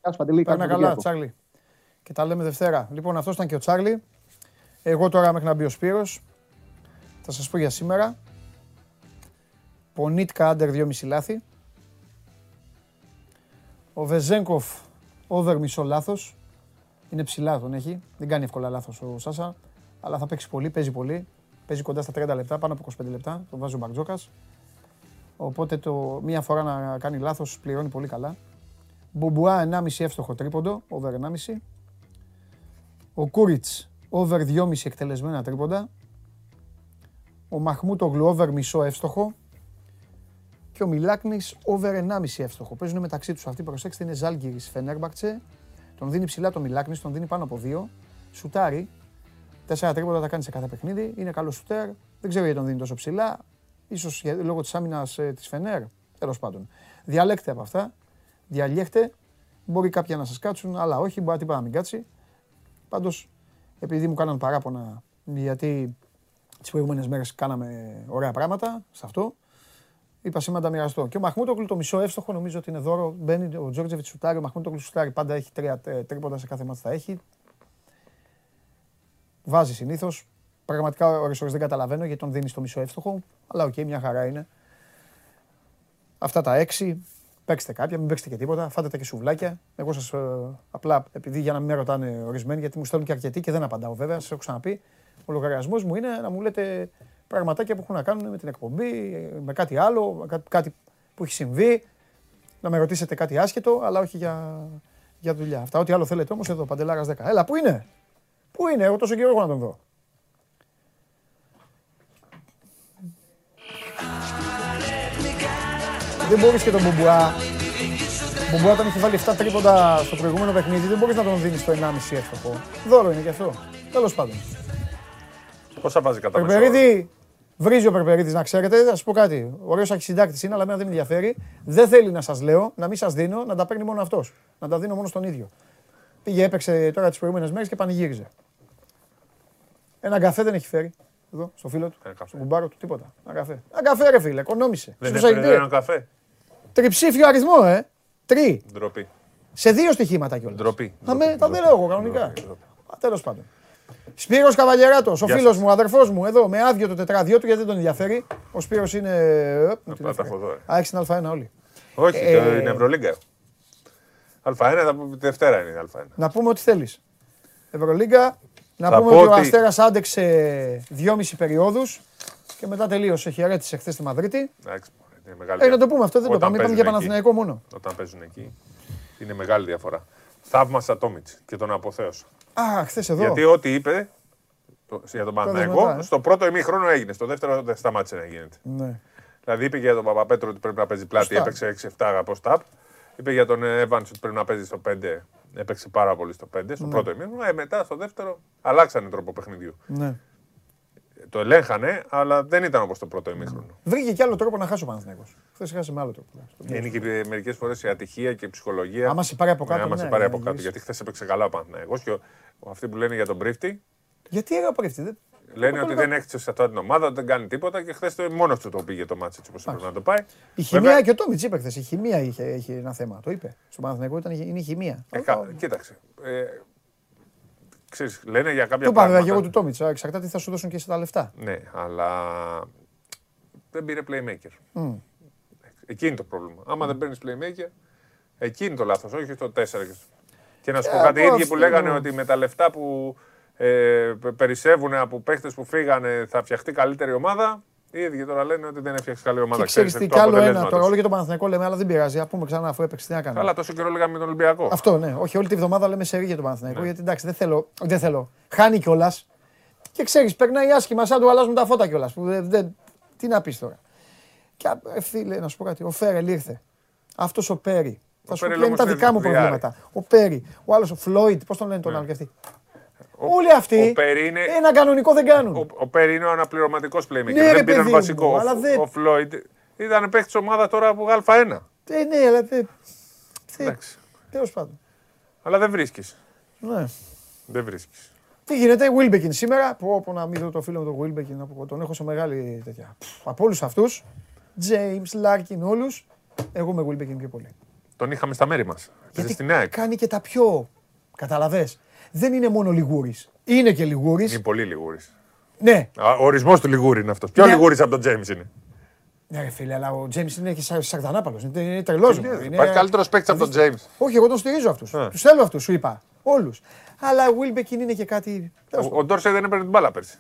Γεια σου Παντελή. Παίρνα καλή καλά, δουλειά. Τσάρλι. Και τα λέμε Δευτέρα. Λοιπόν, αυτός ήταν και ο Τσάρλι. Εγώ τώρα μέχρι να μπει ο Σπύρος, θα σας πω για σήμερα. Πονίτκα άντερ 2,5 λάθη. Ο Βεζέγκοφ over μισό λάθος. Είναι ψηλά τον έχει. Δεν κάνει εύκολα λάθος ο Σάσα. Αλλά θα παίξει πολύ, παίζει πολύ. Παίζει κοντά στα 30 λεπτά, πάνω από 25 λεπτά. Τον βάζει ο Μπαρτζόκας. Οπότε το, μία φορά να κάνει λάθος πληρώνει πολύ καλά. Μπουμπουά 1,5 εύστοχο τρίποντο, over 1,5. Ο Κούριτς over 2,5 εκτελεσμένα τρίποντα. Ο Μαχμούτογλου over μισό εύστοχο. Και ο Μιλάκνης over 1,5 εύστοχο. Παίζουν μεταξύ τους αυτοί, προσέξτε, είναι Ζάλγκυρης Φενέρμπαξε. Τον δίνει ψηλά το Μιλάκνης, τον δίνει πάνω από 2. Σουτάρει. Τέσσερα τρίποντα τα κάνει σε κάθε παιχνίδι. Είναι καλός σουτέρ. Δεν ξέρω γιατί τον δίνει τόσο ψηλά. Ίσως για- λόγω της άμυνας ε, της Φενέρ. Τέλος πάντων. Διαλέξτε από αυτά. Διαλέγετε. Μπορεί κάποια να σας κάτσουν, αλλά όχι. Μπορεί τίποτα να μην κάτσει. Πάντως, επειδή μου κάναν παράπονα, γιατί τις προηγούμενες μέρες κάναμε ωραία πράγματα σε αυτό, είπα σήμερα να τα μοιραστώ. Και ο Μαχμούτογλου το μισό εύστοχο νομίζω ότι είναι δώρο. Μπαίνει ο Τζόρτζεβιτς σουτάρει, ο Μαχμούτογλου σουτάρει. Πάντα έχει τρία ε, τρίποντα σε κάθε μάτς θα έχει. Βάζει συνήθως. Πραγματικά ώρες ώρες δεν καταλαβαίνω γιατί τον δίνεις το μισό εύστοχο. Αλλά οκ, μια χαρά είναι. Αυτά τα έξι. Παίξτε κάποια, μην παίξετε και τίποτα. Φάτε τα και σουβλάκια. Εγώ σας απλά, επειδή για να μην με ρωτάνε ορισμένοι, γιατί μου στέλνουν και αρκετοί και δεν απαντάω βέβαια, σας έχω ξαναπεί. Ο λογαριασμός μου είναι να μου λέτε πραγματάκια που έχουν να κάνουν με την εκπομπή, με κάτι άλλο, με κά- κάτι που έχει συμβεί. Να με ρωτήσετε κάτι άσχετο, αλλά όχι για, για δουλειά. Αυτά, ό,τι άλλο θέλετε όμως εδώ, Παντελάρας 10. Έλα, πού είναι, Πού είναι, εγώ τόσο καιρό έχω να τον δω. Δεν μπορείς και τον Μπουμπουά. Ο Μπουμπουά όταν έχει βάλει 7 τρίποντα στο προηγούμενο παιχνίδι, δεν μπορείς να τον δίνεις το 1,5 εύστοχο. Δώρο είναι και αυτό. Τέλος πάντων. Πόσα βάζει κατά μέσο όρο; Περπερίδη, βρίζει ο Περπερίδης να ξέρετε, θα σας πω κάτι. Ωραίος αρχισυντάκτης είναι, αλλά εμένα δεν με ενδιαφέρει. Δεν θέλει να σας λέω, να μην σας δίνω, να τα παίρνει μόνο αυτός. Να τα δίνω μόνο στον ίδιο. Πήγε, έπαιξε τώρα τις προηγούμενες μέρες και πανηγύριζε. Ένα καφέ δεν έχει φέρει. Εδώ, στο φίλο του, καφέ. στον κουμπάρο του, τίποτα. Ένα καφέ. Ένα καφέ, ρε φίλε, οικονόμησε. Δεν Στο έπαιρνε σαϊντήρ. ένα καφέ. Τριψήφιο αριθμό, ε. Τρει. Ντροπή. Σε δύο στοιχήματα κιόλας. Ντροπή. Θα με, Ντροπή, τα δεν λέω εγώ κανονικά. Τέλος πάντων. Σπύρος Καβαλιεράτος, ο Γεια φίλος σας. μου, ο αδερφός μου, εδώ, με άδειο το τετράδιό του, γιατί δεν τον ενδιαφέρει. Ο Σπύρος είναι... ε, μου την τα έφερε. έχω δω, ε. Α, έχεις την Α1 όλοι. Όχι, Ε, το είναι Ευρωλίγκα. Α1, θα πούμε Δευτέρα είναι η Α1. Να πούμε ό,τι θέλεις. Ευρωλίγκα, να Θα πούμε πω ότι ο ότι- Αστέρας άντεξε δυόμιση περιόδους και μετά τελείωσε. Χαιρέτησε χθες στη Μαδρίτη. Εντάξει, είναι μεγάλη Ε, να διαφορά. το πούμε αυτό, δεν το Όταν πάμε. Είπαμε παίζουν για εκεί. Παναθηναϊκό μόνο. Όταν παίζουν εκεί, είναι μεγάλη διαφορά. Θαύμασα Τόμιτς και τον αποθέωσα. Α, χθες εδώ. Γιατί ό,τι είπε το- για τον Παναθηναϊκό, μετά, ε. στο πρώτο ημίχρονο έγινε. Στο δεύτερο δεν σταμάτησε να γίνεται. Ναι. Δηλαδή είπε για τον Παπαπέτρο ότι πρέπει να παίζει πλάτη, Σταπ. έπαιξε 6-7 από σταπ. Είπε για τον Evans ότι πρέπει να παίζει στο 5, έπαιξε πάρα πολύ στο 5, στο Ναι. πρώτο ημίχρονο. Ε, μετά στο δεύτερο αλλάξανε τρόπο παιχνιδιού. ναι. Το ελέγχανε, αλλά δεν ήταν όπως το πρώτο ημίχρονο. Βρήκε και άλλο τρόπο να χάσει ο Παναθηναϊκός. Χθες χάσε με άλλο τρόπο. Είναι και μερικές φορές η ατυχία και η ψυχολογία. Άμα σε πάρει από κάτω, Ναι, άμα ναι, σε πάρει ναι, από κάτω. γυρίσει. Γιατί χθες έπαιξε καλά ο Παναθηναϊκός και ο- ο- αυτοί που λένε για τον Πρίφτη Γιατί έγραφε πρίφτη, δεν. λένε ότι δεν έχει σε αυτή την ομάδα, ότι δεν κάνει τίποτα και χθες μόνος του το πήγε το μάτσο έτσι όπως έπρεπε να το πάει. Η χημεία Βέβαια, και ο Τόμιτς είπε χθες. Η χημεία είχε, είχε ένα θέμα. Το είπε. Στο Παναθηναϊκό ήταν, είναι η χημεία. ε, κα- Κοίταξε. Ε, ξέρεις, λένε για κάποια Του είπα βέβαια πράγματα. και εγώ του Τόμιτς. Εξαρτάται τι θα σου δώσουν και σε τα λεφτά. Ναι, αλλά δεν πήρε playmaker. Μμ. Εκεί είναι το πρόβλημα. Άμα δεν παίρνεις playmaker, εκεί είναι το λάθος, όχι στο 4. Και, και να σου Ε, πω κάτι, οι εγώ ίδιοι που αυτό λέγανε εννοώ. ότι με τα λεφτά που ε, πε- περισσεύουν από παίχτε που φύγανε θα φτιαχτεί καλύτερη ομάδα. Οι ίδιοι τώρα λένε ότι δεν έφτιαξε καλή ομάδα. Και ξέρεις ξέρεις, τι το κι άλλο ένα. αποτελέσματος. Τώρα όλο και το Παναθηναϊκό λέμε, αλλά δεν πειράζει. Α πούμε ξανά αφού έπαιξε. Τι να κάνουμε. Καλά, τόσο καιρό λέγαμε με τον Ολυμπιακό. Αυτό ναι. Όχι, όλη τη βδομάδα λέμε σε για τον Παναθηναϊκό. Ναι. Γιατί εντάξει, δεν θέλω. Δεν θέλω. Χάνει κιόλας. Και ξέρεις, περνάει άσχημα, σαν του αλλάζουν τα φώτα κιόλας. Δεν, δεν, τι να πεις τώρα. Και α, ε, φίλε, να σου πω κάτι. Ο Φέρελ ήρθε. Αυτός ο Πέρι. Θα σου πω Πέρελ ποια είναι τα όμως δικά μου είναι προβλήματα. Ο Πέρι, ο άλλος ο Φλόιντ, πώς τον λένε τον άλλο και αυτοί. Όλοι Ο αυτοί Πέρι είναι, ένα κανονικό δεν κάνουν. ο, ο Πέρι είναι ο αναπληρωματικός playmaker. Ναι, ρε, δεν πήραν παιδί βασικό. μου, Ο- αλλά δεν- Ο Φλόιντ ήταν παίχτη ομάδα τώρα από Α1. Ε, ναι, αλλά δεν. Εντάξει. Τέλος πάντων. Αλλά δεν βρίσκεις. Ναι. Δεν βρίσκεις. Τι γίνεται, Wilbekin σήμερα. Πω, πω να μην δω το φίλο μου τον Wilbekin, να πω, τον έχω σε μεγάλη τέτοια. Πφ, Από όλους αυτούς, James, Larkin, όλους, εγώ με Wilbekin πιο πολύ. Τον είχαμε στα μέρη μας. Γιατί στην ΑΕΚ. κάνει και τα πιο. Καταλαβέ. Δεν είναι μόνο λιγούρης. Είναι και λιγούρης. Είναι πολύ λιγούρης. Ναι, Ο ορισμός του λιγούρη είναι αυτός. Πιο Ναι. λιγούρης από τον Τζέιμς είναι; ναι, ρε φίλε, αλλά ο James είναι και σα- σαρδανάπαλος. Είναι, είναι τρελό. Υπάρχει καλύτερος παίκτης από τον Τζέιμς. Όχι, εγώ τον στηρίζω αυτούς. Α. Τους θέλω αυτούς, σου είπα. Όλους. Αλλά ο Wilbekin είναι και κάτι. τέλος Ο, ο Ντόρσεϊ δεν έπαιρνε την μπάλα πέρσι.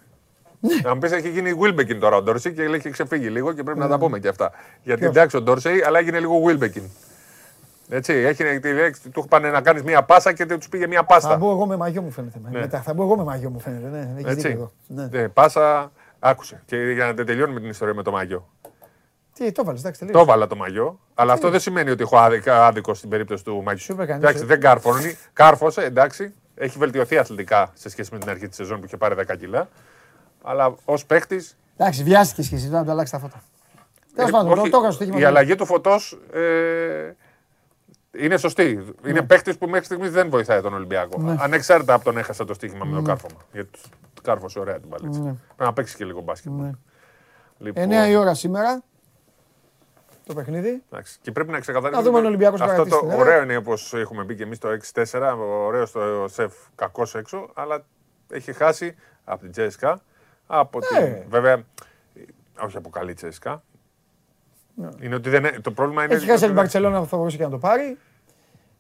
Ναι. Αν πεις έχει γίνει Wilbekin τώρα ο Ντόρσεϊ και λέει έχει ξεφύγει λίγο και πρέπει να τα πούμε και αυτά. Γιατί Ποιος; εντάξει ο Ντόρσεϊ, αλλά έγινε λίγο Wilbekin. Έτσι, έχει, τη λέξη, του είπαν να κάνεις μία πάσα και τους πήγε μία Θα πάστα. μπω εγώ με μαγιό μου φαίνεται. Μετά θα μπω εγώ με μαγιό μου φαίνεται. Ναι, έχεις δίκιο Έτσι. εδώ. Ναι. Ε, πάσα, άκουσε. Και για να δεν τελειώνουμε την ιστορία με το μαγιό. Τι, το βάλει, εντάξει, Το τελείωσε. έβαλα το μαγιό, αλλά αυτό δεν σημαίνει ότι έχω άδικα- άδικο στην περίπτωση του μαγιού. Σου είπε κανείς, Εντάξει, ε. δεν κάρφωνε. Κάρφωσε, εντάξει. Έχει βελτιωθεί αθλητικά σε σχέση με την αρχή της σεζόν που είχε πάρει 10 κιλά. Αλλά ως παίχτη. Εντάξει, βιάστηκες και εσύ να το αλλάξεις τα φώτα. Τέλος πάντων, το- το έκανα στο στοίχημα. η αλλαγή του φωτός ε, είναι σωστή. Είναι παίχτη που μέχρι στιγμής δεν βοηθάει τον Ολυμπιακό. Ναι. Ανεξάρτητα από τον έχασα το στοίχημα με το κάρφωμα. Γιατί του κάρφωσε ωραία την παλίτσα. Ναι. Πρέπει να παίξει και λίγο μπάσκετ. Ναι. Λοιπόν, 9 η ώρα σήμερα το παιχνίδι. Εντάξει. Και πρέπει να ξεκαθαρίσουμε. Να δούμε αν ο Ολυμπιακός Αυτό κρατήσει το την έδρα. ωραίο είναι όπως έχουμε πει και εμείς το 6-4. Ωραίο στο σεφ, κακός έξω. Αλλά έχει χάσει από την Τζέσκα. Από Ε. την, βέβαια, όχι από καλή Τζέσκα. Είναι ότι δεν, το πρόβλημα είναι. Ναι. Έχει χάσει από την ότι- Παρσελόνα που θα μπορούσε και να το πάρει.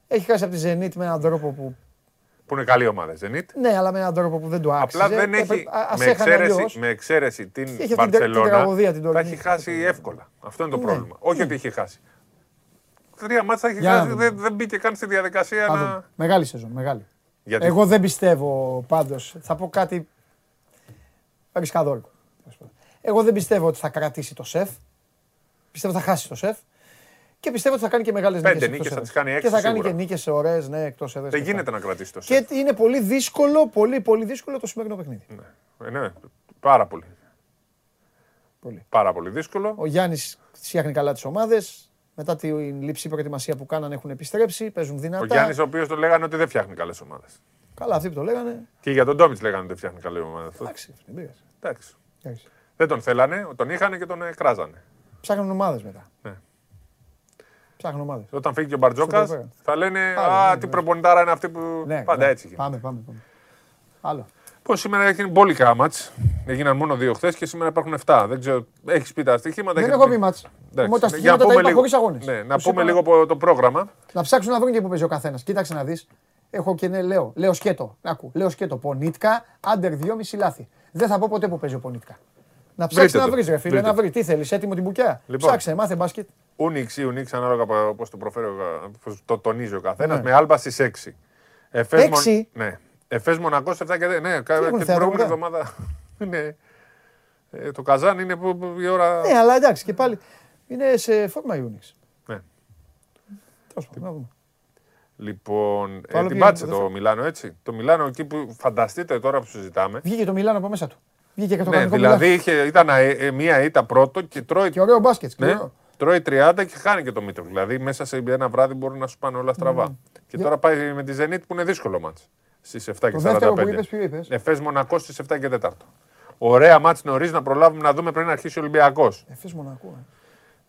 Έχει χάσει από τη Zenit με έναν τρόπο που. Που είναι καλή ομάδα, Zenit. Ναι, αλλά με έναν τρόπο που δεν του άξιζε. Απλά δεν Έπρεπε- έχει. α- ας Με έχανε εξαίρεση, αλλιώς. με εξαίρεση την Έχει αυτή την τε- την Βαρκελόνα. τραγωδία την Τα τωρινή. έχει χάσει εύκολα. Αυτό είναι το Ναι. πρόβλημα. Όχι ότι έχει χάσει. Τρία μάτσα έχει Για να χάσει. δούμε. Δεν, δεν μπήκε καν στη διαδικασία Θα να. δούμε. Μεγάλη σεζόν, μεγάλη. Γιατί; Εγώ δεν πιστεύω πάντως. Θα πω κάτι ρισκαδόρικο. Εγώ δεν πιστεύω ότι θα κρατήσει το σεφ. Πιστεύω ότι θα χάσει το σεφ. Και πιστεύω ότι θα κάνει και μεγάλες Πέντε νίκες. νίκες θα τις κάνει, Και έξι θα κάνει σίγουρα. και νίκες ωραίες, ναι, εκτός έδρας. δεν γίνεται να κρατήσει το σεφ. Και είναι πολύ δύσκολο, πολύ, πολύ δύσκολο το σημερινό παιχνίδι. Ε, ναι, πάρα πολύ. Πολύ. Πάρα πολύ δύσκολο. Ο Γιάννης φτιάχνει καλά τις ομάδες. Μετά την λήψη προετοιμασία που κάνανε έχουν επιστρέψει, παίζουν δυνατά. Ο Γιάννης, ο οποίος το λέγανε ότι δεν φτιάχνει καλές ομάδες. Καλά, αυτοί που το λέγανε. Και για τον Ντόμιτς λέγανε ότι δεν φτιάχνει καλή ομάδα. Εντάξει, δεν πειράζει. Εντάξει. Εντάξει. Δεν τον θέλανε, τον είχαν και τον ε, κράζανε. Ψάχνουν ομάδες μετά. Ναι. Ψάχνουν ομάδες. Όταν φύγει και ο Μπαρτζόκας, Στο πέρα. θα λένε Πάλι, Α, ναι, τι ναι. προπονητάρα είναι αυτή που. Ναι, Πάντα ναι. έτσι γίνεται. Πάμε, πάμε. πάμε. Άλλο. Πώς σήμερα έγινε μπόλικα μάτς. Έγιναν μόνο δύο χθες και σήμερα υπάρχουν 7. Δεν ξέρω, έχεις πει τα στοιχήματα. Δεν έχετε έχω πει. πει μάτς. Εντάξει. Μόνο τα Για να στοιχήματα τα πούμε είπα λίγο- χωρίς αγώνες. Ναι, να Τους πούμε είπα- λίγο πο- το πρόγραμμα. Να ψάξουν να βρουν και που παίζει ο καθένας. Κοίταξε να δεις. Έχω και ναι, λέω. Λέω σκέτο. Άκου. Λέω σκέτο. Πονίτκα, άντερ 2,5 λάθη. Δεν θα πω ποτέ που παίζει ο Πονίτκα. Να ψάξεις Βρείτε να το. βρεις, ρε φίλε, Βρείτε να το. βρεις. Τι θέλεις, έτοιμο την μπουκιά. Λοιπόν. Ψάξε, μάθε μπάσκετ. Ούνιξ ή Ουνίξ, ανάλογα πώ το προφέρει, ο κα- πώς το τονίζει ο καθένας, Ναι. με άλμπα στις 6. Εφές Μον- Έξι; Ναι. Εφές Μονακός 7 και 10. Ναι, κα- έχουν και την θέατρο προηγούμενη μετά; εβδομάδα. ναι. Ε, το Καζάν είναι που, που η ώρα. Ναι, αλλά εντάξει και πάλι είναι σε φόρμα Ιούνιξ. Ναι. Τέλος πάντων, να δούμε. Λοιπόν, Το ε, άλλο την ποιο πάτησε είναι, το το Μιλάνο, έτσι. Το Μιλάνο εκεί που φανταστείτε τώρα που συζητάμε. Βγήκε το Μιλάνο από μέσα του. Βγήκε και το Ναι, κανονικό δηλαδή Μιλάνο. είχε, ήταν ε, ε, μία ήττα πρώτο και τρώει, Και ωραίο μπάσκετ. ναι, σκληρό. τρώει 30 και χάνει και το Μήτρο. Δηλαδή μέσα σε ένα βράδυ μπορούν να σου πάνε όλα στραβά. Και Ναι. Για- τώρα πάει με τη Zenit που είναι δύσκολο μάτς. Στις 7 και Το δεύτερο που 45. είπες, ποιο είπες; Εφές Μονακό στις 7 και 4. Ωραία μάτς νωρίς να προλάβουμε να δούμε πριν να αρχίσει ο Ολυμπιακός. Εφές Μονακό. ε.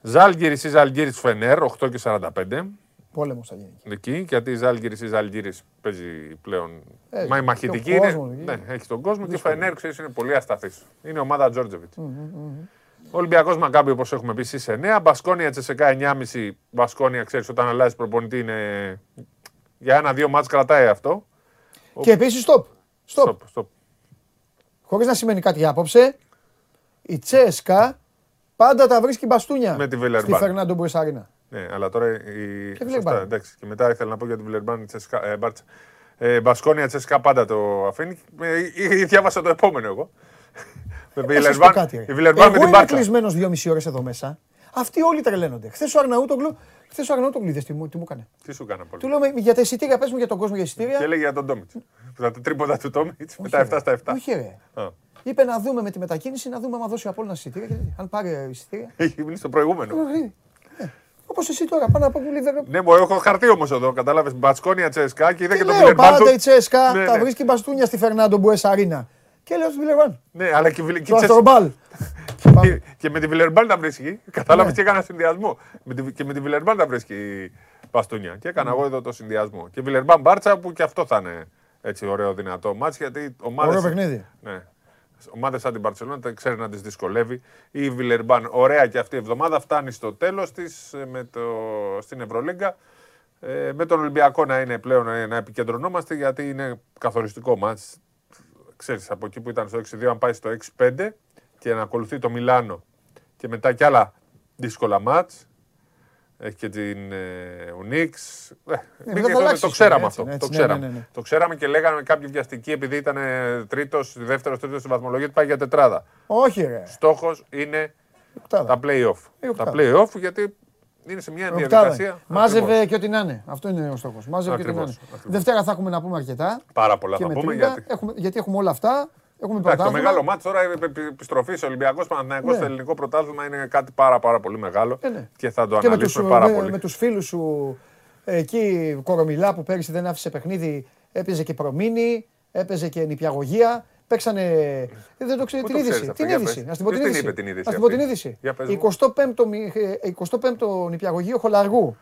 Ζάλγκυρης ή Ζαλγκύρης Φενέρ 8 και 45. Πόλεμος θα γίνει. Εκεί, γιατί η Ζάλγκυρης ή Ζαλγκύρης παίζει πλέον. Ε, Μα η και μαχητική ο είναι. κόσμος εκεί. Ναι, έχει τον κόσμο και η Δύσκολο. Φενέρ ξέρεις, είναι πολύ ασταθής. Είναι ομάδα Τζόρτζεβιτς. Ο Ολυμπιακός Μακάμπι, όπως έχουμε πει, στις 9. Μπασκόνια Τσεσεκά 9,5. Μπασκόνια, ξέρεις, όταν αλλάζει προπονητή είναι. Για ένα-δύο μάτς κρατάει αυτό. Και επίσης, stop. Stop. Stop, stop. Χωρίς να σημαίνει κάτι απόψε, η Τσέσκα Πάντα τα βρίσκει μπαστούνια Με τη στη Βιλερμπάν. Φερνάντο Μπουεσάρινα. Ναι, αλλά τώρα η. Και Σωστά, Βιλερμπάν. εντάξει. Και μετά ήθελα να πω για την Βιλερμπάν Τσεσκα. Ε, Μπάρτσα. Ε, Μπασκόνια Τσεσικά πάντα το αφήνει. Ε, ε, διάβασα το επόμενο εγώ. Με Να σας πω κάτι, ρε. η Βιλερμπάν με Εγώ την είμαι Μπάρτσα. κλεισμένος δυόμιση ώρες εδώ μέσα. Αυτοί όλοι τρελαίνονται. Χθες ο Αρναούτογλου, χθες ο Αρναούτογλου είδες τι μου, τι μου έκανε; Τι σου έκανα πολύ. Του λέω «Με- για τα εισιτήρια, πες μου για τον κόσμο για εισιτήρια. Και έλεγε για τον Ντόμιτ. Τα τρίποτα του Ντόμιτ με Όχι, τα ρε. 7 στα 7. Όχι ρε. Α. Είπε να δούμε με τη μετακίνηση, να δούμε αν δώσει ο Απόλλωνας εισιτήρια. και τέτοια. Αν πάρει εισιτήρια. Έχει μείνει στο προηγούμενο. Όπως εσύ τώρα, πάνω από του Λίβερπουλ. Ναι, μου έχω χαρτί όμως εδώ. Κατάλαβες Μπασκόνια Τσέσκα και είδα και Τι τον λέω, Βιλερμπάν. πάντα του- η Τσέσκα Ναι, τα ναι. βρίσκει μπαστούνια στη Φερνάντο Μπουεσαρίνα. Και λέω στη Βιλερμπάν. Ναι, αλλά και, η Βιλε- και Το η Τσέσκα- Αστρομπάλ. και- και με τη Βιλερμπάν τα βρίσκει. Κατάλαβες Ναι. και έκανα συνδυασμό. Με τη- Και με τη Βιλερμπάν τα βρίσκει μπαστούνια. Και έκανα εγώ εδώ το συνδυασμό. Και Βιλερμπάν Μπάρτσα που και αυτό θα είναι έτσι ωραίο δυνατό μάτς γιατί ομάδες... Ωραίο παιχνίδι. Ναι. Ομάδες σαν την Παρσελόνα τα ξέρει να τις δυσκολεύει. Η Βιλερμπάν, ωραία και αυτή η εβδομάδα, φτάνει στο τέλος της στην Ευρωλίγκα. Ε, με τον Ολυμπιακό να είναι πλέον ε, να επικεντρωνόμαστε γιατί είναι καθοριστικό μάτς. Ξέρεις, από εκεί που ήταν στο 6-2, αν πάει στο 6-5 και να ακολουθεί το Μιλάνο και μετά κι άλλα δύσκολα μάτς. Έχει και την ε, Ουνίξ. Ε, Ναι, μην θα και- το το, αλλάξεις το ξέραμε έτσι, αυτό. έτσι, το, ναι, ξέραμε. ναι, ναι, ναι. το ξέραμε και λέγανε κάποιοι βιαστικοί επειδή ήταν τρίτος, δεύτερος, τρίτος στη βαθμολογία ότι πάει για τετράδα. Όχι ρε. Στόχος είναι Οκτάδα. τα play-off. Η Τα οκτάδα. play-off γιατί είναι σε μια Οκτάδα. διαδικασία. Μάζευε Ακριβώς. και ό,τι να είναι. Αυτό είναι ο στόχος. Μάζευε και ό,τι να είναι. Ακριβώς, ακριβώς. Δευτέρα θα έχουμε να πούμε αρκετά. Πάρα πολλά και θα με πούμε τρίτα. γιατί. Έχουμε, γιατί έχουμε όλα αυτά. Έχουμε Εντάξει, το πρωτάθλημα. μεγάλο μάτι τώρα επι- επι- επιστροφής Ολυμπιακός Παναθηναϊκός Ναι. στο ελληνικό πρωτάθλημα είναι κάτι πάρα, πάρα πολύ μεγάλο Ε, ναι. και θα το και με τους, αναλύσουμε πάρα με, πολύ. με τους φίλους σου εκεί Κορομιλά που πέρυσι δεν άφησε παιχνίδι, έπαιζε και προμήνη, έπαιζε και νηπιαγωγία. Παίξανε. Ε, Δεν το ξέρω Πού την το είδηση. ξέρεις αυτό, Την για είδηση. πες. Να στην πω την Ποιος την είδηση. είπε την είδηση Να στην πω αυτή; την είδηση. Για πες μου. 25ο, μη- ε, 25ο νηπιαγωγείο Χολαργού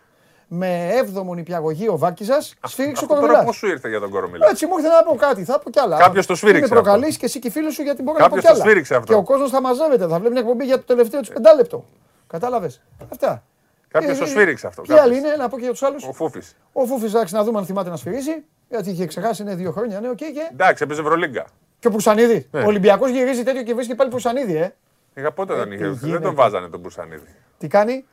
με 7ο νηπιαγωγείο Βάρκιζα σφύριξε ο Αυτό τώρα Κορομιλά. πώς σου ήρθε για τον Κορομιλά; Έτσι μου ήρθε να πω κάτι, θα πω κι άλλα. Κάποιος το σφύριξε Μην με προκαλείς αυτό. και εσύ και οι φίλοι σου γιατί μπορώ να πω Κάποιος κι το άλλα. σφύριξε αυτό. Και ο κόσμος θα μαζεύεται, θα βλέπει μια εκπομπή για το τελευταίο του πεντάλεπτο. Κατάλαβες. Αυτά. Κάποιος Ε, το ε, σφύριξε αυτό. Ποιοι κάποιος. άλλοι είναι, να πω και για τους άλλους. Ο Φούφης. Ο Φούφης, εντάξει, να δούμε αν θυμάται να σφυρίζει. Γιατί είχε ξεχάσει, είναι δύο χρόνια, ναι, οκ. και... Εντάξει, έπαιζε Ευρωλίγκα. και ο Πουρσανίδη. Ναι. Ο Ολυμπιακός γυρίζει τέτοιο και βρίσκει πάλι Πουρσανίδη, ε. Είχα πότε Ε, δεν τι είχε. Δεν γίνεται. τον βάζανε τον Μπουρσανίδη. Τι κάνει,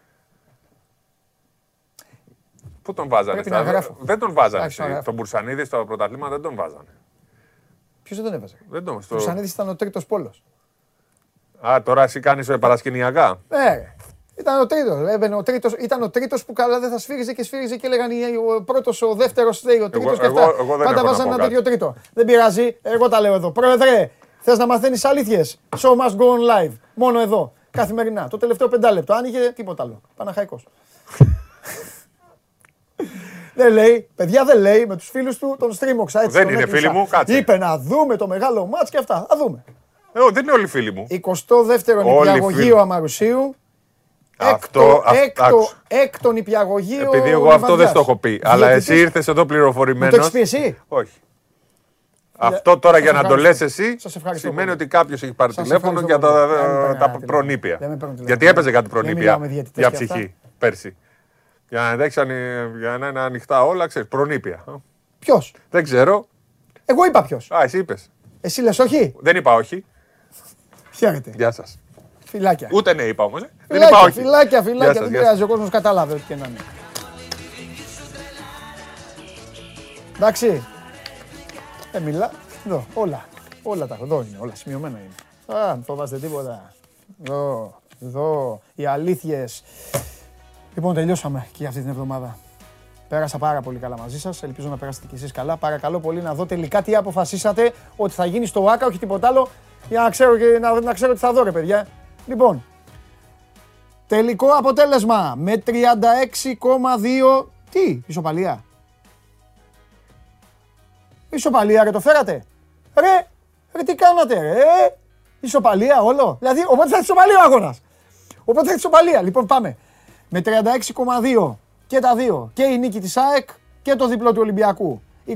Πού τον βάζανε. Πρέπει στα- να γράφω. Δεν τον βάζανε. Εντάξει, να στη- γράφω. Τον Μπουρσανίδη στο πρωταθλήμα δεν τον βάζανε. ποιος δεν τον έβαζε; Δεν τον, Ο στο... Πουρσανίδη ήταν ο τρίτος πόλος. Α, τώρα εσύ κάνεις παρασκηνιακά. Ναι, ρε. Ήταν ο τρίτος. Έμπαινε ο τρίτος, ήταν ο τρίτος που καλά δεν θα σφύριζε και σφύριζε και λέγανε οι- ο πρώτος, ο δεύτερος, ο τρίτος και εγώ- αυτά. εγώ δεν Πάντα έχω να βάζανε πω ένα κάτι. τέτοιο τρίτο. Δεν πειράζει, εγώ τα λέω εδώ. Πρόεδρε, θες να μαθαίνεις αλήθειες; Show must go on live. Μόνο εδώ. Καθημερινά. Το τελευταίο πεντάλεπτο. Αν είχε τίποτα άλλο. Παναχαϊκός. Δεν λέει, παιδιά δεν λέει με τους φίλους του τον Streamox. Έτσι, Δεν τον είναι έκλεισα. φίλοι μου, κάτσε. Είπε να δούμε το μεγάλο μάτς και αυτά. Θα δούμε. Ε, ω, δεν είναι όλοι φίλοι μου. 22ο Όλοι νηπιαγωγείο φίλοι. Αμαρουσίου. Αυτό, Έκτο, αυ- έκτο, άκουσα. έκτο νηπιαγωγείο. Επειδή εγώ αυτό δεν Λιβαδιάς. στο έχω πει. Γιατί Αλλά εσύ θες- ήρθες εδώ Μου πληροφορημένο. το έχεις πει εσύ; Όχι. Αυτό τώρα Σας για να το λες ευχαριστώ. εσύ Σας ευχαριστώ σημαίνει πολύ. ότι κάποιος έχει πάρει Σας τηλέφωνο για ευχαριστώ τα, πολύ. Δεν με παίρνει τα κανένα προνήπια. Δεν με παίρνει τηλέφωνο. Γιατί έπαιζε κάτι Δεν προνήπια μιλάω με διαιτητές για και αυτά. ψυχή πέρσι. Για να, εντάξει, αν- για να είναι ανοιχτά όλα, ξέρεις, προνήπια. Ποιος; Δεν ξέρω. Εγώ είπα ποιος. Α, εσύ είπες. Εσύ λες όχι; Δεν είπα όχι. Χαίρετε. Γεια σας. Φιλάκια. Ούτε ναι είπα όμως. Δεν είπα Φιλάκια, όχι. φιλάκια, Γεια φιλάκια. σας, Δεν γεια σας. πειράζει. Ο κόσμος κατάλαβε ό,τι και να είναι. Εντάξει. Ε, μιλά. Εδώ, όλα. Όλα τα εδώ είναι. Όλα σημειωμένα είναι. Α, μην φοβάστε τίποτα. Εδώ, εδώ. Οι αλήθειες. Λοιπόν, τελειώσαμε και για αυτή την εβδομάδα. Πέρασα πάρα πολύ καλά μαζί σας. Ελπίζω να περάσετε κι εσείς καλά. Παρακαλώ πολύ να δω τελικά τι αποφασίσατε ότι θα γίνει στο ΆΚΑ, όχι τίποτα άλλο, για να ξέρω, και, να, να ξέρω τι θα δω, ρε παιδιά. Λοιπόν, τελικό αποτέλεσμα με 36,2. Τι, ισοπαλία. Ισοπαλία, ρε, το φέρατε. Ρε, ρε, τι κάνατε, ρε. Ισοπαλία όλο. Δηλαδή, οπότε θα έχει ισοπαλία ο αγώνας. Οπότε θα έχει ισοπαλία. Λοιπόν, πάμε. Με 36,2 και τα δύο. Και η νίκη της ΑΕΚ και το διπλό του Ολυμπιακού. 27,6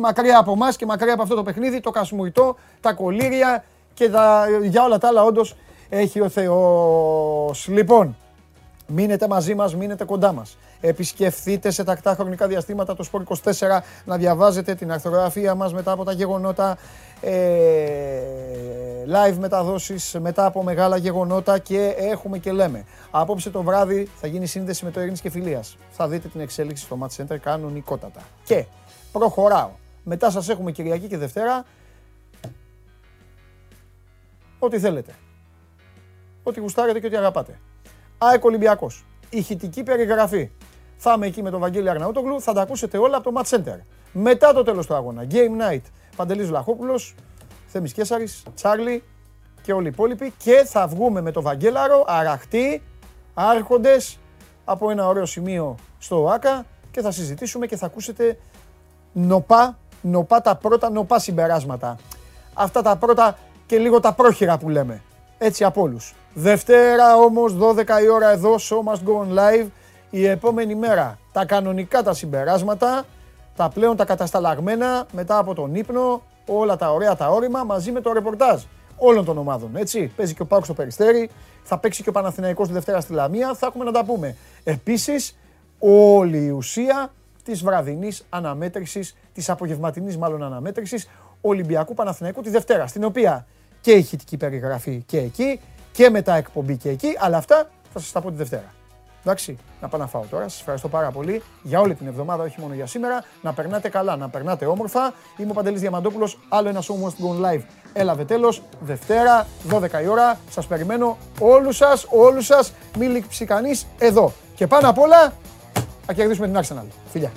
μακριά από εμάς και μακριά από αυτό το παιχνίδι, το κασμουιτό, τα κολύρια και τα, για όλα τα άλλα όντως έχει ο Θεός. Λοιπόν, Μείνετε μαζί μας, μείνετε κοντά μας. Επισκεφθείτε σε τακτά χρονικά διαστήματα το Sport 24 να διαβάζετε την αρθρογραφία μας μετά από τα γεγονότα, ε, live μεταδόσεις μετά από μεγάλα γεγονότα και έχουμε και λέμε. Απόψε το βράδυ θα γίνει σύνδεση με το Ειρήνης και Φιλίας. Θα δείτε την εξέλιξη στο Match Center κανονικότατα. Και προχωράω. Μετά σας έχουμε Κυριακή και Δευτέρα. Ό,τι θέλετε. Ό,τι γουστάρετε και ό,τι αγαπάτε. ΑΕΚ Ολυμπιακός. Ηχητική περιγραφή. Θα είμαι εκεί με τον Βαγγέλη Αρναούτογλου, θα τα ακούσετε όλα από το Match Center. Μετά το τέλος του αγώνα, Game Night, Παντελής Βλαχόπουλος, Θέμης Κέσαρης, Τσάρλι και όλοι οι υπόλοιποι και θα βγούμε με τον Βαγγέλαρο αραχτοί, άρχοντες από ένα ωραίο σημείο στο ΟΑΚΑ και θα συζητήσουμε και θα ακούσετε νοπά, νοπά τα πρώτα νοπά συμπεράσματα. Αυτά τα πρώτα και λίγο τα πρόχειρα που λέμε. Έτσι από όλους. Δευτέρα όμως 12 η ώρα εδώ, Show Must Go On Live. Η επόμενη μέρα τα κανονικά τα συμπεράσματα, τα πλέον τα κατασταλαγμένα μετά από τον ύπνο, όλα τα ωραία τα όρημα μαζί με το ρεπορτάζ όλων των ομάδων. Έτσι, παίζει και ο Πάουκ στο Περιστέρι, θα παίξει και ο Παναθηναϊκός τη Δευτέρα στη Λαμία, θα έχουμε να τα πούμε. Επίσης, όλη η ουσία της βραδινής αναμέτρησης, της απογευματινής μάλλον αναμέτρησης Ολυμπιακού Παναθηναϊκού τη Δευτέρα, στην οποία και ηχητική περιγραφή και εκεί και μετά εκπομπή και εκεί, αλλά αυτά θα σας τα πω τη Δευτέρα. Εντάξει, να πάω να φάω τώρα. Σας ευχαριστώ πάρα πολύ για όλη την εβδομάδα, όχι μόνο για σήμερα. Να περνάτε καλά, να περνάτε όμορφα. Είμαι ο Παντελής Διαμαντόπουλος, άλλο ένα show must go live. Έλαβε τέλος, Δευτέρα, 12 η ώρα. Σας περιμένω όλους σας, όλους σας, μη λείψει κανείς εδώ. Και πάνω απ' όλα, θα κερδίσουμε την Arsenal. Φιλιά.